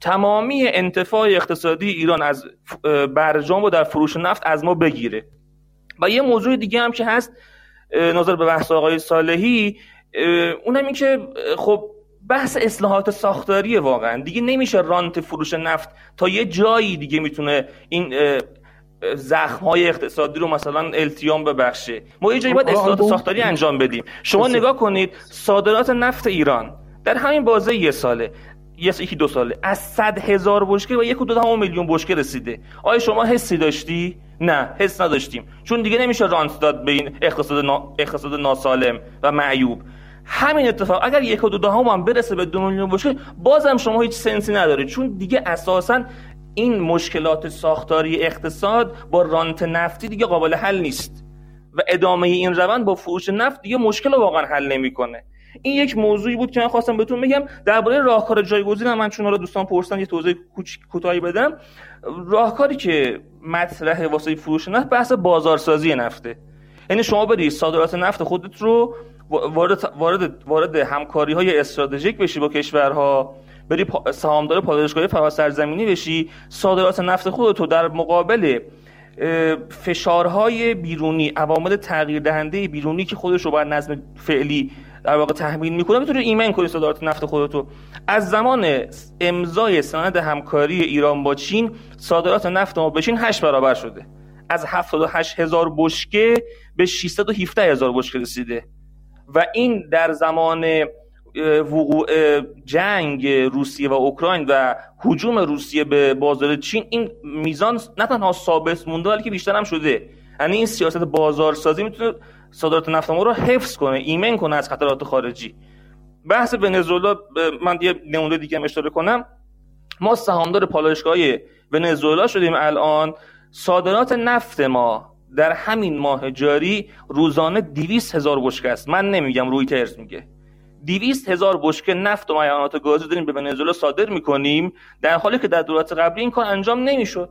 تمامی انتفاع اقتصادی ایران از برجام و در فروش نفت از ما بگیره. و یه موضوع دیگه هم که هست نظر به بحث آقای صالحی اونم این که خب بحث اصلاحات ساختاری واقعا. دیگه نمیشه رانت فروش نفت تا یه جایی دیگه می‌تونه این زخم های اقتصادی رو مثلا التیام ببخشه ما یه جایی باید اصلاحات ساختاری انجام بدیم. شما نگاه کنید صادرات نفت ایران در همین بازه یه ساله یکی دو ساله از صد هزار بشکه و یک و دو میلیون بشکه رسیده. آیا شما حسی داشتی؟ نه حس نداشتیم. چون دیگه نمیشه رانت داد به این اقتصاد, نا... اقتصاد ناسالم و معیوب. همین اتفاق اگر یک و دو هم برسه به دو میلیون بشکه بازم شما هیچ سنسی ندارید. چون دیگه اساسا این مشکلات ساختاری اقتصاد با رانت نفتی دیگه قابل حل نیست. و ادامه این روند با فروش نفت دیگه مشکل واقعا حل نمی‌کنه. این یک موضوعی بود که من خواستم بهتون بگم. درباره راهکار جایگزین من چون رو دوستان پرسیدن یه توضیح کوتاهی بدم. راهکاری که مطرح واسه فروش نفت بحث بازارسازی نفته. یعنی شما برید صادرات نفت خودت رو وارد وارد وارد همکاری های استراتژیک بشی با کشورها. بری سهامدار پالایشگاه فضا سرزمینی بشی صادرات نفت خودتو در مقابل فشارهای بیرونی عوامل تغییر دهنده بیرونی که خودش رو بر نظم فعلی در واقع تحمیل می‌کنه می‌تونی ایمن کنی صادرات نفت خودتو. از زمان امضای سند همکاری ایران با چین صادرات نفت ما به چین 8 برابر شده. از 78 هزار بشکه به 617 هزار بشکه رسیده. و این در زمان وقوع جنگ روسیه و اوکراین و حجوم روسیه به بازار چین این میزان نه تنها ثابت مونده بلکه بیشتر هم شده. یعنی این سیاست بازارسازی می‌تونه صادرات نفت ما رو حفظ کنه ایمن کنه از خطرات خارجی. بحث ونزوئلا من یه نمونه دیگه هم اشاره کنم. ما سهامدار پالایشگاه ونزوئلا شدیم الان. صادرات نفت ما در همین ماه جاری روزانه 200 هزار بشکه است. من نمیگم رویترز میگه. 200 هزار بشکه نفت و معیانات گازی داریم به ونزوئلا صادر می‌کنیم. در حالی که در دولت قبلی این کار انجام نمی‌شد.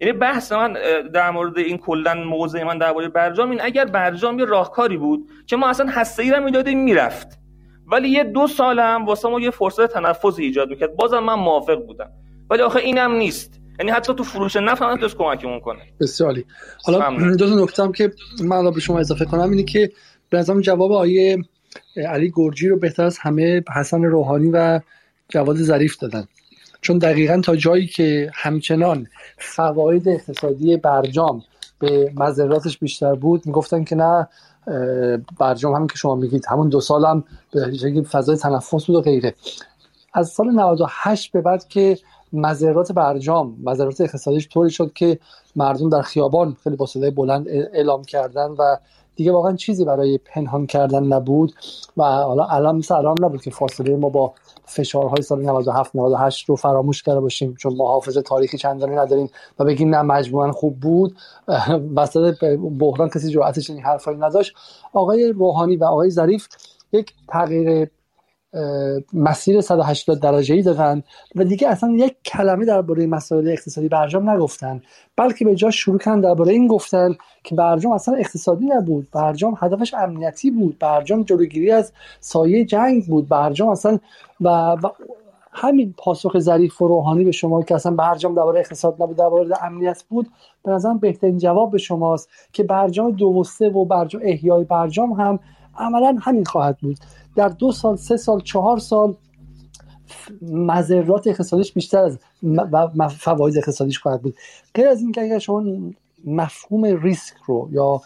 یعنی بحث من در مورد این کلا موضع من درباره برجام این اگر برجام یه راهکاری بود که ما اصلا هسته ای رو می‌دادیم می‌رفت. ولی یه دو سالم واسه ما یه فرصت تنفس ایجاد می‌کرد. بازم من موافق بودم. ولی آخه اینم نیست. یعنی حتی تو فروش نفت هم کمک کمکمون کنه. بسیاری حالا دو تا نکته هم که من به شما اضافه کنم اینه که به نظرم جواب آیه علی گرجی رو بهتر از همه حسن روحانی و جواد ظریف دادن. چون دقیقا تا جایی که همچنان فواید اقتصادی برجام به مذراتش بیشتر بود می‌گفتن که نه برجام همین که شما میگید همون دو سال هم به فضای تنفس بود و غیره. از سال 98 به بعد که مذرات برجام مذرات اقتصادیش طوری شد که مردم در خیابان خیلی با صدای بلند اعلام کردن و دیگه واقعا چیزی برای پنهان کردن نبود و حالا الان مثل الان نبود که فاصله ما با فشارهای سال 97 98 رو فراموش کرده باشیم چون ما حافظه تاریخی چندانی نداریم و بگیم نه مجموعا خوب بود. وسط بحران کسی جرأتش این حرفایی نداشت. آقای روحانی و آقای ظریف یک تغییر مسیر 180 درجه ای دادن و دیگه اصلا یک کلمه درباره مسائل اقتصادی برجام نگفتن بلکه به جا شروع کردن درباره این گفتن که برجام اصلا اقتصادی نبود برجام هدفش امنیتی بود برجام جلوگیری از سایه جنگ بود برجام اصلا و, همین پاسخ ظریف و روحانی به شما که اصلا برجام درباره اقتصاد نبود درباره امنیت بود به نظرم بهترین جواب به شماست که برجام دو و سه و برجام احیای برجام هم عملا همین خواهد بود. در دو سال سه سال چهار سال مذرات اقتصادیش بیشتر از فواید اقتصادیش خواهد بود. غیر از اینکه اگر شما مفهوم ریسک رو یا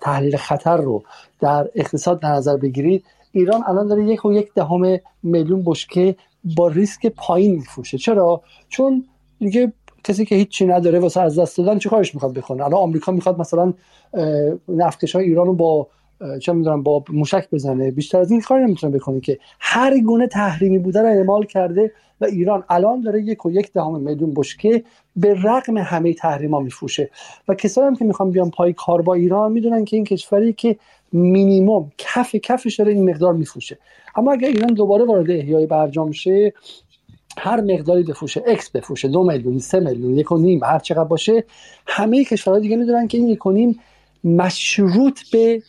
تحلیل خطر رو در اقتصاد در نظر بگیرید ایران الان داره یک و یک دهم میلیون بشکه با ریسک پایین میفروشه. چرا؟ چون دیگه کسی که هیچی نداره واسه از دست دادن چه کارش می‌خواد بکنه الان آمریکا می‌خواد مثلا نفتکش های ایران رو با چه می‌دونم با موشک بزنه. بیشتر از این کاری نمی‌تونه بکنه که هر گونه تحریمی بوده رو اعمال کرده و ایران الان داره یک و یک دهم میلیون بشکه به رغم همه تحریما میفروشه. و کسایی هم که می‌خوان بیان پای کار با ایران می‌دونن که این کشوری که مینیمم کف کفش داره این مقدار میفروشه. اما اگر ایران دوباره وارد احیای برجام شه هر مقداری بفروشه اکس بفروشه دو میلیون سه میلیون یک و نیم هر چقدر باشه همه کشورها دیگه می‌دونن که این یک مشروط به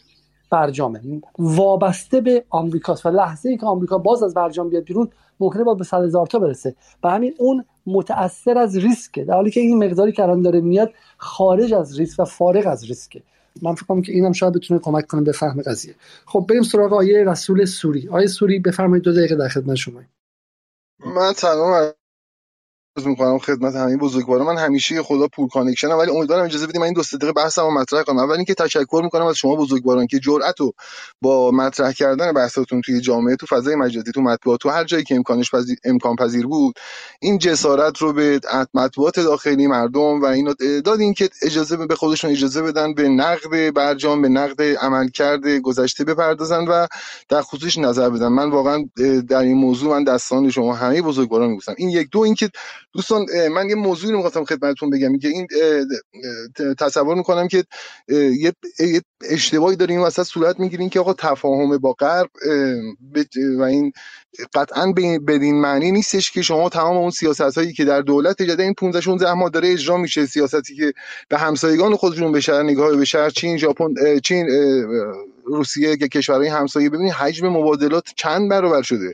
برجامه وابسته به آمریکاست و لحظه ای که آمریکا باز از برجام بیاد بیرون ممکنه با به صد هزار تا برسه. و همین اون متاثر از ریسکه. در حالی که این مقداری که الان داره میاد خارج از ریسک و فارغ از ریسکه. من فکر که اینم شاید بتونه کمک کنه به فهم قضیه. خب بریم سراغ آیه رسول سوری. آیه سوری بفرمایید دو دقیقه در خدمت شما. من سلام عرض می‌کنم خدمت همه بزرگواران من همیشه خدا پور کانکشنم ولی امیدوارم اجازه بدید من این دو سه دقیقه بحثمو مطرح کنم. اول اینکه تشکر می‌کنم از شما بزرگواران که جرأت رو با مطرح کردن بحثاتون توی جامعه تو فضای مجازی تو مطبوعات تو هر جایی که امکانش پذیر امکان پذیر بود این جسارت رو به مطبوعات داخلی مردم و اینو دادین که اجازه به خودشون اجازه بدن به نقد برجام به نقد عملکرد گذشته بپردازن و در خصوصش نظر بدن. من واقعا در این موضوع من دستان شما همه بزرگواران میبوسم این یک. دو اینکه دوستان من یه موضوعی رو می‌خواستم خدمتتون بگم. که این تصور می‌کنم که یه اشتباهی داره این وسط صورت می‌گیرین که آقا تفاهم با غرب و این قطعا بدین معنی نیستش که شما تمام اون سیاست هایی که در دولت جده این 15 16 ماه داره اجرا میشه. سیاستی که به همسایگان خودشون به شهر نگاه به شهر چین ژاپن چین روسیه که کشورهای همسایه. ببینید حجم مبادلات چند برابر شده.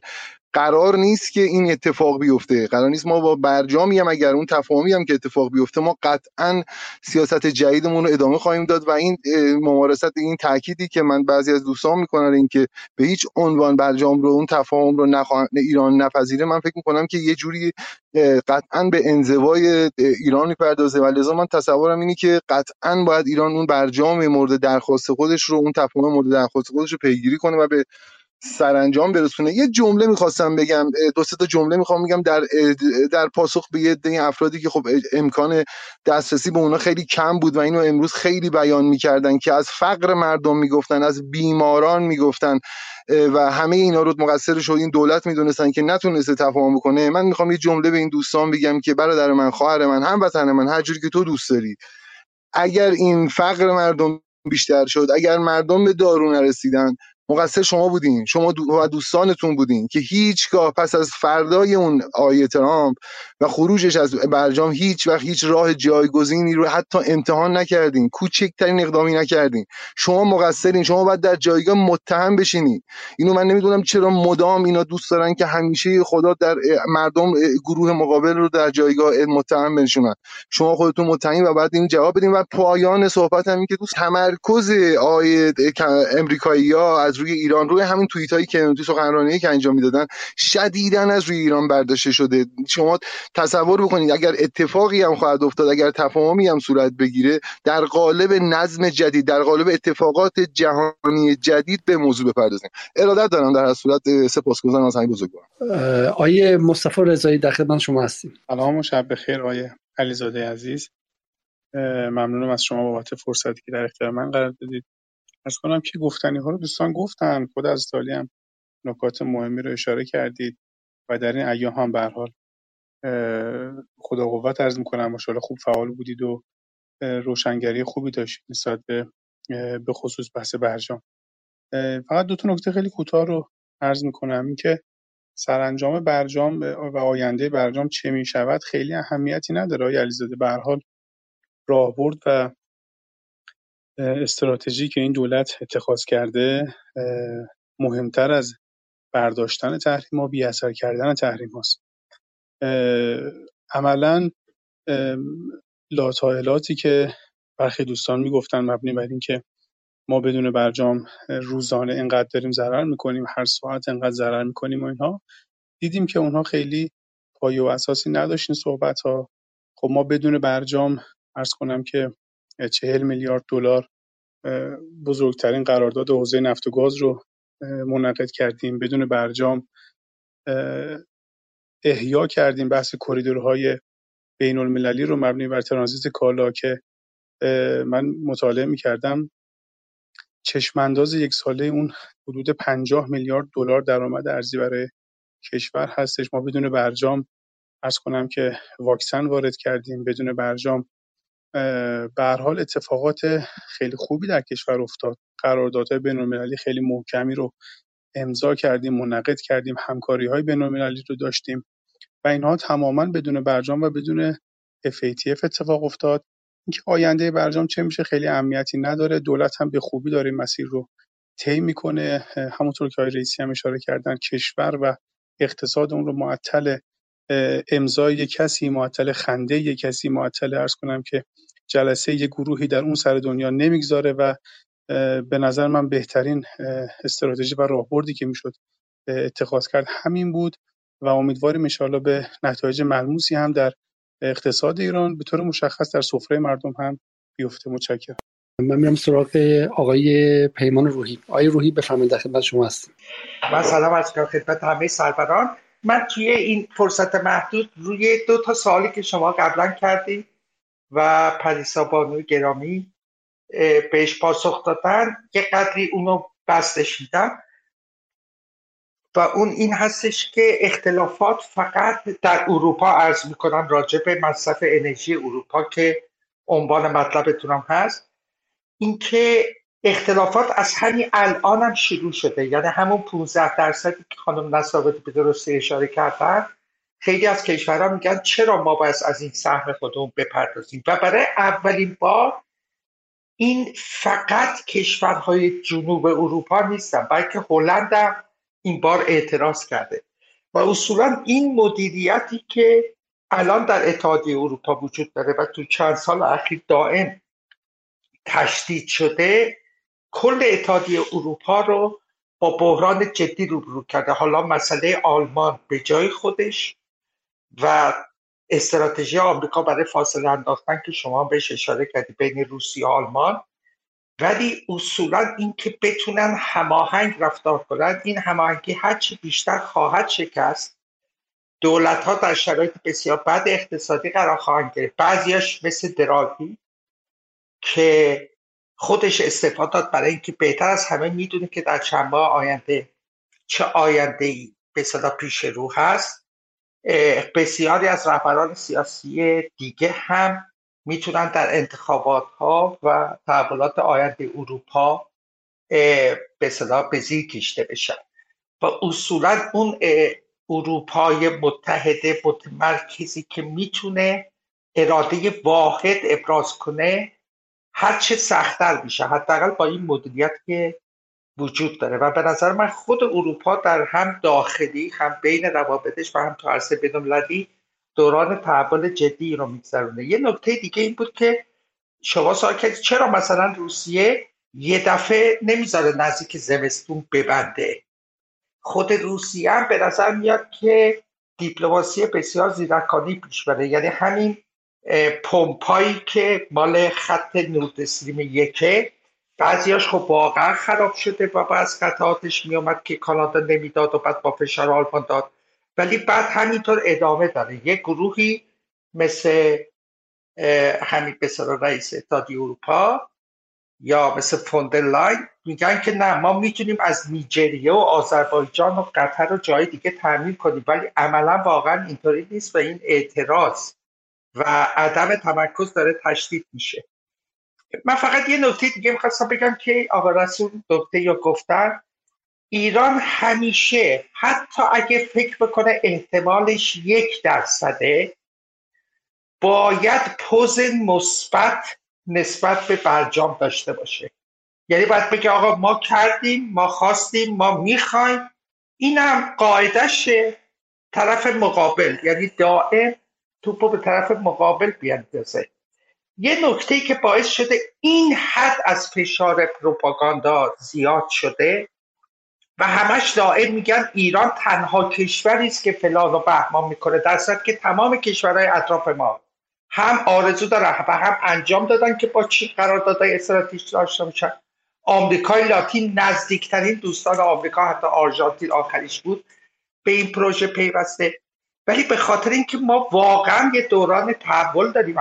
قرار نیست که این اتفاق بیفته. قرار نیست ما با برجامی هم اگر اون تفاهمی هم که اتفاق بیفته ما قطعا سیاست جدیدمون رو ادامه خواهیم داد و این ممارست این تأکیدی که من بعضی از دوستان می‌کنن این که به هیچ عنوان برجام رو اون تفاهم رو نخوا... ایران نپذیره من فکر می‌کنم که یه جوری قطعا به انزوای ایران می‌پردازه. و لذا من تصورم اینه که قطعا باید ایران اون برجام مورد درخواست خودش رو اون تفاهم مورد درخواست خودش رو پیگیری کنه و به سرانجام برسونه. یه جمله می‌خواستم بگم دو تا جمله می‌خوام بگم در در پاسخ به یه افرادی که خب امکان دسترسی به اونا خیلی کم بود و اینو امروز خیلی بیان می‌کردن که از فقر مردم می‌گفتن از بیماران می‌گفتن و همه اینا رو مقصر شد این دولت می‌دونستن که نتونسته تفاهم بکنه. من می‌خوام یه جمله به این دوستان بگم که برادر من خواهر من هم وطن من هر جوری که تو دوست داری اگر این فقر مردم بیشتر شد اگر مردم به دارو نرسیدن مقصر شما بودین. شما و دوستانتون بودین که هیچگاه پس از فردای اون آیه ترامپ و خروجش از برجام هیچ وقت هیچ راه جایگزینی رو حتی امتحان نکردین. کوچکترین اقدامی نکردین. شما مقصرین. شما باید در جایگاه متهم بشینی. اینو من نمی‌دونم چرا مدام اینا دوست دارن که همیشه خدا در مردم گروه مقابل رو در جایگاه متهم بنشونن. شما خودتون متهمی و بعد این جواب بدین. و پایان صحبت هم که دوست تمرکز آیه امریکایی ها از روی ایران روی همین توییت هایی که تو سخنرانی که انجام می‌دادن شدیدا از روی ایران برداشته شده. شما تصور بکنید اگر اتفاقی هم خواهد افتاد اگر تفاهمی هم صورت بگیره در قالب نظم جدید در قالب اتفاقات جهانی جدید به موضوع بپردازیم. ارادت دارم در صورت سپاسگزارم از همین بزرگوار. آیه مصطفی رضایی در خدمت شما هستیم. سلام و شب بخیر آیه علیزاده عزیز. ممنونم از شما بابت فرصتی که در اختیار من قرار دادید. از کنم که گفتنی ها رو دوستان گفتن. خود از تالی هم نکات مهمی رو اشاره کردید و در این ایام هم به حال خدا قوت عرض می‌کنم ماشاءالله خوب فعال بودید و روشنگری خوبی داشتید نسبت به خصوص بحث برجام فقط دو تا نکته خیلی کوتاه رو عرض می‌کنم. این که سرانجام برجام و آینده برجام چه می شود خیلی اهمیتی نداره. آقای علیزاده به حال راهبرد و استراتژی که این دولت اتخاذ کرده مهمتر از برداشتن تحریم ها بی اثر کردن تحریم هاست. عملا لاطایلاتی که برخی دوستان می‌گفتن مبنی بر این که ما بدون برجام روزانه اینقدر داریم ضرر می‌کنیم هر ساعت اینقدر ضرر می‌کنیم و اینها دیدیم که اونها خیلی پایه و اساسی نداشت این صحبت ها خب ما بدون برجام ارز کنم که چهل میلیارد دلار بزرگترین قرارداد حوزه نفت و گاز رو منعقد کردیم. بدون برجام احیا کردیم. بحث کریدورهای بین المللی رو مبنی بر ترانزیت کالا که من مطالعه می‌کردم. چشمانداز یک ساله اون حدود 50 میلیارد دلار درآمد ارزی برای کشور هستش. ما بدون برجام ارز کنم که واکسن وارد کردیم. بدون برجام به حال اتفاقات خیلی خوبی در کشور افتاد. قراردادهای بین‌المللی خیلی محکمی رو امضا کردیم منعقد کردیم همکاری های بین‌المللی رو داشتیم و اینها تماما بدون برجام و بدون FATF اتفاق افتاد. اینکه آینده برجام چه میشه خیلی اهمیتی نداره. دولت هم به خوبی داره مسیر رو طی می‌کنه. همونطور که آقای رئیسی هم اشاره کردن کشور و اقتصاد اون رو معطل امضای یک کسی معطل خنده یک کسی معطل ارز کنم که جلسه یک گروهی در اون سر دنیا نمی‌گذاره و به نظر من بهترین استراتژی و راهبردی که می‌شد اتخاذ کرد همین بود و امیدواریم انشاءالله به نتایج ملموسی هم در اقتصاد ایران به طور مشخص در سفره مردم هم بیفته. متشکرم. من میرم سراغ آقای پیمان روحی. آقای روحی بفرمایید در خدمت شما هستیم من سلام از خدمت همه سروران من توی این فرصت محدود روی دو تا سوالی که شما قبلا کردید و پریسا بانو گرامی بهش پاسخ دادن یه قدری اونو بستش میدم. و اون این هستش که اختلافات فقط در اروپا عرض می‌کنم راجع به مصرف انرژی اروپا که عنوان مطلبتونم هست. اینکه اختلافات از همین الان هم شروع شده. یعنی همون 15 درصدی که خانم نصابتی به درستی اشاره کردن خیلی از کشورها میگن چرا ما باید از این سهم خودمون بپردازیم؟ و برای اولین بار این فقط کشورهای جنوب اروپا نیستن بلکه هلند هم این بار اعتراض کرده. و اصولا این مدیریتی که الان در اتحادیه اروپا وجود داره و تو چند سال اخیر دائم تشدید شده کل اتحادیه اروپا رو با بحران جدی روبرو کرده. حالا مسئله آلمان به جای خودش و استراتژی آمریکا برای فاصله انداختن که شما بهش اشاره کردی بین روسیه و آلمان. ولی اصولا اینکه بتونن هماهنگ رفتار کنند این هماهنگی هرچی بیشتر خواهد شکست. دولت ها در شرایط بسیار بد اقتصادی قرار خواهند گرفت. بعضیاش مثل دراگی که خودش استفاده داد برای اینکه بهتر از همه می‌دونه که در چند ماه آینده چه آینده ای به صدا پیش رو هست. بسیاری از رهبران سیاسی دیگه هم می‌تونن در انتخابات ها و تحولات آینده اروپا به صدا به زیر کشته بشن. و اصولا اون اروپای متحده متمرکزی که می‌تونه اراده واحد ابراز کنه هرچه سختتر میشه حداقل با این مدیریت که وجود داره. و به نظر من خود اروپا در هم داخلی هم بین روابطش و هم تو عرصه بینالمللی دوران تحول جدی رو میگذرونه. یه نکته دیگه این بود که شما سوال چرا مثلا روسیه یه دفعه نمی‌ذاره نزدیک زمستون ببنده؟ خود روسیه هم به نظر میاد که دیپلماسی بسیار زیرکانی پیش بره. یعنی همین پمپایی که مال خط نورد استریم یکه. بعضیاش خب واقعا خراب شده و از قطعاتش میومد که کانادا نمی‌داد و بعد با فشار آلمان داد. ولی بعد همینطور ادامه داره. یک گروهی مثل همین بسیار رئیس اتحادیه اروپا یا مثل فوندرلاین میگن که نه ما می‌تونیم از نیجریه و آذربایجان و قطر و جای دیگه تأمین کنیم. ولی عملا واقعا اینطوری نیست و این اعتراض و عدم تمرکز داره تشدید میشه. من فقط یه نکته دیگه می‌خواستم بگم که آقا رسول نکته‌ای گفتن ایران همیشه حتی اگه فکر بکنه احتمالش یک درصده باید پوز مثبت نسبت به برجام داشته باشه. یعنی باید بگه آقا ما کردیم ما خواستیم ما می‌خوایم. اینم قاعدشه طرف مقابل. یعنی دائم توپو به طرف مقابل بیاندازه یه نکته که باعث شده این حد از فشار پروپاگاندا زیاد شده و همش دائم میگن ایران تنها کشوری است که فلان و بهمان می‌کنه در صورت که تمام کشورهای اطراف ما هم آرزو دارن و هم انجام دادن که با چین قراردادهای استراتژیک داشته باشن. آمریکای لاتین نزدیکترین دوستان آمریکا حتی آرژانتین آخریش بود به این پروژه پیوسته. ولی به خاطر اینکه ما واقعا یه دوران تحول داریم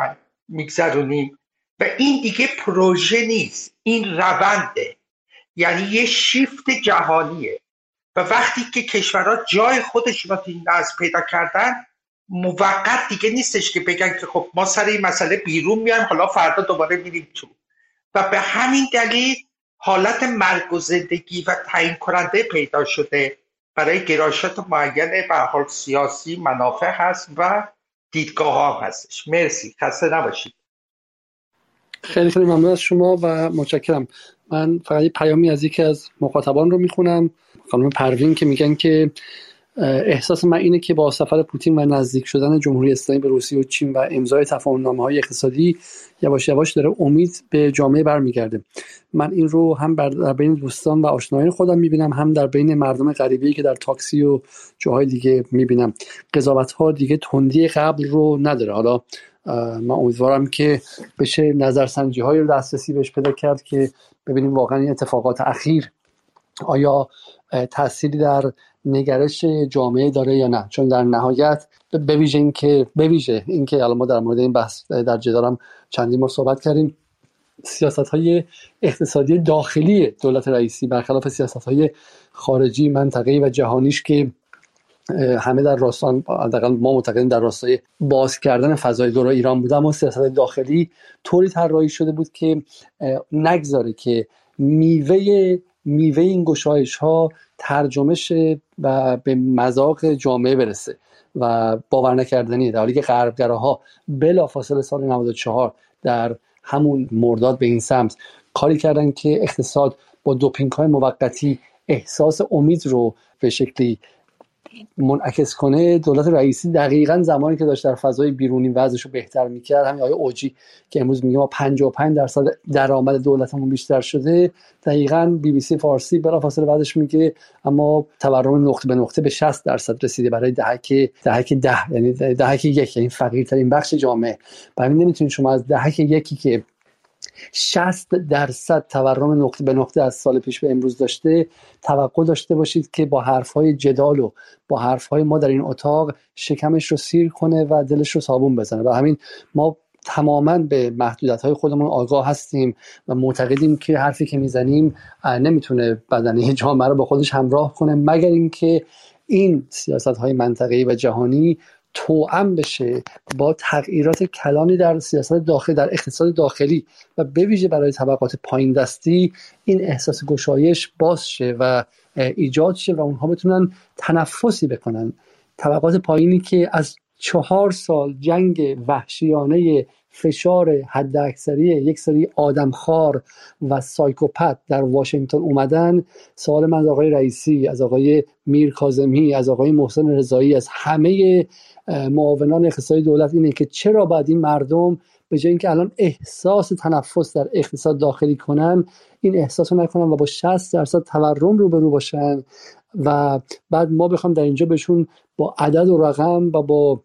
میگذرونیم و این دیگه پروژه نیست این رونده. یعنی یه شیفت جهانیه. و وقتی که کشورها جای خودشون رو از پیدا کردن موقت دیگه نیستش که بگن که خب ما سر این مسئله بیرون میایم حالا فردا دوباره میریم تو. و به همین دلیل حالت مرگ و زندگی و تعیین کننده پیدا شده. برای گرایشات معین به حال سیاسی منافع هست و دیدگاه هم هستش. مرسی. خسته نباشید. خیلی خیلی ممنون از شما و متشکرم. من فقط یه پیامی از یکی از مخاطبان رو می‌خونم. خانم پروین که میگن که احساس من اینه که با سفر پوتین و نزدیک شدن جمهوری اسلامی به روسیه و چین و امضای تفاهم های اقتصادی یواش یواش داره امید به جامعه برمیگرده. من این رو هم در بین دوستان و آشنایان خودم می‌بینم هم در بین مردم غریبی که در تاکسی و جاهای دیگه می‌بینم. قضاوت ها دیگه تندی قبل رو نداره. حالا من امیدوارم که بشه نظرسنجی های رو دسترسی بهش پیدا کرد که ببینیم واقعا این اتفاقات اخیر آیا تأثیری در نگرش جامعه داره یا نه. چون در نهایت به ویژه اینکه به ویژه اینکه الان ما در مورد این بحث در جدالم چندین بار صحبت کردیم سیاست های اقتصادی داخلی دولت رئیسی برخلاف سیاست های خارجی منطقه‌ای و جهانیش که همه در راستان ما معتقدیم در راستای باز کردن فضای دور ایران بوده اما سیاست داخلی طوری طراحی شده بود که نگذاره که میوه میوه این گشایش ها ترجمه شه و به مذاق جامعه برسه و باور نکردنی. در حالی که غربگراها بلا فاصله سال 94 در همون مرداد به این سمت کاری کردن که اقتصاد با دوپینگ های موقتی احساس امید رو به شکلی منعکس کنه دولت رئیسی دقیقا زمانی که داشت در فضای بیرونی وضعش رو بهتر می‌کرد همین آیه اوجی که امروز میگه ما 55 درصد درآمد دولتمون بیشتر شده دقیقا بی بی سی فارسی فاصله بعدش میگه اما تورم نقطه به نقطه به 60 درصد رسیده برای دهک دهک ده یعنی دهک یک یعنی فقیرترین بخش جامعه. برای نمی‌تونید شما از دهک یکی که 60 درصد تورم نقطه به نقطه از سال پیش به امروز داشته. توقع داشته باشید که با حرفهای جدال و با حرفهای ما در این اتاق شکمش رو سیر کنه و دلش رو صابون بزنه. و همین ما تماما به محدودیت های خودمون آگاه هستیم و معتقدیم که حرفی که می‌زنیم نمی‌تونه بدنه جامعه رو با خودش همراه کنه مگر اینکه این سیاست های منطقه‌ای و جهانی توأم بشه با تغییرات کلانی در سیاست داخل در اقتصاد داخلی و به ویژه برای طبقات پایین دستی این احساس گشایش باز شه و ایجاد شه و اونها بتونن تنفسی بکنن. طبقات پایینی که از چهار سال جنگ وحشیانه فشار حداکثری یک سری آدمخوار و سایکوپت در واشنگتن اومدن. سوال من از آقای رئیسی از آقای میر کازمی از آقای محسن رضایی از همه معاونان اقتصادی دولت اینه که چرا باید این مردم به جای اینکه الان احساس تنفس در اقتصاد داخلی کنن این احساس رو نکنن و با 60 درصد تورم روبرو باشن و بعد ما بخوام در اینجا بهشون با عدد و رقم و با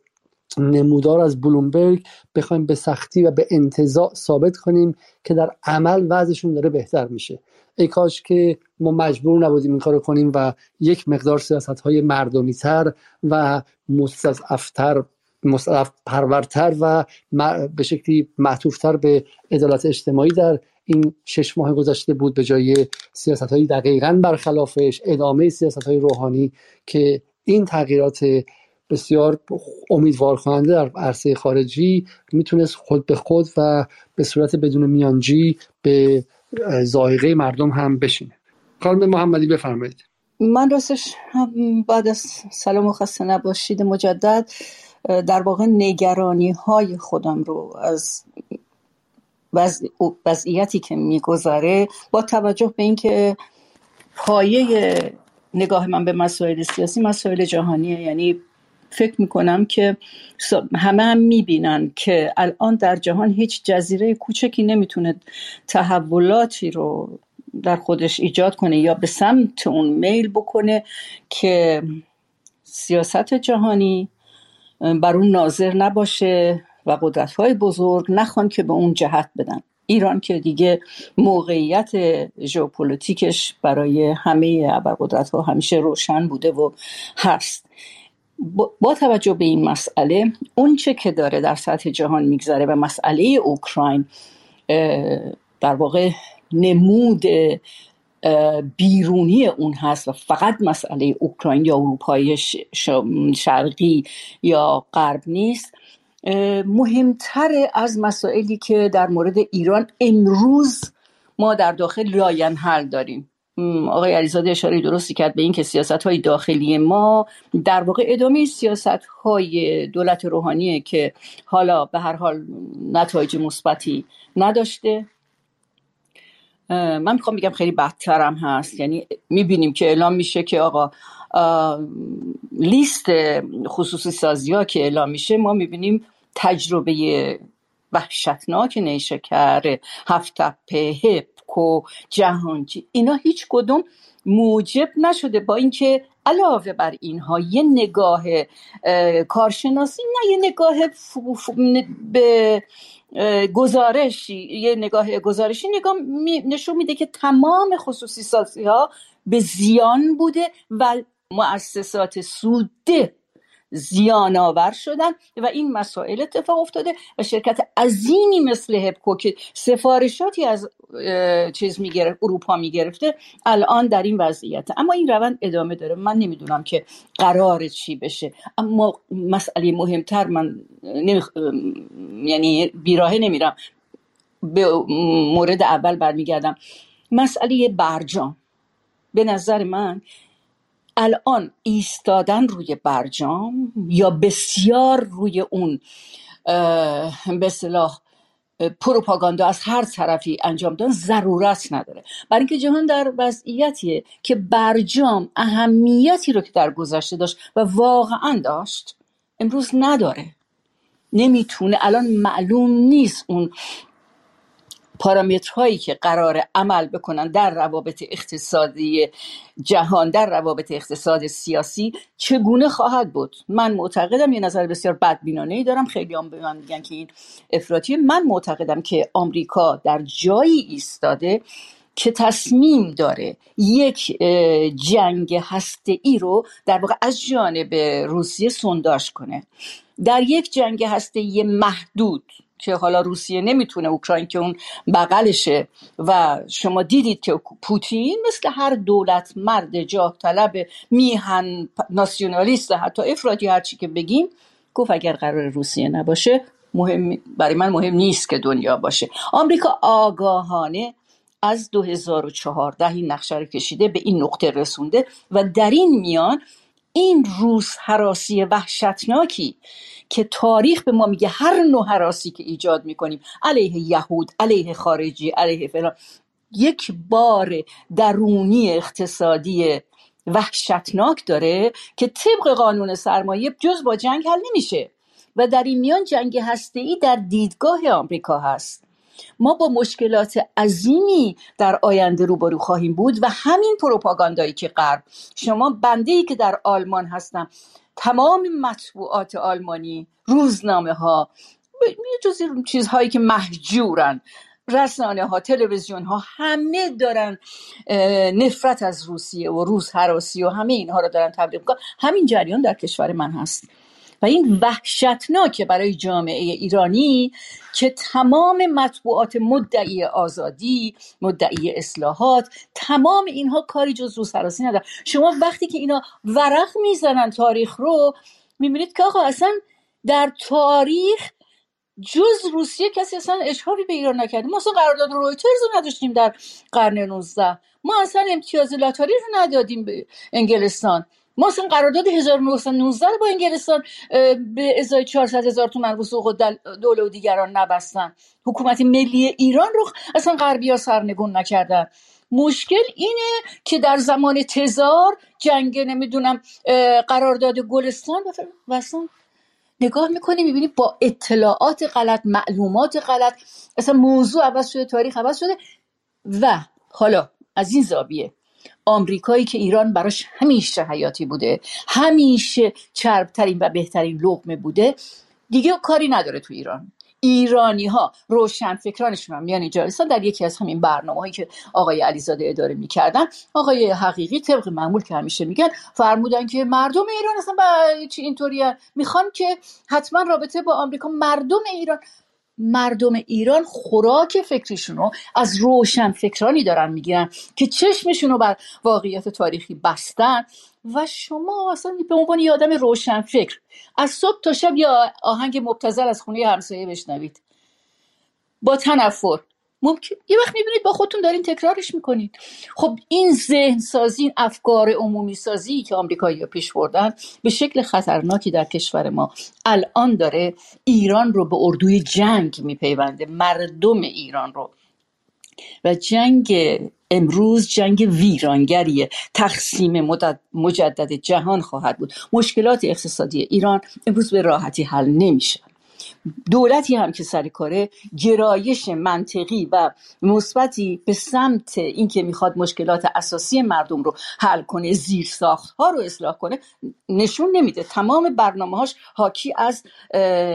نمودار از بلومبرگ بخوایم به سختی و به انتظاع ثابت کنیم که در عمل وضعشون داره بهتر میشه. ای کاش که ما مجبور نبودیم این کارو کنیم و یک مقدار سیاست های مردمی تر و مستضعفتر مستضعف پرورتر و به شکلی معطوفتر به عدالت اجتماعی در این شش ماه گذشته بود به جای سیاست های دقیقا برخلافش ادامه سیاست های روحانی که این تغییرات بسیار امیدوار کننده در عرصه خارجی می‌تونست خود به خود و به صورت بدون میانجی به زائقه مردم هم بشینه. خانم محمدی بفرمایید. من راستش بعد از سلام و خسته نباشید مجدد در واقع نگرانی های خودم رو از وضعیتی که میگذره با توجه به اینکه پایه نگاه من به مسائل سیاسی مسائل جهانیه یعنی فکر می‌کنم که همه هم می‌بینن که الان در جهان هیچ جزیره کوچکی نمی‌تونه تحولاتی رو در خودش ایجاد کنه یا به سمت اون میل بکنه که سیاست جهانی بر اون ناظر نباشه و قدرت های بزرگ نخوان که به اون جهت بدن. ایران که دیگه موقعیت ژئوپلیتیکش برای همه ابرقدرت ها همیشه روشن بوده و هست. با توجه به این مسئله اون چه که داره در سطح جهان میگذره و مسئله اوکراین در واقع نمود بیرونی اون هست و فقط مسئله اوکراین یا اروپای شرقی یا غرب نیست. مهمتر از مسائلی که در مورد ایران امروز ما در داخل لاین حل داریم. آقای علیزاده اشاره درستی کرد به اینکه سیاست های داخلی ما در واقع ادامه سیاست های دولت روحانیه که حالا به هر حال نتایج مثبتی نداشته. من می‌خوام بگم خیلی بدترم هست. یعنی می‌بینیم که اعلام میشه که آقا لیست خصوصی سازی ها که اعلام میشه ما می‌بینیم تجربه وحشتناک نیشکر هفت تپه و جهانجی اینا هیچ کدوم موجب نشده با اینکه علاوه بر اینها یه نگاه کارشناسی نه یه نگاه به گزارشی یه نگاه گزارشی نگاه نشون میده که تمام خصوصی سازی ها به زیان بوده و مؤسسات سوده زیان آور شدن و این مسائل اتفاق افتاده و شرکت عظیمی مثل هپکو که سفارشاتی از چیز می‌گرفت اروپا می‌گرفته الان در این وضعیت. اما این روند ادامه داره. من نمی‌دونم که قرار چی بشه. اما مسئله مهمتر من یعنی بیراهه نمیرم. به مورد اول برمیگردم. مسئله برجام. به نظر من الان ایستادن روی برجام یا بسیار روی اون به صلاح پروپاگاندا از هر طرفی انجام دادن ضرورت نداره. برای اینکه جهان در وضعیتیه که برجام اهمیتی رو که در گذشته داشت و واقعا داشت امروز نداره. نمی‌تونه الان معلوم نیست اون پارامترهایی که قرار عمل بکنن در روابط اقتصادی جهان در روابط اقتصاد سیاسی چگونه خواهد بود؟ من معتقدم یه نظر بسیار بدبینانه ای دارم. خیلی هم به من میگن که این افراطی من معتقدم که آمریکا در جایی ایستاده که تصمیم داره یک جنگ هسته ای رو در واقع از جانب روسیه سنداش کنه. در یک جنگ هسته محدود که حالا روسیه نمی‌تونه اوکراین که اون بغلشه و شما دیدید که پوتین مثل هر دولت مرد جاه طلب میهن ناسیونالیست حتی افرادی هرچی که بگیم گفت اگر قرار روسیه نباشه مهم برای من مهم نیست که دنیا باشه. آمریکا آگاهانه از 2014 این نقشه رو کشیده به این نقطه رسونده و در این میان این روز حراسی وحشتناکی که تاریخ به ما میگه هر نوع حراسی که ایجاد می‌کنیم علیه یهود علیه خارجی علیه فلان یک بار درونی اقتصادی وحشتناک داره که طبق قانون سرمایه جز با جنگ حل نمیشه. و در این میان جنگ هسته در دیدگاه آمریکا هست. ما با مشکلات عظیمی در آینده روبرو خواهیم بود و همین پروپاگاندایی که غرب شما بنده ای که در آلمان هستم تمام مطبوعات آلمانی روزنامه ها جز چیزهایی که محجورن رسانه ها تلویزیون ها همه دارن نفرت از روسیه و روز حراسی و همه اینها رو دارن تبلیغ می‌کنن. همین جریان در کشور من هست. و این وحشتناکه برای جامعه ایرانی که تمام مطبوعات مدعی آزادی مدعی اصلاحات تمام اینها کاری جز روسراسی ندارن. شما وقتی که اینا ورق می‌زنن تاریخ رو می‌بینید که آقا اصلا در تاریخ جز روسیه کسی اصلا اشهاری به ایران نکرده. ما اصلا قرارداد رویترز رو نداشتیم در قرن 19 ما اصلا امتیاز لاتاری رو ندادیم به انگلستان. ما اصلا قرارداد 1919 با انگلستان به ازای 400 هزار تومن وسوق دوله و دیگران نبستن. حکومت ملی ایران رو اصلا غربی ها سرنگون نکردن. مشکل اینه که در زمان تزار جنگ نمی‌دونم قرارداد گلستان و اصلا نگاه می‌کنی می‌بینی با اطلاعات غلط معلومات غلط اصلا موضوع عوض شده تاریخ عوض شده و حالا از این زاویه آمریکایی که ایران براش همیشه حیاتی بوده همیشه چربترین و بهترین لغمه بوده دیگه کاری نداره تو ایران. ایرانی ها روشن فکرانشون هم میان اینجا در یکی از همین برنامه هایی که آقای علیزاده اداره می‌کردن آقای حقیقی طبق معمول که همیشه میگن فرمودن که مردم ایران اصلا چی اینطوریه؟ می‌خوان که حتما رابطه با آمریکا مردم ایران مردم ایران خوراک فکریشون رو از روشن فکرانی دارن می‌گیرن که چشمشون رو بر واقعیت تاریخی بستن و شما اصلا به عنوان یه آدم روشن فکر از صبح تا شب یا آهنگ مبتزل از خونه همسایه بشنوید. با تنفر ممکن یه وقت می‌بینید با خودتون دارین تکرارش می‌کنید. خب این ذهن سازی این افکار عمومی سازی که آمریکایی پیش بردن به شکل خطرناکی در کشور ما الان داره ایران رو به اردوی جنگ میپیونده مردم ایران رو. و جنگ امروز جنگ ویرانگریه. تقسیم مجدد جهان خواهد بود. مشکلات اقتصادی ایران امروز به راحتی حل نمیشه دولتی هم که سر کاره گرایش منطقی و مثبتی به سمت اینکه می‌خواد مشکلات اساسی مردم رو حل کنه زیر ساخت ها رو اصلاح کنه نشون نمیده. تمام برنامه هاش حاکی از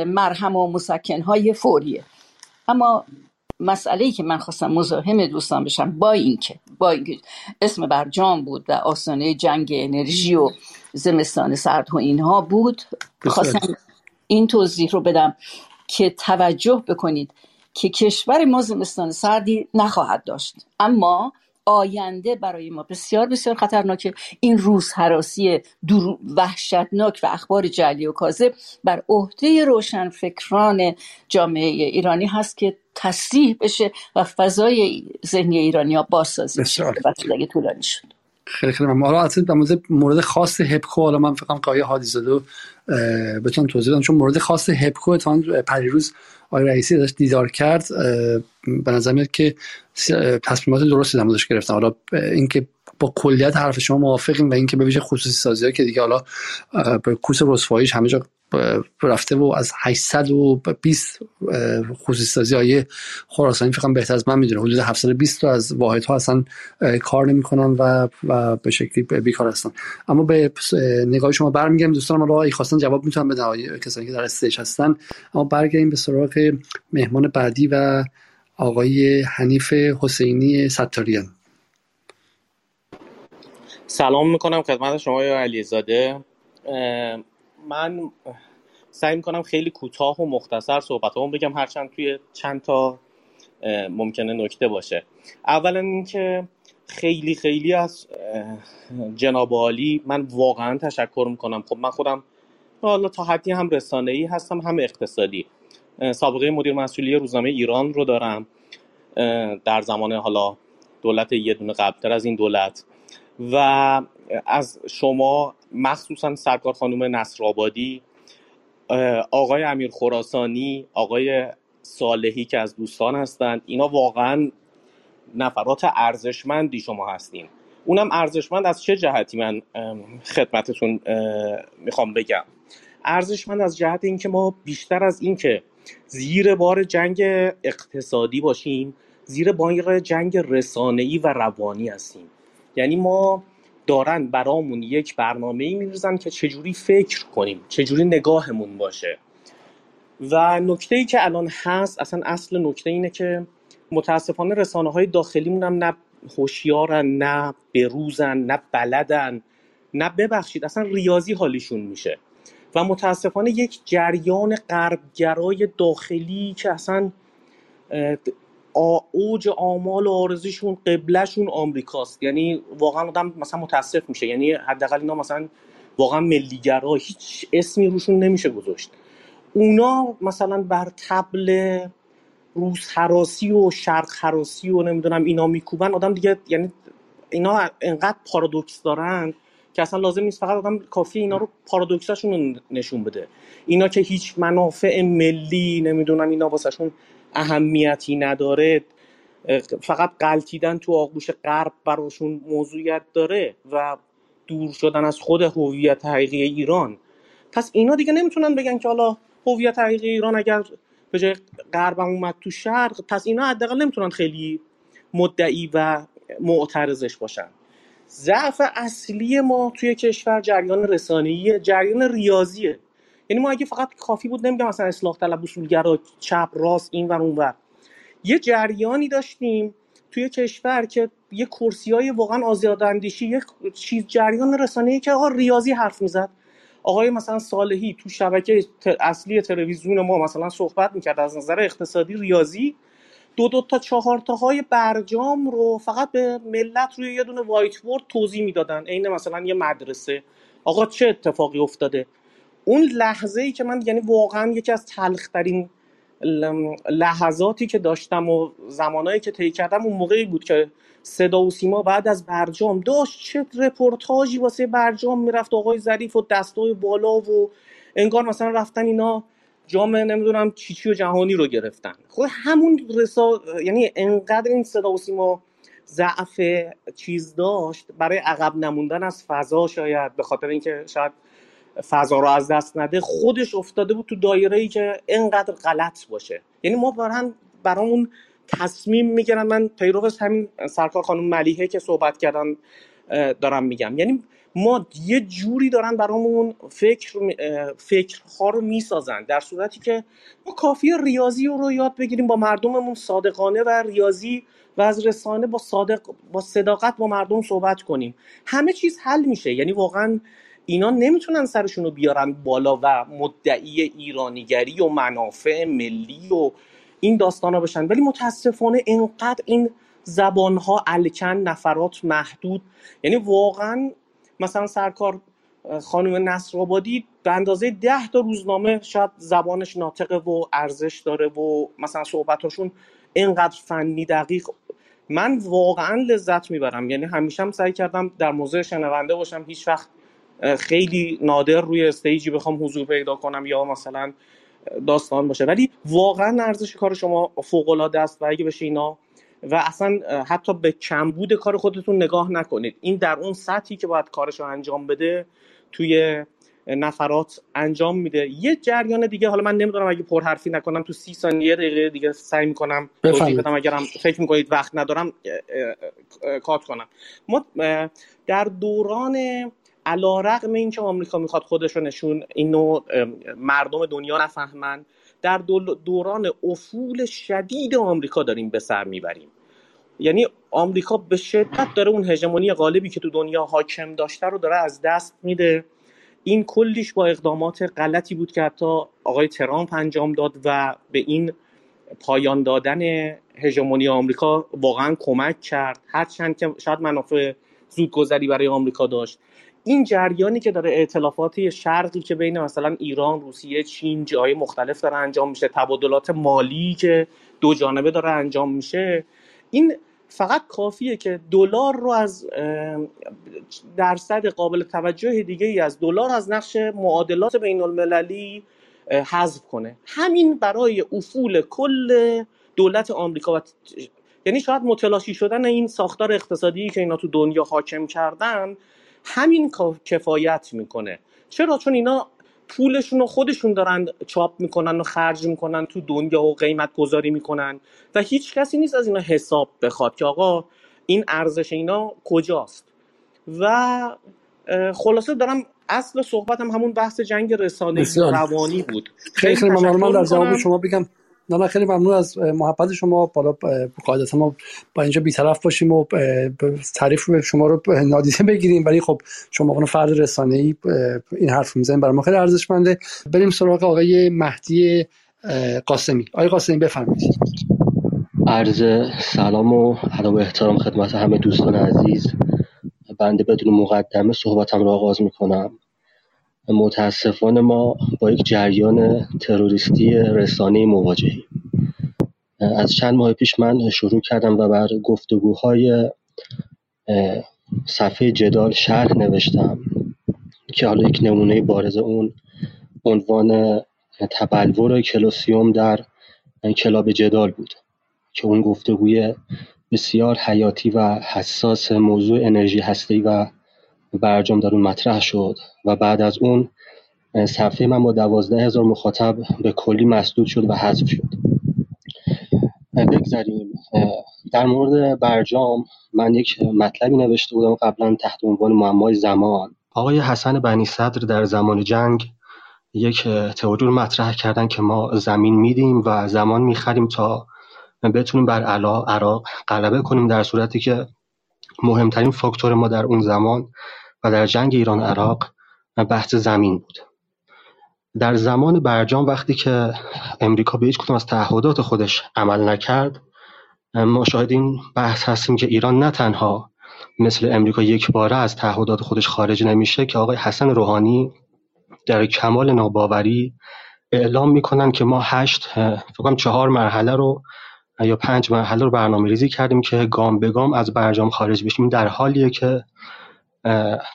مرهم و مسکن های فوریه. اما مسئله ای که من خواستم مزاحم دوستان بشم با اینکه با اینکه اسم برجام بود و آسانه جنگ انرژی و زمستان سرد و اینها بود خواستم این توضیح رو بدم که توجه بکنید که کشور ما زمستان سردی نخواهد داشت. اما آینده برای ما بسیار بسیار خطرناکه. این روز حراسی وحشتناک و اخبار جلی و کاذب بر عهده روشنفکران جامعه ایرانی هست که تصریح بشه و فضای ذهنی ایرانی ها بازسازی بشه. طولانی شد. خیلی خیلی ممنون. حالا اصلا در مورد خاص هپکو حالا من فکر کنم حادی زاده بتونم توضیح بدم. چون مورد خاص هپکو تا پریروز آقای رئیسی داشت دیدار کرد به نظر میاد که تصمیمات درستی در موردش گرفتن. حالا اینکه با کلیت حرف شما موافقیم و اینکه به ویژه خصوصی سازی ها که دیگه حالا به کوس رسواییش همه جا رفته و از 820 خصوصی سازی های خراسانی فکر بهتر از من می‌دونه. حدود 720 تا از واحد ها اصلا کار نمی‌کنن و و به شکلی بیکار هستن. اما به نگاه شما برمیگردم دوستان ما ای خواستن جواب می‌تونم بدن. کسانی که در استیج هستن. اما برگردیم به سراغ مهمان بعدی و آقای حنیف حسینی ستاریان. سلام می‌کنم خدمت شما یا علیزاده. من سعی می‌کنم خیلی کوتاه و مختصر صحبت هم بگم هرچند توی چند تا ممکنه نکته باشه. اولا اینکه خیلی خیلی از جناب عالی من واقعا تشکر می‌کنم. خب من خودم حالا تا حدی هم رسانه ای هستم هم اقتصادی. سابقه مدیر مسئولی روزنامه ایران رو دارم. در زمان حالا دولت یه دونه قبلتر از این دولت. و از شما مخصوصا سرکار خانم نصرآبادی آقای امیر خراسانی آقای صالحی که از دوستان هستند اینا واقعا نفرات ارزشمندی شما هستین. اونم ارزشمند از چه جهتی من خدمتتون می‌خوام بگم؟ ارزشمند از جهت اینکه ما بیشتر از اینکه زیر بار جنگ اقتصادی باشیم زیر بار جنگ رسانه‌ای و روانی هستیم. یعنی ما دارن برامون یک برنامه ای میریزن که چجوری فکر کنیم چجوری نگاهمون باشه. و نکته ای که الان هست اصلا اصل نکته اینه که متاسفانه رسانه های داخلیمون هم نه هوشیارن نه بروزن نه بلدن نه ببخشید اصلا ریاضی حالیشون میشه. و متاسفانه یک جریان غربگرای داخلی که اصلا اوج آمال و آرزوشون قبلشون آمریکاست. یعنی واقعا آدم مثلا متاسف میشه. یعنی حداقل اینا مثلا واقعا ملیگرا هیچ اسمی روشون نمیشه گذاشت. اونا مثلا بر تبل روز حراسی و شرق حراسی و نمی‌دونم اینا میکوبن آدم دیگه یعنی اینا انقدر پارادوکس دارن که اصلا لازم نیست فقط آدم کافی اینا رو پارادوکساشون رو نشون بده. اینا که هیچ منافع ملی نمی‌دونم اینا واسهشون اهمیتی نداره فقط قلتیدن تو آغوش غرب براشون موضوعیت داره و دور شدن از خود هویت حقیقی ایران. پس اینا دیگه نمی‌تونن بگن که حالا هویت حقیقی ایران اگر به جای غربم اومد تو شرق پس اینا حداقل نمی‌تونن خیلی مدعی و معترضش باشن. ضعف اصلی ما توی کشور جریان رسانه‌ای جریان ریاضیه. یعنی ما اگه فقط کافی بود نمیگم مثلا اصلاح طلب اصولگرا چپ راست این و اون ور. یه جریانی داشتیم توی کشور که یه کرسی های واقعا آزاداندیشی یه چیز جریان رسانه‌ای که آقا ریاضی حرف می‌زد. آقای مثلا صالحی تو شبکه اصلی تلویزیون ما مثلا صحبت می‌کرد از نظر اقتصادی ریاضی. دو دو تا چهار های برجام رو فقط به ملت روی یه دونه وایت بورد توضیح می‌دادن. عین مثلا یه مدرسه. آقا چه اتفاقی افتاده؟ اون لحظه ای که من یعنی واقعا یکی از تلخترین لحظاتی که داشتم و زمانایی که طی کردم اون موقعی بود که صدا و سیما بعد از برجام داشت چه رپورتاجی واسه برجام می‌رفت آقای ظریف و دستای بالا و انگار مثلا رفتن اینا جام نمی‌دونم چیچی و جهانی رو گرفتن. خب همون رسا یعنی انقدر این صدا و سیما ضعف چیز داشت برای عقب نموندن از فضا شاید به خاطر اینکه شاید فضا رو از دست نده خودش افتاده بود تو دایره ای که انقدر غلط باشه. یعنی ما برام برامون تصمیم می‌گیرن. من پیرو همین سرکار خانم ملیحه که صحبت کردن دارم میگم. یعنی ما یه جوری دارن برامون فکر فکرها رو می‌سازن. در صورتی که ما کافی ریاضی رو یاد بگیریم با مردممون صادقانه و ریاضی و از رسانه با صادق با صداقت با مردم صحبت کنیم. همه چیز حل میشه. یعنی واقعا اینا نمی‌تونن سرشون رو بیارن بالا و مدعی ایرانیگری و منافع ملی و این داستان ها بشن. ولی متاسفانه اینقدر این زبان ها الکن نفرات محدود. یعنی واقعا مثلا سرکار خانم نصر آبادی به اندازه ده تا روزنامه شاید زبانش ناطقه و ارزش داره و مثلا صحبتاشون اینقدر فنی دقیق. من واقعا لذت می‌برم. یعنی همیشه هم سعی کردم در موضوع شنونده باشم هیچ وقت خیلی نادر روی استیجی بخوام حضور پیدا کنم یا مثلا داستان باشه. ولی واقعا ارزش کار شما فوق العاده است و اگه بشه اینا و اصلا حتی به کمبود کار خودتون نگاه نکنید. این در اون سطحی که باید کارش رو انجام بده توی نفرات انجام میده. یه جریان دیگه حالا من نمی‌دونم اگه پرحرفی نکنم تو سی ثانیه دقیقه دیگه سعی می‌کنم توضیح بدم. اگرم فکر می‌کنید وقت ندارم کات کنم. ما در دوران علا رقم این که آمریکا می‌خواد خودش رو نشون اینو مردم دنیا نفهمن در دوران افول شدید آمریکا داریم به سر می‌بریم. یعنی آمریکا به شدت داره اون هژمونی غالبی که تو دنیا حاکم داشته رو داره از دست میده. این کلیش با اقدامات غلطی بود که حتی آقای ترامپ انجام داد و به این پایان دادن هژمونی آمریکا واقعا کمک کرد. هرچند که شاید منافع زودگذری برای آمریکا داشت. این جریانی که داره اعتلافات شرقی که بین مثلا ایران روسیه چین جای مختلف داره انجام میشه تبادلات مالی که دو جانبه داره انجام میشه این فقط کافیه که دلار رو از درصد قابل توجه دیگه ای از دلار از نقش معادلات بین المللی حذف کنه. همین برای افول کل دولت آمریکا و یعنی شاید متلاشی شدن این ساختار اقتصادی که اینا تو دنیا حاکم کردن همین کفایت می‌کنه. چرا؟ چون اینا پولشون رو خودشون دارن چاپ می‌کنن و خرج می‌کنن تو دنیا و قیمت گذاری می‌کنن و هیچ کسی نیست از اینا حساب بخواد که آقا این ارزش اینا کجاست. و خلاصه دارم اصل صحبتم همون بحث جنگ رسانه روانی بود. خیلی خیلی ممنون. در جواب شما بگم نه خیلی ممنون از محبت شما. بالا قاعدتا ما با اینجا بیطرف باشیم و تعریف شما رو نادیده بگیریم. ولی خب شما اون فرد رسانه ای این حرف می‌زنیم برای ما خیلی ارزشمنده. بریم سراغ آقای مهدی قاسمی. آقای قاسمی بفرمایید. عرض سلام و ادب و احترام خدمت همه دوستان عزیز. بنده بدون مقدمه صحبتم را آغاز می‌کنم. متاسفانه ما با یک جریان تروریستی رسانه مواجهیم. از چند ماه پیش من شروع کردم و بر گفتگوهای صفحه جدال شرح نوشتم که حالا یک نمونه بارز اون عنوان تبلور کلوسیوم در کلاب جدال بود که اون گفتگوی بسیار حیاتی و حساس موضوع انرژی هستی و برجام در اون مطرح شد و بعد از اون صفحه من با دوازده هزار مخاطب به کلی مسدود شد و حذف شد. بگذاریم در مورد برجام من یک مطلبی نوشته بودم قبلا تحت عنوان معمای زمان. آقای حسن بنی صدر در زمان جنگ یک تئوری رو مطرح کردن که ما زمین میدیم و زمان می‌خریم تا بتونیم بر عراق غلبه کنیم در صورتی که مهمترین فاکتور ما در اون زمان و در جنگ ایران عراق بحث زمین بود. در زمان برجام وقتی که امریکا به هیچ کدوم از تعهدات خودش عمل نکرد ما شاهد این بحث هستیم که ایران نه تنها مثل امریکا یک باره از تعهدات خودش خارج نمیشه که آقای حسن روحانی در کمال ناباوری اعلام می‌کنن که ما هشت فکرم چهار مرحله رو یا پنج مرحله رو برنامه ریزی کردیم که گام به گام از برجام خارج بشیم. در حالیه که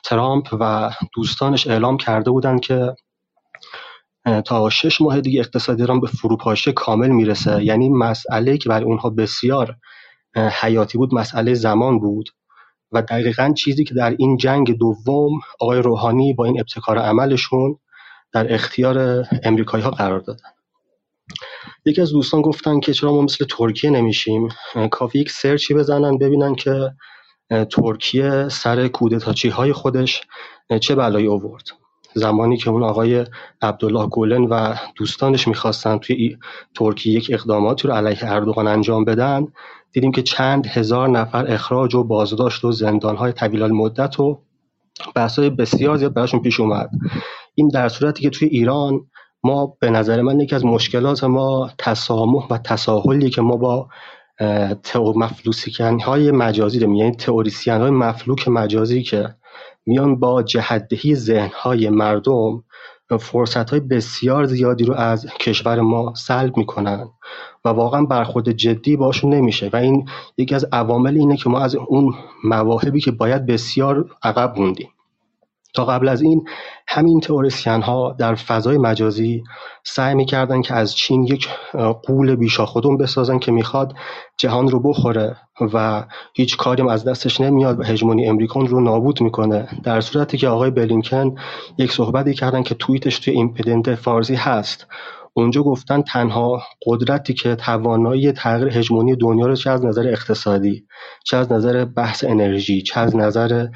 ترامپ و دوستانش اعلام کرده بودند که تا شش ماه دیگه اقتصاد ایران به فروپاشی کامل می‌رسه. یعنی مسئله که برای اونها بسیار حیاتی بود مسئله زمان بود و دقیقا چیزی که در این جنگ دوم آقای روحانی با این ابتکار عملشون در اختیار امریکایی ها قرار دادن. یکی از دوستان گفتن که چرا ما مثل ترکیه نمیشیم. کافی یک سرچی بزنن ببینن که ترکیه سر کودتاچی های خودش چه بلایی آورد. زمانی که اون آقای عبدالله گولن و دوستانش می‌خواستن توی ترکیه یک اقداماتی رو علیه اردوغان انجام بدن دیدیم که چند هزار نفر اخراج و بازداشت و زندانهای طویل مدت و بحثای بسیار زیاد براشون پیش اومد. این در صورتی که توی ایران ما به نظر من یکی از مشکلات ما تسامح و تساهلی که ما با مفلوسیکن های مجازی داریم یعنی تئوریسین های مفلوک مجازی که میان با جهدهی ذهن های مردم فرصت های بسیار زیادی رو از کشور ما سلب می‌کنن و واقعا برخورد جدی باشون نمیشه و این یکی از عوامل اینه که ما از اون مواهبی که باید بسیار عقب موندیم. تا قبل از این همین تئوریسین ها در فضای مجازی سعی می‌کردن که از چین یک قول بیشاخودون بسازن که می‌خواد جهان رو بخوره و هیچ کاریم از دستش نمیاد و هژمونی امریکان رو نابود می‌کنه. در صورتی که آقای بلینکن یک صحبتی کردن که توییتش توی ایمپیدنت فارسی هست. اونجا گفتن تنها قدرتی که توانایی تغییر هژمونی دنیا رو چه از نظر اقتصادی چه از نظر بحث انرژی چه از نظر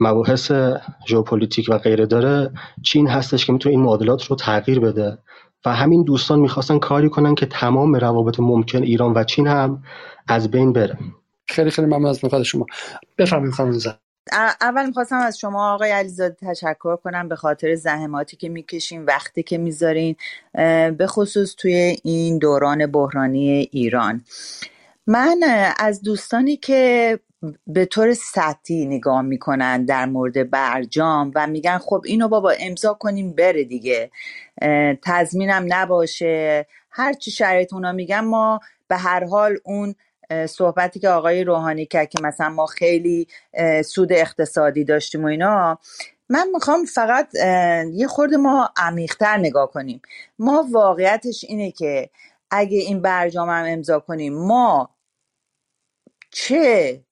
مباحث ژئوپلیتیک و غیره داره چین هستش که می‌تونه این معادلات رو تغییر بده. و همین دوستان می‌خواستن کاری کنن که تمام روابط ممکن ایران و چین هم از بین بره. خیلی خیلی ممنون از نکات شما. بفرمایید خانم اول می‌خواستم از شما آقای علیزاده تشکر کنم به خاطر زحماتی که می‌کشین وقتی که می‌ذارین به خصوص توی این دوران بحرانی ایران. من از دوستانی که به طور سطحی نگاه می‌کنن در مورد برجام و میگن خب اینو بابا امضا کنیم بره دیگه. تضمینم نباشه. هرچی شرایط اونا میگن ما به هر حال اون صحبتی که آقای روحانی کرد که مثلا ما خیلی سود اقتصادی داشتیم و اینا من می‌خوام فقط یه خورد ما عمیقتر نگاه کنیم. ما واقعیتش اینه که اگه این برجام هم امضا کنیم ما چه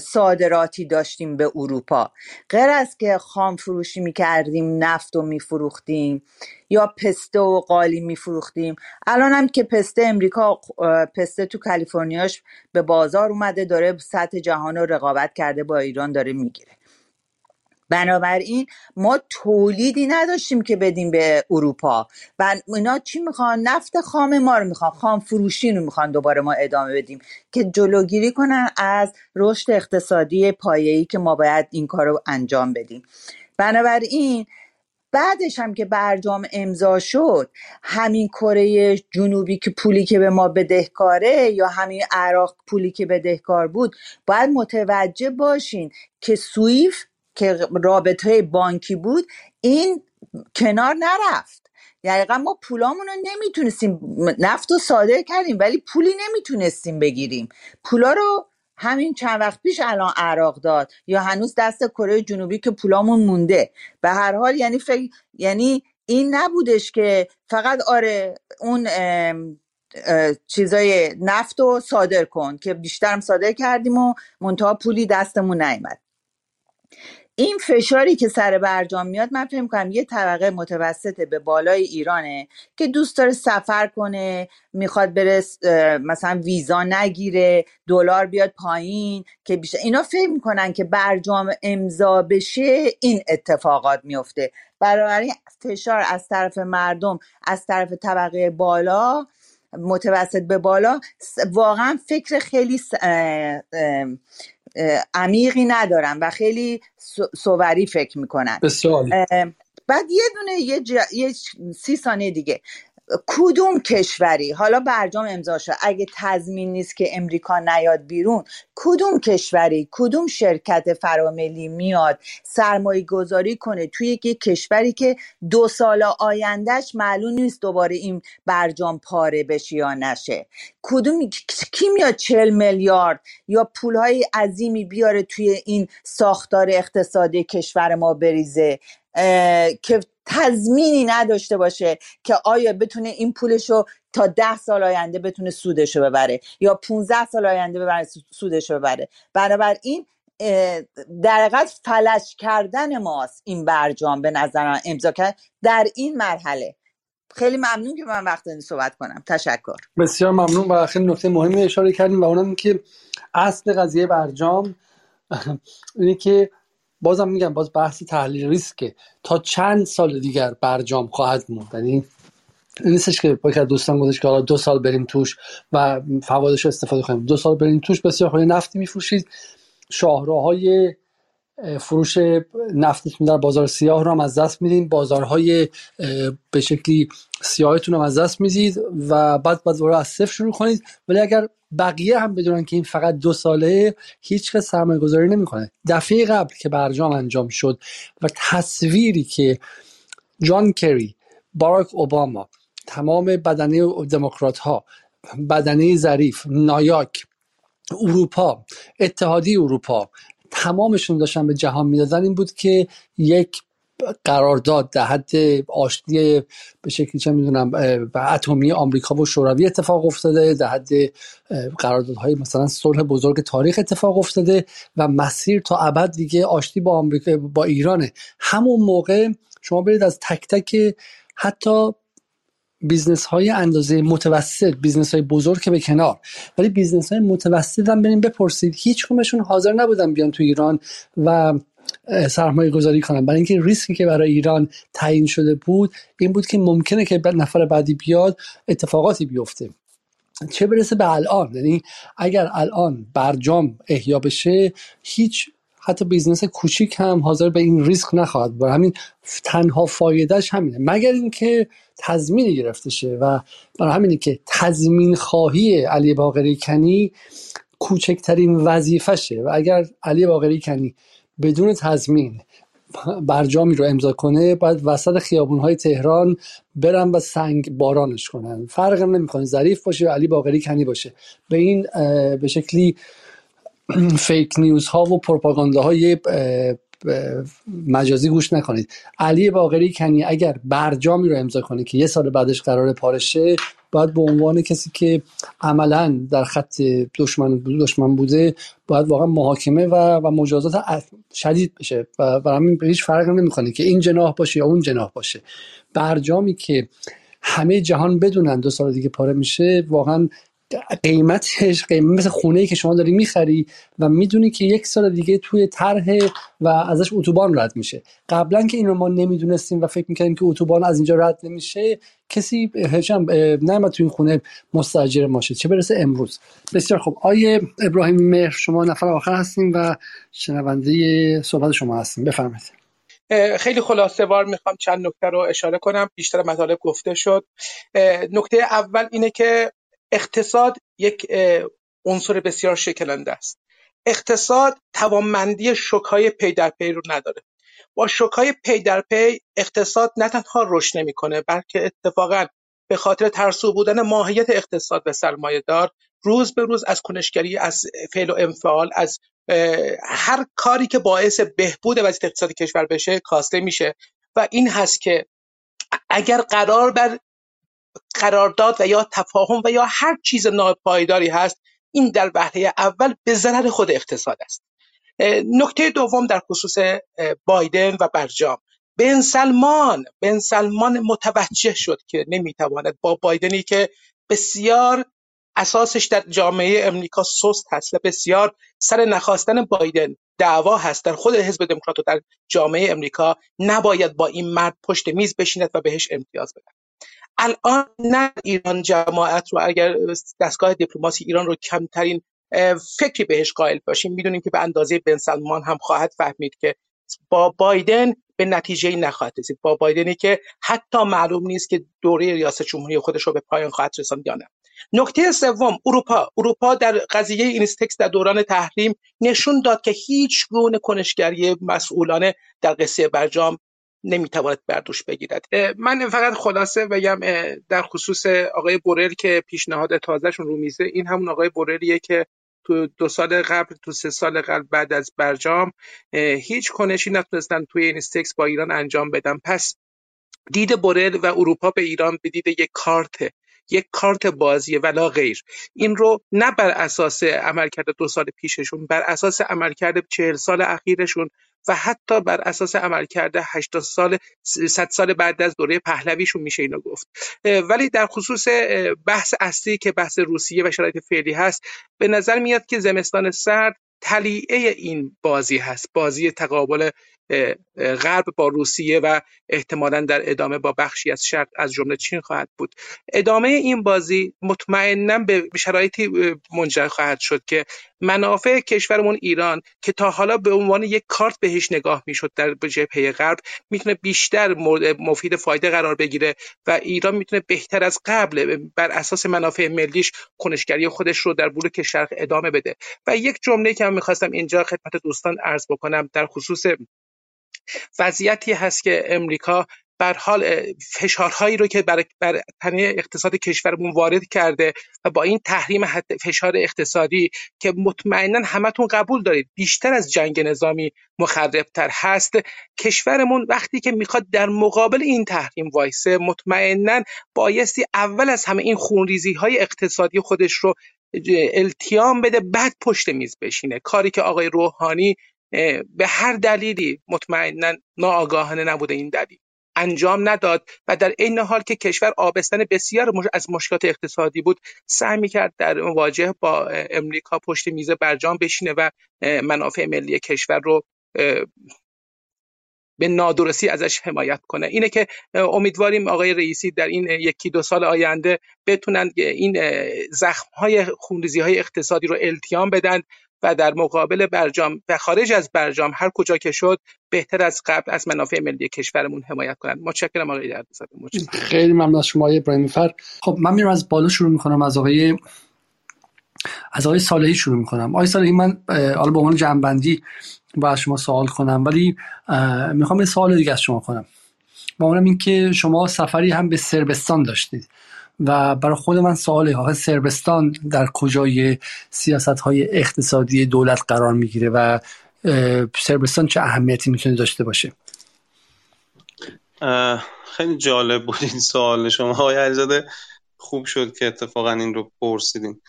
صادراتی داشتیم به اروپا. غیر از که خام فروشی می‌کردیم نفت و میفروختیم یا پسته و قالی میفروختیم. الان هم که پسته امریکا پسته تو کالیفرنیاش به بازار اومده داره سطح جهان رو رقابت کرده با ایران داره می‌گیره. بنابراین ما تولیدی نداشتیم که بدیم به اروپا. و اینا چی می‌خوان؟ نفت خام ما رو می‌خوان. خام فروشی رو می‌خوان دوباره ما ادامه بدیم که جلوگیری کنن از رشد اقتصادی پایه‌ای که ما باید این کار رو انجام بدیم. بنابراین بعدش هم که برجام امضا شد همین کره جنوبی که پولی که به ما بدهکاره یا همین عراق پولی که بدهکار بود باید متوجه باشین که سویف که رابطه بانکی بود این کنار نرفت. دقیقا ما پولامون رو نمی‌تونستیم نفت رو صادر کردیم ولی پولی نمی‌تونستیم بگیریم. پولا رو همین چند وقت پیش الان عراق داد یا هنوز دست کره جنوبی که پولامون مونده. به هر حال یعنی فکر یعنی این نبودش که فقط آره اون چیزای نفت رو صادر کن که بیشترم صادر کردیم و منتها پولی دستمون نیومد. این فشاری که سر برجام میاد من فکر کنم یه طبقه متوسط به بالای ایرانه که دوست داره سفر کنه می‌خواد بره مثلا ویزا نگیره دلار بیاد پایین که بیشتر اینا فکر می‌کنن که برجام امضا بشه این اتفاقات میفته برای فشار از طرف مردم از طرف طبقه بالا متوسط به بالا واقعا فکر خیلی عمیقی ندارن و خیلی سووری فکر می‌کنن. بعد یه دونه یه, یه سی ثانیه دیگه. کدوم کشوری؟ حالا برجام امضا شد. اگه تضمین نیست که امریکا نیاد بیرون کدوم کشوری؟ کدوم شرکت فراملی میاد سرمایه گذاری کنه توی یک کشوری که دو سال آیندهش معلوم نیست دوباره این برجام پاره بشه یا نشه؟ کدوم کی میاد چل میلیارد یا پولهای عظیمی بیاره توی این ساختار اقتصادی کشور ما بریزه؟ که تضمینی نداشته باشه که آیا بتونه این پولشو تا ده سال آینده بتونه سودشو ببره یا 15 سال آینده ببره سودشو ببره. بنابراین در حقیقت فلش کردن ماست این برجام به نظر امضا کرد در این مرحله. خیلی ممنون که من وقت این صحبت کنم. تشکر. بسیار ممنون و خیلی نکته مهمی اشاره کردیم و اونم که اصل قضیه برجام اینه که بازم میگم باز بحث تحلیل ریسکه. تا چند سال دیگر برجام خواهد موند. یعنی نیستش که با دوستان گذاشت که حالا دو سال بریم توش و فوادش استفاده کنیم. دو سال بریم توش بسیار خیلی نفتی میفروشید. شاهراهای فروش نفتتون در بازار سیاه رو هم از دست میدین. بازارهای به شکلی سیاهتون هم از دست می‌دید و بعد بعد از صفر شروع کنید. ولی اگر بقیه هم بدونن که این فقط دو ساله هیچ کس سرمایه گذاری نمی‌کنه. دفعه قبل که برجام انجام شد و تصویری که جان کری باراک اوباما تمام بدنه دموکرات ها بدنه ظریف نایاک اروپا اتحادی اروپا تمامشون داشتن به جهان می‌دادن این بود که یک قرارداد در حد آشتی به شکلی چه می‌دونم اتمی آمریکا و شوروی اتفاق افتاده در حد قراردادهای مثلا صلح بزرگ تاریخ اتفاق افتاده و مسیر تا ابد دیگه آشتی با آمریکا با ایرانه. همون موقع شما برید از تک تک حتی business های اندازه متوسط business های بزرگ که به کنار. ولی business های متوسط هم بریم بپرسید. هیچ کدومشون حاضر نبودن بیان تو ایران و سرمایه گذاری کنن. برای اینکه ریسکی که برای ایران تعیین شده بود این بود که ممکنه که نفر بعدی بیاد اتفاقاتی بیفته. چه برسه به الان؟ یعنی اگر الان برجام احیا بشه هیچ حتی business کوچیک هم حاضر به این ریسک نخواهد بود. همین تنها فایدهش همینه. مگر اینکه تضمین گرفته شه و برای همینه که تضمین خواهی علی باقری کنی کوچکترین وظیفشه و اگر علی باقری کنی بدون تضمین برجامی رو امضا کنه باید وسط خیابون های تهران برن و سنگ بارانش کنن. فرق نمی‌کنه. ظریف باشه یا علی باقری کنی باشه. به این به شکلی فیک نیوز ها و پروپاگاندا های مجازی گوش نکنید. علی باقری کنی اگر برجامی رو امضا کنه که یه سال بعدش قرار پارشه باید به عنوان کسی که عملا در خط دشمن دشمن بوده باید واقعا محاکمه و, و مجازات شدید بشه و برای همین هیچ فرق نمی‌کنه که این جناح باشه یا اون جناح باشه. برجامی که همه جهان بدونن دو سال دیگه پاره میشه واقعا قیمتش قیمت مثل خونه ای که شما داری می‌خری و می‌دونی که یک سال دیگه توی طرح و ازش اتوبان رد میشه. قبلا که این رو ما نمی‌دونستیم و فکر می‌کردیم که اتوبان از اینجا رد نمیشه کسی هشم نه تو این خونه مستاجر ماشه چه برسه امروز. بسیار خب آیه ابراهیم مهر شما نفر آخر هستیم و شنونده صحبت شما هستیم. بفرمایید. خیلی خلاصه وار می‌خوام چند نکته رو اشاره کنم. بیشتر مطالب گفته شد. نکته اول اینه که اقتصاد یک عنصر بسیار شکننده است. اقتصاد توانمندی شوک‌های پی در پی رو نداره. با شوک‌های پی در پی اقتصاد نه تنها رشد نمی‌کنه بلکه اتفاقا به خاطر ترسو بودن ماهیت اقتصاد و سرمایه دار روز به روز از کنشگری از فعل و انفعال از هر کاری که باعث بهبود وضعیت اقتصادی کشور بشه کاسته میشه. و این هست که اگر قرار بر قرارداد و یا تفاهم و یا هر چیز ناپایداری هست این در وهله اول به ضرر خود اقتصاد است. نکته دوم در خصوص بایدن و برجام. بن سلمان بن سلمان متوجه شد که نمی‌تواند با بایدنی که بسیار اساسش در جامعه امریکا سست هست و بسیار سر نخواستن بایدن دعوا هست در خود حزب دموکرات و در جامعه امریکا نباید با این مرد پشت میز بشیند و بهش امتیاز بدن. الان نه ایران جماعت رو اگر دستگاه دیپلماسی ایران رو کمترین فکری بهش قائل باشیم می‌دونیم که به اندازه بن سلمان هم خواهد فهمید که با بایدن به نتیجه نخواهد رسید. با بایدنی که حتی معلوم نیست که دوره ریاست جمهوری خودش رو به پایان خواهد رساند یا نه. نکته سوم اروپا. اروپا در قضیه اینستکس در دوران تحریم نشون داد که هیچ گونه کنشگری مسئولانه در قصه برجام نمی‌تواند بردوش بگیرد. من فقط خلاصه بگم در خصوص آقای بورل که پیشنهاد تازهشون رو میزه این همون آقای بورلیه که تو دو سال قبل تو سه سال قبل بعد از برجام هیچ کنشی نتونستن توی این استکس با ایران انجام بدن. پس دید بورل و اروپا به ایران به دید یک کارت یک کارت بازی ولا غیر. این رو نه بر اساس عملکرد دو سال پیششون بر اساس عملکرد چهل سال اخیرشون و حتی بر اساس عملکرد 80 سال 100 سال بعد از دوره پهلویشون میشه اینو گفت. ولی در خصوص بحث اصلی که بحث روسیه و شرایط فعلی هست به نظر میاد که زمستان سرد تلیعه این بازی هست. بازی تقابل غرب با روسیه و احتمالا در ادامه با بخشی از شرق از جمله چین خواهد بود. ادامه این بازی مطمئنا به شرایطی منجر خواهد شد که منافع کشورمون ایران که تا حالا به عنوان یک کارت بهش نگاه می‌شد در جبهه غرب می‌تونه بیشتر مفید فایده قرار بگیره و ایران می‌تونه بهتر از قبل بر اساس منافع ملیش کنشگری خودش رو در بلوک شرق ادامه بده. و یک جمله که من می‌خواستم اینجا خدمت دوستان عرض بکنم در خصوص وضعیتی هست که امریکا بر حال فشارهایی رو که بر, بر تنه اقتصاد کشورمون وارد کرده و با این تحریم فشار اقتصادی که مطمئنا همتون قبول دارید بیشتر از جنگ نظامی مخربتر هست کشورمون وقتی که می‌خواد در مقابل این تحریم وایسه مطمئنا بایستی اول از همه این خونریزی های اقتصادی خودش رو التیام بده بعد پشت میز بشینه. کاری که آقای روحانی به هر دلیلی مطمئنا ناآگاهانه نبوده این دلیل. انجام نداد و در این حال که کشور آبستن بسیار از مشکلات اقتصادی بود سعی می‌کرد در مواجهه با امریکا پشت میز برجام بشینه و منافع ملی کشور رو به نادرستی ازش حمایت کنه. اینه که امیدواریم آقای رئیسی در این یکی دو سال آینده بتونن این زخم های خونریزی های اقتصادی رو التیام بدن و در مقابل برجام و خارج از برجام هر کجا که شد بهتر از قبل از منافع ملی کشورمون حمایت کنند. متشکرم آقای دردزاده خیلی ممنون از شما ابراهیم فر. خب من میرم از بالا شروع می‌کنم از آقای از آقای صالحی شروع می‌کنم. آقای صالحی من حالا به عنوان جنبندی با شما سوال کنم ولی می‌خوام یه سوال دیگه از شما کنم. با اونم این که شما سفری هم به سربستان داشتید. و برای خود من سواله ها سربستان در کجای سیاست های اقتصادی دولت قرار می‌گیره و سربستان چه اهمیتی می‌تونه داشته باشه؟ خیلی جالب بود این سوال. شما های علیزاده خوب شد که اتفاقا این رو پرسیدین.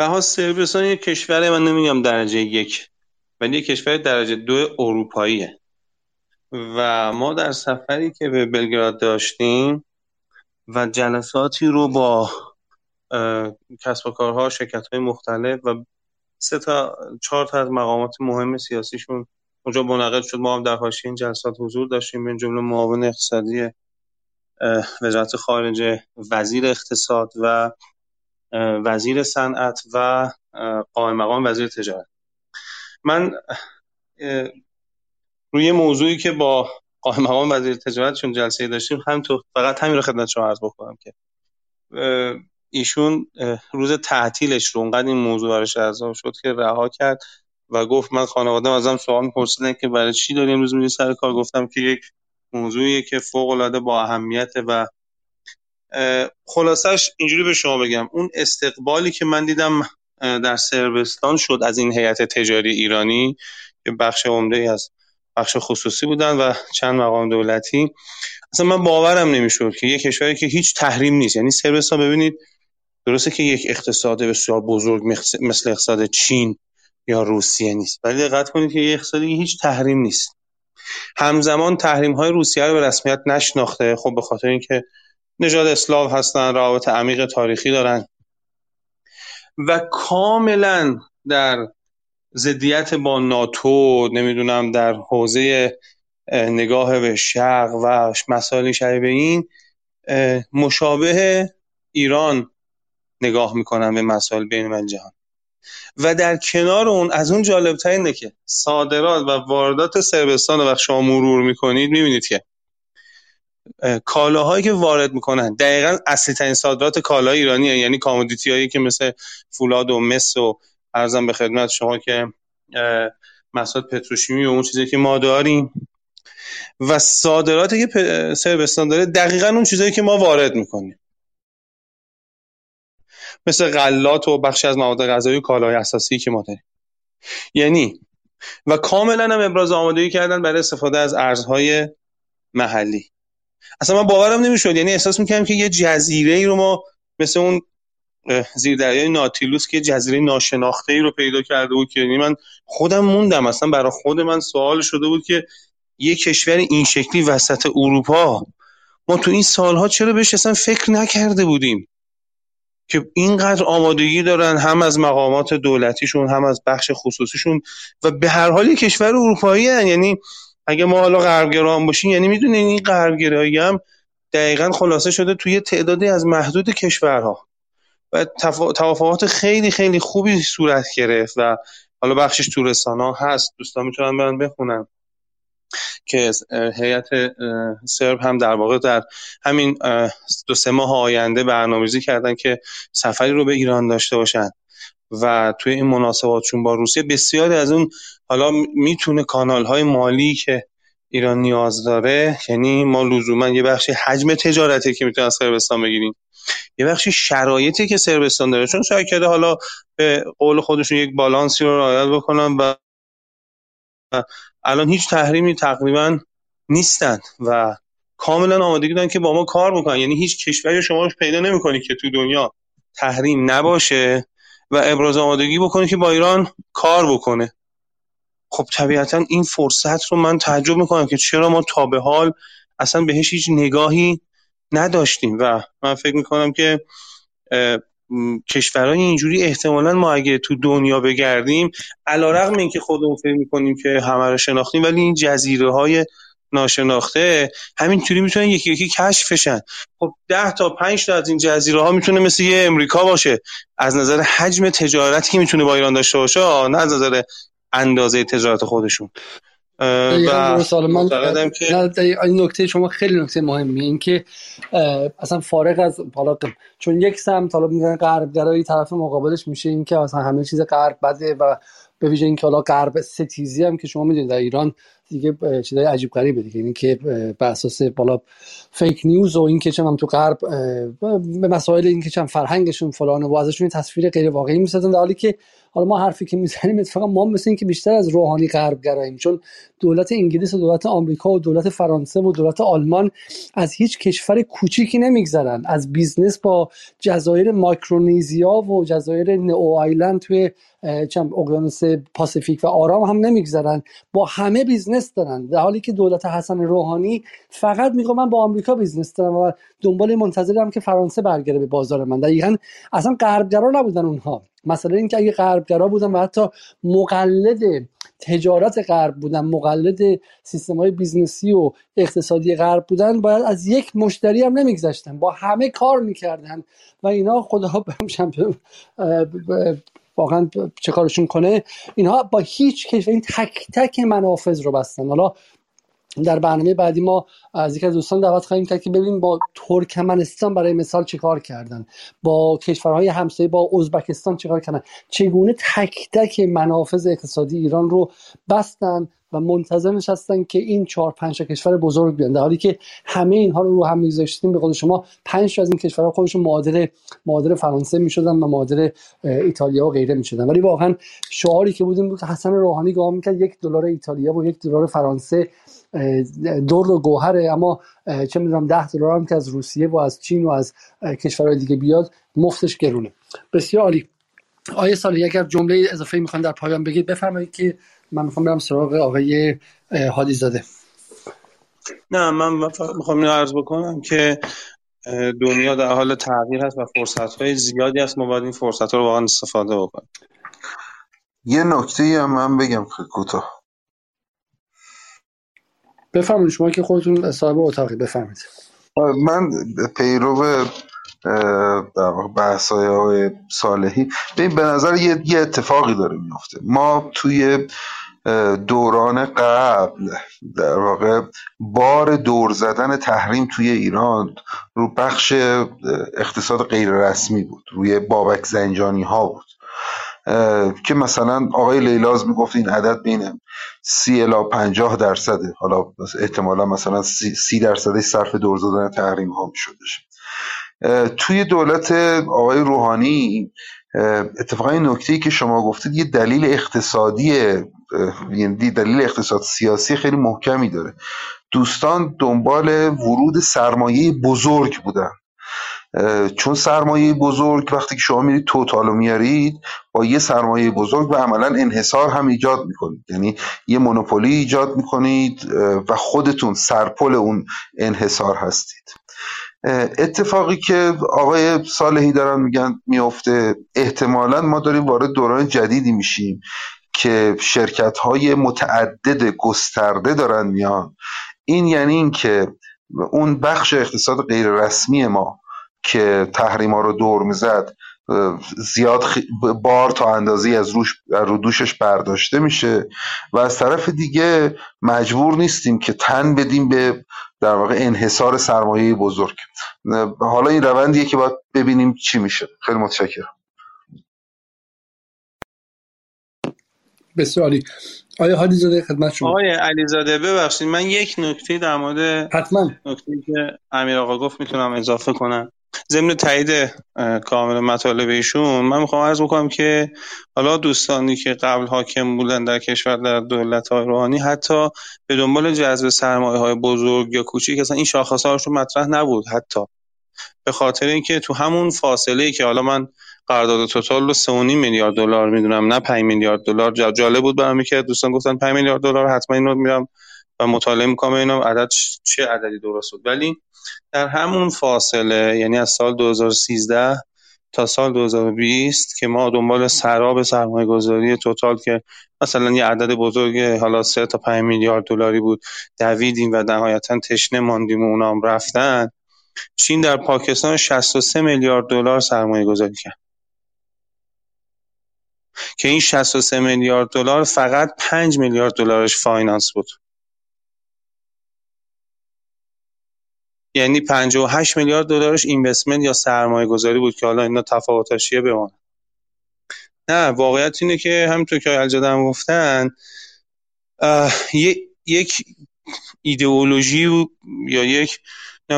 ها سربستان یک کشور من نمیگم درجه یک ولی یک کشور درجه دو اروپاییه. و ما در سفری که به بلگراد داشتیم و جلساتی رو با کسب و کارها شرکت های مختلف و سه تا چهار تا از مقامات مهم سیاسیشون اونجا منعقد شد. ما هم در حاشیه این جلسات حضور داشتیم. به جمله معاون اقتصادی وزارت خارجه وزیر اقتصاد و وزیر صنعت و قائم مقام وزیر تجارت. من روی موضوعی که با مقام وزیر تجارت چون جلسه داشتیم هم تو فقط همین رو خدمت شما عرض بکنم که ایشون روز تعطیلش رو اونقدر این موضوع براش جذاب شد که رها کرد و گفت من خانواده ازم سوال می‌پرسیدن که برای چی داری امروز میری سر کار؟ گفتم که یک موضوعیه که فوق العاده با اهمیت و خلاصش اینجوری به شما بگم. اون استقبالی که من دیدم در سربستان شد از این هیئت تجاری ایرانی که بخش عمده از بخش خصوصی بودن و چند مقام دولتی. اصلا من باورم نمی‌شد که یک کشوری که هیچ تحریم نیست. یعنی سربستان ببینید درسته که یک اقتصاد بسیار بزرگ مثل اقتصاد چین یا روسیه نیست. ولی دقت کنید که یک اقتصادی هیچ تحریم نیست. همزمان تحریم های روسیه رو به رسمیت نشناخته. خب به خاطر اینکه نژاد اسلاو هستن روابط عمیق تاریخی دارن. و کاملا در ضدیت با ناتو نمی‌دونم در حوزه نگاه به شرق و مسائل شبیه این مشابه ایران نگاه می‌کنن به مسائل بین جهان و در کنار اون از اون جالبتر اینه که صادرات و واردات سربستان رو شما مرور می‌کنید می‌بینید که کالاهایی که وارد می‌کنن دقیقا اصلی ترین صادرات کالای ایرانی هست. یعنی کامودیتی هایی که مثل فولاد و مس و ارزم به خدمت شما که مساد پتروشیمی و اون چیزی که ما داریم و صادراتی که سربستان داره دقیقا اون چیزایی که ما وارد می‌کنیم. مثل غلات و بخشی از مواد غذایی و کالای اساسی که ما داریم. یعنی و کاملا هم ابراز آمادگی کردن برای استفاده از ارزهای محلی. اصلا من باورم نمی‌شد. یعنی احساس می‌کردم که یه جزیره ای رو ما مثل اون زیردریای ناتیلوس که جزیره ناشناخته ای رو پیدا کرده بود که یعنی من خودم موندم. اصلا برای خود من سوال شده بود که یه کشور این شکلی وسط اروپا ما تو این سالها چرا بهش اصلا فکر نکرده بودیم؟ که اینقدر آمادگی دارن هم از مقامات دولتیشون هم از بخش خصوصیشون و به هر حال کشور اروپایی هن. یعنی اگه ما حالا غربگرایان باشیم یعنی می‌دونین این غربگرایی هم دقیقا خلاصه شده توی تعدادی از محدود کشورها. و توافقات خیلی خیلی خوبی صورت گرفت و حالا بخشش تو رسانه هست. دوستان می‌تونن برن بخونن. که هیئت سرب هم در واقع در همین دو سه ماه آینده برنامه‌ریزی کردن که سفری رو به ایران داشته باشن. و توی این مناسباتشون با روسیه بسیاری از اون حالا می‌تونه کانال های مالی که ایران نیاز داره یعنی ما لزوما یه بخشی حجم تجارتی که می‌تونن از صربستان بگیریم یه بخشی شرایطی که صربستان داره. چون سعی کرده حالا به قول خودشون یک بالانسی رو رعایت بکنن و الان هیچ تحریمی تقریبا نیستن و کاملا آمادگی دارن که با ما کار بکنن. یعنی هیچ کشوری شما پیدا نمی‌کنی که تو دنیا تحریم نباشه و ابراز آمادگی بکنه که با ایران کار بکنه. خب طبیعتا این فرصت رو من تعجب می‌کنم که چرا ما تا به حال اصلا بهش هیچ نگاهی نداشتیم. و من فکر می‌کنم که کشورهای اینجوری احتمالا ما اگه تو دنیا بگردیم علا رقم این که خودمون فکر می‌کنیم که همه رو شناختیم ولی این جزیره های ناشناخته همینطوری می‌تونن یکی یکی کشفشن. خب ده تا پنج تا از این جزیره ها می‌تونه مثل یه امریکا باشه. از نظر حجم تجارتی که می‌تونه با ایران داشته باشه نه از نظر اندازه تجارت خودشون. و من که این نکته شما خیلی نکته مهمی این که اصلا فارغ از حالا چون یک سمت حالا میگن غربگرایی طرف مقابلش میشه این که اصلا همه چیز غرب بده و به ویژه اینکه حالا غرب ستیزی هم که شما می‌دونید در ایران دیگه چیزای عجیب غریبه دیگه این که بر اساس بالا فیک نیوز و این که چم تو غرب به مسائل این که چمدونم فرهنگشون فلان و ازشون تصویر غیر واقعی می‌سازن در حالی که حالا ما حرفی که می‌زنیم اتفاقا ما مثل این که بیشتر از روحانی غرب گراییم چون دولت انگلیس و دولت آمریکا و دولت فرانسه و دولت آلمان از هیچ کشور کوچیکی نمیگذرن. از business با جزایر مایکرونیزیا و جزایر Niue Island توی چمدونم اقیانوس پاسیفیک و آرام هم نمیگذرن. با همه business دارن. در حالی که دولت حسن روحانی فقط میگه من با آمریکا business دارم و دنبال منتظرم که فرانسه برگرده به بازار من. دقیقا اصلا غربگرا نبودن اونها. مثلا اینکه اگه غربگرا بودن و حتی مقلد تجارت غرب بودن مقلد سیستم های business ی و اقتصادی غرب بودن باید از یک مشتری هم نمیگذشتن. با همه کار می‌کردن و اینا خدا واقعا چه کارشون کنه. اینها با هیچ کشور این تک تک منافذ رو بستن. حالا در برنامه بعدی ما از یک از دوستان دعوت خواهیم کرد که ببینیم با ترکمنستان برای مثال چیکار کردن. با کشورهای همسایه با ازبکستان چیکار کردن. چگونه تک تک منافذ اقتصادی ایران رو بستن و منتظر نشستن که این چهار پنج کشور بزرگ بیان. در حالی که همه اینها رو رو هم میذاشتیم به قول شما پنج از این کشورها خودشون معادل معادل فرانسه می‌شدن و معادل ایتالیا و غیره می‌شدن. ولی واقعا شعاری که بودیم بود که حسن روحانی گام می‌کرد یک دلار ایتالیا و یک دلار فرانسه دور و گوهره. اما چه می‌دونم ده دلار هم که از روسیه و از چین و از کشورهای دیگه بیاد مفتش گرونه. بسیار عالی. آیه سالی اگر جمله اضافه می‌خوان در پایان بگید بفرمایید که من می‌خوام برم سراغ آقای حادی زاده نه من می‌خوام اینو عرض بکنم که دنیا در حال تغییر هست و فرصت های زیادی هست ما باید این فرصت ها رو واقعا استفاده بکنیم. یه نکته هم من بگم خیلی کوتاه. بفرمایید شما که خودتون صاحب اتاقی بفرمایید. من پیرو بحث های صالحی. ببین به نظر یه, یه اتفاقی داره میفته ما توی دوران قبل در واقع بار دور زدن تحریم توی ایران رو بخش اقتصاد غیر رسمی بود. روی بابک زنجانی ها بود. که مثلا آقای لیلاز می‌گفت این عدد بین سی الا پنجاه درصده. حالا احتمالا مثلا سی درصدی صرف دور زدن تحریم ها میشدش توی دولت آقای روحانی اتفاقا این نکته که شما گفتید یه دلیل اقتصادی یعنی دلیل اقتصاد سیاسی خیلی محکمی داره. دوستان دنبال ورود سرمایه بزرگ بودن. چون سرمایه بزرگ وقتی که شما میرید توتالو میارید با یه سرمایه بزرگ و عملا انحصار هم ایجاد می‌کنید. یعنی یه مونوپولی ایجاد می‌کنید و خودتون سرپل اون انحصار هستید. اتفاقی که آقای صالحی دارن میگن میفته احتمالا ما داریم وارد دوران جدیدی میشیم که شرکت های متعدد گسترده دارن میان. این یعنی این که اون بخش اقتصاد غیر رسمی ما که تحریما رو دور می‌زد زیاد بار تا اندازه از روش رو دوشش برداشته میشه و از طرف دیگه مجبور نیستیم که تن بدیم به در واقع انحصار سرمایه بزرگ. حالا این روندیه که باید ببینیم چی میشه. خیلی متشکرم. بسیار عالی. آیا حالی زاده خدمت شما؟ آقای علیزاده ببخشید من یک نکته در مورد حتما. نکته که امیر آقا گفت می‌تونم اضافه کنم. ضمن تایید کامل مطالب ایشون من می‌خوام عرض بکنم که حالا دوستانی که قبل حاکم بودن در کشور در دولت های روحانی حتی به دنبال جذب سرمایه های بزرگ یا کوچیک اصلا این شاخص هاشون مطرح نبود حتی. به خاطر اینکه تو همون فاصله ای که حالا من قرارداد توتال رو 3.5 میلیارد دلار می‌دونم نه 5 میلیارد دلار جالب بود برام که دوستان گفتن 5 میلیارد دلار حتما اینو میرم و مطالعه می‌کنم اینا عدد چه عددی درست بود. ولی در همون فاصله یعنی از سال 2013 تا سال 2020 که ما دنبال سراب سرمایه گذاری توتال که مثلا یه عدد بزرگ حالا 3 تا 5 میلیارد دلاری بود دویدیم و نهایتا تشنه ماندیم و اونام رفتن. چین در پاکستان 63 میلیارد دلار سرمایه گذاری کرد. که این 63 میلیارد دلار فقط 5 میلیارد دلارش finance بود. یعنی 58 میلیارد دلارش investment یا سرمایه گذاری بود که حالا اینا تفاوتش چیه بمونه نه واقعیت اینه که همینطور که علیزاده هم گفتن یک ایدئولوژی یا یک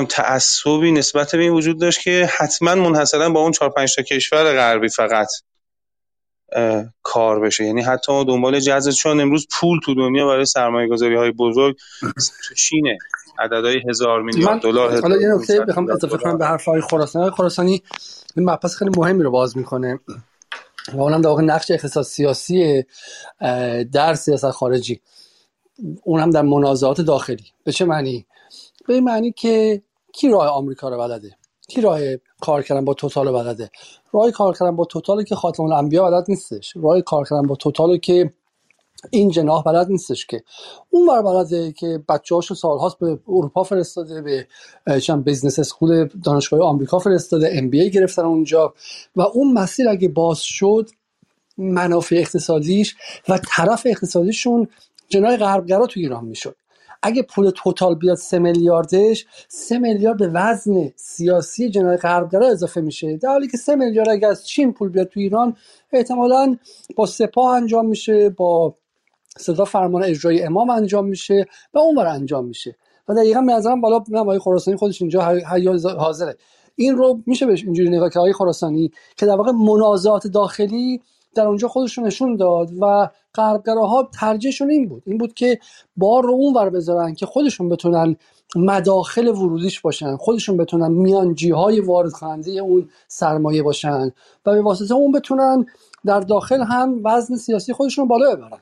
تعصبی نسبت به این وجود داشت که حتما منحصرا با اون 4 5 تا کشور غربی فقط. کار بشه. یعنی حتی دنبال جذب چون امروز پول تو دنیا برای سرمایه گذاری های بزرگ تو چینه. عددهای هزار میلیارد دلار حالا یه نکته بخوام اضافه کنم به حرف های خراسانی خراسانی این مبحث خیلی مهمی رو باز می‌کنه و اونم در واقع نقش اقتصاد سیاسی در سیاست خارجی. اون هم در منازعات داخلی. به چه معنی؟ به این معنی که کی راه آمریکا رو بلده؟ کی راه کار کردن با توتال بلده؟ راه کار کردن با توتال که خاتم الانبیا بلد نیستش. راه کار کردن با توتال که این جناح بلد نیستش که. اون بر بلده که بچه هاشو سالهاست به اروپا فرستاده به چند business school دانشگاه آمریکا فرستاده MBA گرفتن اونجا. و اون مسیر اگه باز شد منافع اقتصادیش و طرف اقتصادیشون جنای غربگرا تو ایران می‌شد. اگه پول توتال بیاد سه میلیاردش سه میلیارد به وزن سیاسی جنای غربگرا اضافه میشه. در حالی که سه میلیارد اگه از چین پول بیاد تو ایران احتمالا با سپاه انجام میشه با صدا فرمان اجرای امام انجام میشه و اونور انجام میشه. و دقیقا به نظرم بالا نمای خراسانی خودش اینجا حاضره. این رو میشه بهش اینجوری نگاه که های خراسانی که در واقع منازعات داخلی در اونجا خودشون نشون داد و غربگراها ترجیحشون این بود. این بود که بار رو اون ور بذارن که خودشون بتونن مداخل ورودیش باشن. خودشون بتونن میانجی های وارد کننده اون سرمایه باشن و به واسطه اون بتونن در داخل هم وزن سیاسی خودشون بالا ببرن.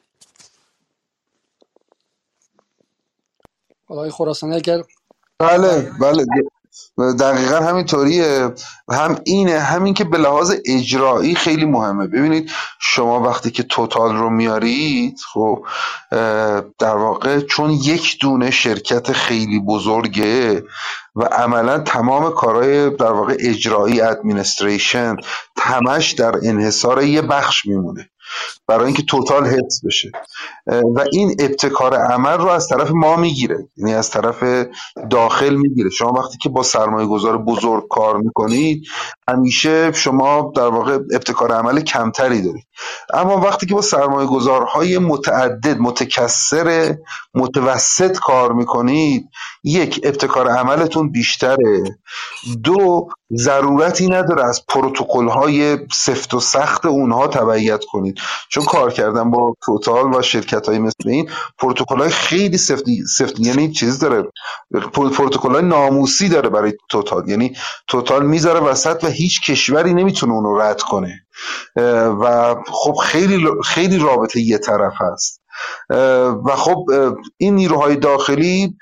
آقای خراسانی اگر بله بله. دقیقا همینطوریه. هم اینه همین که به لحاظ اجرایی خیلی مهمه. ببینید شما وقتی که توتال رو میارید خب در واقع چون یک دونه شرکت خیلی بزرگه و عملا تمام کارهای در واقع اجرایی ادمینستریشن همش در انحصار یه بخش میمونه. برای اینکه توتال حفظ بشه. و این ابتکار عمل رو از طرف ما می‌گیره. یعنی از طرف داخل می‌گیره. شما وقتی که با سرمایه گذار بزرگ کار می‌کنید همیشه شما در واقع ابتکار عمل کمتری دارید. اما وقتی که با سرمایه گذارهای متعدد متکسر متوسط کار می‌کنید یک ابتکار عملتون بیشتره. دو ضرورتی نداره از پروتکل های سفت و سخت اونها تبعیت کنید. چون کار کردن با توتال و شرکت های مثل این. پروتکل های خیلی سفت سفت یعنی چیز داره. پروتکل های ناموسی داره برای توتال. یعنی توتال می‌ذاره وسط و هیچ کشوری نمی‌تونه اونو رد کنه. و خب خیلی خیلی رابطه یه طرف هست. و خب این نیروهای داخلی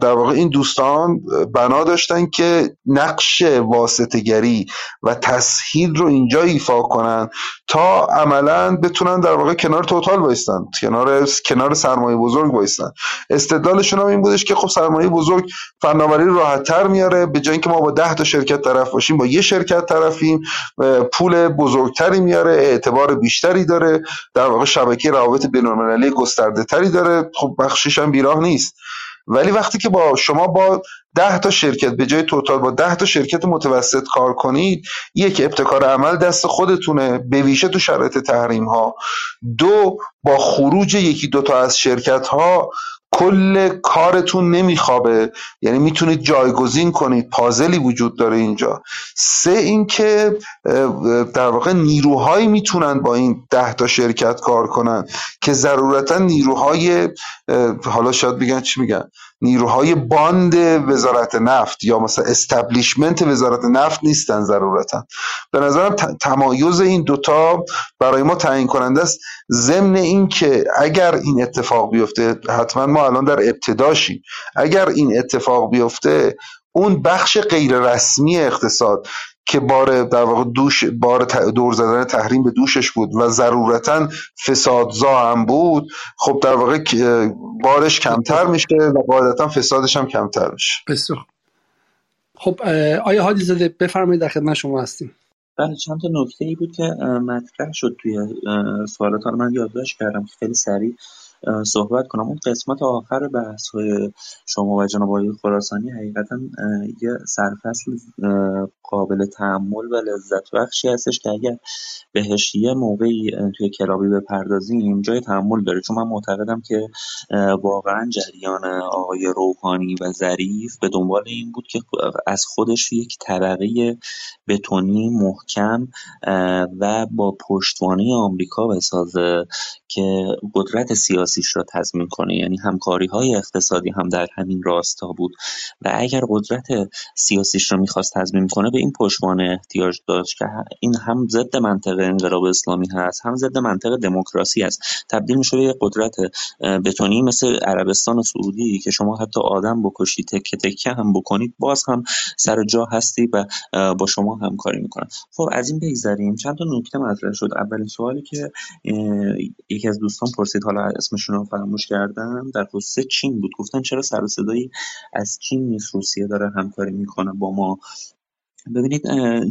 در واقع این دوستان بنا داشتن که نقش واسطگری و تسهیل رو اینجا ایفا کنن تا عملا بتونن در واقع کنار توتال بایستن کنار کنار سرمایه بزرگ بایستن استدلالشون هم این بودش که خب سرمایه بزرگ فناوری راحت تر میاره به جای اینکه ما با ده تا شرکت طرف باشیم با یه شرکت طرفیم پول بزرگتری میاره اعتبار بیشتری داره در واقع شبکه روابط بین‌المللی گسترده تری داره. خب بخشش هم بیراه نیست. ولی وقتی که با شما با ده تا شرکت به جای توتال با ده تا شرکت متوسط کار کنید یک ابتکار عمل دست خودتونه به ویژه تو شرایط تحریم ها دو با خروج یکی دوتا از شرکت ها کل کارتون نمیخوابه. یعنی می‌تونید جایگزین کنید پازلی وجود داره اینجا. سه اینکه در واقع نیروهایی می‌تونن با این ده تا شرکت کار کنن که ضرورتا نیروهای حالا شاید بگن چی میگن؟ نیروهای باند وزارت نفت یا مثلا استبلیشمنت وزارت نفت نیستن ضرورتا. به نظرم تمایز این دوتا برای ما تعیین کننده است. ضمن اینکه اگر این اتفاق بیفته حتما ما الان در ابتداشیم. اگر این اتفاق بیفته اون بخش غیر رسمی اقتصاد که بار در واقع دوش بار دور زدن تحریم به دوشش بود و ضرورتا فسادزا هم بود خب در واقع بارش کمتر میشه و قاعدتا فسادش هم کمتر میشه. بسیار خب آیا حادی زاده بفرمایید در خدمت شما هستیم. بله چند تا نکته ای بود که مطرح شد توی سوالات. من یادداشت کردم که خیلی سریع صحبت کنم. اون قسمت آخر بحث های شما و جناب آقای خراسانی حقیقتا یه سرفصل قابل تحمل و لذت بخشی هستش که اگر بهش یه موقعی توی کلابی بپردازیم جای تحمل داره. چون من معتقدم که واقعا جریان آقای روحانی و ظریف به دنبال این بود که از خودش یک طبقه بتونی محکم و با پشتوانه آمریکا بسازه که قدرت سیاسیش را تضمین کنه. یعنی همکاری های اقتصادی هم در همین راستا بود. و اگر قدرت سیاسیش رو می‌خواست تضمین کنه به این پشتوانه احتیاج داشت که این هم ضد منطق انقلاب اسلامی هست هم ضد منطق دموکراسی است تبدیل میشه به قدرت بتونی مثل عربستان و سعودی که شما حتی آدم بکشی تکه تکه هم بکنید باز هم سر جا هستی و با شما همکاری می‌کنن. خب از این بگذریم. چند تا نکته مطرح شد. اولین سوالی که یکی از دوستان پرسید حالا اسمشون رو فراموش کردم. در خصوص چین بود. گفتن چرا سر صدایی از چین نیست روسیه داره همکاری می‌کنه با ما. ببینید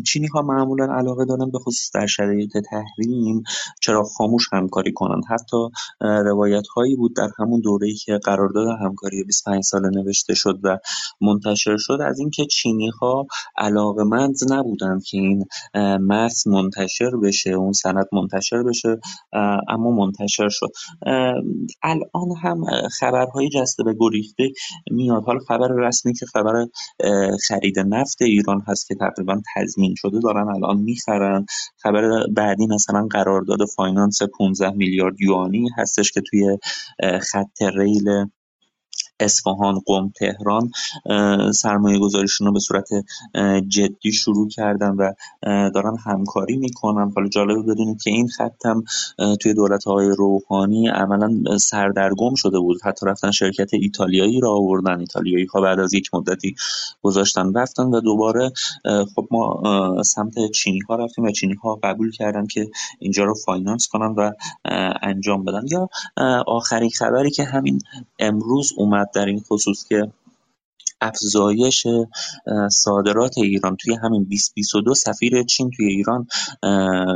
چینی ها معمولا علاقه دارن به خصوص در شرایط تحریم چرا خاموش همکاری کنند. حتی روایت هایی بود در همون دوره که قرارداد همکاری 25 ساله نوشته شد و منتشر شد از اینکه چینی ها علاقمند نبودند که این متن منتشر بشه اون سند منتشر بشه اما منتشر شد. الان هم خبرهای به گریخته میاد. حالا خبر رسمی که خبر خرید نفت ایران هست که تقریبا تضمین شده دارن الان می‌خرن. خبر بعدی مثلا قرارداد فاینانس 15 میلیارد یوانی هستش که توی خط ریل اصفهان قم تهران سرمایه گذاریشون رو به صورت جدی شروع کردن و دارن همکاری می‌کنن. حالا جالبه بدونید که این خط هم توی دولت های روحانی عملا سردرگم شده بود. حتی رفتن شرکت ایتالیایی را آوردن. ایتالیایی ها بعد از یک مدتی گذاشتن رفتن و دوباره خب ما سمت چینی ها رفتیم و چینی ها قبول کردن که اینجا رو فاینانس کنن و انجام بدن. یا آخرین خبری که همین امروز اومد در این خصوص که افزایش صادرات ایران. توی همین 2022 سفیر چین توی ایران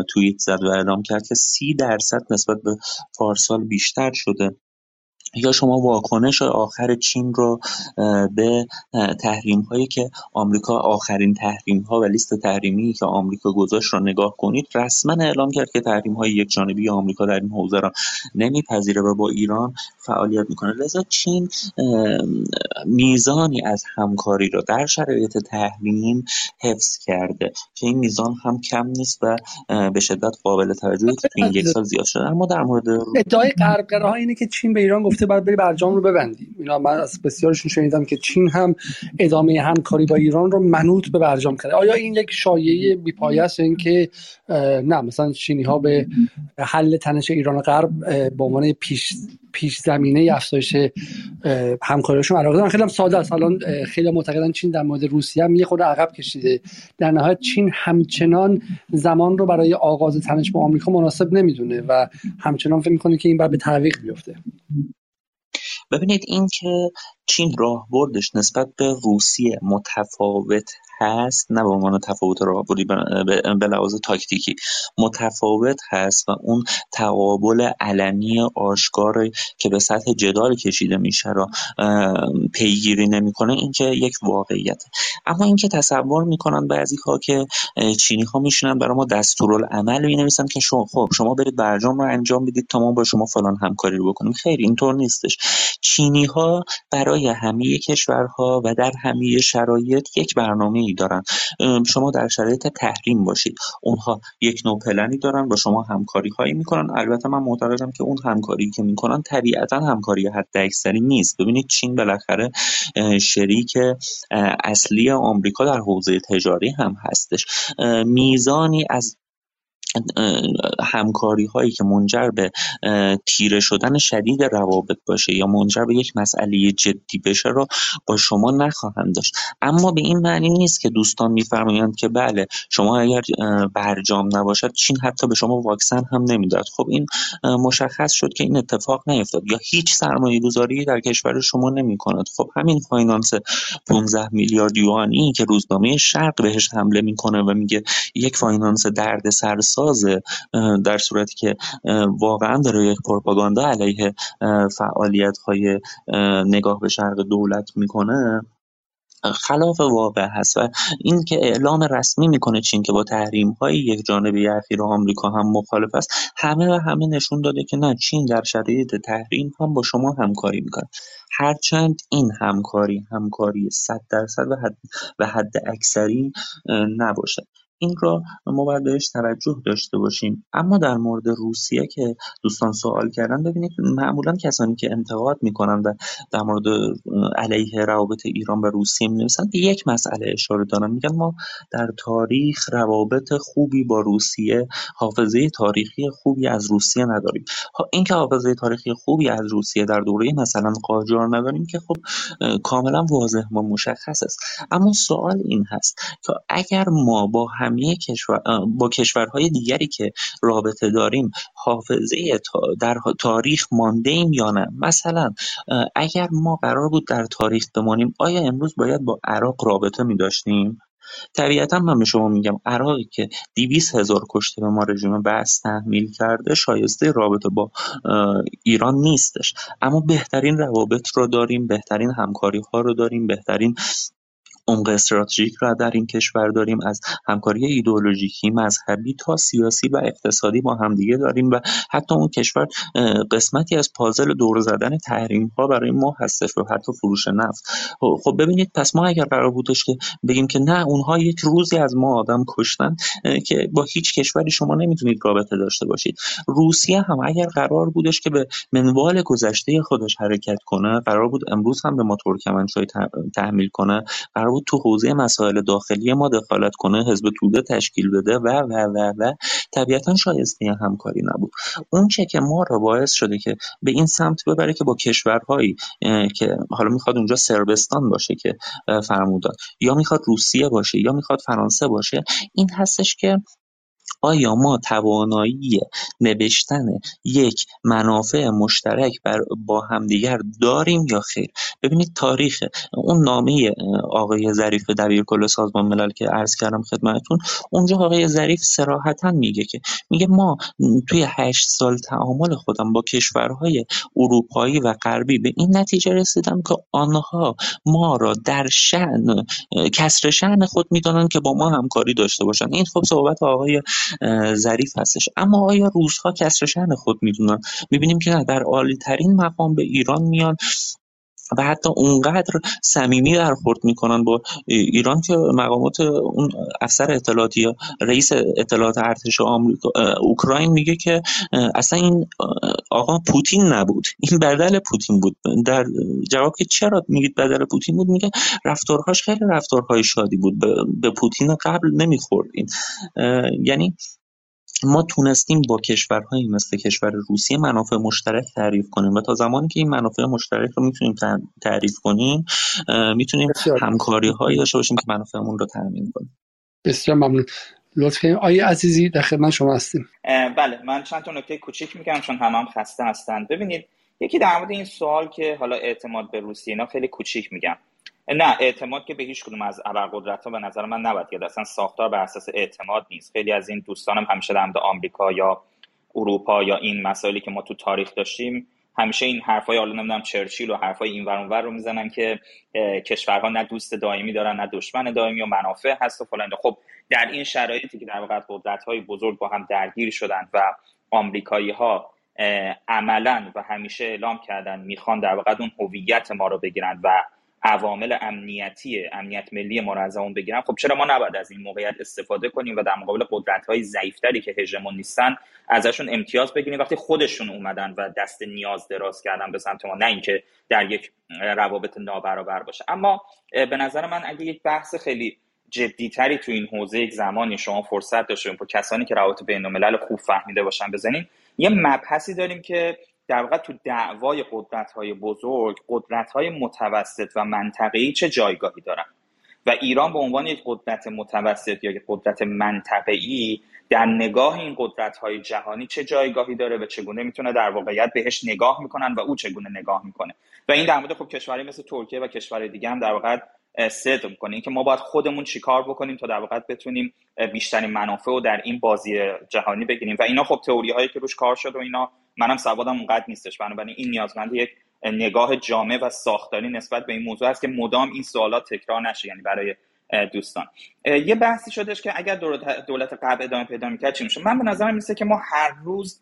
توییت زد و اعلام کرد که سی درصد نسبت به پارسال بیشتر شده. یا شما واکنش آخر چین رو به تحریم هایی که آمریکا آخرین تحریم ها و لیست تحریمی که آمریکا گذاشت رو نگاه کنید رسما اعلام کرد که تحریم های یک جانبی آمریکا در این حوزه را نمیپذیره و با ایران فعالیت می‌کنه. لذا چین میزانی از همکاری رو در شرایط تحریم حفظ کرده که این میزان هم کم نیست و به شدت قابل توجهی که این یک سال زیاد شده. اما در مورد ادعای غربگراها اینه که چین به ایران گفته گفته باید بری برجام رو ببندی. اینا من از بسیارشون شنیدم که چین هم ادامه همکاری با ایران رو منوط به برجام کرده. آیا این یک شایعه بیپایه است اینکه نه مثلا چینی ها به حل تنش ایران و غرب به عنوان پیش پیش زمینه افزایش همکاریشون علاقه دارن؟ خیلی هم ساده است. الان خیلی معتقدن چین در مورد روسیه هم یه خود عقب کشیده. در نهایت چین همچنان زمان رو برای آغاز تنش با آمریکا مناسب نمی‌دونه و همچنان فکر می‌کنه که این بر به تعویق بیفته. ببینید این که چین راهبردش نسبت به روسیه متفاوت هست نه به عنوان تفاوت راهبردی به لحاظ تاکتیکی. متفاوت هست و اون تقابل علنی آشکار که به سطح جدال کشیده میشه را پیگیری نمی‌کنه این که یک واقعیت اما اینکه تصور می‌کنن بعضی ها که چینی ها میشینن برای ما دستورالعمل می نویسن که شما خب شما برید برجام رو انجام بدید تا ما با شما فلان همکاری رو بکنیم. خیر اینطور نیستش. چینی ها برای همه کشورها و در همه شرایط یک برنامه ای دارن. شما در شرایط تحریم باشید. اونها یک نوع پلنی دارن با شما همکاری هایی می‌کنن. البته من معتقدم که اون همکاری که می‌کنن طبیعتا همکاری حد اکثری نیست. ببینید چین بالاخره شریک اصلی آمریکا در حوزه تجاری هم هستش. میزانی از همکاری هایی که منجر به تیره شدن شدید روابط باشه یا منجر به یک مسئله جدی بشه رو با شما نخواهند داشت. اما به این معنی نیست که دوستان میفرمایند که بله شما اگر برجام نباشد چین حتی به شما واکسن هم نمی‌داد. خب این مشخص شد که این اتفاق نیفتاد یا هیچ سرمایه گذاری در کشور شما نمی کند خب همین فاینانس 15 میلیارد یوانی که روزنامه شرق بهش حمله می‌کنه و میگه یک فاینانس دردسرساز در صورتی که واقعا داره یک پروپاگاندا علیه های نگاه به شرق دولت می‌کنه. خلاف واقع هست و این که اعلام رسمی می‌کنه چین که با تحریم های یک جانبه اخیر آمریکا هم مخالف است همه و همه نشون داده که نه چین در شرایط تحریم هم با شما همکاری می‌کنه. هرچند این همکاری همکاری صد درصد و حد, و حد اکثری نباشه. این را ما باید بهش توجه داشته باشیم. اما در مورد روسیه که دوستان سوال کردن ببینید معمولا کسانی که انتقاد می‌کنن و در مورد علیه روابط ایران و روسیه می به یک مسئله اشاره دارن. میگن ما در تاریخ روابط خوبی با روسیه حافظه تاریخی خوبی از روسیه نداریم. اینکه حافظه تاریخی خوبی از روسیه در دوره مثلا قاجار نداریم که خب کاملا واضح و مشخص است. اما سوال این هست که اگر ما با همه کشور با کشورهای دیگری که رابطه داریم حافظه در تاریخ مانده ایم یا نه؟ مثلا اگر ما قرار بود در تاریخ بمانیم آیا امروز باید با عراق رابطه می داشتیم طبیعتا من به شما میگم عراقی که دیویس هزار کشته به ما رژیم بس تحمیل کرده شایسته رابطه با ایران نیستش. اما بهترین روابط رو داریم بهترین همکاری ها رو داریم بهترین عمق استراتژیک را در این کشور داریم از همکاری ایدئولوژیکی مذهبی تا سیاسی و اقتصادی با همدیگه داریم و حتی اون کشور قسمتی از پازل دور زدن تحریم ها برای ما هستش و حتی فروش نفت. خب ببینید پس ما اگر قرار بودش که بگیم که نه اونها یک روزی از ما آدم کشتن که با هیچ کشوری شما نمی‌تونید رابطه داشته باشید. روسیه هم اگر قرار بودش که به منوال گذشته خودش حرکت کنه قرار بود امروز هم به ما ترکمنچای تحمیل کنه قرار بود تو حوزه مسائل داخلی ما دخالت کنه حزب توده تشکیل بده و و و و طبیعتا شایسته همکاری نبود. اون چه که ما را باعث شده که به این سمت ببره که با کشورهایی که حالا می‌خواد اونجا سربستان باشه که فرمودن یا می‌خواد روسیه باشه یا می‌خواد فرانسه باشه این هستش که آیا ما توانایی نوشتن یک منافع مشترک بر با همدیگر داریم یا خیر؟ ببینید تاریخ اون نامه آقای ظریف دبیرکل سازمان ملل که عرض کردم خدمتتون اونجا آقای ظریف صراحتا میگه که میگه ما توی هشت سال تعامل خودم با کشورهای اروپایی و غربی به این نتیجه رسیدم که آنها ما را در شأن کسر شأن خود می‌دانند که با ما همکاری داشته باشند. این خب صحبت آقای ظریف هستش. اما آیا روزها کسر شأن خود می‌دونن؟ می‌بینیم که در عالی ترین مقام به ایران میان. و حتی اونقدر صمیمی برخورد می‌کنن با ایران که مقامات اون افسر اطلاعاتی یا رئیس اطلاعات ارتش آمریکا اوکراین میگه که اصلا این آقا پوتین نبود. این بدل پوتین بود. در جواب که چرا میگید بدل پوتین بود؟ میگه رفتارهاش خیلی رفتارهای شادی بود. به پوتین قبل نمیخوردین. یعنی ما تونستیم با کشورهایی مثل کشور روسیه منافع مشترک تعریف کنیم و تا زمانی که این منافع مشترک رو می‌تونیم تعریف کنیم می‌تونیم همکاری هایی داشته باشیم که منافعمون رو تامین کنیم. بسیار ممنون. لطفا آیه عزیزی در خدمت شما هستیم. بله من چند تا نکته کوچیک میگم چون همه هم خسته هستن ببینید یکی در مورد این سوال که حالا اعتماد به روسیه اینا خیلی کوچیک میگم. نه اعتماد که به هیچ کدوم از ابرقدرت ها به نظر من نباید که اصلا ساختار بر اساس اعتماد نیست. خیلی از این دوستانم همیشه در آمریکا یا اروپا یا این مسائلی که ما تو تاریخ داشتیم همیشه این حرفای حالا نمی‌دونم چرچیل و حرفای این ور رو می‌زنن که کشورها نه دوست دائمی دارن نه دشمن دائمی و منافع هست و فلان. خب در این شرایطی که در واقع قدرت های بزرگ با هم درگیر شدن و آمریکایی ها عملا و همیشه اعلام کردن می‌خوان در واقع اون هویت ما رو بگیرن و عوامل امنیتی امنیت ملی ما رو از اون بگیرن خب چرا ما نباید از این موقعیت استفاده کنیم و در مقابل قدرت های ضعیفتری که هژمون نیستن ازشون امتیاز بگیریم؟ وقتی خودشون اومدن و دست نیاز دراز کردن به سمت ما نه اینکه در یک روابط نابرابر باشه. اما به نظر من اگه یک بحث خیلی جدیتری تو این حوزه یک زمانی شما فرصت داشته با کسانی که روابط بین الملل خوب فهمیده باشن بزنین یه مبحثی داریم که در واقع تو دعوای قدرت های بزرگ قدرت های متوسط و منطقه‌ای چه جایگاهی دارن؟ و ایران به عنوان یک قدرت متوسط یا یک قدرت منطقه‌ای در نگاه این قدرت های جهانی چه جایگاهی داره و چگونه می‌تونه در واقعیت بهش نگاه می‌کنن و او چگونه نگاه می‌کنه؟ و این در مورد خب کشوری مثل ترکیه و کشور دیگه هم در واقع صدق می‌کنه. اینکه ما باید خودمون چیکار بکنیم تا در واقع بتونیم بیشترین منافع رو در این بازی جهانی بگیریم. و اینا خب تئوری هایی که روش کار شد و اینا منم سوادم اونقدر نیستش. بنابراین این نیازمند یک نگاه جامع و ساختاری نسبت به این موضوع است که مدام این سوالات تکرار نشه یعنی برای دوستان. یه بحثی شدش که اگر دولت قبل ادامه پیدا می‌کرد چی میشه من به نظرم میسه که ما هر روز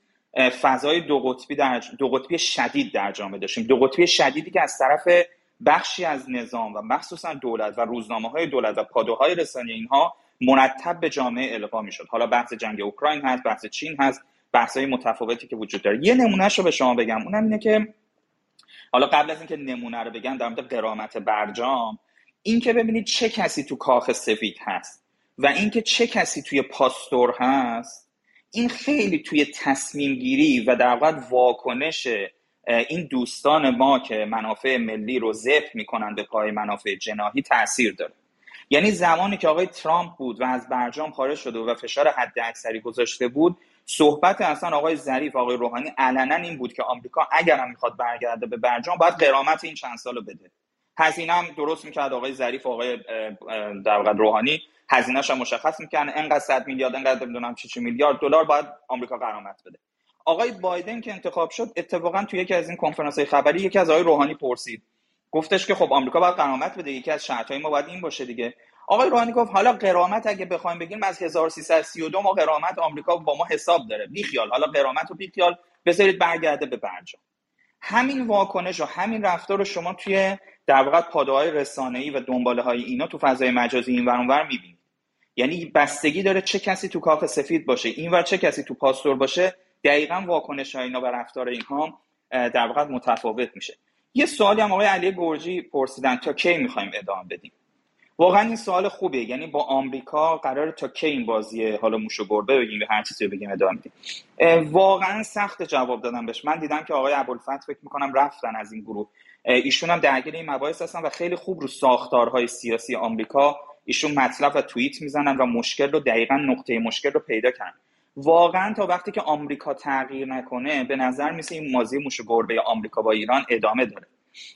فضای دو قطبی در دو قطبی شدید در جامعه داشتیم. دو قطبی شدیدی که از طرف بخشی از نظام و مخصوصا دولت و روزنامه های دولت و پادوهای رسانه اینها مرتب به جامعه القا می‌شد. حالا بحث جنگ اوکراین هست بحث چین هست. بحث های متفاوتی که وجود داره. یه نمونهش رو به شما بگم. اونم اینه که حالا قبل از اینکه نمونه رو بگم در مورد قرامت برجام این که ببینید چه کسی تو کاخ سفید هست و اینکه چه کسی توی پاستور هست این خیلی توی تصمیم گیری و در واقع واکنش این دوستان ما که منافع ملی رو ذبح می‌کنن به پای منافع جناهی تاثیر داره. یعنی زمانی که آقای ترامپ بود و از برجام خارج شده و فشار حد اکثری گذاشته بود صحبت اصلا آقای ظریف آقای روحانی علنا این بود که آمریکا اگر هم می‌خواد برگرده به برجام باید قرامت این چند سالو بده. هزینه هم درست می‌کرد آقای ظریف آقای در روحانی. هزینه‌ش هم مشخص می‌کنن انقدر 100 میلیارد انقدر نمی‌دونم چی میلیارد دلار باید آمریکا قرامت بده. آقای بایدن که انتخاب شد اتفاقا تو یکی از این کنفرانس های خبری یکی از آقای روحانی پرسید. گفتش که خب آمریکا باید قرامت بده یکی از شرط ما باید این باشه دیگه. آقای روحانی گفت حالا قرامت اگه بخوایم بگیم از 1332 ما قرامت آمریکا با ما حساب داره. بی خیال. حالا قرامت و بی خیال بذارید برگرده به برجام. همین واکنش و همین رفتار رو شما توی در واقع پادوهای رسانه‌ای و دنباله های اینا تو فضای مجازی این ور می‌بینید. یعنی بستگی داره چه کسی تو کاخ سفید باشه اینور چه کسی تو پاستور باشه دقیقا واکنش های اینا و رفتار اینها در واقع متفاوت میشه. یه سوالی هم آقای علی گرجی پرسیدن تا کی می‌خوایم ادامه بدیم؟ واقعا این سوال خوبیه. یعنی با آمریکا قرار تا کی این بازی حالا موشو گربه بگیم یا هر چیزی بگیم ادامه بدیم. واقعا سخت جواب دادم بهش. من دیدم که آقای ابوالفتح فکر می‌کنم رفتن از این گروه. ایشون هم درگیر این مباحث هستن و خیلی خوب رو ساختارهای سیاسی آمریکا ایشون مطلب و توییت می‌زنن و مشکل رو دقیقا نقطه مشکل رو پیدا کردن. واقعا تا وقتی که آمریکا تغییر نکنه به نظر میسه این مازی موش گربه آمریکا با ایران ادامه داره.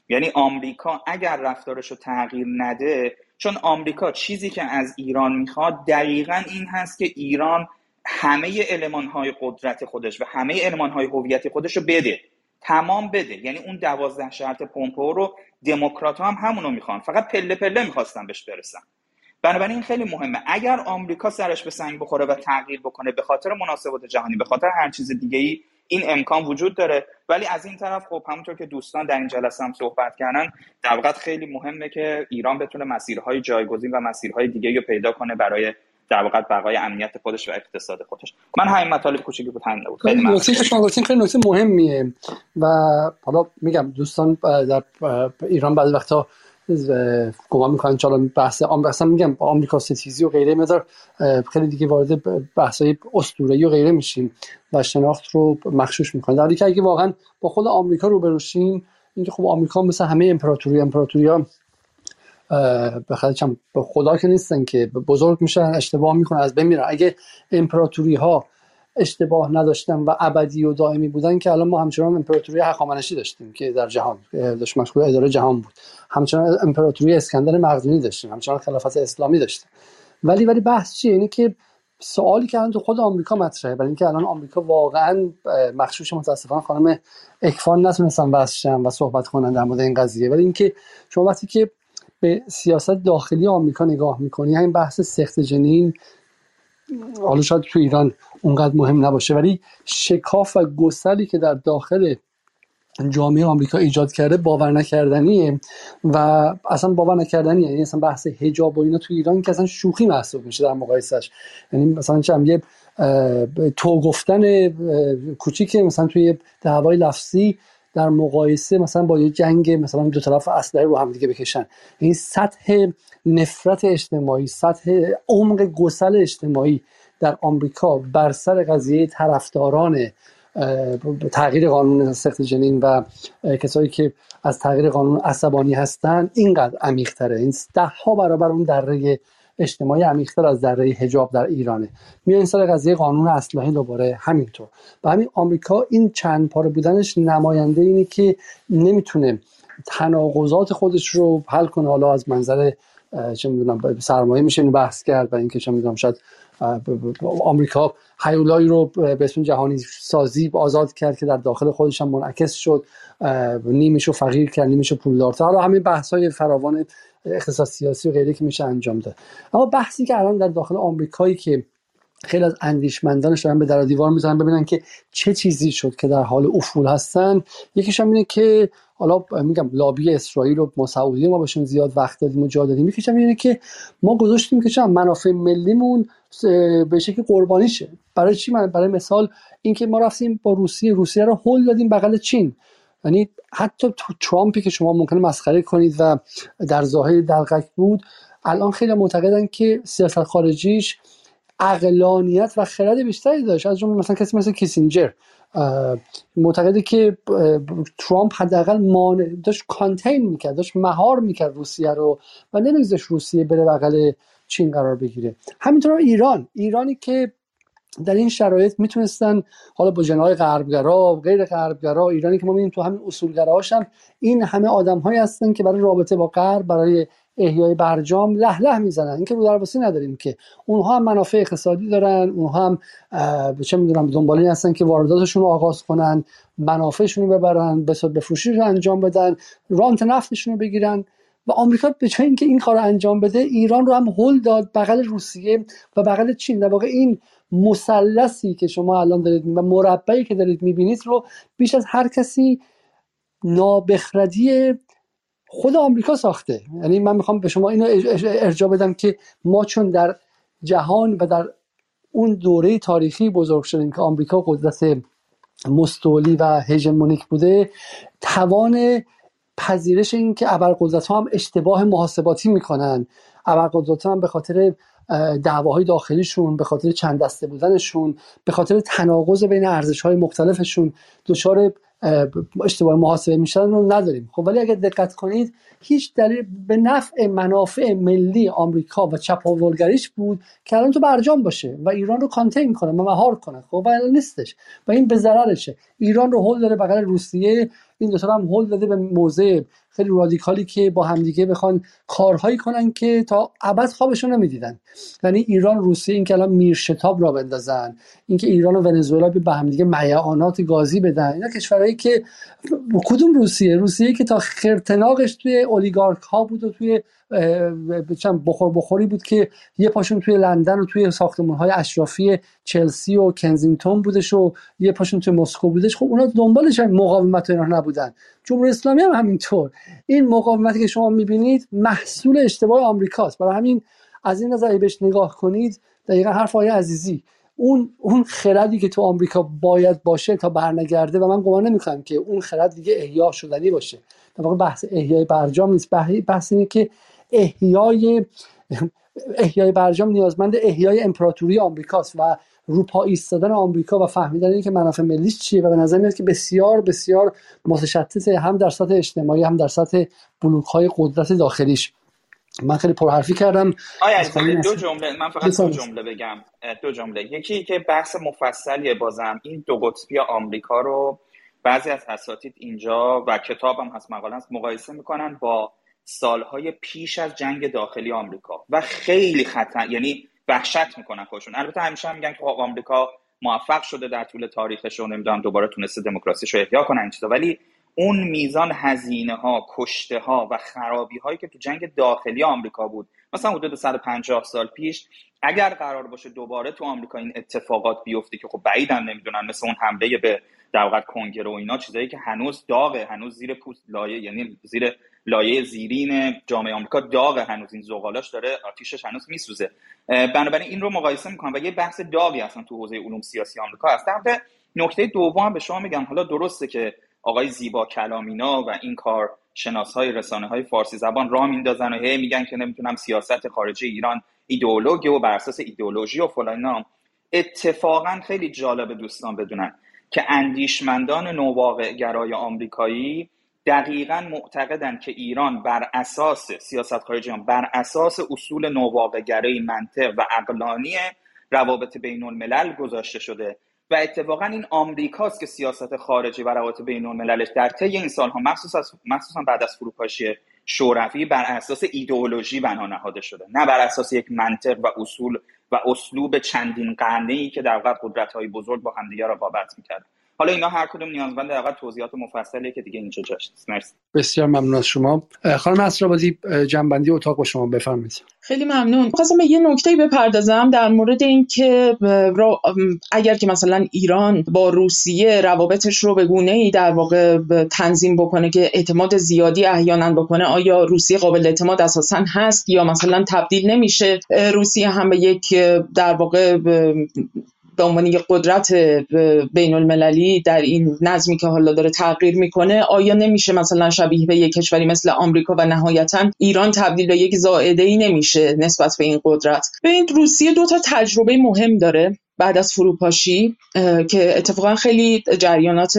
یعنی آمریکا اگر رفتارش رو تغییر نده چون آمریکا چیزی که از ایران می‌خواد دقیقا این هست که ایران همه علمان های قدرت خودش و همه علمان های هویت خودش رو بده تمام بده. یعنی اون دوازده شرط پومپو رو دموکرات هم همونو می‌خوان. فقط پله پله می‌خواستن بهش برسن. بنابراین این خیلی مهمه. اگر آمریکا سرش به سنگ بخوره و تغییر بکنه به خاطر مناسبات جهانی به خاطر هر چیز دیگه ای این امکان وجود داره. ولی از این طرف خب همونطور که دوستان در این جلسه هم صحبت کردن در واقع خیلی مهمه که ایران بتونه مسیرهای جایگزین و مسیرهای دیگه رو پیدا کنه برای در واقع بقای امنیت خودش و اقتصاد خودش. من همین مطالب کوچیکی بود همین بود. خیلی نکته که شما گفتین خیلی نکته مهمیه. و حالا میگم دوستان در ایران بعضی وقتا گمان می‌کنن چالا بحث اصلا میگم آمریکا ستیزی و غیره مدار خیلی دیگه وارد بحث های اسطوره‌ای و غیره میشیم. و شناخت رو مخشوش می‌کنن. در که اگه واقعا با خود آمریکا رو بروشیم اینکه خب آمریکا مثل همه امپراتوری امپراتوری ها به خدا که نیستن که بزرگ میشن اشتباه می‌کنن از بین میرن. اگه امپراتوری ها اشتباه نداشتن و ابدی و دائمی بودن که الان ما همچنان امپراتوری هخامنشی داشتیم که در جهان داشت مشغول اداره جهان بود. همچنان امپراتوری اسکندر مقدونی داشتیم همچنان خلافت اسلامی داشتیم. ولی ولی بحث چیه؟ اینه که سوالی که الان تو خود آمریکا مطرحه برای اینکه الان آمریکا واقعا مخشوش متاسفانه خانم اکفان نتونستن واسه و صحبت کنن در مورد این قضیه. ولی اینکه شما وقتی که به سیاست داخلی آمریکا نگاه می‌کنی همین بحث سخت جنین حالا شاید تو ایران اونقدر مهم نباشه ولی شکاف و گسلی که در داخل جامعه آمریکا ایجاد کرده باور نکردنیه و اصلا باور نکردنیه. یعنی اصلا بحث حجاب و اینا تو ایران که اصلا شوخی محسوب میشه در مقایسش یعنی مثلا چم یه تو گفتن کوچیک مثلا توی دعوای لفظی در مقایسه مثلا با یه جنگ مثلا دو طرف اسلحه رو هم دیگه بکشن. این سطح نفرت اجتماعی سطح عمق گسل اجتماعی در آمریکا بر سر قضیه طرفداران تغییر قانون سخت جنین و کسایی که از تغییر قانون عصبانی هستن اینقدر عمیق تره این ده ها برابر اون دره اجتماعی عمیقتر از دره حجاب در ایرانه. میان سر قضیه قانون اسلحه دوباره همینطور. و همین آمریکا این چند پاره بودنش نماینده اینه که نمی‌تونه تناقضات خودش رو حل کنه. حالا از منظر چه می‌دونم سرمایه میشه بحث کرد و اینکه چه می‌دونم شاید آمریکا هیولایی رو به اسم جهانی سازی آزاد کرد که در داخل خودش هم منعکس شد. نیمش رو فقیر کرد نیمش رو پولدارتر حالا همین بحث های فراوان اقتصاد سیاسی و غیره که میشه انجام داد. اما بحثی که الان در داخل آمریکایی که خیلی از اندیشمندانش دارن به در دیوار می‌زنن ببینن که چه چیزی شد که در حال افول هستن. یکیش هم اینه که حالا میگم لابی اسرائیل و ما سعودی ما بهشون زیاد وقت دادیم و جا دادیم. یکیش هم اینه که ما گذاشتیم که چند منافع ملیمون به شکل قربانی شه برای چی؟ من برای مثال اینکه ما رفتیم با روسیه. روسیه رو هل دادیم بغل چین. یعنی حتی ترامپی که شما ممکنه مسخره کنید و در ظاهر دلقک بود الان خیلی معتقدن که سیاست خارجیش اقلانیت و خرد بیشتری داشت. از جمله مثلا کسی مثل کیسینجر معتقده که ترامپ حداقل مانع داشت کانتین می‌کرد داشت مهار می‌کرد روسیه رو و نمیگذاشت روسیه بره بغل چین قرار بگیره. همینطور ایران. ایرانی که در این شرایط می‌تونستن حالا با جنای غربگرا غیر غربگرا ایرانی که ما می‌بینیم تو همین اصولگراهاش هم این همه آدم هستن که برای رابطه با غرب برای احیای برجام له له می‌زنن. اینکه رو درواسی نداریم که اونها هم منافع اقتصادی دارن اونها هم چه می‌دونم دنبال هستن که وارداتشون رو آغاز کنن منافعشون رو ببرن به فروشی رو انجام بدن رانت نفتشون رو بگیرن. و آمریکا به جای اینکه این کار انجام بده ایران رو هم هل داد بغل روسیه و بغل چین. در واقع این مثلثی که شما الان دارید و مربعی که دارید می‌بینید رو بیش از هر کسی نابخردی خود آمریکا ساخته. یعنی من می‌خوام به شما اینو ارجاع بدم که ما چون در جهان و در اون دوره تاریخی بزرگ شدیم که آمریکا قدرت مستولی و هژمونیک بوده توان پذیرش این که ابرقدرت ها هم اشتباه محاسباتی می‌کنن. ابرقدرت ها هم به خاطر دعواهای داخلیشون به خاطر چند دسته بودنشون به خاطر تناقض بین ارزش های مختلفشون دچار اشتباه محاسبه میشن رو نداریم. خب ولی اگر دقت کنید هیچ دلیل به نفع منافع ملی آمریکا و چپاولگریش بود که الان تو برجام باشه و ایران رو کانتین کنه و مهار کنه. خب و نیستش. و این به ضررشه. ایران رو هول داره بغل روسیه این دو هم هول داده به موضع خیلی رادیکالی که با همدیگه بخوان کارهایی کنن که تا ابد خوابشون نمی‌دیدن. یعنی ایران روسیه این که الان میرشتاب را بندازن اینکه ایران و ونزوئلا به همدیگه میعانات گازی بدن. اینا کشورهایی که کدوم روسیه؟ روسیه که تا خرتناقش توی اولیگارک ها بود و توی بخور بخوری بود که یه پاشون توی لندن و توی ساختمون های اشرافی چلسی و کنزینگتون بودش و یه پاشون توی مسکو بودش. خب اونا دنبالش مقاومت اینا نبودن. جمهوری اسلامی هم همینطور. این مقاومتی که شما می‌بینید محصول اشتباه آمریکاست. برای همین از این نظر بهش نگاه کنید دقیقا حرف آیه عزیزی. اون اون خردی که تو آمریکا باید باشه تا برنگرده و من گمان نمی‌کنم که اون خرد دیگه احیا شدنی باشه. در واقع بحث احیای برجام نیست. بحث اینه که احیای احیای برجام نیازمند احیای امپراتوری آمریکاست و روپا ایستادن آمریکا و فهمیدن اینکه منافع ملیش چیه و به نظر میاد که بسیار بسیار متشتته هم در سطح اجتماعی هم در سطح بلوک های قدرت داخلیش. من خیلی پرحرفی کردم. آیا دو جمله من فقط دو جمله بگم. دو جمله. یکی که بحث مفصلیه بازم. این دو قطبی آمریکا رو بعضی از اساتید اینجا و کتابم هست مقاله هست مقایسه می‌کنن با سالهای پیش از جنگ داخلی آمریکا. و خیلی خطر یعنی وحشت می‌کنن خودشون. البته همیشه هم میگن که خب آمریکا موفق شده در طول تاریخش رو نمی‌دونم دوباره تونسته دموکراسی رو احیا کنن چیزا. ولی اون میزان هزینه ها کشته ها و خرابی هایی که تو جنگ داخلی آمریکا بود مثلا حدود 150 سال پیش اگر قرار باشه دوباره تو آمریکا این اتفاقات بیفته که خب بعیدن نمی‌دونن مثل اون حمله به در واقع کنگره و اینا چیزایی که هنوز داغه هنوز زیر پوست لایه یعنی زیر لایه زیرین جامعه آمریکا داغه هنوز این زغالاش داره آتیشش هنوز میسوزه. بنابراین این رو مقایسه می‌کنم و یه بحث داغی اصلا تو حوزه علوم سیاسی آمریکا هست. در نکته دوم به شما میگم حالا درسته که آقای زیبا کلامینا و این کار شناس های رسانه های فارسی زبان را میندازن و هی میگن که نمی‌تونم سیاست خارجی ایران ایدئولوژی و بر اساس ایدئولوژی و فلان اتفاقا خیلی جالب دوستان بدونن. که اندیشمندان نوواقع گرای آمریکایی دقیقا معتقدند که ایران بر اساس سیاست خارجی بر اساس اصول نوواقع گرای منطق و عقلانی روابط بین الملل گذاشته شده و اتفاقا این آمریکاست که سیاست خارجی و روابط بین المللش در طی این سالها مخصوصا مخصوصا بعد از فروپاشی شوروی بر اساس ایدئولوژی بنا نهاده شده. نه بر اساس یک منطق و اصول و اسلوب چندین قرنه ای که در واقع قدرت های بزرگ با همدیگه رقابت می‌کرد. حالا اینا هر کدوم نیازمند در توضیحات مفصلیه که دیگه اینجا جاش نیست. مرسی. بسیار ممنون از شما. خانم اسرابادی جنبندی اتاق با شما بفرمایید. خیلی ممنون. خواستم به یه نکته بپردازم در مورد اینکه اگر که مثلا ایران با روسیه روابطش رو به گونه ای در واقع تنظیم بکنه که اعتماد زیادی احیانا بکنه آیا روسیه قابل اعتماد اساسا هست یا مثلا تبدیل نمیشه؟ روسیه هم به یک در واقع به عنوان یک قدرت بین المللی در این نظمی که حالا داره تغییر می‌کنه آیا نمیشه مثلا شبیه به یک کشوری مثل آمریکا و نهایتا ایران تبدیل به یک زائده ای نمیشه نسبت به این قدرت؟ ببینید روسیه دو تا تجربه مهم داره. بعد از فروپاشی که اتفاقا خیلی جریانات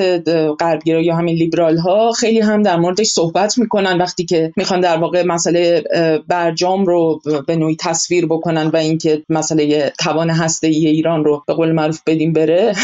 غربگرا یا همین لیبرال ها خیلی هم در موردش صحبت می‌کنن وقتی که می‌خوان در واقع مسئله برجام رو به نوعی تصویر بکنن و اینکه مسئله توان هسته ای ایران رو به قول معروف بدیم بره.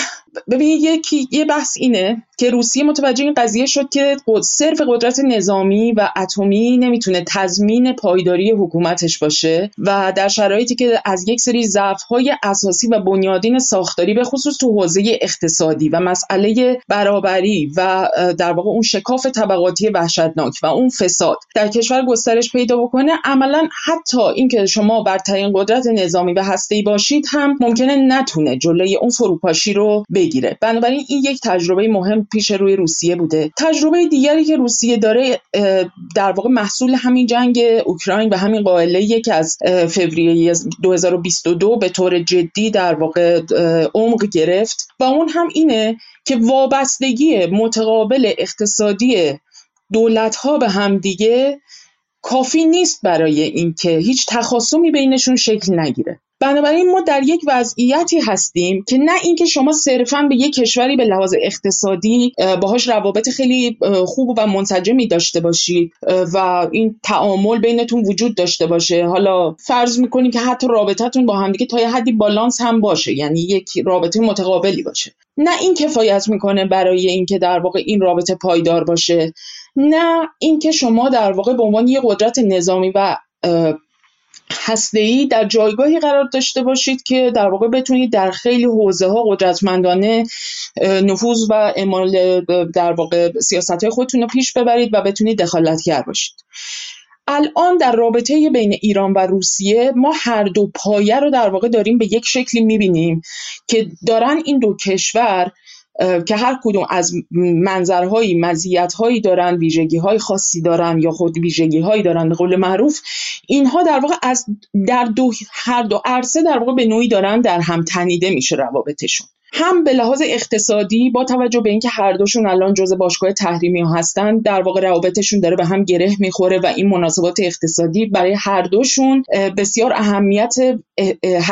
ببینید یکی یه بحث اینه که روسیه متوجه این قضیه شد که صرف قدرت نظامی و اتمی نمی‌تونه تضمین پایداری حکومتش باشه و در شرایطی که از یک سری ضعف‌های اساسی و بنیادین ساختاری به خصوص تو حوزه اقتصادی و مسئله برابری و در واقع اون شکاف طبقاتی وحشتناک و اون فساد در کشور گسترش پیدا بکنه عملا حتی اینکه شما برترین قدرت نظامی و هسته‌ای باشید هم ممکنه نتونه جلوی اون فروپاشی رو بگیره. بنابراین این یک تجربه مهم پیش روی روسیه بوده. تجربه دیگری که روسیه داره در واقع محصول همین جنگ اوکراین و همین قائله که از فوریه 2022 به طور جدی در واقع عمق گرفت. و اون هم اینه که وابستگی متقابل اقتصادی دولت ها به همدیگه کافی نیست برای اینکه هیچ تخاصمی بینشون شکل نگیره. بنابراین ما در یک وضعیتی هستیم که نه اینکه شما صرفا به یک کشوری به لحاظ اقتصادی باهاش روابط خیلی خوب و منسجمی داشته باشید و این تعامل بینتون وجود داشته باشه. حالا فرض می‌کنیم که حتی رابطتون با همدیگه تا یه حدی بالانس هم باشه یعنی یک رابطه متقابلی باشه. نه این کفایت می‌کنه برای اینکه در واقع این رابطه پایدار باشه. نه اینکه شما در واقع به عنوان یه قدرت نظامی و ای در جایگاهی قرار داشته باشید که در واقع بتونید در خیلی حوزه ها قدرتمندانه نفوذ و اعمال در واقع سیاست های خودتون رو پیش ببرید و بتونید دخالتگر باشید. الان در رابطه بین ایران و روسیه ما هر دو پایه رو در واقع داریم به یک شکلی می‌بینیم که دارن این دو کشور که هر کدوم از منظرهایی مزیت‌هایی دارن ویژگی‌های خاصی دارن یا خود ویژگی‌هایی دارن به قول معروف اینها در واقع از در دو هر دو عرصه در واقع به نوعی دارن در هم تنیده میشه روابطشون. هم به لحاظ اقتصادی با توجه به اینکه هر دوشون الان جزء باشگاه تحریمی هستن در واقع روابطشون داره به هم گره می‌خوره و این مناسبات اقتصادی برای هر دوشون بسیار اهمیت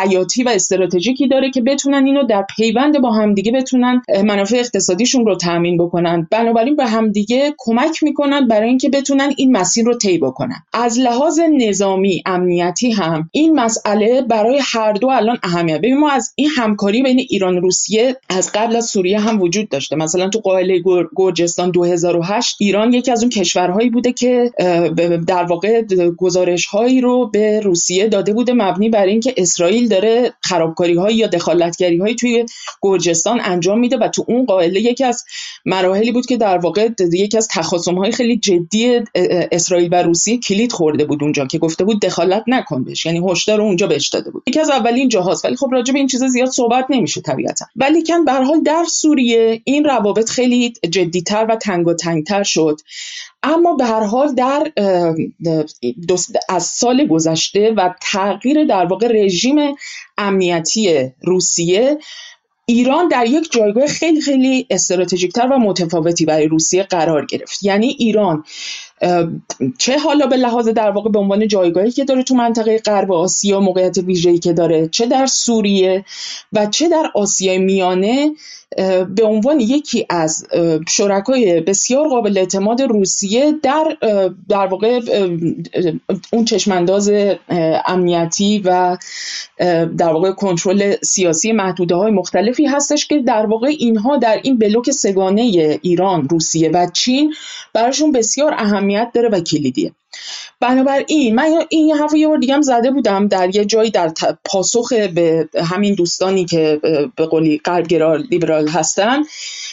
حیاتی و استراتژیکی داره که بتونن اینو در پیوند با همدیگه بتونن منافع اقتصادیشون رو تامین بکنن. بنابراین به همدیگه کمک می‌کنن برای اینکه بتونن این مسیر رو طی بکنن. از لحاظ نظامی امنیتی هم این مسئله برای هر دو الان اهمیت. ببین ما از این همکاری بین ایران و روسیه از قبل از سوریه هم وجود داشته. مثلا تو قائله گرجستان 2008 ایران یکی از اون کشورهایی بوده که در واقع گزارش هایی رو به روسیه داده بوده مبنی بر اینکه اسرائیل داره خرابکاری هایی یا دخالتگری هایی توی گرجستان انجام میده و تو اون قائله یکی از مراحلی بود که در واقع یکی از تخاصم های خیلی جدی اسرائیل و روسیه کلید خورده بود اونجا که گفته بود دخالت نکن بهش. یعنی هشدار اونجا بهش داده بود. یکی از اولین جاهاست ولی خب راجع به این چیزا زیاد صحبت نمیشه طبیعتا. ولی کن به حال در سوریه این روابط خیلی جدیتر و تنگ و تنگتر شد. اما به هر حال در از سال گذشته و تغییر در واقع رژیم امنیتی روسیه ایران در یک جایگاه خیلی خیلی استراتژیکتر و متفاوتی برای روسیه قرار گرفت. یعنی ایران چه حالا به لحاظ در واقع به عنوان جایگاهی که داره تو منطقه غرب آسیا موقعیت ویژه‌ای که داره چه در سوریه و چه در آسیای میانه به عنوان یکی از شرکای بسیار قابل اعتماد روسیه در در واقع اون چشمانداز امنیتی و در واقع کنترل سیاسی محدوده های مختلفی هستش که در واقع اینها در این بلوک سگانه ایران روسیه و چین براشون بسیار اهمیت داره و کلیدیه. بنابراین من این حرف یه بار دیگه هم زده بودم در یه جایی در پاسخ به همین دوستانی که به قولی غربگرا لیبرال هستن.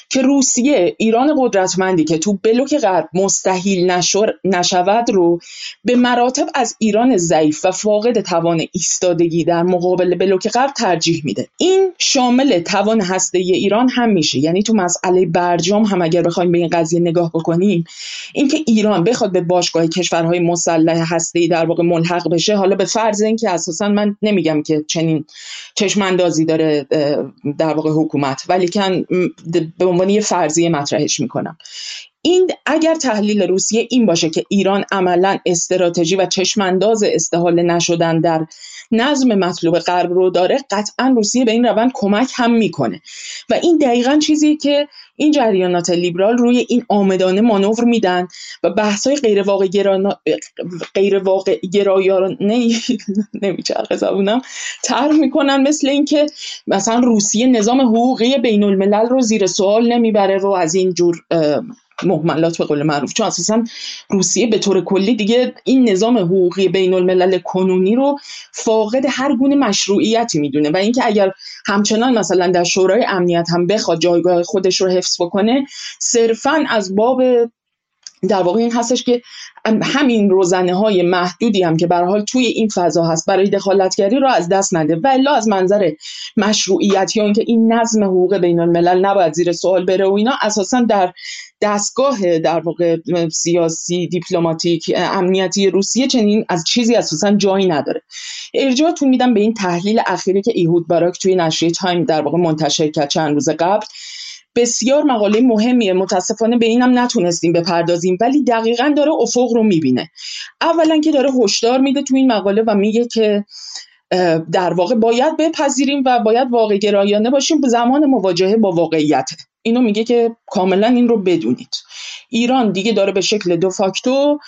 که روسیه ایران قدرتمندی که تو بلوک غرب مستحیل نشود رو به مراتب از ایران ضعیف و فاقد توان ایستادگی در مقابل بلوک غرب ترجیح میده. این شامل توان هسته ایران هم میشه. یعنی تو مسئله برجام هم اگر بخوایم به این قضیه نگاه بکنیم اینکه ایران بخواد به باشگاه کشورهای مسلح هسته در واقع ملحق بشه حالا به فرض اینکه اساسا من نمیگم که چنین چشم اندازی داره در واقع حکومت ولی کن به عنوان یه فرضیه مطرحش می‌کنم. این اگر تحلیل روسیه این باشه که ایران عملا استراتژی و چشمانداز استحاله نشدن در نظم مطلوب غرب رو داره قطعا روسیه به این روند کمک هم می‌کنه. و این دقیقا چیزی که این جریانات لیبرال روی این آمدانه مانور میدن و بحث های غیر واقع گرانا... غیر واقع گرایانه نمیچرخه زبونم طرح می‌کنن مثل اینکه مثلا روسیه نظام حقوقی بین الملل رو زیر سوال نمی‌بره و از این جور محملات به قول معروف. چون اساسا روسیه به طور کلی دیگه این نظام حقوقی بین الملل کنونی رو فاقد هر گونه مشروعیتی می‌دونه و اینکه اگر همچنان مثلا در شورای امنیت هم بخواد جایگاه خودش رو حفظ بکنه صرفا از باب در واقع این هستش که همین روزنه های محدودی هم که حال توی این فضا هست برای دخالتگری رو از دست نده. و الا از منظر مشروعیت یا اینکه این نظم حقوق بین الملل نباید زیر سوال بره و اینا اساسا در دستگاه در واقع سیاسی دیپلماتیک امنیتی روسیه چنین از چیزی اساسا جایی نداره. ارجاعتون میدم به این تحلیل اخیری که ایهود باراک توی نشریه تایم در واقع منتشر کرد چند روز قبل. بسیار مقاله مهمیه متاسفانه به اینم نتونستیم بپردازیم ولی دقیقا داره افق رو می‌بینه. اولا که داره هشدار میده تو این مقاله و میگه که در واقع باید بپذیریم و باید واقع گرایانه باشیم زمان مواجهه با واقعیت. اینو میگه که کاملا این رو بدونید. ایران دیگه داره به شکل دو فاکتو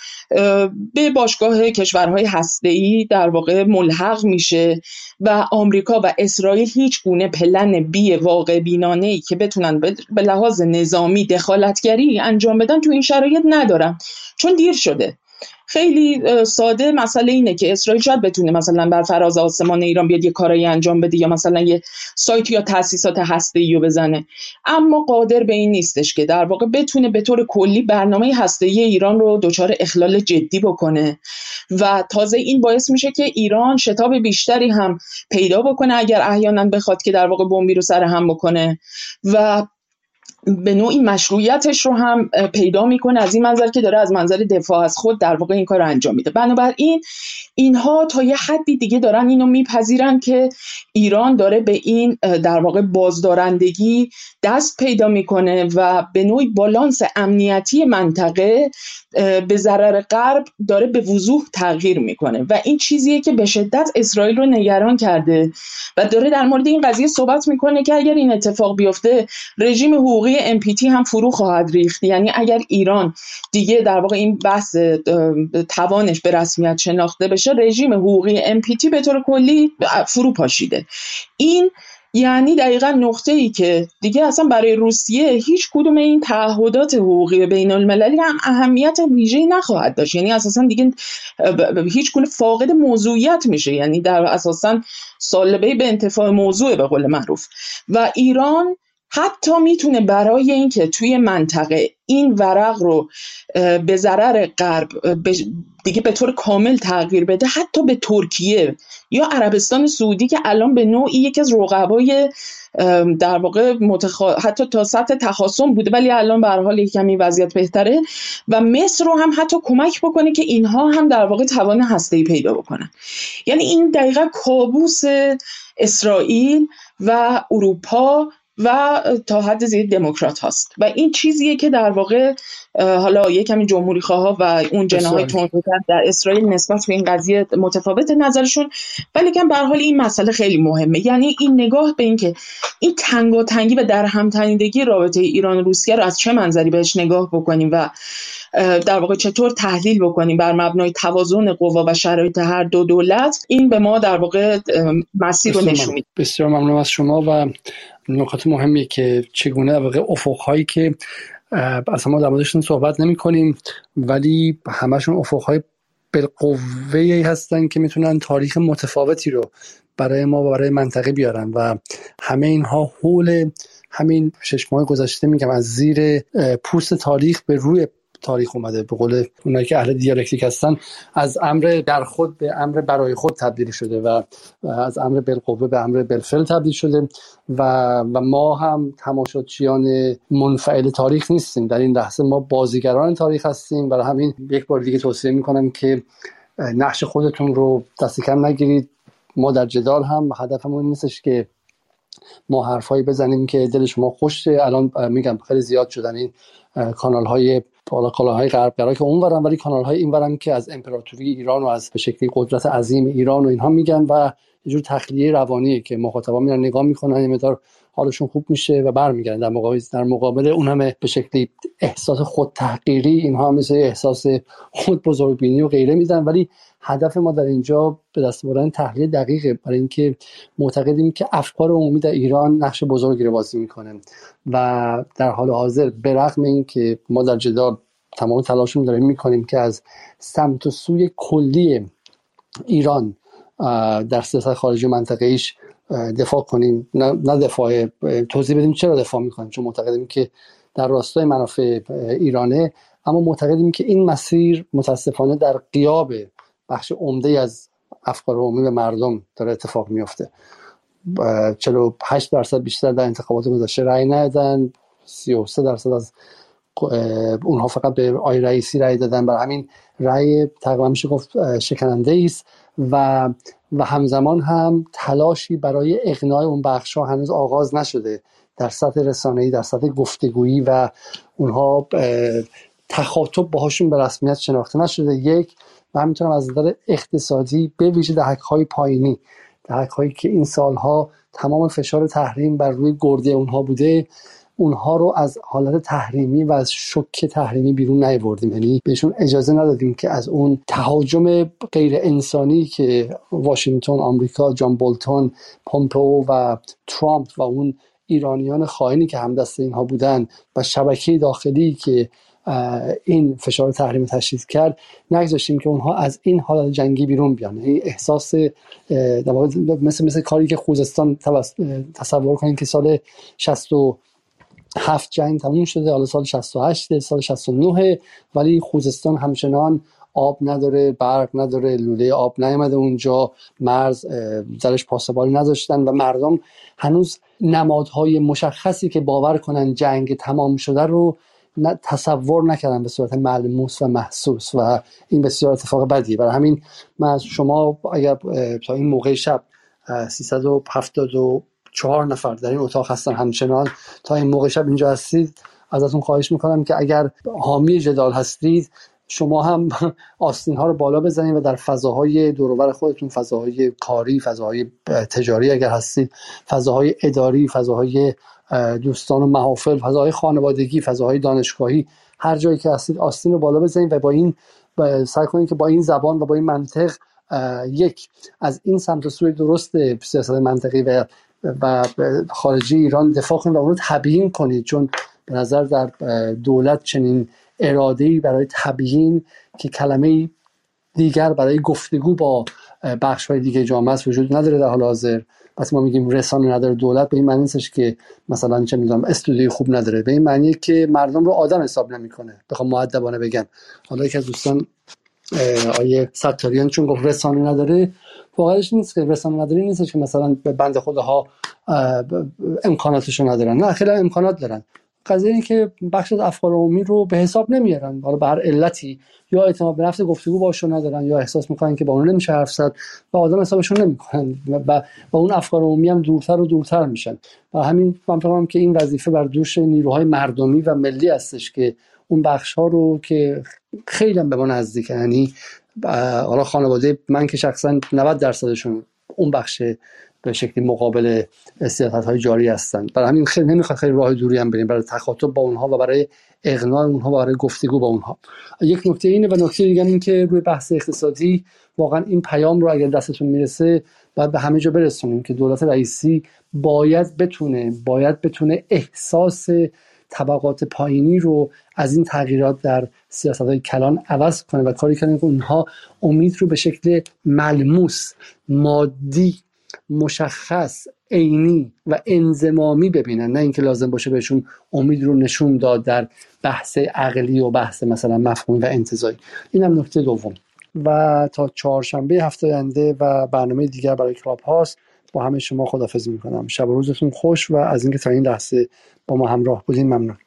به باشگاه کشورهای هسته‌ای در واقع ملحق میشه و آمریکا و اسرائیل هیچ گونه پلن بی واقع بینانه ای که بتونن به لحاظ نظامی دخالتگری انجام بدن تو این شرایط ندارن. چون دیر شده. خیلی ساده مسئله اینه که اسرائیل شاید بتونه مثلا بر فراز آسمان ایران بیاد یه کارایی انجام بده یا مثلا یه سایت یا تاسیسات هسته رو بزنه. اما قادر به این نیستش که در واقع بتونه به طور کلی برنامه هسته ایران رو دچار اخلال جدی بکنه. و تازه این باعث میشه که ایران شتاب بیشتری هم پیدا بکنه اگر احیانا بخواد که در واقع بمبی رو سر هم بکنه. و به نوعی مشروعیتش رو هم پیدا می‌کنه از این منظر که داره از منظر دفاع از خود در واقع این کار رو انجام میده. بنابراین اینها تا یه حدی دیگه دارن اینو میپذیرن که ایران داره به این در واقع بازدارندگی دست پیدا می‌کنه و به نوعی بالانس امنیتی منطقه به ضرر غرب داره به وضوح تغییر می‌کنه. و این چیزیه که به شدت اسرائیل رو نگران کرده و داره در مورد این قضیه صحبت می‌کنه که اگر این اتفاق بیفته رژیم حقوقی امپیتی هم فرو خواهد ریخت. یعنی اگر ایران دیگه در واقع این بحث توانش به رسمیت شناخته بشه رژیم حقوقی امپیتی به طور کلی فرو پاشیده. این یعنی دقیقا نقطه ای که دیگه اصلا برای روسیه هیچ کدوم این تعهدات حقوقی بین المللی هم اهمیت ویژه‌ای نخواهد داشت. یعنی اساسا دیگه هیچ گونه فاقد موضوعیت میشه. یعنی در اساسا سالبه به انتفاع موضوع به قول معروف. و ایران حتی می‌تونه برای اینکه توی منطقه این ورق رو به ضرر غرب دیگه به طور کامل تغییر بده حتی به ترکیه یا عربستان سعودی که الان به نوعی یکی از رقبای در واقع متخ... حتی تا سطح تخاصم بوده ولی الان به حال کمی وضعیت بهتره و مصر رو هم حتی کمک بکنه که اینها هم در واقع توان هسته پیدا بکنن. یعنی این دقیقا کابوس اسرائیل و اروپا و تا حد زیاد دموکرات هاست. و این چیزیه که در واقع حالا یه کمی جمهوری خواه و اون جناهای در اسرائیل نسبت به این قضیه متفاوت نظرشون. ولی کم به حال این مسئله خیلی مهمه. یعنی این نگاه به اینکه این تنگی و در هم رابطه ایران و روسیه رو از چه منظری بهش نگاه بکنیم و در واقع چطور تحلیل بکنیم بر مبنای توازن قوا و شرایط هر دو دولت این به ما در واقع مسیر رو نشون میده. بسیار ممنون از شما و نکات مهمی که چگونه واقع افقهایی که اصلا ما در موردشون صحبت نمی کنیم ولی همشون افقهای بالقوه هستن که می‌تونن تاریخ متفاوتی رو برای ما و برای منطقه بیارن و همه اینها حول همین شش ماه گذشته میگم از زیر پوست تاریخ به روی تاریخ اومده. به قول اونایی که اهل دیالکتیک هستن از امر در خود به امر برای خود تبدیل شده و از امر بالقوه به امر بالفعل تبدیل شده و, و ما هم تماشاچیان منفعل تاریخ نیستیم. در این لحظه ما بازیگران تاریخ هستیم. برای همین یک بار دیگه توصیه می‌کنم که نقش خودتون رو دست کم نگیرید. ما در جدال هم هدفمون نیستش که ما حرفایی بزنیم که دل شما خوشه الان میگم خیلی زیاد شدن این کانال های حالا های غربگرا که اونورن ولی کانال های اینورن که از امپراتوری ایران و از به شکلی قدرت عظیم ایران و اینها میگن و یه جور تخلیه روانیه که مخاطبا میرن نگاه می‌کنن یه مقدار حالشون خوب میشه و برمیگردن. در مقابل در مقابل اون همه به شکلی احساس خود تحقیری اینها مثل احساس خود بزرگبینی و غیره میدن. ولی هدف ما در اینجا به دست بردن تحلیل دقیقه. برای اینکه معتقدیم که افکار عمومی در ایران نقش بزرگی رو بازی می‌کنه. و در حال حاضر به رغم اینکه ما در جدال تمام تلاشمون داریم می‌کنیم که از سمت و سوی کلی ایران در سیاست خارجی منطقه ایش دفاع کنیم. نه دفاع توضیح بدیم چرا دفاع می‌کنیم؟ چون معتقدیم که در راستای منافع ایرانه اما معتقدیم که این مسیر متاسفانه در قیاب بخش عمده از افکار عمومی به مردم داره اتفاق میفته 48 درصد بیشتر در انتخابات گذشته رأی ندادن 33 درصد از اونها فقط به آی رئیسی رأی دادن. برای همین رأی تقریبا میشه گفت شکننده است. و و همزمان هم تلاشی برای اقناع اون بخش ها هنوز آغاز نشده در سطح رسانه‌ای در سطح گفتگویی و اونها تخاطب باهاشون به رسمیت شناخته نشده. یک و همینطورم از نظر اقتصادی به ویژه دهک های پایینی دهک هایی که این سالها تمام فشار تحریم بر روی گرده اونها بوده اونها رو از حالت تحریمی و از شک تحریمی بیرون نیاوردیم. یعنی بهشون اجازه ندادیم که از اون تهاجم غیر انسانی که واشنگتن آمریکا جان بولتون پومپئو و ترامپ و اون ایرانیان خائنی که همدست اینها بودن و شبکه داخلی که این فشار تحریم تشدید کرد نگذاشتیم که اونها از این حالت جنگی بیرون بیان. یعنی احساس مثل مثل کاری که خوزستان تصور کنید که سال 60 هفت جنگ تموم شده حالا سال 68 سال 69 ولی خوزستان همچنان آب نداره برق نداره لوله آب نیامده اونجا مرز درش پاسبانی نذاشتن و مردم هنوز نمادهای مشخصی که باور کنن جنگ تمام شده رو تصور نکردن به صورت ملموس و محسوس و این بسیار اتفاق بدیه. برای همین من از شما اگر تا این موقع شب 374 نفر در این اتاق هستن همچنان. تا این موقع شب اینجا هستید ازتون خواهش می‌کنم که اگر حامی جدال هستید شما هم آستین ها رو بالا بزنید و در فضاهای دورور خودتون فضاهای کاری فضاهای تجاری اگر هستید فضاهای اداری فضاهای دوستان و محافل فضاهای خانوادگی فضاهای دانشگاهی هر جایی که هستید آستین رو بالا بزنید و با این سعی کنید که با این زبان و با این منطق یک از این سمت و سوی درست سیاست منطقی و و خارجی ایران دفاع کنید و اون رو تبیین کنید. چون به نظر در دولت چنین اراده برای تبیین که کلمه دیگر برای گفتگو با بخش های دیگه جامعه وجود نداره در حال حاضر. پس ما میگیم رسانه نداره دولت به این معنی نیستش که مثلا چه می‌دونم استودیوی خوب نداره. به این معنی که مردم رو آدم حساب نمی‌کنه. بخوام مؤدبانه بگم. حالا یکی از دوستان آیه ستاریان چون گفت رسانه نداره واقعش نیست که رسانه نداره نیست که مثلا به بند خودها امکاناتشو ندارن. نه خیلی امکانات دارن. قضیه این که بخش از افکار عمومی رو به حساب نمیارن. حالا به هر علتی. یا اعتماد به نفس گفتگو باشون ندارن یا احساس می‌کنن که با اون نمیشه حرف زد و آدم حسابشون نمی‌کنن. و با اون افکار عمومی هم دورتر و دورتر میشن. و همین من فهمم که این وظیفه بر دوش نیروهای مردمی و ملی هستش که اون بخش ها رو که خیلی هم به ما نزدیک یعنی حالا خانواده من که شخصا 90 درصدشون اون بخش به شکلی مقابل سیاست های جاری هستن. برای همین خیلی نمی‌خواد خیلی راه دوری هم بریم برای تخاطب با اونها و برای اقناع اونها و برای گفتگو با اونها. یک نکته اینه و نکته دیگه این که روی بحث اقتصادی واقعا این پیام رو اگر دستتون می‌رسه باید به همه جا برسونیم که دولت رئیسی باید بتونه باید بتونه احساس طبقات پایینی رو از این تغییرات در سیاست های کلان عوض کنه و کاری کنه که اونها امید رو به شکل ملموس مادی مشخص عینی و انزمامی ببینن. نه اینکه لازم باشه بهشون امید رو نشون داد در بحث عقلی و بحث مثلا مفهومی و انتظایی این هم نکته دوم. و تا چهارشنبه هفته آینده و برنامه دیگر برای کلاب هاست با همه شما خدافزی می‌کنم. شب و روزتون خوش و از اینکه تا این لحظه با ما همراه بودین ممنون.